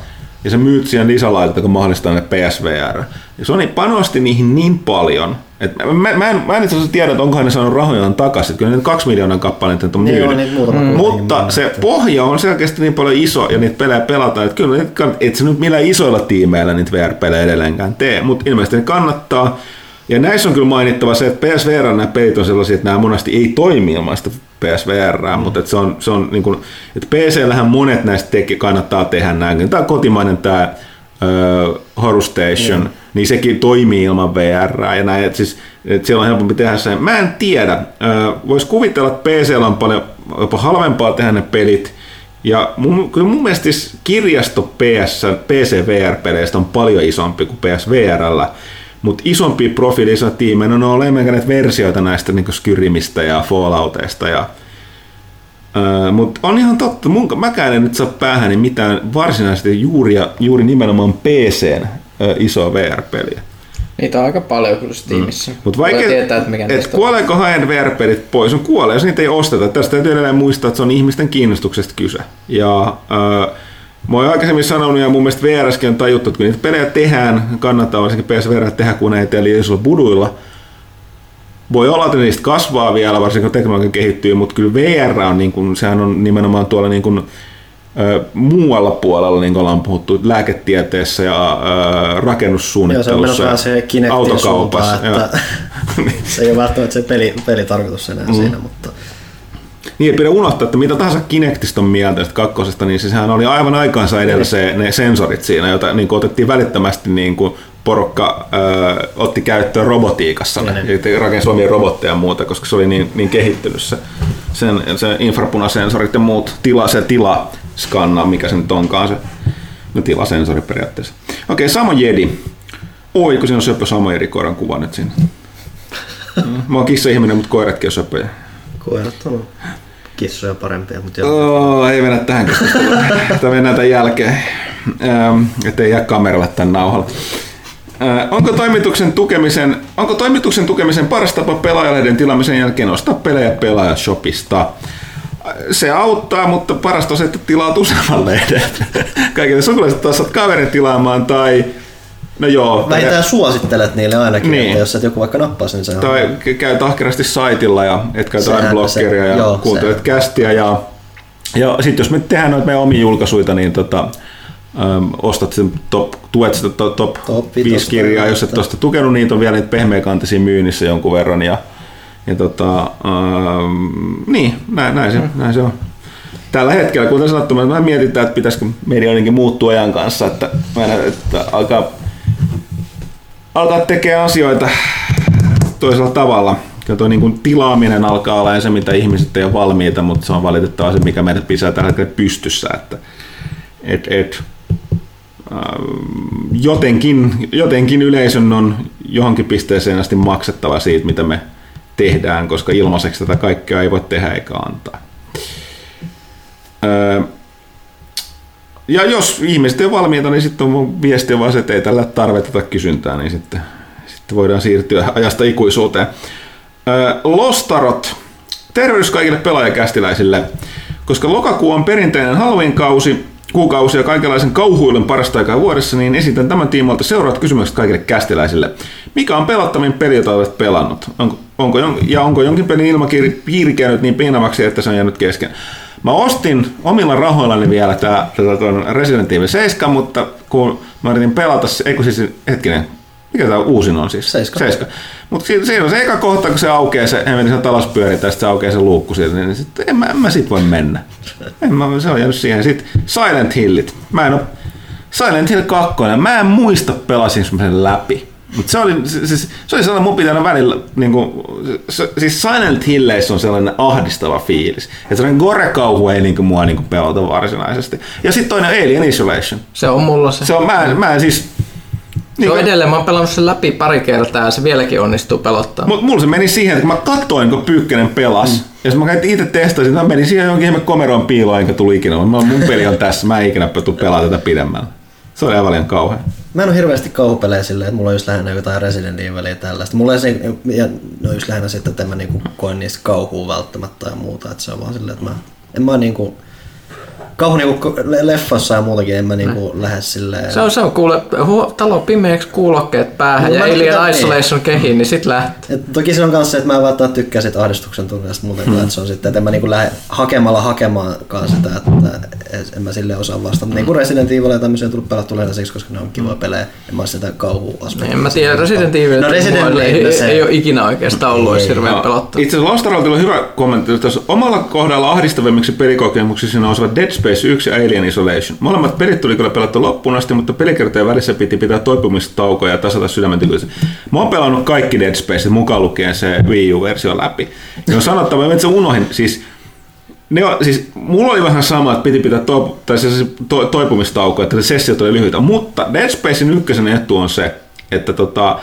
ja sä myyt siihen lisälaitetta, kun mahdollistaa ne PSVR. Ja Sony panosti niihin niin paljon, et mä, mä, en, mä en itse asiassa tiedä, että onkohan ne saanut rahojaan takaisin. Kyllä ne kaksi miljoonan kappaletta on Niin myynyt. Mm. Mutta hinta. se pohja on selkeästi niin paljon iso ja niitä pelejä pelataan, että kyllä et sä nyt millään isoilla tiimeillä niitä VR-pelejä edelleenkään tee, mutta ilmeisesti ne kannattaa. Ja näissä on kyllä mainittava se, että PSVR nämä pelit on sellaisia, että nämä monesti ei toimi ilman sitä PSVR, mm. mutta että se on, se on niin kuin, että PC-lähän monet näistä teki, kannattaa tehdä näin. Tämä kotimainen tämä uh, Horror Station, mm. niin sekin toimii ilman VR ja näin, että siis että siellä on helpompi tehdä se. Mä en tiedä, voisi kuvitella, että PCllä on paljon jopa halvempaa tehdä ne pelit, ja mun, kyllä mun mielestä siis kirjasto PS, PC VR-peleistä on paljon isompi kuin PSVRllä, mutta isompi profiili, iso tiimi, no ne on näitä versioita näistä niin Skyrimistä ja Fallouteista ja Öö, mutta on ihan totta, mun, mäkään en nyt saa päähäni mitään varsinaisesti juuri, ja, juuri nimenomaan PCn ö, isoa VR-peliä. Niitä on aika paljon kyllä Steamissa. Mm. Mutta vaikka, tietää, että mikä et kuoleeko high VR-pelit pois, on kuolee, jos niitä ei osteta. Tästä täytyy edelleen muistaa, että se on ihmisten kiinnostuksesta kyse. Ja äh, Mä oon aikaisemmin sanonut ja mun mielestä VRSkin on tajuttu, että kun niitä pelejä tehdään, kannattaa varsinkin PSVR tehdä, kun ne ei tee liian buduilla. Voi olla, että niistä kasvaa vielä, varsinkin kun teknologia kehittyy, mutta kyllä VR on, niin kuin, sehän on nimenomaan tuolla niin kuin, ö, muualla puolella, niin kuin ollaan puhuttu, lääketieteessä ja ö, Joo, se on rakennussuunnittelussa menossa vähän se ja Kinectin autokaupassa. suuntaan, että se ei ole välttämättä se peli, pelitarkoitus enää mm. siinä, mutta Niin, ei pidä unohtaa, että mitä tahansa Kinectista on mieltä tästä kakkosesta, niin sehän oli aivan aikaansa edellä se, ne sensorit siinä, joita niin kuin otettiin välittömästi niin kuin porukka ö, otti käyttöön robotiikassa, ne, Niin, ja rakensi omia robotteja ja muuta, koska se oli niin, niin kehittynyt se, sen, se infrapunasensorit ja muut, tila, se tila skannaa, mikä se nyt onkaan se, no tilasensori periaatteessa. Okei, Samo Jedi. Oi, kun siinä on söpö Samo Jedi koiran kuva nyt siinä. Mä oon kissa-ihminen, mutta koiratkin on söpöjä. Koirat on kissoja parempia, mutta joo. Oh, ei mennä tähän keskusteluun. Mennään tämän jälkeen, ähm, ettei jää kameralle tämän nauhalla. Äh, onko toimituksen tukemisen, onko toimituksen tukemisen paras tapa pelaajalehden tilaamisen jälkeen ostaa pelejä pelaajashopista? Se auttaa, mutta parasta on se, että tilaat useamman lehden. Kaikille sukulaiset taas saat kaverin tilaamaan tai No joo. Vähintään suosittelet niille ainakin, Niin. että jos et joku vaikka nappaa sen, se on Tai käy ahkerasti saitilla ja et käytä adblockeria se- ja joo, kuuntelet kästiä. Ja, ja sitten jos me tehdään noita meidän omia julkaisuja, niin tota, äm, ostat sen top, tuet sitä to, top, Top top vitosta 5 kirjaa, jos et tuosta tukenut, niitä on vielä niitä pehmeäkantisia myynnissä jonkun verran. Ja, ja tota, ähm, niin, näin, näin, se, näin se on. Tällä hetkellä, kuten sanottu, mä mietitään, että pitäisikö media jotenkin muuttua ajan kanssa, että, että alkaa alkaa tekemään asioita toisella tavalla. Ja tuo niin kuin tilaaminen alkaa olla se, mitä ihmiset ei ole valmiita, mutta se on valitettavaa se, mikä meidät pitää tällä hetkellä pystyssä. Että, et, et, ähm, jotenkin, jotenkin yleisön on johonkin pisteeseen asti maksettava siitä, mitä me tehdään, koska ilmaiseksi tätä kaikkea ei voi tehdä eikä antaa. Öö, ja jos ihmiset ei ole valmiita, niin sitten on viesti vaan se, että ei tällä tarvita tätä kysyntää, niin sitten, sitten voidaan siirtyä ajasta ikuisuuteen. Lostarot. Tervehdys kaikille pelaajakästiläisille. Koska lokakuu on perinteinen Halloween-kausi, kuukausi ja kaikenlaisen kauhuilun parasta aikaa vuodessa, niin esitän tämän tiimoilta seuraavat kysymykset kaikille kästiläisille. Mikä on pelattavin peli, jota olet pelannut? Onko, onko, ja onko jonkin pelin ilmapiiri käynyt niin piinavaksi, että se on jäänyt kesken? Mä ostin omilla rahoillani vielä tää, tätä tuon Resident Evil 7, mutta kun mä yritin pelata, se- ei kun siis hetkinen, mikä tää uusin on siis? Seiska. Seiska. Mutta siinä, siinä on se eka kohta, kun se aukeaa, se hemmetin se talas pyörii, tai sitten se aukeaa se luukku sieltä, niin sit, en, mä, en mä sit voi mennä. En mä, se on jäänyt siihen. Sitten Silent Hillit. Mä en oo, Silent Hill 2, mä en muista pelasin sen läpi. Mutta se oli, se, se, oli sellainen, mun pitää välillä, niin kuin, se, siis Silent Hilleissä on sellainen ahdistava fiilis. Että sellainen gore-kauhu ei niin kuin, mua niin kuin, pelota varsinaisesti. Ja sitten toinen Alien Isolation. Se on mulla se. Se on, mä, en- mä en siis... Se on kuin- edelleen, mä oon pelannut sen läpi pari kertaa ja se vieläkin onnistuu pelottaa. Mut mulla se meni siihen, että kun mä katsoin, kun Pyykkönen pelas, mm. ja mä kävin itse testasin, mä menin siihen jonkin ihme komeroon piiloon, enkä tullut ikinä. Mä, mun peli on tässä, mä en ikinä tule pelaamaan tätä pidemmällä. Se oli aivan liian kauhean. Mä en ole hirveästi kauhupelejä silleen, että mulla on just lähinnä jotain Resident Evilia ja tällaista. Mulla se, ja no just lähinnä sitten, että en mä niinku koen niistä kauhua välttämättä ja muuta. Että se on vaan silleen, että mä, en mä niinku, kauhu niinku le- leffassa ja muutakin en mä niinku lähde silleen. Se on, se on kuule, hu- talo pimeäksi kuulokkeet päähän No ja Alien tykkään- Isolation kehiin, niin sit lähtee. Et toki se on kanssa se, että mä en välttämättä tykkää sit ahdistuksen tunteesta muuten, Hmm. mm. että se on sitten, että en mä niinku lähde hakemalla hakemaankaan sitä, että en mä sille osaa vastata. Niin kuin Resident Evil ja tämmöisiä on tullut pelattu lähinnä siksi, koska ne on kivoja pelejä. En mä oo sitä kauhua aspektia. En mä tiedä, Resident Evil No Resident ei, Evil ei, se- ei, ole ikinä oikeastaan ollut edes hirveän No, pelottava. Itse asiassa Lost hyvä kommentti. Jos omalla kohdalla ahdistavimmiksi pelikokemuksiksi nousevat Dead Space 1 ja Alien Isolation. Molemmat pelit tuli kyllä pelattu loppuun asti, mutta pelikertojen välissä piti pitää toipumistaukoja ja tasata sydämen tykkyys. Mä oon pelannut kaikki Dead Space, mukaan lukien se Wii U-versio läpi. Ja on sanottava, että se unohin, siis ne on, siis mulla oli vähän sama, että piti pitää toipu, tai se, se to, toipumistauko, että ne sessiot oli lyhyitä, mutta Dead Spacein ykkösen etu on se, että tota,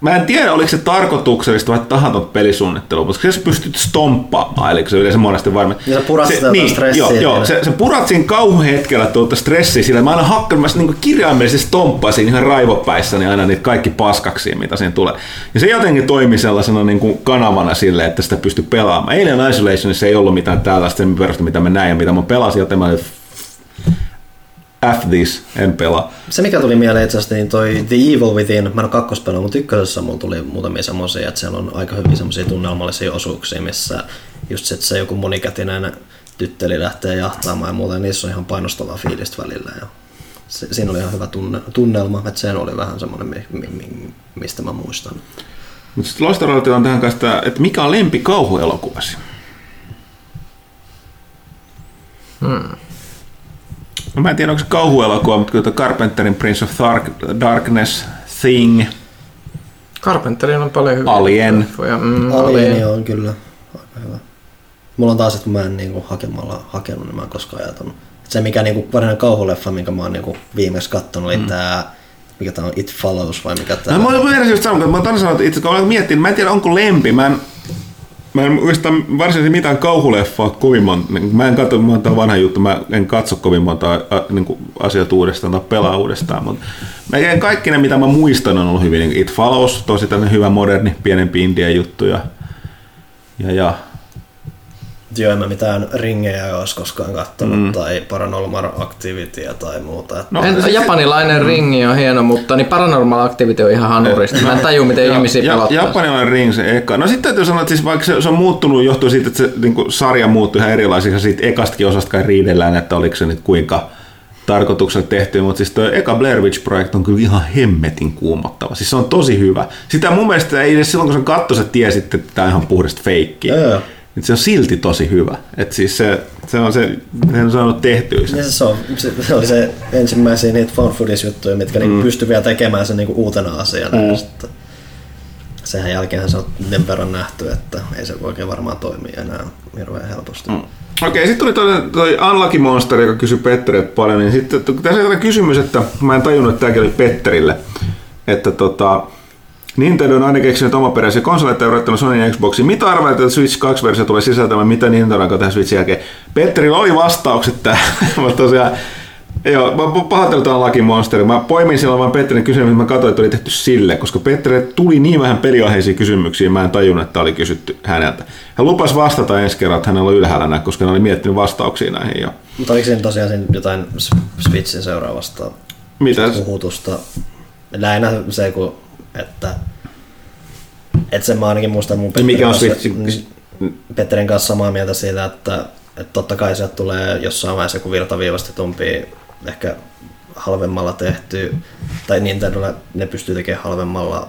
Mä en tiedä, oliko se tarkoituksellista vai tahaton pelisuunnittelu, mutta jos pystyt stomppaamaan, eli se yleensä monesti varmaan. Ja sä purat sitä jotain stressiä Joo, joo se, se purat siinä kauhuhetkellä tuota stressiä sillä, mä aina hakkaan, mä niin kirjaimellisesti stomppasin ihan raivopäissäni aina niitä kaikki paskaksi, mitä siinä tulee. Ja se jotenkin toimi sellaisena niin kuin kanavana sille, että sitä pystyy pelaamaan. Alien Isolationissa ei ollut mitään tällaista sen perusta, mitä mä näin ja mitä mä pelasin, joten mä olin, F this, en pelaa. Se mikä tuli mieleen itse asiassa, niin toi The Evil Within, mä en ole kakkospelannut, mutta ykkösessä mulla tuli muutamia semmoisia, että siellä on aika hyvin semmoisia tunnelmallisia osuuksia, missä just se, että se joku monikätinen tytteli lähtee jahtaamaan ja muuta, ja niissä on ihan painostavaa fiilistä välillä. Ja se, siinä oli ihan hyvä tunne, tunnelma, että se oli vähän semmoinen, mi, mi, mi, mistä mä muistan. Mutta sitten Loistaroilta on tähän kanssa, että mikä on lempi kauhuelokuvasi? Hmm. No mä en tiedä, onko se kauhuelokuva, mutta kyllä Carpenterin Prince of Dark, Darkness, Thing, Carpenterin on paljon hyviä. Alien. leffoja. Mm, Alieni Alien. on kyllä aika hyvä. Mulla on taas, että mä en niinku hakemalla hakenut, niin mä en koskaan ajatellut. Et Se mikä niinku varsinainen kauhuleffa, minkä mä oon niinku viimeksi kattonut, oli mm. tää, mikä tää on, It Follows vai mikä tää No, mä olin just sanonut, että mä oon sanonut, että itse kun olen miettinyt, mä en tiedä onko lempi, mä en, mä en oikeastaan varsinaisesti mitään kauhuleffaa kovin monta, mä en katso, mä oon vanha juttu, mä en katso kovin monta a, niin kuin asiat uudestaan tai pelaa uudestaan, mutta melkein kaikki ne, mitä mä muistan, on ollut hyvin, niin It Follows, tosi tämmöinen hyvä moderni, pienempi India juttu ja, ja, ja Joo, en mä mitään ringejä olisi koskaan kattonut mm. tai Paranormal Activityä tai muuta. No, En, se- japanilainen ringi on hieno, mutta niin Paranormal Activity on ihan hanurista. Mä en taju, miten Ja- ihmisiä ja, pelottaa. Japanilainen ring se eka. No sitten täytyy sanoa, että siis vaikka se, se on muuttunut johtuen siitä, että se niin kuin, sarja muuttui ihan erilaisiksi ja siitä ekastakin osasta kai riidellään, että oliko se nyt kuinka tarkoituksella tehty, mutta siis tuo eka Blair Witch Project on kyllä ihan hemmetin kuumottava. Siis se on tosi hyvä. Sitä mun mielestä ei edes silloin, kun sen katsoi, sä tiesit, että tämä on ihan puhdasta feikkiä. Joo, joo. Et se on silti tosi hyvä. Et siis se, se on se, se on saanut tehtyä sen. Ja se, on, se, se oli se ensimmäisiä niitä found footage-juttuja, mitkä mm. pystyi vielä tekemään sen niinku uutena asiana. Mm. Sitten, sehän jälkeen se on sen verran nähty, että ei se oikein varmaan toimi enää hirveän helposti. Mm. Okei, sitten tuli toi, toi Unlucky Monster, joka kysyi Petteriltä paljon, niin sitten tässä oli kysymys, että mä en tajunnut, että tämäkin oli Petterille, että tota, Nintendo on aina keksinyt omaperäisiä konsoleita ja yrittänyt Sony ja Xboxin. Mitä arvelet, että Switch 2-versio tulee sisältämään, mitä Nintendo aikoo tehdä Switchin jälkeen? Petterillä oli vastaukset tähän, mutta tosiaan Joo, mä pahoittelen tuon Lucky Monster. Mä poimin silloin vaan Petterin kysymyksen, mä katsoin, että oli tehty sille, koska Petterille tuli niin vähän peliaiheisia kysymyksiä, mä en tajunnut, että oli kysytty häneltä. Hän lupasi vastata ensi kerran, että hänellä oli ylhäällä näin, koska hän oli miettinyt vastauksia näihin jo. Mutta oliko siinä tosiaan siinä jotain Switchin seuraavasta Mitä? puhutusta? Lähinnä se, kun, että, että sen mä ainakin muistan mun Niin mikä on Petterin kanssa- niin Petterin kanssa samaa mieltä siitä, että, että totta kai sieltä tulee jossain vaiheessa joku virtaviivastetumpi, ehkä halvemmalla tehty, tai Nintendolle ne pystyy tekemään halvemmalla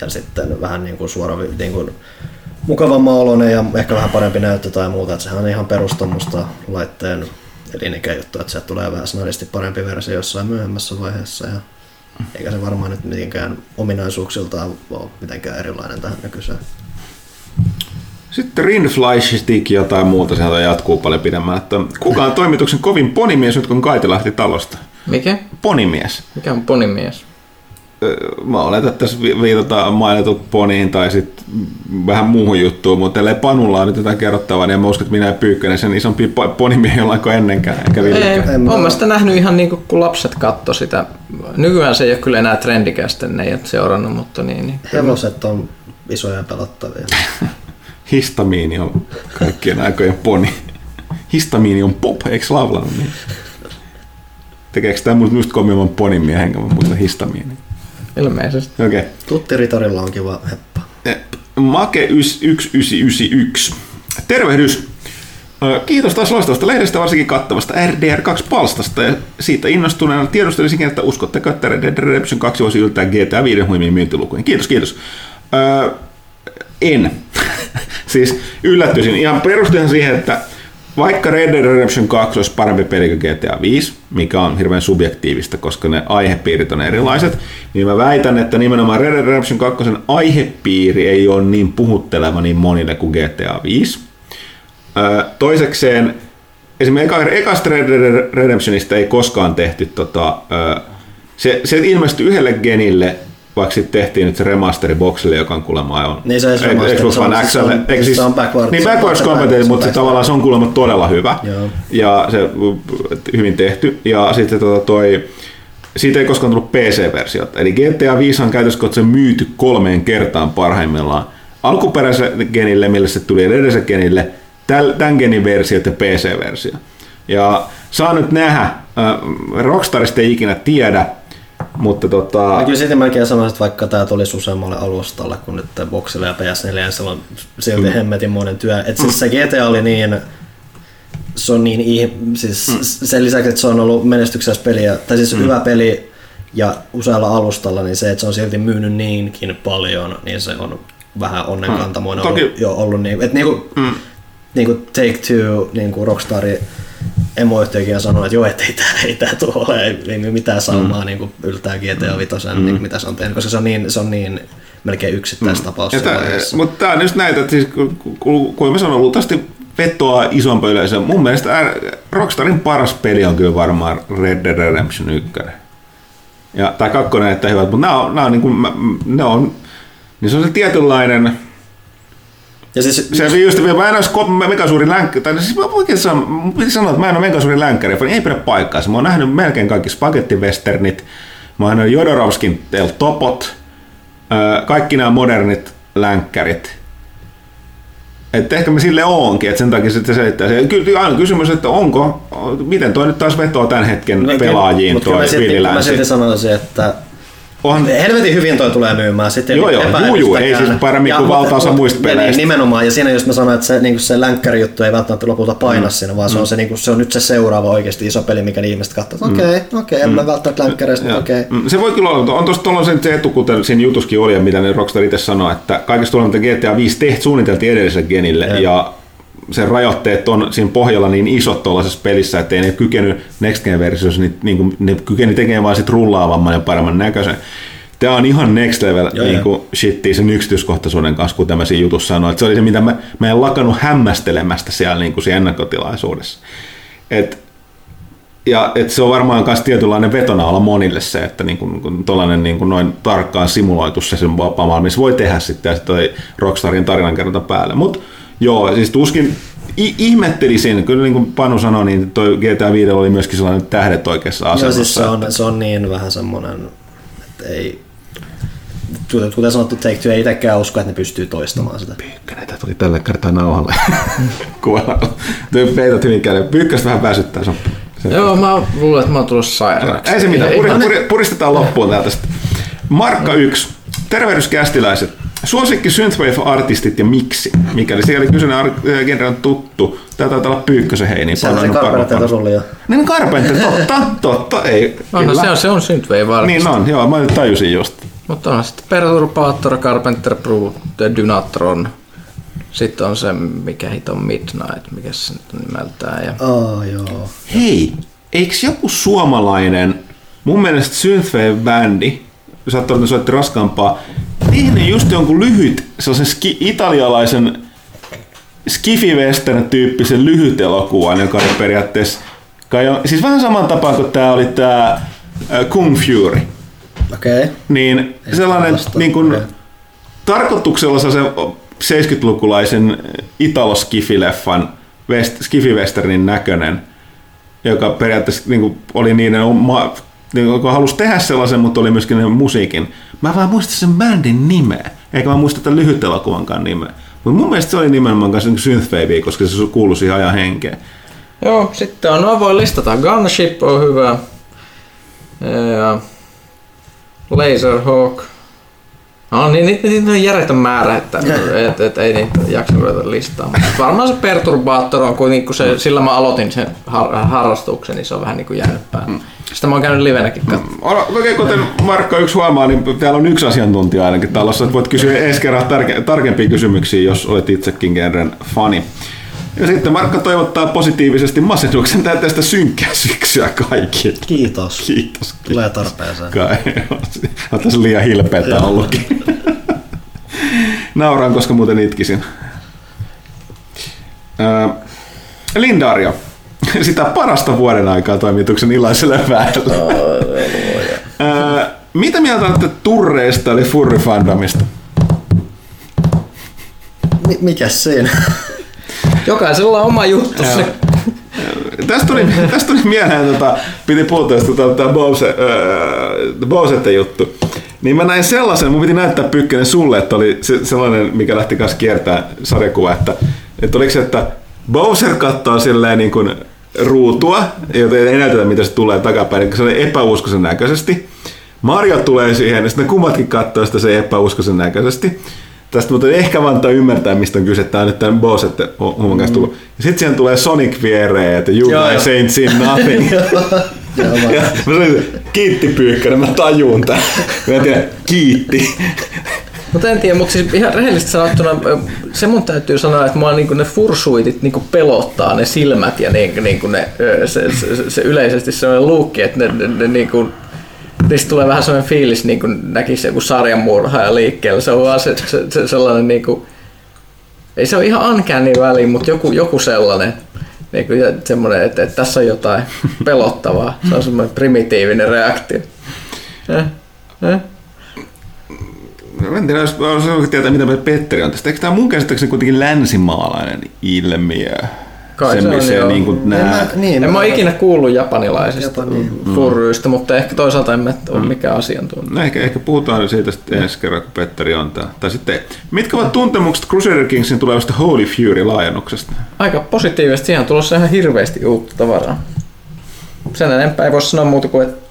ja sitten vähän niin kuin suora, niin kuin mukavamman oloinen ja ehkä vähän parempi näyttö tai muuta. Että sehän on ihan perustammusta laitteen elinikäjuttu, että sieltä tulee vähän snadisti parempi versio jossain myöhemmässä vaiheessa. Ja eikä se varmaan nyt mitenkään ominaisuuksiltaan ole mitenkään erilainen tähän nykyiseen. Sitten Rindfleisch Stick ja jotain muuta, sieltä jatkuu paljon pidemmän. Että kuka on toimituksen kovin ponimies nyt kun Kaiti lähti talosta? Mikä? Ponimies. Mikä on ponimies? Mä oletan, että tässä vi- viitataan mainitut poniin tai sitten vähän muuhun juttuun, mutta ellei Panulla on nyt jotain kerrottavaa, niin mä usko, että minä ja Pyykkönen sen isompi po- ponimiehiä ollaan kuin ennenkään, eikä Ei. En mä- olen mä sitä nähnyt ihan niin kuin, kun lapset katto sitä. Nykyään se ei ole kyllä enää trendikästä, ne ei ole seurannut, mutta niin. niin. Hevoset on isoja ja pelottavia. Histamiini on kaikkien aikojen poni. Histamiini on pop, eikö laulannut niin? Tekeekö tämä musta just kovimman ponimiehen, kun mä muistan histamiini? Ilmeisesti. Okei. Okay. Tutti Ritorilla on kiva heppa. Make 1991. Tervehdys. Kiitos taas loistavasta lehdestä, varsinkin kattavasta RDR2-palstasta. Ja siitä innostuneena tiedustelisinkin, että uskotteko, että Red Dead Redemption 2 voisi yltää GTA 5 huimiin myyntilukuihin. Kiitos, kiitos. Öö, en. siis yllättyisin. Ihan perustuihan siihen, että vaikka Red Dead Redemption 2 olisi parempi peli kuin GTA 5, mikä on hirveän subjektiivista, koska ne aihepiirit on erilaiset, niin mä väitän, että nimenomaan Red Dead Redemption 2 aihepiiri ei ole niin puhutteleva niin monille kuin GTA 5. Öö, toisekseen, esimerkiksi eka, ekasta Red Dead Redemptionista ei koskaan tehty, tota, se, se ilmestyi yhdelle genille, vaikka sitten tehtiin nyt se remasteri boxille, joka on kuulemma aivan Niin se ei se remasteri, Xbox se on- One se on- Eikö se on backwards- Niin se on backwards compatible, se on mutta se tavallaan se on kuulemma todella hyvä. Joo. Ja se hyvin tehty. Ja sitten tota toi, siitä ei koskaan tullut PC-versiota. Eli GTA 5 on käytössä katsoen myyty kolmeen kertaan parhaimmillaan. Alkuperäiselle genille, millä se tuli edelliselle genille, tämän genin versiot ja PC-versio. Ja saa nyt nähdä. Äh, Rockstarista ei ikinä tiedä, mutta tota... Mä kyllä silti melkein sanoisin, että vaikka tämä tulisi useammalle alustalle kuin nyt Boxille ja PS4, ja se on silti mm. hemmetin monen työ. Et siis se GTA oli niin, se on niin, siis mm. sen lisäksi, että se on ollut menestyksessä peliä, tai siis mm. hyvä peli ja usealla alustalla, niin se, että se on silti myynyt niinkin paljon, niin se on vähän onnenkantamoinen Mm. Toki- ollut, jo ollut. Niin, että niinku, Mm. niinku Take Two, niinku Rockstari emoyhtiökin on sanonut, että joo, että ei tää, ei tää tule ole, ei, ei mitään saumaa mm. niin yltää GTA 5, mm. niin, mitä se on tehnyt, koska se on niin, se on niin melkein yksittäistapaus Ja mm. tää, mutta tämä on just näitä, että siis, kun- mä sanon, luultavasti vetoaa isompi yleisö. Mun mielestä Rockstarin paras peli on kyllä varmaan Red Dead Redemption 1. Ja tämä kakkonen näyttää hyvältä, mutta nämä on, nämä on, niin kuin, ne on, niin se on se tietynlainen, Ja siis, se on just, mä en olisi mega suuri länkkäri, tai siis mä oikein sanon, sanoa, että mä en ole mega suuri länkkäri, niin ei pidä paikkaansa. Mä oon nähnyt melkein kaikki spagettivesternit, mä oon nähnyt Jodorovskin El Topot, kaikki nämä modernit länkkärit. Että ehkä me sille onkin, että sen takia sitten selittää se. Kyllä aina kysymys, että onko, miten toi nyt taas vetoo tämän hetken pelaajiin mutta kyllä toi mä silti sanoisin, että On, helvetin hyvin toi tulee myymään. Sitten Joo, joo, juu, juu, ei siis paremmin kuin valtaosa muista ja peleistä. Niin, nimenomaan, ja siinä just mä sanoin, että se, niin se länkkäri juttu ei välttämättä lopulta paina mm. siinä, vaan se, on se, niin kuin, se on nyt se seuraava oikeasti iso peli, mikä ihmiset katsoo, okei, okay, okei, okay, en mä välttämättä länkkäreistä, okei. Mm, Se voi kyllä olla, on tuossa tuollaisen se etu, kuten siinä jutuskin oli, ja mitä ne Rockstar itse sanoi, että kaikesta tuolla, mitä GTA 5 tehty, suunniteltiin edelliselle genille, Joo. ja sen rajoitteet on siinä pohjalla niin isot tuollaisessa pelissä, että ei ne kykeny Next Gen-versiossa, niin, niin kuin, ne kykeni tekemään vaan sit rullaavamman ja paremman näköisen. Tämä on ihan next level Joo, niin kuin shittiä sen yksityiskohtaisuuden kanssa, mä siinä jutussa sanoin. Että se oli se, mitä mä, mä en lakannut hämmästelemästä siellä niin kuin siinä ennakkotilaisuudessa. Et ja et se on varmaan myös tietynlainen vetonaula monille se, että niin kun, kun tollainen niin kun noin tarkkaan simuloitu se sen vapaa missä voi tehdä sitten ja sitten toi Rockstarin tarinankerronta päälle. Mutta joo, siis tuskin i- ihmettelisin, kyllä niin kuin Panu sanoi, niin toi GTA 5 oli myöskin sellainen tähdet oikeassa Joo, asemassa. siis se on, se on niin vähän semmoinen, että ei, kuten sanottu, Take Two ei itsekään usko, että ne pystyy toistamaan sitä. Pyykkönen, tää tuli tällä kertaa nauhalle. Kuvailla. Toi peitot hyvin käydä. Pyykköstä vähän väsyttää. Se on, se, Joo, mä luulen, että mä oon tullut sairaaksi. Ei se mitään, Ei, puri, puri, puristetaan loppuun täältä sitten. Markka 1. Tervehdyskästiläiset. Suosikki Synthwave-artistit ja miksi? Mikäli sikäli kyseinen ar- äh, genre on tuttu. Tää taitaa olla Pyykkösen heini. Sehän on se Carpenter sulla jo. Niin Carpenter, totta, totta, ei. no, kyllä. se on, se on synthwave artisti. Niin on, joo, mä nyt tajusin just. Mutta on sitten Perturbator, Carpenter Brute, Dynatron. Sitten on se, mikä hit on Midnight, mikä se nyt on nimeltään. Ja... Oh, joo. Hei, eikö joku suomalainen, mun mielestä Synthwave-bändi, olla, että soitti raskaampaa, tehnyt just jonkun lyhyt, sellaisen ski, italialaisen skifi western tyyppisen lyhyt elokuvan, joka oli periaatteessa, kai on, siis vähän saman tapaan kuin tämä oli tämä Kung Fury. Okei. Okay. Niin sellainen tällaista, niin kuin, okei. tarkoituksella se 70-lukulaisen italo-skifileffan west, skifi-westernin näköinen, joka periaatteessa niin kuin, oli niiden joka halusi tehdä sellaisen, mutta oli myöskin ne musiikin. Mä vaan muistan sen bändin nimeä, eikä mä muista tämän lyhyt elokuvankaan nimeä. Mutta mun mielestä se oli nimenomaan kanssa niin synthwave, koska se kuului siihen ajan henkeen. Joo, sitten on, no voi listata. Gunship on hyvä. Ja Laserhawk. No niin, niitä, niitä on järjetön määrä, että et, et, ei niitä jaksa ruveta listaa. Mutta varmaan se Perturbator on kuitenkin, kun se, sillä mä aloitin sen har, harrastuksen, niin se on vähän niin kuin jäänyt päälle. Sitä mä oon käynyt livenäkin katsomaan. Oikein kuten Markka yksi huomaa, niin täällä on yksi asiantuntija ainakin talossa, että voit kysyä ensi kerran tarke- tarkempia kysymyksiä, jos olet itsekin genren fani. Ja sitten Markka toivottaa positiivisesti masennuksen tästä synkkää syksyä kaikille. Kiitos. Kiitos. Tulee tarpeeseen. Kai. On tässä liian hilpeätä ollutkin. Nauraan, koska muuten itkisin. Lindario. Sitä parasta vuoden aikaa toimituksen illaiselle väelle. Mitä mieltä olette turreista eli furrifandomista? Mi- mikäs siinä? Jokaisella on oma juttu. Tästä tuli, tästä tuli mieleen, tota, piti puhua tästä tota, tämä Bose, äh, juttu. Niin mä näin sellaisen, mun piti näyttää Pykkönen sulle, että oli se, sellainen, mikä lähti kanssa kiertää sarjakuva, että, että oliko se, että Bowser katsoo silleen niin kuin ruutua, joten ei näytetä, mitä se tulee takapäin, niin se on epäuskoisen näköisesti. Mario tulee siihen, ja sitten ne kummatkin katsoo sitä se epäuskoisen näköisesti. Tästä mutta ehkä vaan ymmärtää, mistä on kyse. Tämä on nyt tämän boss, että homman kanssa tullut. Ja sitten siihen tulee Sonic viereen, että you Joo, guys ain't seen nothing. ja mä sanoin, kiitti Pyykkönen, mä tajuun tämän. Mä en tiedä, kiitti. Mutta en tiedä, mutta siis ihan rehellisesti sanottuna se mun täytyy sanoa, että mua niinku ne fursuitit niinku pelottaa ne silmät ja niinku, niinku ne, se, se, se, yleisesti sellainen luukki, että ne, ne, ne niinku, niistä tulee vähän sellainen fiilis, niin kuin näkisi joku sarjanmurhaaja liikkeellä. Se on vaan se, se, se sellainen, niin kuin, ei se ole ihan uncanny väliin, mutta joku, joku sellainen, niin kuin, semmoinen, että, että tässä on jotain pelottavaa. Se on semmoinen primitiivinen reaktio. Eh? Eh? Mä en tiedä, jos jos tietää, mitä Petteri on tästä. Eikö tämä mun käsittääkseni kuitenkin länsimaalainen ilmiö? Kai se, se on, missä joo. niin En mä, niin, En mä ole ikinä kuullut japanilaisista Japani. furryistä, mutta ehkä toisaalta en mä ole mikään asiantuntija. No ehkä, ehkä puhutaan siitä sitten ensi kerran, kun Petteri on täällä. Tai sitten, mitkä ovat tuntemukset Crusader Kingsin tulevasta Holy Fury-laajennuksesta? Aika positiivisesti, siihen on tulossa ihan hirveästi uutta tavaraa. Sen enempää ei voi sanoa muuta kuin, että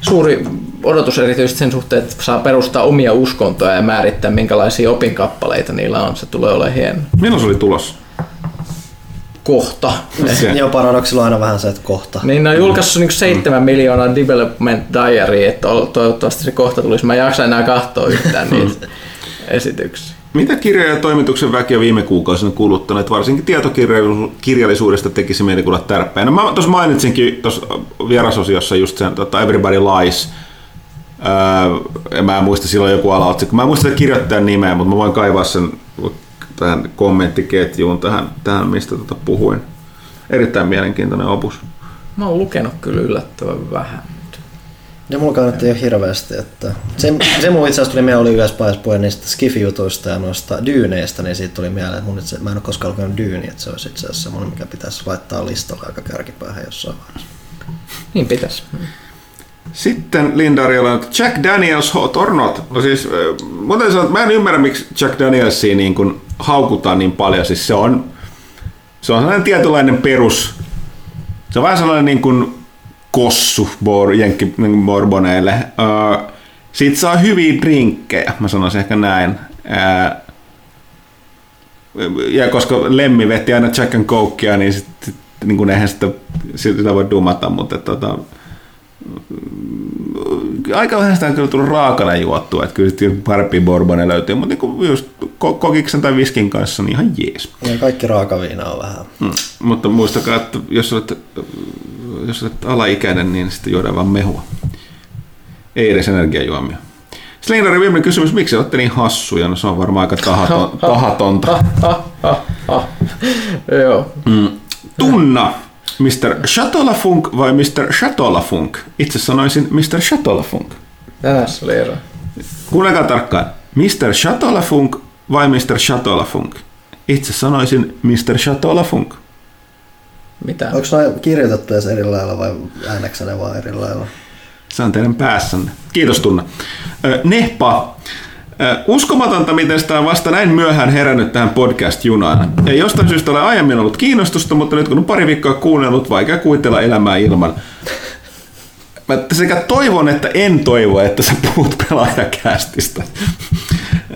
suuri odotus erityisesti sen suhteen, että saa perustaa omia uskontoja ja määrittää minkälaisia opinkappaleita niillä on. Se tulee olemaan hieno. Milloin se oli tulossa? Kohta. Se. Joo, paradoksilla on aina vähän se, että kohta. Niin ne on julkaissut niin 7 miljoonaa development diary, että to- toivottavasti se kohta tulisi. Mä en jaksa enää katsoa yhtään niitä esityksiä. Mitä kirja- ja toimituksen väki on viime kuukausina kuluttaneet? Varsinkin tietokirjallisuudesta tekisi mieli kuulla tärppeenä. Mä tuossa mainitsinkin tuossa vierasosiossa just sen tota Everybody Lies. Öö, mä en muista silloin joku alaotsikko. Mä en muista kirjoittajan nimeä, mutta mä voin kaivaa sen tähän kommenttiketjuun tähän, tähän mistä tota puhuin. Erittäin mielenkiintoinen opus. Mä oon lukenut kyllä yllättävän vähän. Ja mulla kannatti jo hirveästi, että se, se mulla itse asiassa tuli mieleen, oli yhdessä vaiheessa puhe niistä Skifi-jutuista ja noista dyyneistä, niin siitä tuli mieleen, että mun itse, mä en ole koskaan lukenut dyyniä, että se olisi itse asiassa semmoinen, mikä pitäisi laittaa listalle aika kärkipäähän jossain vaiheessa. Niin pitäisi. Sitten Linda Ariola, että Jack Daniels hot or not? No siis, mä, sanoa, että mä en ymmärrä, miksi Jack Danielsia niin kuin haukutaan niin paljon. Siis se on, se on sellainen tietynlainen perus, se on vähän sellainen niin kuin kossu bor, jenkki niin kuin borboneille. Äh, siitä saa hyviä drinkkejä, mä sanoisin ehkä näin. Äh, ja koska Lemmi vetti aina Jack and Cokea, niin, sit, niin kuin eihän sitä, sitä voi dumata, mutta tota, aika vähän sitä on kyllä tullut raakana juottua, että kyllä sitten parempia bourbone löytyy, mutta niin just ko- kokiksen tai viskin kanssa niin ihan jees. Ja kaikki raakaviina on vähän. Mm. Mutta muistakaa, että jos olet, jos olet alaikäinen, niin sitten juodaan vaan mehua. Ei edes energiajuomia. Slindarin viimeinen kysymys, miksi olette niin hassuja? No se on varmaan aika tahaton, tahatonta. Ha, ha, ha. Joo. Mm. Tunna, Mr. Chatolafunk vai Mr. Chatolafunk? Itse sanoisin Mr. Chatolafunk. Tässä oli ero. Kuunnelkaa tarkkaan. Mr. Chatolafunk vai Mr. Chatolafunk? Itse sanoisin Mr. Chatolafunk. Mitä? Onko noin kirjoitettu edes eri lailla vai ääneksä ne vaan eri lailla? Se on teidän päässänne. Kiitos Tunna. Nehpa. Uskomatonta, miten sitä on vasta näin myöhään herännyt tähän podcast-junaan. Ei jostain syystä ole aiemmin ollut kiinnostusta, mutta nyt kun on pari viikkoa kuunnellut, vaikea kuvitella elämää ilman. Mä sekä toivon, että en toivo, että sä puhut pelaajakästistä.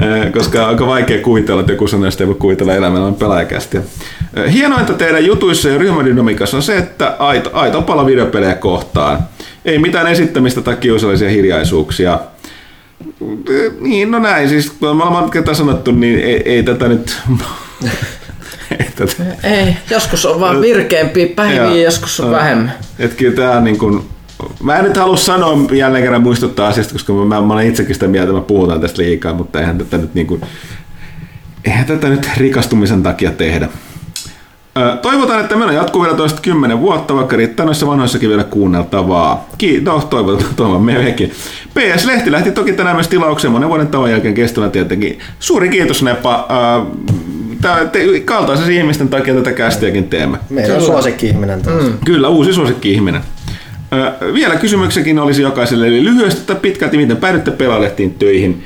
Ö, Koska on aika vaikea kuvitella, että joku sanoo, että ei voi kuvitella elämällä on pelaajakästiä. Ö, Hienointa teidän jutuissa ja ryhmädynamiikassa on se, että aito, aito pala videopelejä kohtaan. Ei mitään esittämistä tai kiusallisia hiljaisuuksia. Ö, Niin, no näin. Siis kun me ollaan kertaa sanottu, niin ei, ei tätä nyt... ei tätä, Ei, joskus on vaan virkeämpiä päiviä, joskus on vähemmän. Et kyllä on niin kuin, mä en nyt halua sanoa jälleen kerran muistuttaa asiasta, koska mä, mä olen itsekin sitä mieltä, että me puhutaan tästä liikaa, mutta eihän tätä nyt, niin kuin, eihän tätä nyt rikastumisen takia tehdä. Ö, Toivotaan, että meno jatkuu vielä toista kymmenen vuotta, vaikka riittää noissa vanhoissakin vielä kuunneltavaa. Kiitos, toivotaan, toivomme mekin. PS Lehti lähti toki tänään myös tilaukseen monen vuoden tauon jälkeen kestävän tietenkin. Suuri kiitos Nepa. Ö, Tää, te, kaltaisen ihmisten takia tätä kästiäkin teemme. Meidän on suosikki-ihminen taas. Mm. Kyllä, uusi suosikki-ihminen. Vielä kysymyksekin olisi jokaiselle, eli lyhyesti tai pitkälti, miten päädytte pelaalehtiin töihin?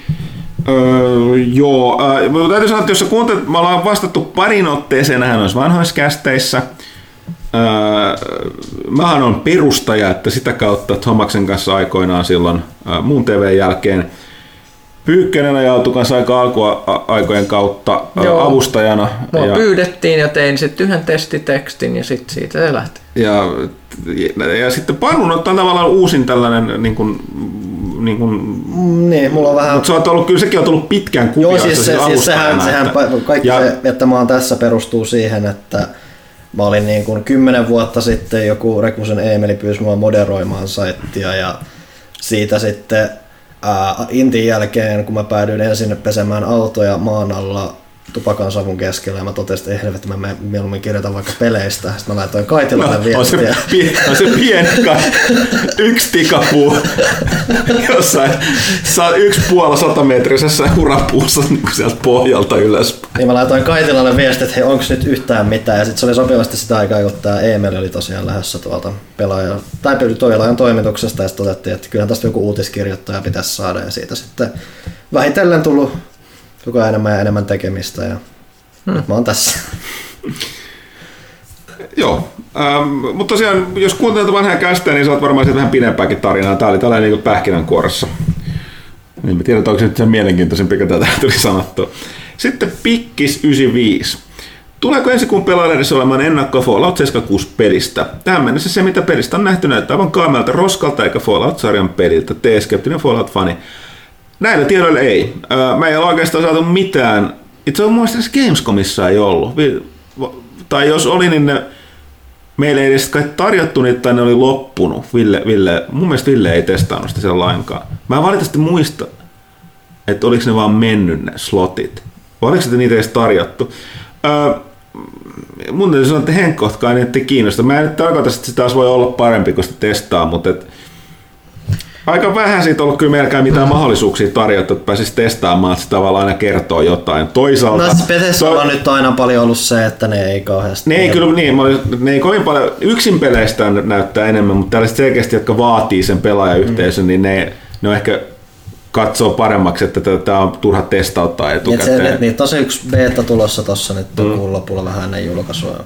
Öö, joo, öö, täytyy sanoa, että jos sä kuuntelet, me ollaan vastattu parin otteeseen nähän noissa vanhoissa kästeissä. Ää, mähän on perustaja, että sitä kautta Tomaksen kanssa aikoinaan silloin ää, muun TV jälkeen Pyykkönen ajautui kanssa aika alkuaikojen kautta Joo. avustajana. Mua ja, pyydettiin ja tein sitten yhden testitekstin ja sitten siitä se lähti. ja, ja, sitten Pannun on tavallaan uusin tällainen niin kuin, niin kuin, Niin, mulla on vähän... mutta se on ollut, kyllä sekin on tullut pitkään Joo, kuvioissa siis, se, siis siis sehän, sehän että- kaikki ja- se, että mä oon tässä perustuu siihen, että mä olin niin kuin kymmenen vuotta sitten joku Rekusen Eemeli pyysi mua moderoimaan saittia ja siitä sitten ää, Intin jälkeen, kun mä päädyin ensin pesemään autoja maan alla tupakan savun keskellä ja mä totesin, että helvetti, mä me- mieluummin kirjoitan vaikka peleistä. Sitten mä laitoin Kaitilalle No, on, se, viestiä. pie- on se pieni ka- yksi tikapuu jossain saa yksi puoli satametrisessä urapuussa niin sieltä pohjalta ylös. Niin mä laitoin Kaitilalle viestit, että hei, onko nyt yhtään mitään. Ja sitten se oli sopivasti sitä aikaa, kun tämä Emeli oli tosiaan lähdössä tuolta pelaaja, tai pelaajan toimituksesta. Ja sitten todettiin, että kyllähän tästä joku uutiskirjoittaja pitäisi saada. Ja siitä sitten vähitellen tullut koko ajan enemmän ja enemmän tekemistä. Ja hmm. nyt mä oon tässä. Joo, ähm, mutta tosiaan, jos kuuntelet vanhaa kästä, niin saat varmaan siitä vähän pidempääkin tarinaa. Tämä oli tällainen niin pähkinänkuoressa. Niin mä tiedän, että onko se nyt sen mielenkiintoisempi, kun tätä tuli sanottua. Sitten Pikkis 95. Tuleeko ensi kuun pelaajassa olemaan ennakko Fallout 76 pelistä? Tähän mennessä se, mitä pelistä on nähty, näyttää aivan kaamelta roskalta eikä Fallout-sarjan peliltä. Tee skeptinen Fallout-fani. Näillä tiedoilla ei. Mä ei ole oikeastaan saatu mitään. Itse asiassa muista Gamescomissa ei ollut. Tai jos oli, niin ne, meille ei edes kai tarjottu niitä tai ne oli loppunut. Ville, Ville, mun mielestä Ville ei testannut sitä siellä lainkaan. Mä en valitettavasti muista, että oliko ne vaan mennyt ne slotit. Vai oliko sitä niitä edes tarjottu? Öö, mun täytyy sanoa, että henkkohtkaan niitä ei kiinnosta. Mä en nyt tarkoita, että se taas voi olla parempi, kun sitä testaa, mutta et, aika vähän siitä ollut kyllä melkein mitään mahdollisuuksia tarjottu, että pääsisi testaamaan, että se tavallaan aina kertoo jotain. Toisaalta... No siis Bethesda to- on nyt aina paljon ollut se, että ne ei kauheasti... ne ei kyllä niin, olin- ne ei kovin paljon, yksin peleistä näyttää enemmän, mutta tällaiset selkeästi, jotka vaatii sen pelaajayhteisön, mm. niin ne, ne on ehkä katsoo paremmaksi, että tämä on turha testauttaa Niin, se, etukäteen. että niitä on se yksi beta tulossa tuossa nyt mm. kuun lopulla vähän ennen julkaisua.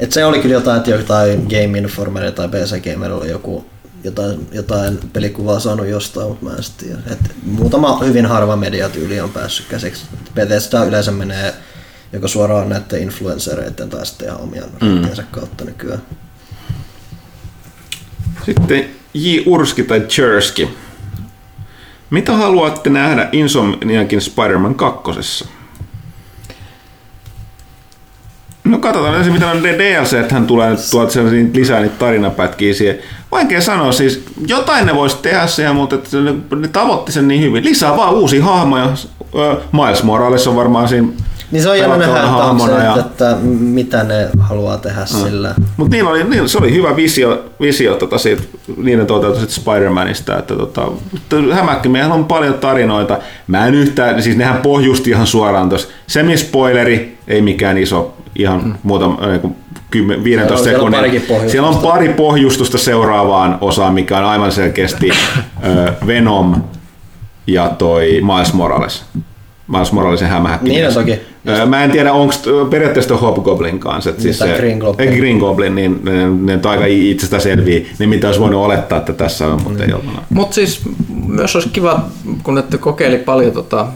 Et se oli kyllä jotain, että jotain Game Informer tai PC Gamer oli joku jotain, jotain pelikuvaa saanut jostain, mutta mä en tiedä. Et muutama hyvin harva mediatyyli on päässyt käsiksi. Bethesda yleensä menee joko suoraan näiden influencereiden tai sitten ihan omien mm. kautta nykyään. Sitten J. Urski tai Chersky. Mitä haluatte nähdä Insomniakin Spider-Man 2? No katsotaan ensin, mitä on DLC, hän tulee nyt tuolta sellaisia lisää niitä tarinapätkiä siihen. Vaikea sanoa, siis jotain ne voisi tehdä siihen, mutta että ne, ne tavoitti sen niin hyvin. Lisää vaan uusia hahmoja. Ö, Miles Morales on varmaan siinä Niin se on jännä nähdä, pelattavana että, onko se, hahmona että, että mitä ne haluaa tehdä mm. sillä. Mutta niillä oli, niillä, se oli hyvä visio, visio tota siitä, niiden toteutus Spider-Manista, että tota, hämähäkkimiehellä on paljon tarinoita. Mä en yhtään, siis nehän pohjusti ihan suoraan tuossa. Semi-spoileri, ei mikään iso, ihan mm. muutama, äh, kuin 10, 15 Joo, siellä on sekunnin. pohjustusta. Siellä on pari pohjustusta seuraavaan osaan, mikä on aivan selkeästi Venom ja toi Miles Morales. Miles Moralesin hämähäkkimies. Niin on toki. Mä en tiedä, onko periaatteessa Hobgoblin kanssa. Että siis Mitä se, Green Goblin? ei, Green Goblin, niin ne, ne on aika itsestä selviä, niin mitä olisi voinut olettaa, että tässä on, mutta ei ollut. Mutta siis myös olisi kiva, kun ette kokeili paljon tota,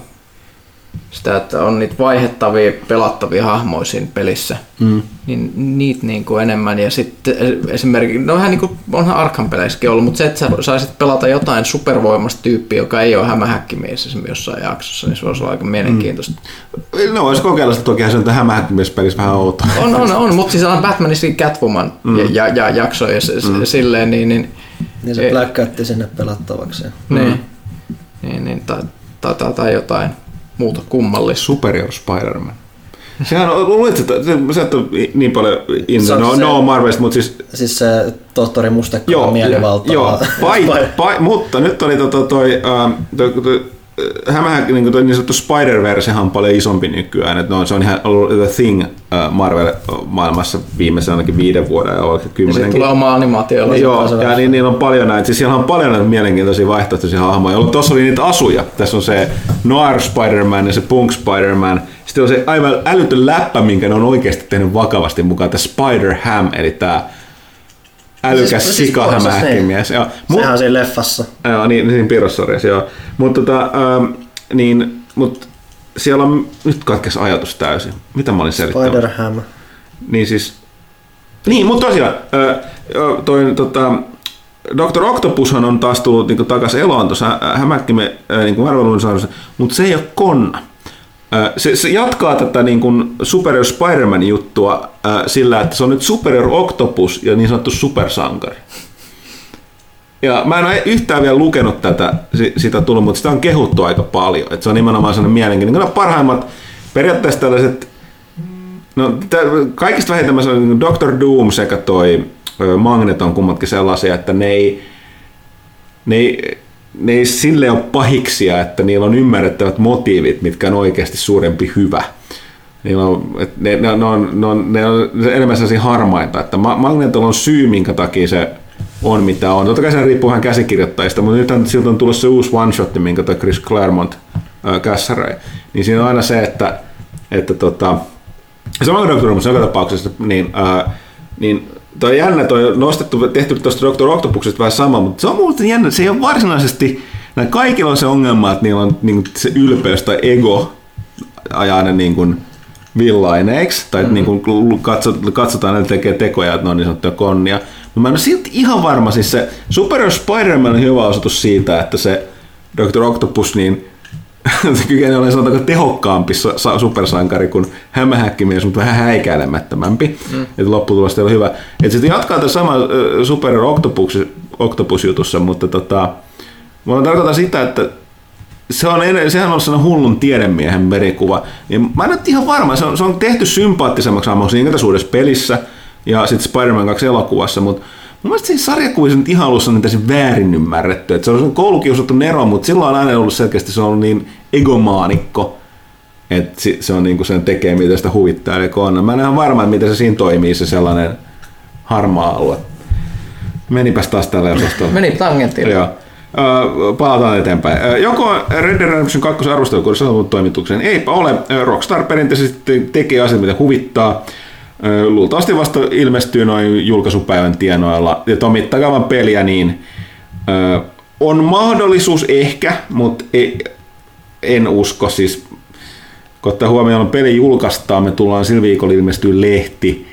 sitä, että on niitä vaihettavia, pelattavia hahmoja siinä pelissä, mm. niin niitä niin kuin enemmän. Ja sitten esimerkiksi, no vähän niin kuin onhan Arkham-peleissäkin ollut, mutta se, että sä saisit pelata jotain supervoimasta tyyppiä, joka ei ole hämähäkkimies esimerkiksi jossain jaksossa, niin se voisi olla aika mielenkiintoista. No voisi kokeilla sitä toki, se on tähän hämähäkkimiespelissä vähän outoa. On, on, on, mutta siis on Batmanissa Catwoman mm. ja, ja, ja jaksoja se, mm. silleen, niin, niin, Niin se Black Cat sinne pelattavaksi. niin, niin, niin tai, tai, tai, tai jotain muuta kummallista. Superior Spider-Man. Sehän on, luulet, että se- sä et ole niin paljon in Se the on no, se- no Marvelista, mutta siis Siis se tohtori Mustekkaan Joo, mielivaltaa. joo pai, pai, mutta nyt oli tota toi, ähm, toi, toi äh, hämähä, niin, kuin toi niin sanottu Spider-Versehan on paljon isompi nykyään. Et no, se on ihan ollut The Thing äh, Marvel-maailmassa viimeisen ainakin viiden vuoden ja oikein Ja sitten kymmenenkin. tulee oma animaatio. Joo, ja niin, niillä on paljon näitä. Siis siellä on paljon näitä mielenkiintoisia vaihtoehtoisia hahmoja. Tuossa oli niitä asuja. Tässä on se Noir Spider-Man ja se Punk Spider-Man. Sitten on se aivan älytön läppä, minkä ne on oikeasti tehnyt vakavasti mukaan, tämä Spider Ham, eli tämä älykäs Siis- siis sikahämähäkkimies. Joo. Mut- Sehän on siinä leffassa. Joo, niin, niin piirrossarjassa, joo. Mutta tota, ähm, niin, mut siellä on, nyt katkes ajatus täysin. Mitä mä olin selittänyt? Spider-Ham. Niin siis, niin, mutta tosiaan, äh, toi, tota, Dr. Octopushan on taas tullut niin takaisin eloon tuossa hämäkkimme äh, niin saarassa, mutta se ei ole konna. Se, se jatkaa tätä niin kuin Superior Spider-Man juttua sillä, että se on nyt Superior Octopus ja niin sanottu supersankari. Ja mä en ole yhtään vielä lukenut tätä, si- sitä tullut, mutta sitä on kehuttu aika paljon. Et se on nimenomaan sellainen mielenkiintoinen. Nämä parhaimmat periaatteessa tällaiset, no kaikista vähiten mä sanoin, niin Doctor Doom sekä toi ö, Magnet on kummatkin sellaisia, että ne ei, ne ei, ne ei sille ole pahiksia, että niillä on ymmärrettävät motiivit, mitkä on oikeasti suurempi hyvä. Niillä on, ne, ne, ne, on, ne, on, ne on enemmän sellaisia harmaita, että Ma- Magnetolla on syy, minkä takia se on mitä on. Totta kai se riippuu vähän käsikirjoittajista, mutta nyt siltä on tullut se uusi one-shot, minkä toi Chris Claremont äh, kässäröi. Niin siinä on aina se, että, että tota, sama kuin Doctor Who, joka tapauksessa, niin, äh, niin toi jännä, toi nostettu, tehty tuosta Dr. Octopuksesta vähän sama, mutta se on muuten jännä, se ei ole varsinaisesti, näin kaikilla on se ongelma, että niillä on niin se ylpeys tai ego ajaa ne niin kuin villaineiksi, tai mm-hmm. niin kuin katsot, katsotaan, että ne tekee tekoja, että ne on niin sanottuja konnia. Mutta mä en ole silti ihan varma, siis se Superior Spider-Man on hyvä osoitus siitä, että se Dr. Octopus niin se kykenee olemaan sanotaanko tehokkaampi sa- sa- supersankari kuin hämähäkkimies, mutta vähän häikäilemättömämpi. Mm. Että lopputulos on hyvä. Et sitten jatkaa tässä sama äh, Superior Octopus, Octopus-jutussa, mutta tota, mä tarkoitan sitä, että se on, sehän on sellainen hullun tiedemiehen merikuva. Ja mä en ole ihan varma, se on, se on tehty sympaattisemmaksi hahmoksi niin uudessa pelissä ja sitten Spider-Man 2 elokuvassa, mutta mun mielestä siinä sarjakuvissa nyt ihan alussa on täysin väärin ymmärretty. Että se on koulukiusattu Nero, mutta silloin on aina ollut selkeästi se on ollut niin egomaanikko, että se on niinku sen tekee, mitä sitä huvittaa. Eli on. Mä en ihan varma, että miten se siinä toimii, se sellainen harmaa alue. Menipäs taas tällä osastolla. Meni tangentille. Joo. Palataan eteenpäin. Joko Red Dead Redemption 2 arvostelukohdassa on tullut toimitukseen? Eipä ole. Rockstar perinteisesti tekee asiat, mitä huvittaa. Luultavasti vasta ilmestyy noin julkaisupäivän tienoilla. Ja tuon mittakaavan peliä, niin ö, on mahdollisuus ehkä, mutta ei, en usko. Siis kun ottaa huomioon, peli julkaistaan, me tullaan sillä viikolla ilmestyy lehti.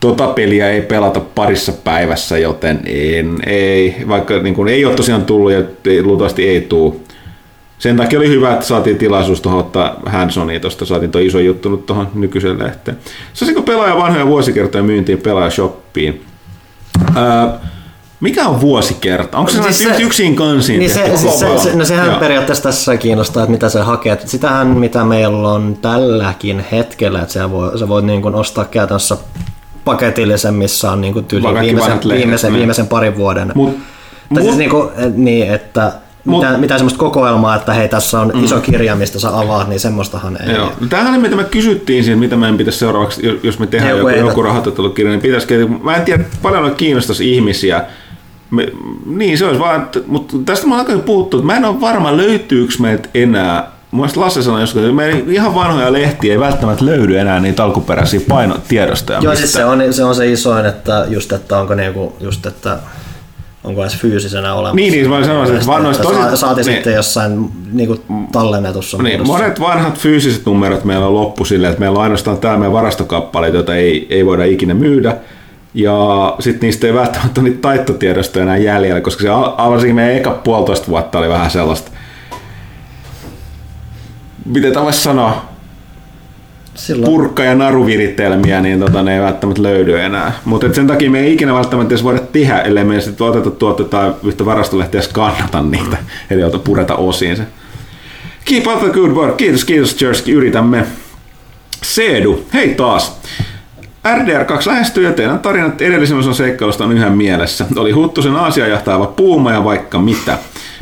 Tota peliä ei pelata parissa päivässä, joten en, ei, vaikka niin kuin ei ole tosiaan tullut ja luultavasti ei tule. Sen takia oli hyvä, että saatiin tilaisuus tuohon ottaa Hansonia, tuosta saatiin tuo iso juttu nyt tuohon nykyiseen lehteen. Saisiko pelaaja vanhoja vuosikertoja myyntiin pelaajashoppiin? Öö, mikä on vuosikerta? Onko se, Siis siis se- yksin kansiin Niin se, siis se, se, no sehän Joo. periaatteessa tässä kiinnostaa, että mitä se hakee. Että sitähän, mitä meillä on tälläkin hetkellä, että sä voit, sä voit niin kuin ostaa käytännössä paketillisen, missä on niin kuin tyyli viimeisen, lehdet, viimeisen, niin. viimeisen parin vuoden. Mut- tai siis mut- niin, kuin, niin, että Mut- mitä, mitä semmoista kokoelmaa, että hei tässä on iso kirja, mistä sä avaat, niin semmoistahan ei. Joo. No Tämähän mitä me kysyttiin siinä, mitä meidän pitäisi seuraavaksi, jos- me tehdään Joku joku, rahoitettelukirja, niin pitäisikö, mä en tiedä, paljon kiinnostaisi ihmisiä. Me, niin, se olisi vaan, mutta tästä mä oon aika puhuttu, että mä en ole varma, löytyykö meiltä enää Mun mielestä Lasse sanoi joskus, että meidän ihan vanhoja lehtiä ei välttämättä löydy enää niitä alkuperäisiä painotiedostoja. Joo, mistä- siis se on, se on se isoin, että just, että onko niinku, just, että onko edes fyysisenä olemassa. Niin, niin, mä sanoisin, että vanhoista tosi- saa- Saati niin. sitten jossain niinku tallennetussa Niin, muodossa. monet vanhat fyysiset numerot meillä on loppu silleen, että meillä on ainoastaan täällä meidän varastokappaleita, joita ei, ei voida ikinä myydä. Ja sitten niistä ei välttämättä ole niitä taittotiedostoja enää jäljellä, koska se varsinkin meidän eka puolitoista vuotta oli vähän sellaista, miten tämä voisi sanoa, Silloin, purkka- ja naruviritelmiä, niin tota, ne ei välttämättä löydy enää. Mutta sen takia me ei ikinä välttämättä edes voida tehdä, ellei me sitten oteta tuolta tai yhtä varastolehtiä skannata niitä, eli ota pureta osiin se. Keep up the good work. Kiitos, kiitos Jersky, yritämme. Seedu, hei taas. RDR2 lähestyy ja teidän tarinat edellisen seikkailusta on yhä mielessä. Oli Huttusen Aasia jahtaava puuma ja vaikka mitä.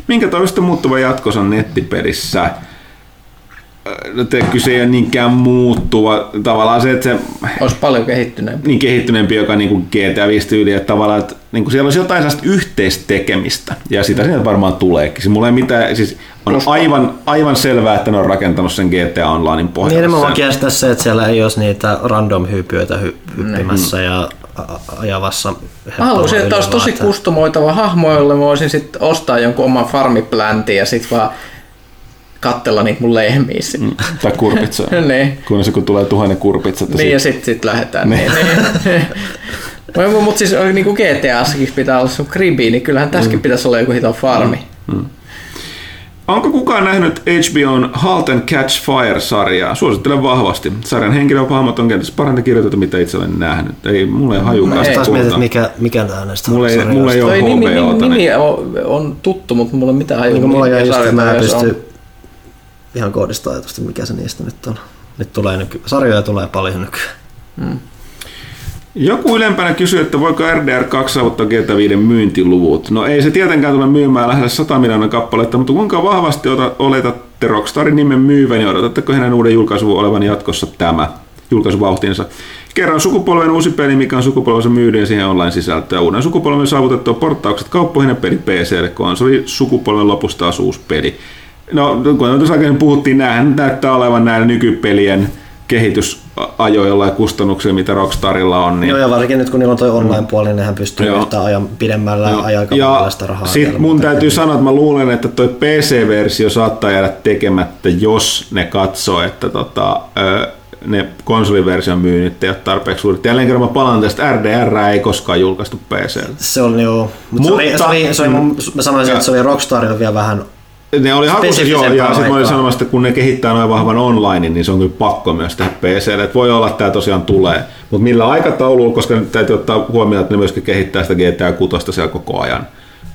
Minkä toista muuttuva jatkos on nettipelissä? No, te- kyse ei ole niinkään muuttuva. Tavallaan se, että se Olisi paljon kehittyneempi. niin kehittyneempi, joka niin kuin GTA 5 tyyli, että tavallaan, että niin kuin siellä olisi jotain sellaista yhteistekemistä, ja sitä siinä varmaan tuleekin. Siis mulla ei mitään, siis on aivan, aivan selvää, että ne on rakentanut sen GTA Onlinein pohjalle. Niin vaan kestää se, että siellä ei olisi niitä random hypyöitä hy- hyppimässä ja a- ajavassa. Mä haluaisin, että olisi tosi kustomoitava hahmo, jolle mä voisin sitten ostaa jonkun oman farmipläntin ja sitten vaan katsella niitä mun lehmiä sit. Mm, Tai kurpitsaa. niin. Kunnes kun tulee tuhannen kurpitsat. Niin ja sitten sit lähdetään. Niin. niin. Mutta siis niin kuin GTAssakin pitää olla sun kribi, niin kyllähän tässäkin pitäisi olla joku hito farmi. Onko kukaan nähnyt HBOn Halt and Catch Fire-sarjaa? Suosittelen vahvasti. Sarjan henkilöhahmot on kenties parhaiten kirjoitettu, mitä itse olen nähnyt. Ei, mulla ei hajukaan. Ei. Taas sitä mietit, mikä, mikä tää näistä Mulla ei, mulla ei ole Toi nimi, nimi, HBOta. nimi niin- on, on tuttu, mutta mulla ei mitään hajua. Niin mulla sarja että mä en pysty ihan koodista ajatusta, mikä se niistä nyt on. Nyt tulee nyky- sarjoja tulee paljon nykyään. Joku ylempänä kysyy, että voiko RDR2 saavuttaa GTA 5 myyntiluvut. No ei se tietenkään tule myymään lähes 100 miljoonaa kappaletta, mutta kuinka vahvasti oletatte Rockstarin nimen myyvän ja odotatteko heidän uuden julkaisun olevan jatkossa tämä julkaisuvauhtinsa? Kerran sukupolven uusi peli, mikä on sukupolvensa myydyn siihen online-sisältöä. Uuden sukupolven saavutettua porttaukset kauppoihin ja peli PClle, konsoli sukupolven lopusta taas uusi peli. No, kun tuossa aikaisemmin puhuttiin, näähän näyttää olevan näillä nykypelien kehitysajoilla ja kustannuksilla, mitä Rockstarilla on. Niin Joo, ja varsinkin nyt kun niillä on toi online-puoli, niin nehän pystyy Joo. ajan pidemmällä Joo. aikavälillä sitä rahaa. Sitten mun mutta- täytyy sanoa, että mä luulen, että toi PC-versio saattaa jäädä tekemättä, jos ne katsoo, että tota, ne konsoliversion myynnit ei ole tarpeeksi suuret. Jälleen kerran mä palaan tästä, RDR ei koskaan julkaistu PC. Se on joo. Mutta, se oli, se Mutta- oli, se oli, mun- mä sanoisin, että se oli Rockstarilla vielä vähän Ne oli hakussa joo, ja sitten mä olin sanomassa, että kun ne kehittää noin vahvan online, niin se on kyllä pakko myös tehdä PClle. Että voi olla, että tämä tosiaan tulee. Mutta millä aikataululla, koska täytyy ottaa huomioon, että ne myöskin kehittää sitä GTA 6 siellä koko ajan.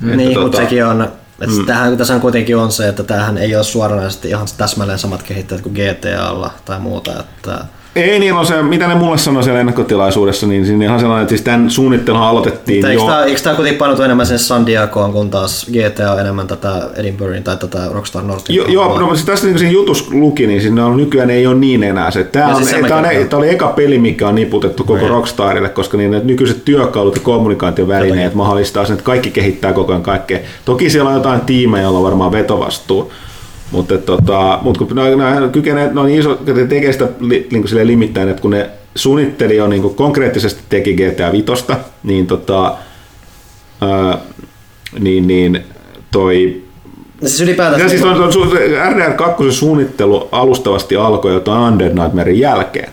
Että Niin, tota- mutta sekin on, että mm. tämähän, tässä on kuitenkin on se, että tämähän ei ole suoranaisesti ihan täsmälleen samat kehittäjät kuin GTAlla tai muuta. Että Ei, niin on se, mitä ne mulle sanoi siellä ennakkotilaisuudessa, niin siinä ihan sellainen, että siis tämän suunnittelun aloitettiin mutta jo. eikö tämä, eikö tämä kuitenkin painotu enemmän sen San Diegoon, kun taas GTA enemmän tätä Edinburghin tai tätä Rockstar Northin? Jo, joo, no, mutta tässä niin siinä jutus luki, niin siinä on, nykyään ei ole niin enää se. Tämä, Ja on, siis tämä, on, tämä oli eka peli, mikä on niputettu koko Rockstarille, koska niin ne nykyiset työkalut ja kommunikaatiovälineet mahdollistaa sen, että kaikki kehittää koko ajan kaikkea. Toki siellä on jotain tiimejä, joilla on varmaan vetovastuu, mutta, tota, mutta kun ne, ne kykenee, ne on iso, ne tekee sitä li, niin silleen limittäin, että kun ne suunnitteli jo niin konkreettisesti teki GTA 5, niin, tota, ää, niin, niin toi Siis ylipäätään... ja siis on, on, su- RDR2 suunnittelu alustavasti alkoi jotain Under Nightmaren jälkeen.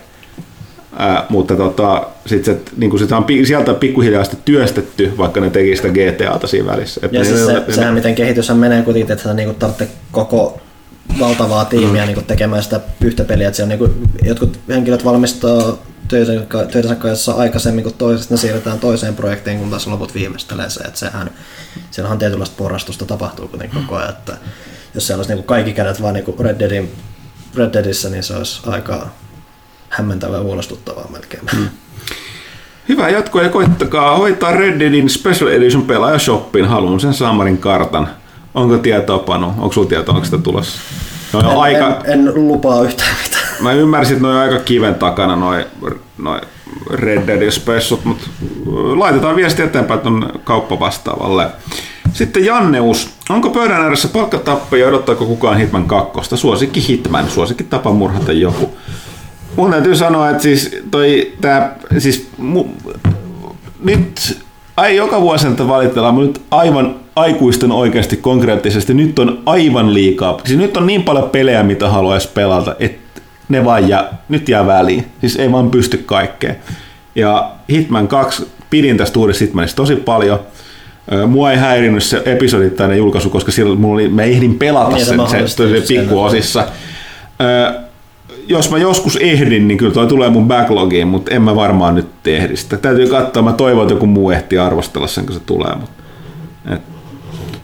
Ää, mutta tota, sit se, niin sitä on pi- sieltä pikkuhiljaa sitten työstetty, vaikka ne teki sitä GTAta siinä välissä. Et Ja ne- siis ne- se, ne- sehän miten kehityshän menee kuitenkin, että sä niinku tarvitse koko valtavaa tiimiä mm. niinku tekemään sitä yhtä peliä. Että siellä niinku, jotkut henkilöt valmistaa töitä, kanssa aikaisemmin kuin toiset, ne siirretään toiseen projektiin, kun taas loput viimeistelee se. Että sehän, siellähän on tietynlaista porrastusta tapahtuu kuitenkin koko ajan. Että jos siellä olisi niinku kaikki kädet vaan niinku Red, Deadin, Red Deadissä, niin se olisi aika hämmentävää ja huolestuttavaa melkein. Mm. Hyvää jatkoa ja koittakaa hoitaa Red Deadin Special Edition pelaaja shoppin. Haluan sen Samarin kartan. Onko tietoa, Panu? Onko sulla tietoa, onko sitä tulossa? No, En, aika, en, en, lupaa yhtään mitään. Mä ymmärsin, että ne on aika kiven takana noin noi Red Dead spessut, mutta laitetaan viesti eteenpäin tuon kauppavastaavalle. Sitten Janneus, onko pöydän ääressä palkkatappeja ja odottaako kukaan Hitman 2? Suosikki Hitman, suosikki tapa murhata joku. Mun täytyy sanoa, että siis toi tää, siis mu, nyt ai joka vuosi että valitellaan, mutta nyt aivan aikuisten oikeasti konkreettisesti, nyt on aivan liikaa. Siis nyt on niin paljon pelejä, mitä haluaisi pelata, että ne vaan jää, nyt jää väliin. Siis ei vaan pysty kaikkeen. Ja Hitman 2, pidin tästä uudesta Hitmanista tosi paljon. Mua ei häirinyt se episodittainen julkaisu, koska silloin mulla oli, mä ehdin pelata Niin, se sen, se, se, sen, pikkuosissa. Jos mä joskus ehdin, niin kyllä toi tulee mun backlogiin, mutta en mä varmaan nyt ehdi sitä. Täytyy katsoa, mä toivon, että joku muu ehtii arvostella sen, kun se tulee. Mutta, et.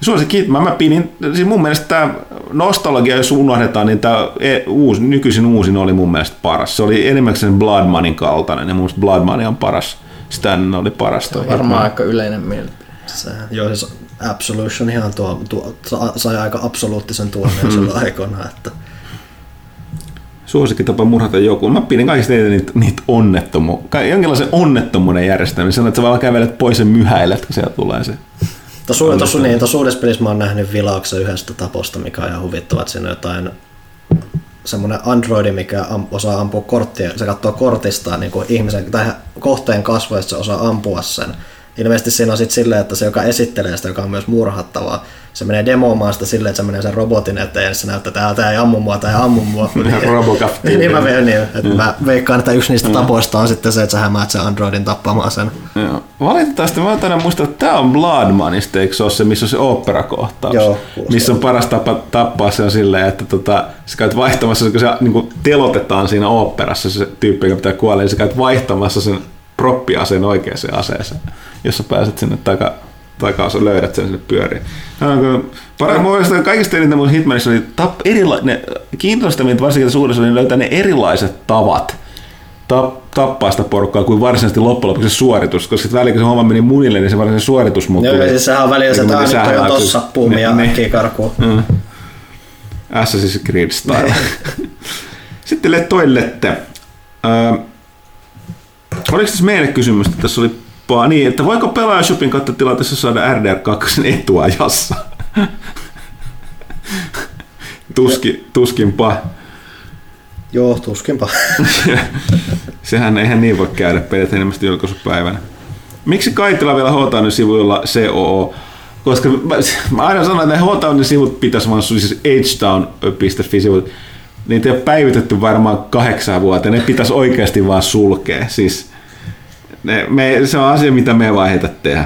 Suosikki, mä, mä pidin, siis mun mielestä tämä nostalgia, jos unohdetaan, niin tämä uusi, nykyisin uusin oli mun mielestä paras. Se oli enemmän sen Blood Moneyn kaltainen, ja mun mielestä Blood Money on paras. Ennen oli paras. toi Varmaan Hitman. aika yleinen mielipide. Se, joo, siis Absolution ihan tuo, tuo, sa- sai aika absoluuttisen tuomion silloin aikoina, että Suosikkitapa murhata joku. Mä pidin kaikista eniten niitä, niitä onnettomuuksia. Jonkinlaisen onnettomuuden järjestäminen. Sanoit, että sä vaan kävelet pois ja myhäilet, kun sieltä tulee se. Tuossa, tuossa, niin, uudessa pelissä mä oon nähnyt vilauksen yhdestä taposta, mikä on ihan huvittava, että siinä on jotain semmoinen androidi, mikä am, osaa ampua korttia, se katsoo kortista niin kuin ihmisen tai kohteen kasvoista, se osaa ampua sen. Ilmeisesti siinä on sitten silleen, että se, joka esittelee sitä, joka on myös murhattavaa, se menee demoamaan sitä silleen, että se menee sen robotin eteen ja se näyttää, että tämä ei ammu mua, tämä ei ammu mua. Robocop. niin mä, vein, niin, että mä veikkaan, että yksi niistä tapoista on sitten se, että sä hämäät sen androidin tappamaan sen. Joo. Valitettavasti mä oon muistaa, että tämä on Blood Moneysta, eikö se ole se, missä on se operakohtaus? Joo, missä on paras tapa tappaa se on silleen, että tota, sä käyt vaihtamassa, kun se niin telotetaan siinä oopperassa se tyyppi, joka pitää kuolla, niin sä käyt vaihtamassa sen proppiaseen oikeaan aseeseen, jossa pääset sinne taka, takaa, sä löydät sen sinne pyöriin. Paremmin kaikista eniten mun Hitmanissa oli tap, erila- ne kiinnostavimmat varsinkin tässä uudessa oli löytää ne erilaiset tavat tap, tappaa sitä porukkaa kuin varsinaisesti loppujen lopuksi se suoritus, koska sitten väliin kun se homma meni munille, niin se varsinainen suoritus muuttui. Joo, siis sehän on välillä se, että Niin, aina sehän jo on tossa puumi ja niin, äkkiä karkuun. Mm. Assassin's Creed style. Sitten le toilette. Öö, oliko tässä meille kysymys, että tässä oli pa- niin, että voiko pelaajashopin kautta tilatessa saada RDR2 etuajassa? Tuski, tuskinpa. Joo, tuskinpa. Sehän eihän niin voi käydä pelit enemmän julkaisupäivänä. Miksi Kaitila vielä H-Townin sivuilla COO? Koska mä, mä aina sanon, että H-Townin sivut pitäisi vaan siis htown.fi sivut. Niitä ei ole päivitetty varmaan kahdeksan vuotta. Ne pitäisi oikeasti vaan sulkea. Siis, ne, me, se on asia, mitä me ei vaan heitä tehdä.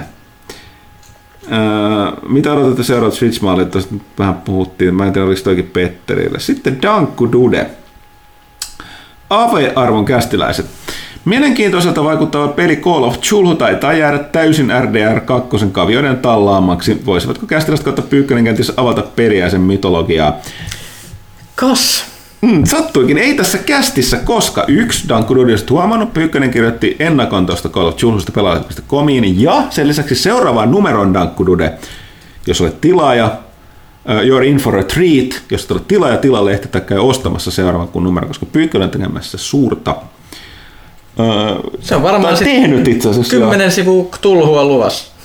Öö, mitä odotatte seuraavat switch Tuosta vähän puhuttiin. Mä en tiedä, oliko toikin Petterille. Sitten Dankku Dude. AV-arvon kästiläiset. Mielenkiintoiselta vaikuttava peli Call of Chulhu taitaa jäädä täysin RDR2 kavioiden tallaamaksi. Voisivatko kästiläiset kautta Pyykkönen kenties avata peliä ja sen mytologiaa? Kas. Mm, sattuikin, ei tässä kästissä, koska yksi Danku Dudiosta huomannut, Pyykkönen kirjoitti ennakon tuosta Call of Chulhusta pelaajat.comiin ja sen lisäksi seuraavaan numeron Danku Dude, jos olet tilaaja, uh, Your in for a treat, jos olet tilaaja tilalehti tai käy ostamassa seuraavan kun numero, koska Pyykkönen on tekemässä suurta uh, Se on varmaan tehnyt itse asiassa. Kymmenen sivu tulhua luvassa.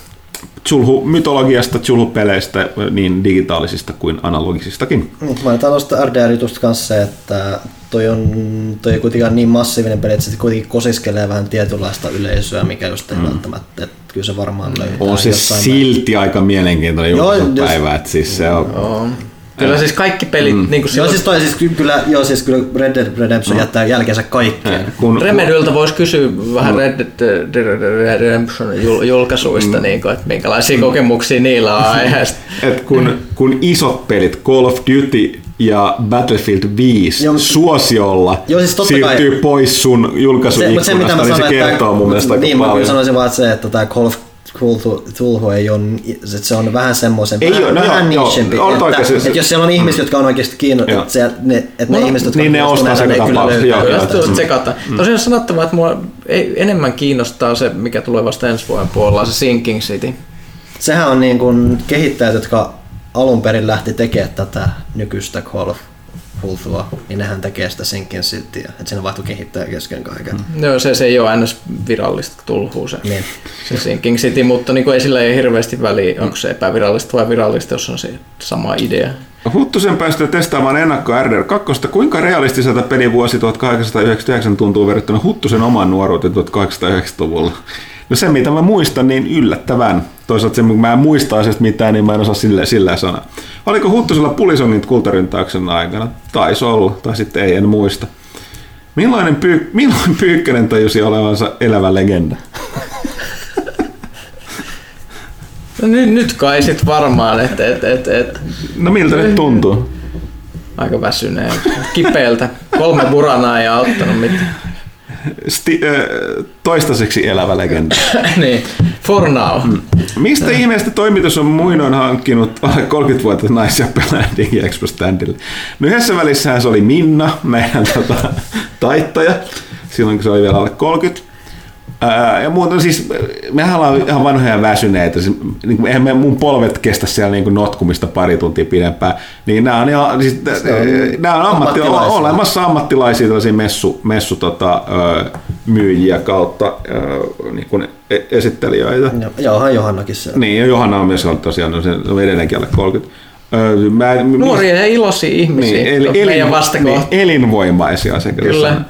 Chulhu mytologiasta, Chulhu-peleistä, niin digitaalisista kuin analogisistakin. Niin, Mainitaan tuosta RDR-jutusta kanssa se, että toi on, toi ei kuitenkaan niin massiivinen peli, että se kuitenkin kosiskelee vähän tietynlaista yleisöä, mikä just ei mm. välttämättä, että kyllä se varmaan löytää On se silti aika mielenkiintoinen julkaisupäivä, että siis se on... Joo. Kyllä siis kaikki pelit, mm. niin kuin Joo, silloin, siis toi siis ky- kyllä, joo, siis kyllä Red Dead Redemption jättää jälkeensä kaikkeen. Kun, Remedyltä voisi kysyä vähän Red Dead Redemption jul- julkaisuista, mm. niin kuin, että minkälaisia kokemuksia niillä on aiheesta. et kun, kun isot pelit, Call of Duty ja Battlefield 5 Joo, joo, mutta- suosiolla Joo, siis totta kai- siirtyy pois sun Se, julkaisuikkunasta, se mitä mä niin se kertoo että, mun mielestä aika niin, mä kyllä paljon. sanoisin vaan, että se, että tämä Call of Cthulhu Cthulhu ei ole, että se on vähän semmoisen, Ei vähän, oo, no vähän joo, nichempi, joo, että, oikein, se- että, jos siellä on ihmiset, jotka on oikeasti kiinnostuneet, Joo. että, ne, että ne No, ihmiset, jotka niin ne on ostaa ne kyllä löytää. joo, joo. tsekata. Tosiaan sanottava, että mua ei, enemmän kiinnostaa se, mikä tulee vasta ensi vuoden puolella, se Sinking City. Sehän on niin kuin kehittäjät, jotka alun perin lähti tekemään tätä nykyistä Call of Cthulhua, niin nehän tekee sitä Sinking Cityä, että siinä vaihtui kehittäjä kesken kaiken. Mm. No, se, se ei ole ns. virallista tulhuu se, Niin. se Sinking City, mutta niin kuin ei sillä ei hirveästi väliä, onko se epävirallista vai virallista, jos on se sama idea. Huttusen päästä testaamaan ennakko RDR2. Kuinka realistiselta peli vuosi 1899 tuntuu verrattuna Huttusen omaan nuoruuteen 1890-luvulla? No se, mitä mä muistan, niin yllättävän. Toisaalta se, kun mä en muista asiasta mitään, niin mä en osaa sillä, sillä sanoa. Oliko Huttusella Pulisongin kultaryntäyksen aikana? Taisi olla, tai sitten ei, en muista. Millainen, pyy- milloin Pyykkönen tajusi olevansa elävä legenda? No nyt, nyt kai sit varmaan, että et, et, et, No miltä nyt tuntuu? aika väsyneen, kipeältä. Kolme buranaa ei auttanut mitään. Sti- äh, toistaiseksi elävä legenda. niin, for now. Mistä ihmeestä toimitus on muinoin hankkinut alle 30-vuotias naisia pelaajan Digi Expo standille? No yhdessä välissähän se oli Minna, meidän tota, taittaja, silloin kun se oli vielä alle 30. Ja muuta, siis, mehän ollaan ihan vanhoja väsyneitä, siis, niin kuin, eihän me, mun polvet kestä siellä niin kuin notkumista pari tuntia pidempään, niin nämä on, ihan, siis, nämä on ammatti, olemassa ammattilaisia tällaisia messu, messu tota, myyjiä kautta niin kuin e- esittelijöitä. Ja, ja onhan Johannakin siellä. Niin, ja Johanna on myös ollut tosiaan, no se on edelleenkin alle 30. Mä, en- Nuoria ja iloisia ihmisiä. niin, eli, elin, meidän vastakohta. niin, elinvoimaisia se kyllä. Kyllä.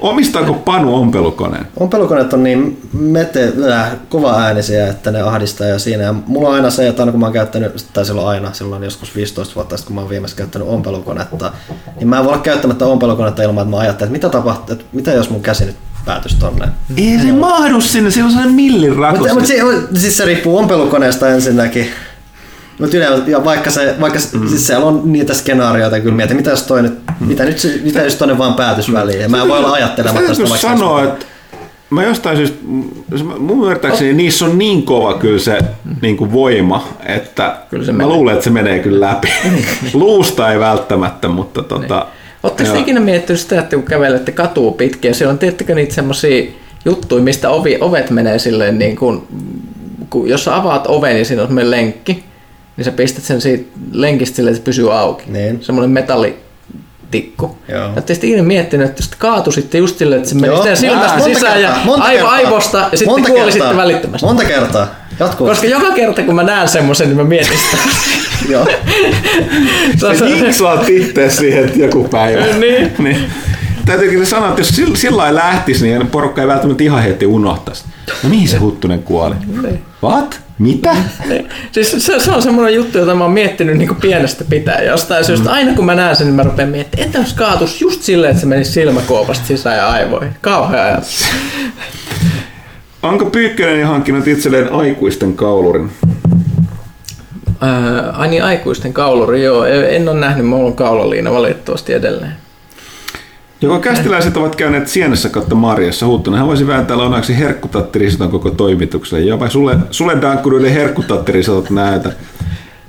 Omistaako Panu ompelukoneen? Ompelukoneet on niin mete, äh, kova äänisiä, että ne ahdistaa jo siinä. Ja mulla on aina se, että aina kun mä oon käyttänyt, tai silloin aina, silloin joskus 15 vuotta sitten, kun mä oon viimeksi käyttänyt ompelukonetta, niin mä en voi olla käyttämättä ompelukonetta ilman, että mä ajattelen, että mitä tapahtuu, että mitä jos mun käsi nyt päätyisi tonne. Ei se mahdu sinne, siinä on sellainen millin rakos. Mutta mut se, siis se riippuu ompelukoneesta ensinnäkin. Mutta yleensä, ja vaikka, se, vaikka mm. siis siellä on niitä skenaarioita, kyllä mietin, mitä jos, toi nyt, mitä, nyt, se- mitä jos tonne vaan päätys väliin. Ja mä en voi olla ajattelematta sitä vaikka sanoa, että mä jostain syystä, mun ymmärtääkseni niissä on niin kova kyllä se niin kuin voima, että Kyllä se mä menee. luulen, että se menee kyllä läpi. Luusta ei välttämättä, mutta tota... Oletteko te joo. ikinä miettinyt sitä, että kun kävelette katua pitkin ja siellä on tiettäkö niitä semmoisia juttuja, mistä ovi, ovet menee silleen niin kuin, kun jos sä avaat oven ja siinä on semmoinen lenkki, niin sä pistät sen siitä lenkistä silleen, että se pysyy auki. Niin. Semmoinen metallitikku. Joo. Oletteko te ikinä miettinyt, että jos te kaatusitte just silleen, että se meni Joo, sitä silmästä monta sisään ja kertaa, monta aivo, aivosta ja sitten Monta kuolisitte kertaa. välittömästi. Monta kertaa. Jatkuvasti. Koska joka kerta kun mä näen semmoisen, niin mä mietin sitä. Joo. Sä se- jinksaat itse siihen että joku päivä. Niin. niin. Täytyy kyllä sanoa, että jos sillä, sillä lailla lähtisi, niin porukka ei välttämättä ihan heti unohtaisi. No mihin se Huttunen kuoli? Niin. What? Mitä? Niin. Siis se, se on semmoinen juttu, jota mä oon miettinyt niin pienestä pitäen. Jostain syystä, aina kun mä näen sen, niin mä rupean miettimään, entä jos kaatus just silleen, että se menisi silmäkuopasta sisään ja aivoihin. Kauhea ajatus. Onko Pyykkönen hankkinut itselleen aikuisten kaulurin? Ää, ai niin, aikuisten kauluri, joo. En ole nähnyt, mulla on kaulaliina valitettavasti edelleen. Joko kästiläiset ovat käyneet sienessä kautta Marjassa. Hän voisi vääntää lounaksi herkkutattirisoton koko toimitukselle. Jopa sulle, sulle dankkuruille herkkutattirisotot näytä.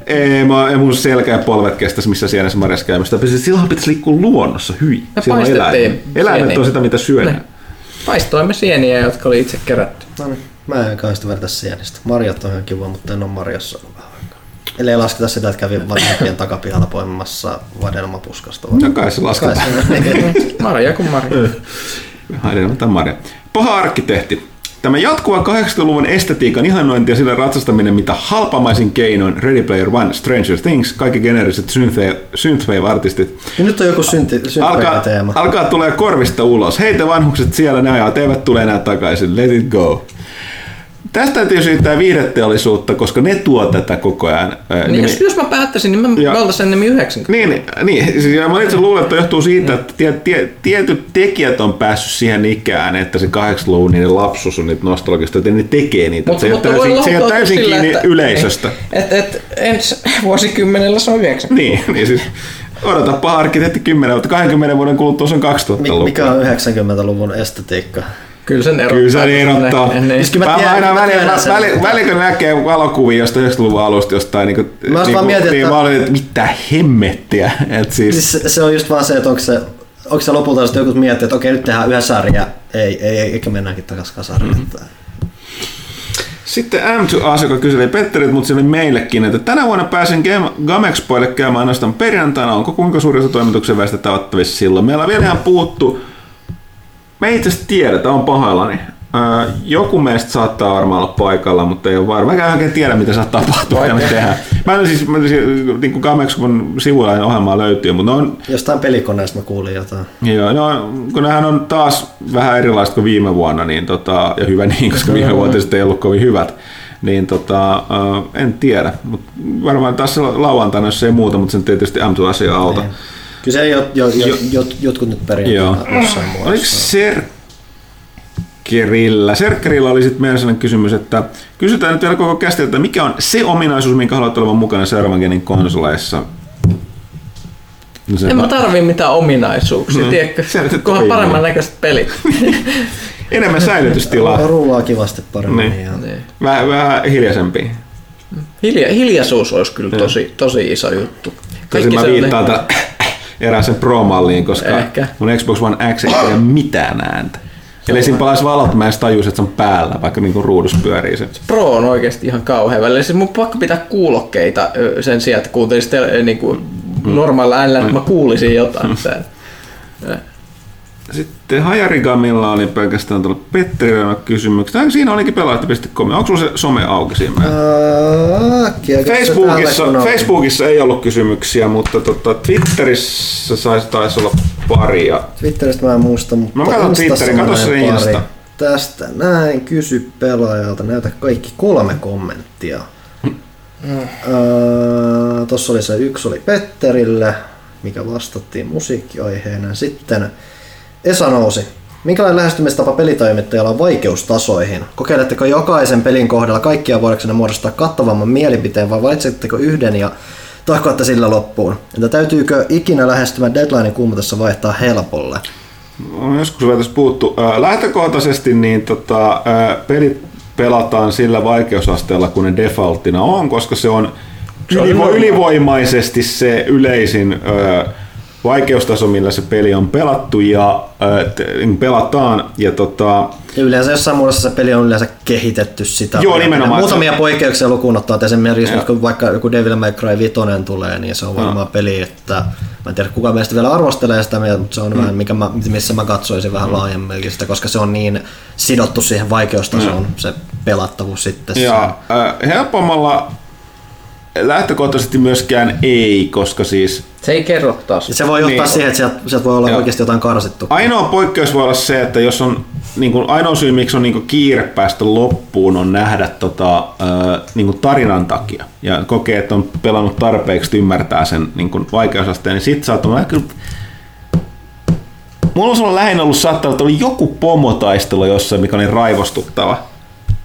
Ei, mä, ei mun selkä ja polvet kestäisi missä sienessä Marjassa käymistä. Silloin pitäisi liikkua luonnossa. Me Siellä on paistettiin eläimet. Eläimet on sitä, mitä syödään. Paistoimme sieniä, jotka oli itse kerätty. No niin. Mä en kai sitä verta sienistä. Marjat on ihan kiva, mutta en ole marjassa ollut vähän. Eli ei lasketa sitä, että kävin vanhempien takapihalla poimimassa vadelmapuskasta. vai? No kai se lasketaan. Marja kuin Marja. Haidemme tämän Marja. Paha arkkitehti. Tämä jatkuva 80-luvun estetiikan ihannointi ja sillä ratsastaminen mitä halpamaisin keinoin Ready Player One, Stranger Things, kaikki geneeriset synthwave- synthwave-artistit Ja nyt on joku synti, alkaa, teema. alkaa tulee korvista ulos. Heitä vanhukset siellä, ne ajat eivät tule enää takaisin. Let it go. Tästä täytyy syyttää viihdeteollisuutta, koska ne tuo tätä koko ajan. Niin, nimi- jos, jos mä päättäisin, niin mä, Ja- mä oltaisin enemmän 90. niin, niin siis ja mä itse luulen, että johtuu siitä, että tie, tie, tietyt tekijät on päässyt siihen ikään, että se 80-luvun niiden lapsuus on niitä nostalgista, että ne tekee niitä. se ei ole täysin, se ei ole täysin kiinni yleisöstä. Että et, ensi vuosikymmenellä se on 90. Niin, niin siis odotapa arkkitehti 10 vuotta, 20 vuoden kuluttua se on 2000-luku. Mi- Mikä on 90-luvun estetiikka? Kyllä sen erottaa. Kyllä se erottaa. Ne- ne- Siis mä Mä tiedän- aina mä välillä, sen, välillä, välillä kun näkee valokuvia jostain 90-luvun alusta jostain, niin kuin, Mä niin, vaan mietin, niin että- mä olin, että mitä hemmettiä. Et siis, Siis se, on just vaan se, että onko se, onko se lopulta sitten joku miettii, että okei nyt tehdään yhä sarja, ei, ei, ei eikä mennäänkin takaisin kasariin. Mm-hmm. Sitten M2As, joka kyseli Petterit, mutta se oli meillekin, että tänä vuonna pääsin Game- Gamexpoille käymään ainoastaan perjantaina. Onko kuinka suuri osa toimituksen väestä tavattavissa silloin? Meillä on vielä ihan puuttu. Me ei itse asiassa tiedetä, on pahoillani. Öö, joku meistä saattaa varmaan olla paikalla, mutta ei ole varma. Mä en oikein tiedä, mitä saattaa tapahtua, mitä me tehdään. Mä en siis, mä, siis niin kuin Gamexpon sivuilla ohjelmaa löytyy, mutta on Jostain pelikoneesta mä kuulin jotain. Joo, no, kun nehän on taas vähän erilaiset kuin viime vuonna, niin tota, ja hyvä niin, koska viime vuonna sitten ei ollut kovin hyvät, niin tota, en tiedä, mutta varmaan taas lauantaina, jos ei muuta, mutta sen tietysti M2-asia auta. Niin. Kyllä se jo, jo, jo, jot, jotkut nyt Joo. perjantaina jossain Oliko muodossa. Serkkerillä? Serkkerillä oli sitten meidän sellainen kysymys, että kysytään nyt vielä koko käsiteltä, että mikä on se ominaisuus, minkä haluat olevan mukana seuraavan genin konsoleissa? No En mä tarvii mitään ominaisuuksia, Mm. tiedätkö? Kunhan paremman näköiset pelit. enemmän säilytystilaa, Rullaa kivasti paremmin. Niin. Ja... Niin. vähän, vähän hiljaisempia. Hilja, hiljaisuus olisi kyllä tosi, tosi iso juttu. Tosin mä viittaan tätä erään sen Pro-malliin, koska Ehkä. mun Xbox One X ei pidä mitään ääntä. Eli siinä palaisi valot, mä en tajuisi, että se on päällä, vaikka niinku ruudussa pyörii se. Pro on oikeasti ihan kauhean välillä. Siis mun pakko pitää kuulokkeita sen sijaan, että kuuntelisin tele, niin kuin normaalilla äänellä, että mä kuulisin jotain. Se- Sitten Hajarigamilla oli pelkästään tullut Petterillä kysymyksiä. Siinä olikin pelaajat.com. Onko sulla se some auki siinä? Äkkiä, Facebookissa. Facebookissa ei ollut kysymyksiä, mutta tota, Twitterissä saisi taisi olla pari. Ja Twitteristä mä en muista, mutta Mä katson Twitterin, katso se. Insta. Tästä näin, kysy pelaajalta, näytä kaikki kolme kommenttia. Öö, Tuossa oli se yksi oli Petterille, mikä vastattiin musiikkiaiheena. Sitten Esa nousi. Minkälainen lähestymistapa pelitoimittajalla on vaikeustasoihin? Kokeiletteko jokaisen pelin kohdalla kaikkia voidaksenne muodostaa kattavamman mielipiteen vai valitsetteko yhden ja tahkoatte sillä loppuun? Entä täytyykö ikinä lähestymään deadlinein kuumutessa vaihtaa helpolle? on joskus vielä tässä puhuttu. Lähtökohtaisesti niin tota, pelit pelataan sillä vaikeusasteella, kun ne defaulttina on, koska se on ylivo- ylivoimaisesti se yleisin ää, vaikeustaso, millä se peli on pelattu ja te- pelataan. Ja tota, Ja yleensä jossain muodossa se peli on yleensä kehitetty sitä. Joo, nimenomaan, Muutamia se- poikkeuksia lukuun ottaa, että esimerkiksi nyt kun vaikka joku Devil May Cry 5 tulee, niin se on varmaan peli, että mä en tiedä kuka meistä vielä arvostelee sitä, mutta se on vähän, mikä mä, missä mä katsoisin vähän laajemminkin sitä, koska se on niin sidottu siihen vaikeustasoon, se pelattavuus sitten. ja ää, helpommalla lähtökohtaisesti myöskään ei, koska siis Se ei kerro taas. Se voi johtaa Niin. siihen, että sieltä, sieltä voi olla Joo. oikeasti jotain karsittu. Ainoa poikkeus voi olla se, että jos on niin kuin, ainoa syy, miksi on niin kuin, kiire päästä loppuun, on nähdä tota, äh, niin kuin, tarinan takia. Ja kokee, että on pelannut tarpeeksi, että ymmärtää sen niin kuin, vaikeusasteen, niin sit saattaa mä kyllä Mulla on sulla lähinnä ollut saattanut, että oli joku pomotaistelu jossain, mikä oli raivostuttava.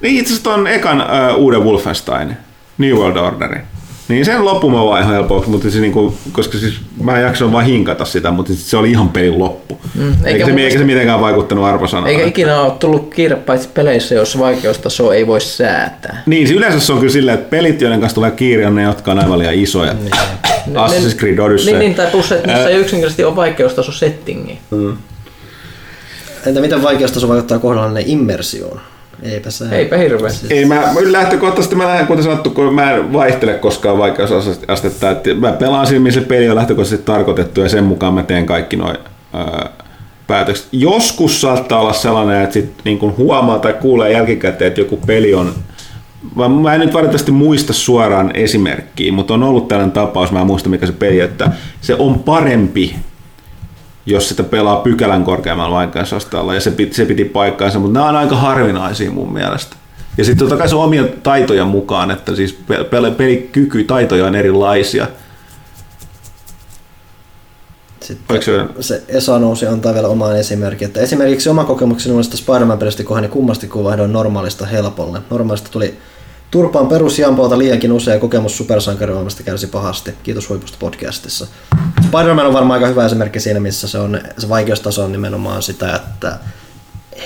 Niin itse asiassa ton ekan äh, uuden Wolfenstein, New World Orderin. Niin sen loppu mä vaan ihan helpoksi, mutta se niinku, koska siis mä en jaksanut vaan hinkata sitä, mutta sit se oli ihan pelin loppu. Mm, eikä eikä, se, mun eikä se mitenkään vaikuttanut arvosanaan. Eikä ikinä ole tullut kiire paitsi peleissä, jos vaikeustaso ei voi säätää. Niin, se yleensä se on kyllä silleen, että pelit, joiden kanssa tulee kiire, on ne, jotka on aivan liian isoja. Assassin's Creed Odyssey. Niin, niin tai plus, että niissä ei yksinkertaisesti ole vaikeustaso settingi. Entä miten vaikeustaso vaikuttaa kohdallainen immersioon? Eipä se. Eipä hirveästi. Ei, mä, mä lähtökohtaisesti mä lähden, kuten sanottu, kun mä en vaihtele koskaan vaikeusastetta, että mä pelaan siinä, missä se peli on lähtökohtaisesti tarkoitettu ja sen mukaan mä teen kaikki noin ää, päätökset. Joskus saattaa olla sellainen, että sit niin kun huomaa tai kuulee jälkikäteen, että joku peli on Mä, mä en nyt valitettavasti muista suoraan esimerkkiä, mutta on ollut tällainen tapaus, mä en muista mikä se peli, että se on parempi jos sitä pelaa pykälän korkeammalla vaikeusasteella, ja se piti, se piti paikkaansa, mutta nämä on aika harvinaisia mun mielestä. Ja sitten totta kai se on omia taitoja mukaan, että siis pe- pe- pelikyky, taitoja on erilaisia. Sitten se Esa nousi antaa vielä oman esimerkin, että esimerkiksi oma kokemukseni uudesta Spider-Man-pelistä kohdani kummasti kun vaihdoin normaalista helpolle. Normaalista tuli turpaan perusjampolta liiankin usea kokemus supersankarivoimasta kärsi pahasti. Kiitos huipusta podcastissa. Spider-Man on varmaan aika hyvä esimerkki siinä, missä se, on, se vaikeustaso on nimenomaan sitä, että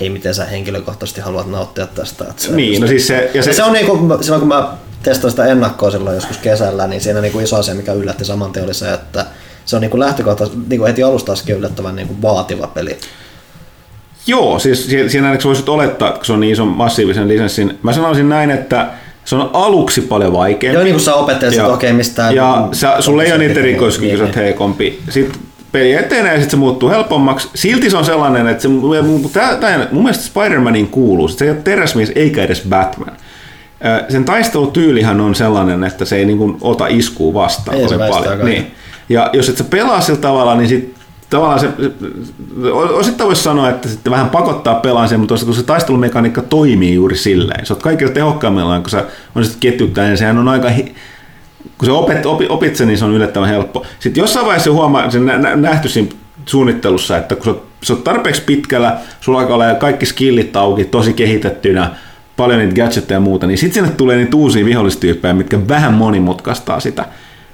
hei, miten sä henkilökohtaisesti haluat nauttia tästä. Että se, Niin, no siis se... Ja se, se, on niin kuin, silloin kun mä testasin sitä ennakkoa silloin joskus kesällä, niin siinä niin kuin iso asia, mikä yllätti saman oli se, että se on niin kuin lähtökohtaisesti niin kuin heti alusta asti yllättävän niin kuin vaativa peli. Joo, siis si- siinä ainakin voisit olettaa, että kun se on niin ison massiivisen lisenssin. Mä sanoisin näin, että se on aluksi paljon vaikeampi. Joo, niin kuin sä opettelet, että okei, mistä... Ja sä, sulla ei ole niitä erikoiskykyjä, Niin, sä oot niin. heikompi. Sitten peli etenee ja sitten se muuttuu helpommaksi. Silti se on sellainen, että se, tää, tää, mun mielestä Spider-Manin kuuluu, se ei ole teräsmies eikä edes Batman. Sen taistelutyylihän on sellainen, että se ei niin kuin ota iskua vastaan Ei, se kovin paljon. Niin. Ja jos et sä pelaa sillä tavalla, niin sit tavallaan se, osittain voisi sanoa, että sitten vähän pakottaa pelaamiseen, mutta kun se taistelumekaniikka toimii juuri silleen, se on kaikilla tehokkaimmillaan, kun sä on sitten ketjuttaa, niin sehän on aika, hi- kun sä opet, opi, opit sen, niin se on yllättävän helppo. Sitten jossain vaiheessa huomaa, se nä, nä, nähty siinä suunnittelussa, että kun sä, oot- sä oot tarpeeksi pitkällä, sulla alkaa olla kaikki skillit auki, tosi kehitettynä, paljon niitä gadgetteja ja muuta, niin sitten sinne tulee niitä uusia vihollistyyppejä, mitkä vähän monimutkaistaa sitä.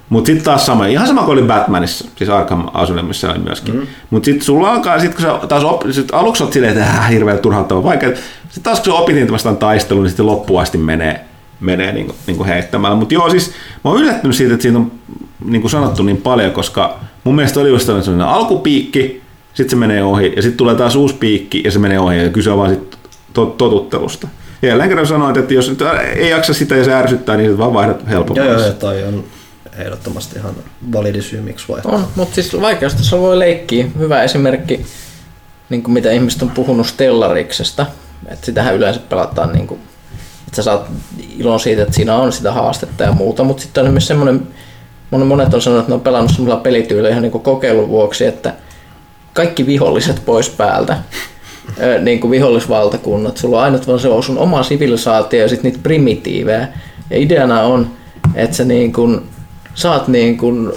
Mutta sitten taas sama, ihan sama kuin oli Batmanissa, siis Arkham Asylumissa oli myöskin. Mm. Mutta sitten sulla alkaa, sit kun sä taas op, sit aluksi oot silleen, että äh, hirveän turhauttava vaikea. Sitten taas kun sä opit niitä vastaan taistelun, niin sitten loppuun asti menee, menee niinku, niinku heittämällä. Mutta joo, siis mä oon yllättynyt siitä, että siitä on niin kuin sanottu niin paljon, koska mun mielestä oli just sellainen alkupiikki, sitten se menee ohi, ja sitten tulee taas uusi piikki, ja se menee ohi, ja kyse on vaan sit tot- totuttelusta. Ja jälleen kerran sanoit, että jos nyt ei jaksa sitä ja se ärsyttää, niin sitten vaan vaihdat Joo, helpommaksi. joo, joo, toi on ehdottomasti ihan validi syy, miksi vaihtaa. On, mutta siis vaikeustasolla voi leikkiä. Hyvä esimerkki, niin kuin mitä ihmiset on puhunut Stellariksesta. Että sitähän yleensä pelataan, niin kuin, että sä saat ilon siitä, että siinä on sitä haastetta ja muuta. Mutta sitten on myös semmoinen, monet, on sanonut, että ne on pelannut semmoilla pelityylillä ihan niin kuin kokeilun vuoksi, että kaikki viholliset pois päältä. Niin kuin vihollisvaltakunnat. Sulla on ainut vaan se on sun oma sivilisaatio ja sitten niitä primitiivejä. Ja ideana on, että sä niin kuin saat niin kuin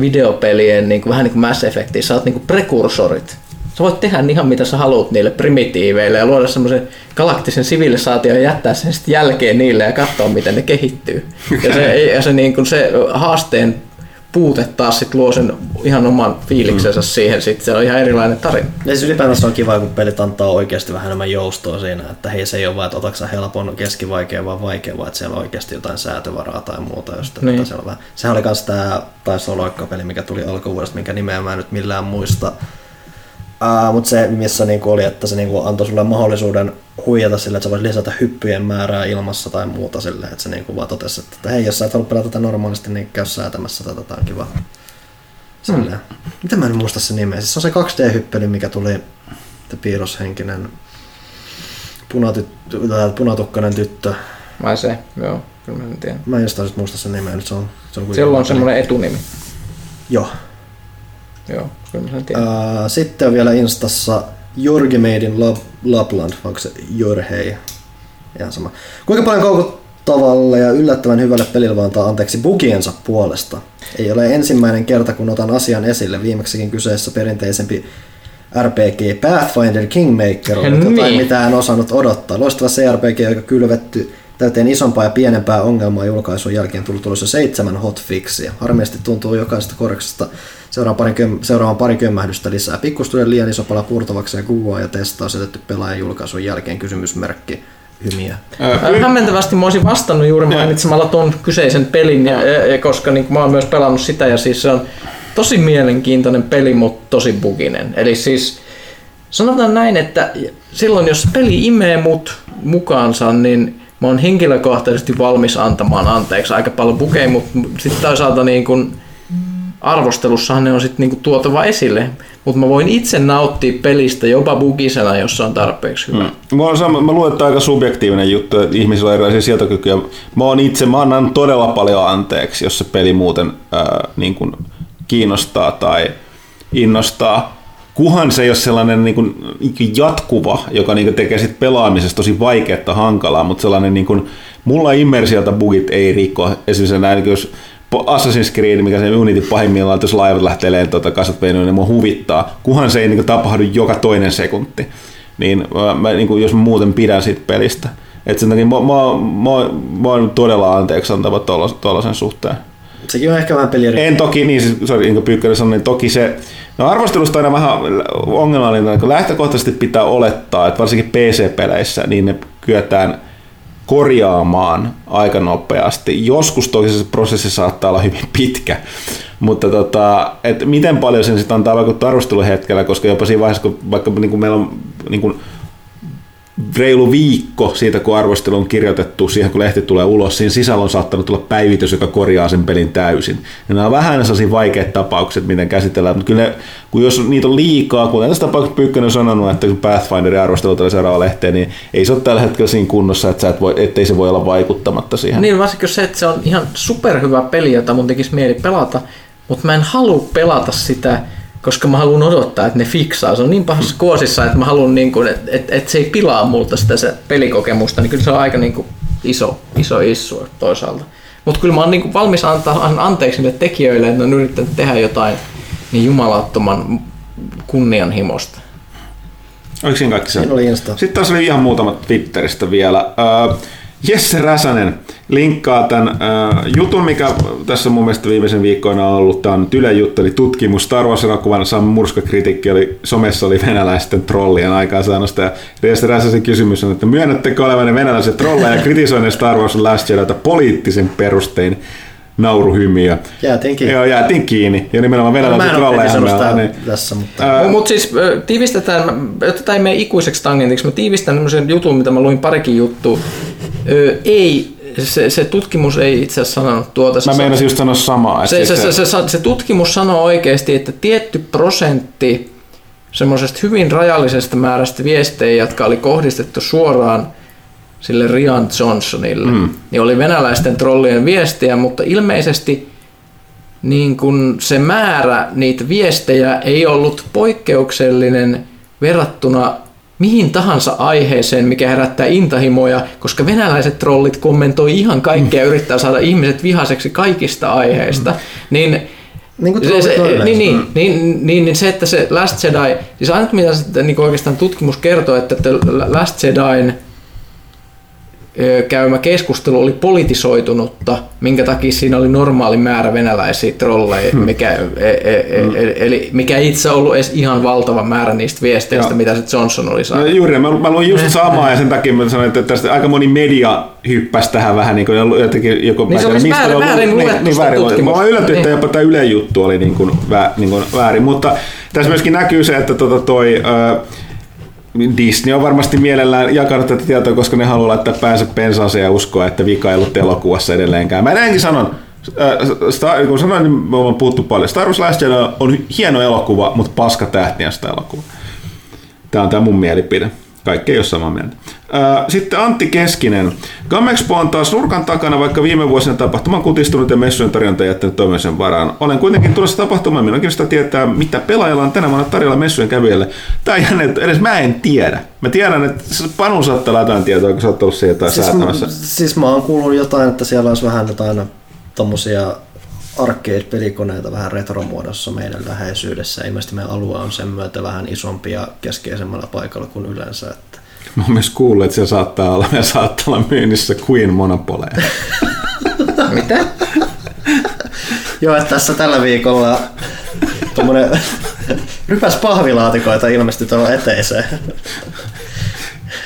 videopelien niin kuin, vähän niin kuin Mass Effectia, sä oot niin kuin prekursorit. Sä voit tehdä ihan mitä sä haluat niille primitiiveille ja luoda semmoisen galaktisen sivilisaation ja jättää sen sitten jälkeen niille ja katsoa miten ne kehittyy. Ja se, ja se, niin kuin se haasteen puute taas sit luo sen ihan oman fiiliksensä siihen, sit se on ihan erilainen tarina. Ja siis ylipäätään se on kiva, kun pelit antaa oikeasti vähän enemmän joustoa siinä, että hei se ei ole vaan, että otatko sä helpon, keskivaikean vai vaikea, vaan että siellä on oikeasti jotain säätövaraa tai muuta. Just, että Niin. siellä on vähän. Sehän oli myös tämä taisi olla loikkapeli, mikä tuli alkuvuodesta, minkä nimeä mä en nyt millään muista. Uh, mutta se, missä niinku oli, että se niinku antoi sulle mahdollisuuden huijata sille, että sä voisit lisätä hyppyjen määrää ilmassa tai muuta sille, että se niinku vaan totesi, että hei, jos sä et halua pelata tätä normaalisti, niin käy säätämässä tätä, tämä on kiva. Silleen. Hmm. Mitä mä en muista se nimeä? Siis se on se 2D-hyppely, mikä tuli te piirroshenkinen punatyttö, punatukkainen tyttö. Vai se? Joo, kyllä mä sen tiedän. Mä en jostain muista sen nimeä, nyt se on, se on Siellä on semmoinen etunimi. Joo. Joo, kyllä mä sen tiedän. Sitten on vielä Instassa Jorgi Made in Lab, Lapland, onko se Jorhei? Ihan sama. Kuinka paljon koukuttavalle ja yllättävän hyvälle pelille voi antaa anteeksi bugiensa puolesta? Ei ole ensimmäinen kerta, kun otan asian esille. Viimeksikin kyseessä perinteisempi RPG Pathfinder Kingmaker oli Niin. jotain, mitä en osannut odottaa. Loistava CRPG, joka kylvetty täyteen isompaa ja pienempää ongelmaa julkaisun jälkeen tullut tulossa seitsemän hotfixia. Harmillisesti tuntuu jokaisesta korjauksesta seuraavan pari, seuraavan pari kömmähdystä lisää. Pikkustujen liian iso pala purtavaksi ja kuvaa ja testaa asetettu pelaajan julkaisun jälkeen kysymysmerkki hymiä. Hämmentävästi mä olisin vastannut juuri mainitsemalla tuon kyseisen pelin, ja, ja, ja koska niin mä oon myös pelannut sitä, ja siis se on tosi mielenkiintoinen peli, mutta tosi buginen. Eli siis sanotaan näin, että silloin jos peli imee mut mukaansa, niin mä oon henkilökohtaisesti valmis antamaan anteeksi aika paljon bugeja, mutta sitten toisaalta niin kun arvostelussahan ne on sitten niinku tuotava esille. Mutta mä voin itse nauttia pelistä jopa bugisena, jos se on tarpeeksi hyvä. Mm. Mä, sama, mä luulen, että aika subjektiivinen juttu, että ihmisillä on erilaisia sietokykyjä. Mä oon itse, mä annan todella paljon anteeksi, jos se peli muuten ää, niin kuin kiinnostaa tai innostaa. Kuhan se ei ole sellainen niin kuin, jatkuva, joka niin kuin tekee sit pelaamisesta tosi vaikeaa hankalaa, mutta sellainen niin kuin, mulla immersiota bugit ei rikko. Esimerkiksi näin, jos Assassin's Creed, mikä se Unity pahimmillaan, että jos laivat lähtee lentoon tai kasat venyyn, niin mua huvittaa, kunhan se ei niin kuin, tapahdu joka toinen sekunti. Niin, mä, mä, niin kuin, jos mä muuten pidän siitä pelistä. Et sen takia mä, mä, mä, mä oon todella anteeksi antava tuollaisen suhteen. Sekin on ehkä vähän peli En toki, niin siis, sorry, niin kuin Pyykkönen sanoi, niin toki se, no arvostelusta aina vähän ongelmallinen, kun lähtökohtaisesti pitää olettaa, että varsinkin PC-peleissä, niin ne kyetään korjaamaan aika nopeasti. Joskus toki se prosessi saattaa olla hyvin pitkä, mutta tota, et miten paljon sen sitten antaa vaikuttaa arvosteluhetkellä, koska jopa siinä vaiheessa, kun vaikka niin kuin meillä on niin kuin reilu viikko siitä, kun arvostelu on kirjoitettu siihen, kun lehti tulee ulos, siinä sisällä on saattanut tulla päivitys, joka korjaa sen pelin täysin. Ja nämä on vähän sellaisia vaikeita tapaukset, miten käsitellään, mutta kyllä ne, kun jos niitä on liikaa, kuten tässä tapauksessa Pyykkönen on sanonut, että kun Pathfinderin arvostelu tulee seuraava lehteen, niin ei se ole tällä hetkellä siinä kunnossa, että sä et voi, ettei se voi olla vaikuttamatta siihen. Niin varsinkin se, että se on ihan superhyvä peli, jota mun tekisi mieli pelata, mutta mä en halua pelata sitä, koska mä haluan odottaa, että ne fiksaa. Se on niin pahassa kuosissa, että mä haluan, niin kuin, että, että, että se ei pilaa multa sitä se pelikokemusta, niin kyllä se on aika niin kuin iso, iso issu toisaalta. Mutta kyllä mä oon niin kuin valmis antaa an- anteeksi niille tekijöille, että ne on yrittänyt tehdä jotain niin jumalattoman kunnianhimosta. Oliko siinä kaikki se? Siinä oli Insta. Sitten taas oli ihan muutama Twitteristä vielä. Äh, Jesse Räsänen linkkaa tämän äh, jutun, mikä tässä mun mielestä viimeisen viikkoina on ollut. Tämä on nyt Yle juttu, eli tutkimus Star Wars-elokuvan saamme murskakritiikki, oli, somessa oli venäläisten trollien aikaansaannosta. Ja Jesse Räsäsen kysymys on, että myönnättekö olevanne venäläiset trolleja ja kritisoinnin Star Wars Last Jediota poliittisen perustein? nauruhymiä. Jäätiin kiinni. Joo, jäätiin kiinni. Ja nimenomaan Mä venäläiset en ole trolleja. kritisoinut sitä Niin. tässä, mutta... Ää, Mutta siis tiivistetään, mä- jotta tämä ei mene ikuiseksi tangentiksi, mä tiivistän tämmöisen jutun, mitä mä luin parikin juttua. Ei, se, se tutkimus ei itse asiassa sanonut tuota. Se Mä meinasin just sanoa samaa. että se, se, siis se, se, se tutkimus sanoo oikeasti, että tietty prosentti semmoisesta hyvin rajallisesta määrästä viestejä, jotka oli kohdistettu suoraan sille Rian Johnsonille, mm. niin oli venäläisten trollien viestejä, mutta ilmeisesti niin kun se määrä niitä viestejä ei ollut poikkeuksellinen verrattuna mihin tahansa aiheeseen, mikä herättää intahimoja, koska venäläiset trollit kommentoi ihan kaikkea ja yrittää saada ihmiset vihaseksi kaikista aiheista, niin Niin kuin se, se, niin, niin, niin, niin, niin, se, että se Last Jedi, siis ainut mitä sitten niin oikeastaan tutkimus kertoo, että Last Jedin ö, käymä keskustelu oli politisoitunutta, minkä takia siinä oli normaali määrä venäläisiä trolleja, Hmm. mikä, e, e, e, eli mikä itse ollut edes ihan valtava määrä niistä viesteistä, Joo. mitä se Johnson oli No, saanut. juuri, mä, mä luin just samaa ja sen takia mä sanoin, että tästä aika moni media hyppäsi tähän vähän niin kuin jotenkin joku... Niin se mä en oli tiedä, mistä väärin- on- väärin luettu niin, sitä väärin. Mä yllätyin, että Niin. jopa tämä Yle juttu oli niin kuin, vä, niin kuin väärin, mutta tässä myöskin näkyy se, että tota toi, ö, Disney on varmasti mielellään jakanut tätä tietoa, koska ne haluaa laittaa päänsä pensaaseen ja uskoa, että vika ei ollut elokuvassa edelleenkään. Mä edelleenkin sanon, äh, kun sanoin, niin me ollaan puhuttu paljon. Star Wars Last Jedi on hieno elokuva, mutta paska tähtiä sitä elokuva. Tämä on tämä mun mielipide. Kaikki ei ole samaa mieltä. Sitten Antti Keskinen. Gamexpo on taas nurkan takana, vaikka viime vuosina tapahtuma on kutistunut ja messujen tarjonta jättänyt toimisen varaan. Olen kuitenkin tulossa tapahtumaan, minun sitä tietää, mitä pelaajalla on tänä vuonna tarjolla messujen kävijöille. Tämä on jännä, että edes mä en tiedä. Mä tiedän, että Panu saattaa jotain tietoa, kun sä oot ollut siellä jotain Siis, säätämässä. siis mä oon kuullut jotain, että siellä olisi vähän jotain tommosia arcade-pelikoneita vähän retromuodossa meidän läheisyydessä. Ilmeisesti meidän alue on sen myötä vähän isompi ja keskeisemmällä paikalla kuin yleensä. Että Mä oon myös kuullut, että siellä saattaa olla, ja saattaa olla myynnissä Queen Monopoleja. Mitä? Joo, että tässä tällä viikolla tuommoinen rypäs pahvilaatikoita ilmestyi tuohon eteiseen.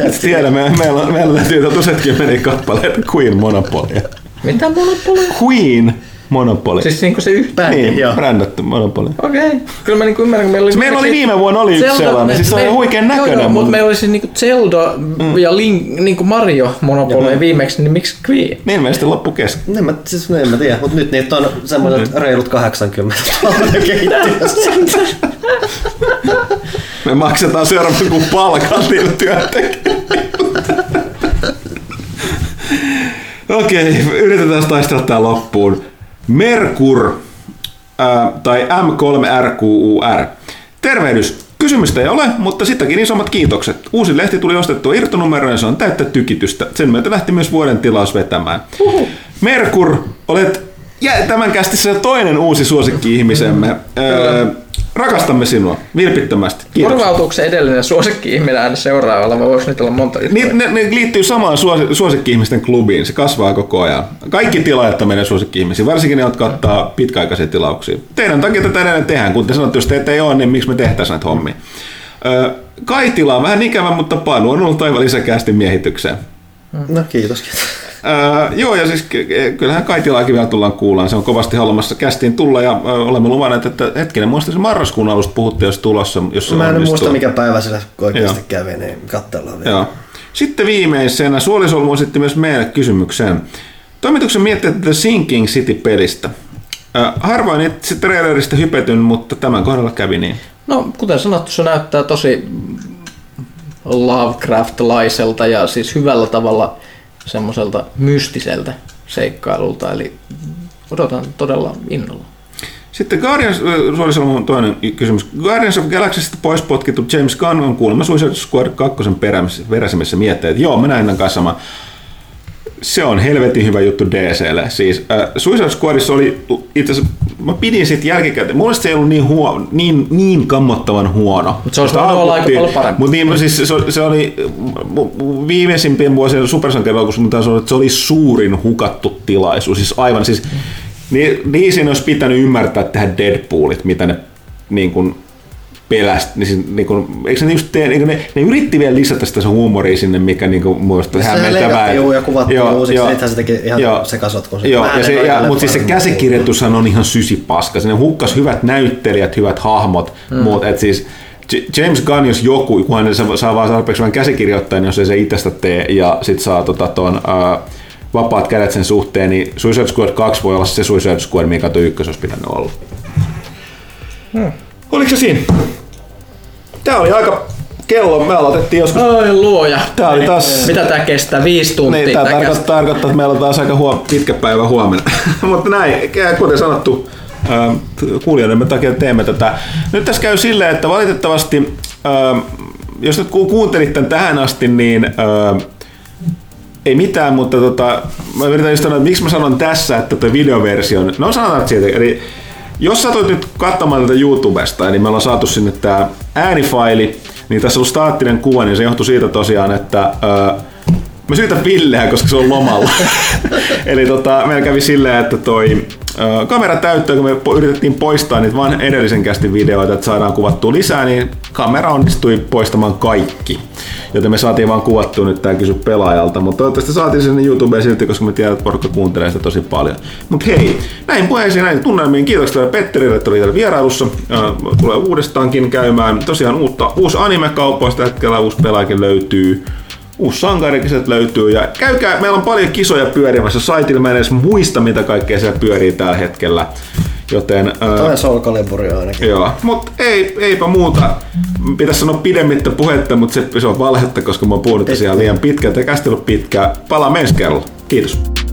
Et tiedä, me, meillä, on, meillä löytyy tuossa kymmeniä kappaleita Queen Monopolia. Mitä monopolia? Queen Monopoly. Siis niinku se yhtä. Bändi, niin, joo. brändätty Monopoly. Okei. Okay. Kyllä mä niinku ymmärrän, kun meillä oli... Se meillä oli viime vuonna oli yksi sellainen, siis se oli huikean näköinen, Joo, joo, mutta- meillä oli siis niinku Zelda ja Link, niinku Mario Monopoly viimeksi, niin miksi Queen? Niin ilmeisesti loppu kesken. En mä, siis, en mä tiedä, mutta nyt niitä on semmoiset reilut 80 tuolla keittiössä. Me maksetaan seuraavan kuin palkat niille työntekijöille. Okei, yritetään taistella tää loppuun. Merkur, ää, tai M3RQUR. Tervehdys. Kysymystä ei ole, mutta sitäkin isommat kiitokset. Uusi lehti tuli ostettua irtonumeroon ja se on täyttä tykitystä. Sen myötä lähti myös vuoden tilaus vetämään. Merkur, olet ja tämän kästissä toinen uusi suosikki-ihmisemme. Öö, rakastamme sinua vilpittömästi. Kiitos. Korvautuuko se edellinen suosikki-ihminen aina seuraavalla, vai voiko niitä olla monta juttua? Niin, ne, ne liittyy samaan suosi, suosikki-ihmisten klubiin. Se kasvaa koko ajan. Kaikki tilaajat on meidän suosikki-ihmisiä, varsinkin ne, jotka ottaa pitkäaikaisia tilauksia. Teidän takia tätä edelleen tehdään. Kun te sanotte, jos teitä ei ole, niin miksi me tehtäisiin näitä hommia? Öö, Kaitila on vähän ikävä, mutta Panu on ollut aivan lisäkästi miehitykseen. No kiitos, kiitos. Öö, joo, ja siis ky- kyllähän Kaitilaakin vielä tullaan kuullaan. Se on kovasti haluamassa kästiin tulla ja ö, olemme luvanneet, että hetkinen, muista marraskuun alusta puhuttiin, jos tulossa. Jos se Mä en onnistuu. muista mikä päivä sillä oikeasti Joo. kävi, niin katsellaan vielä. Joo. Sitten viimeisenä Suolisolmu esitti myös meille kysymyksen. Toimituksen miettii The Sinking City-pelistä. Äh, harvoin itse trailerista hypetyn, mutta tämän kohdalla kävi niin. No, kuten sanottu, se näyttää tosi Lovecraft-laiselta ja siis hyvällä tavalla semmoiselta mystiseltä seikkailulta, eli odotan todella innolla. Sitten Guardians, Suolisolmu on toinen kysymys. Guardians of Galaxysta pois potkittu James Gunn on kuulemma Suicide Squad 2 peräisemmissä mietteet. että joo, minä ennen kanssa sama. Se on helvetin hyvä juttu DClle. Siis äh, Suicide Squadissa oli itse asiassa, mä pidin siitä jälkikäteen. Mun se ei ollut niin, huono, niin, niin kammottavan huono. Mut se olisi voinut olla aika paljon parempi. Mut niin, siis se, se oli viimeisimpien vuosien supersankarielokuvussa, mutta se oli, että se oli suurin hukattu tilaisuus. Siis aivan siis, niin, niin siinä olisi pitänyt ymmärtää tehdä Deadpoolit, mitä ne niin kuin, peläst, niin, siis, niin kuin, eikö ne just tee, niin ne, ne, yritti vielä lisätä sitä se huumoria sinne, mikä niin kuin, muista Sehän leikattiin juu ja kuvattiin joo, uusiksi, joo, sittenhän se teki ihan joo, sekasotku. Joo, ja se, ja, mutta siis se käsikirjoitushan on ihan sysipaska. Sinne hukkas hyvät näyttelijät, hyvät hahmot, mm. muut, et siis James Gunn, jos joku, kun hän saa vaan tarpeeksi vähän käsikirjoittaa, niin jos ei se itsestä tee ja sit saa tota, ton, uh, vapaat kädet sen suhteen, niin Suicide Squad 2 voi olla se Suicide Squad, mikä tuo ykkös olisi pitänyt olla. Hmm. Oliko se siinä? Tää oli aika kello, me aloitettiin joskus. Oi luoja. Tää oli taas... Mitä tää kestää? Viisi tuntia? Niin, tää tarkoittaa, tarkoittaa, että meillä on taas aika huom- pitkä päivä huomenna. Mutta näin, kuten sanottu, äh, kuulijoiden takia teemme tätä. Nyt tässä käy silleen, että valitettavasti, äh, jos nyt kuuntelit tämän tähän asti, niin äh, ei mitään, mutta tota, mä yritän just sanoa, että miksi mä sanon tässä, että tuo videoversio, no sanotaan siitä, eli jos sä nyt katsomaan tätä YouTubesta, niin me ollaan saatu sinne tämä äänifaili, niin tässä on staattinen kuva, niin se johtuu siitä tosiaan, että öö, Mä syytän Villeä, koska se on lomalla. Eli tota, meillä kävi silleen, että toi ö, kamera täyttöä, kun me yritettiin poistaa niitä vain edellisen kästin videoita, että saadaan kuvattua lisää, niin kamera onnistui poistamaan kaikki. Joten me saatiin vaan kuvattua nyt tää kysy pelaajalta, mutta toivottavasti saatiin sinne YouTubeen silti, koska me tiedän, että porukka kuuntelee sitä tosi paljon. Mutta hei, näin puheisiin, näin tunnelmiin. Kiitoksia Petterille, että oli täällä vierailussa. Tulee uudestaankin käymään. Tosiaan uutta, uusi anime-kauppa, sitä hetkellä uusi pelaajakin löytyy uusi sankarikin löytyy ja käykää, meillä on paljon kisoja pyörimässä saitilla, mä en edes muista mitä kaikkea siellä pyörii tällä hetkellä. Joten, Tämä on Soul ainakin. Joo, mutta ei, eipä muuta. Pitäisi sanoa pidemmittä puhetta, mutta se, se on valhetta, koska mä oon puhunut tosiaan liian pitkään. Tämä käsittely pitkä. Palaa ensi kerralla. Kiitos.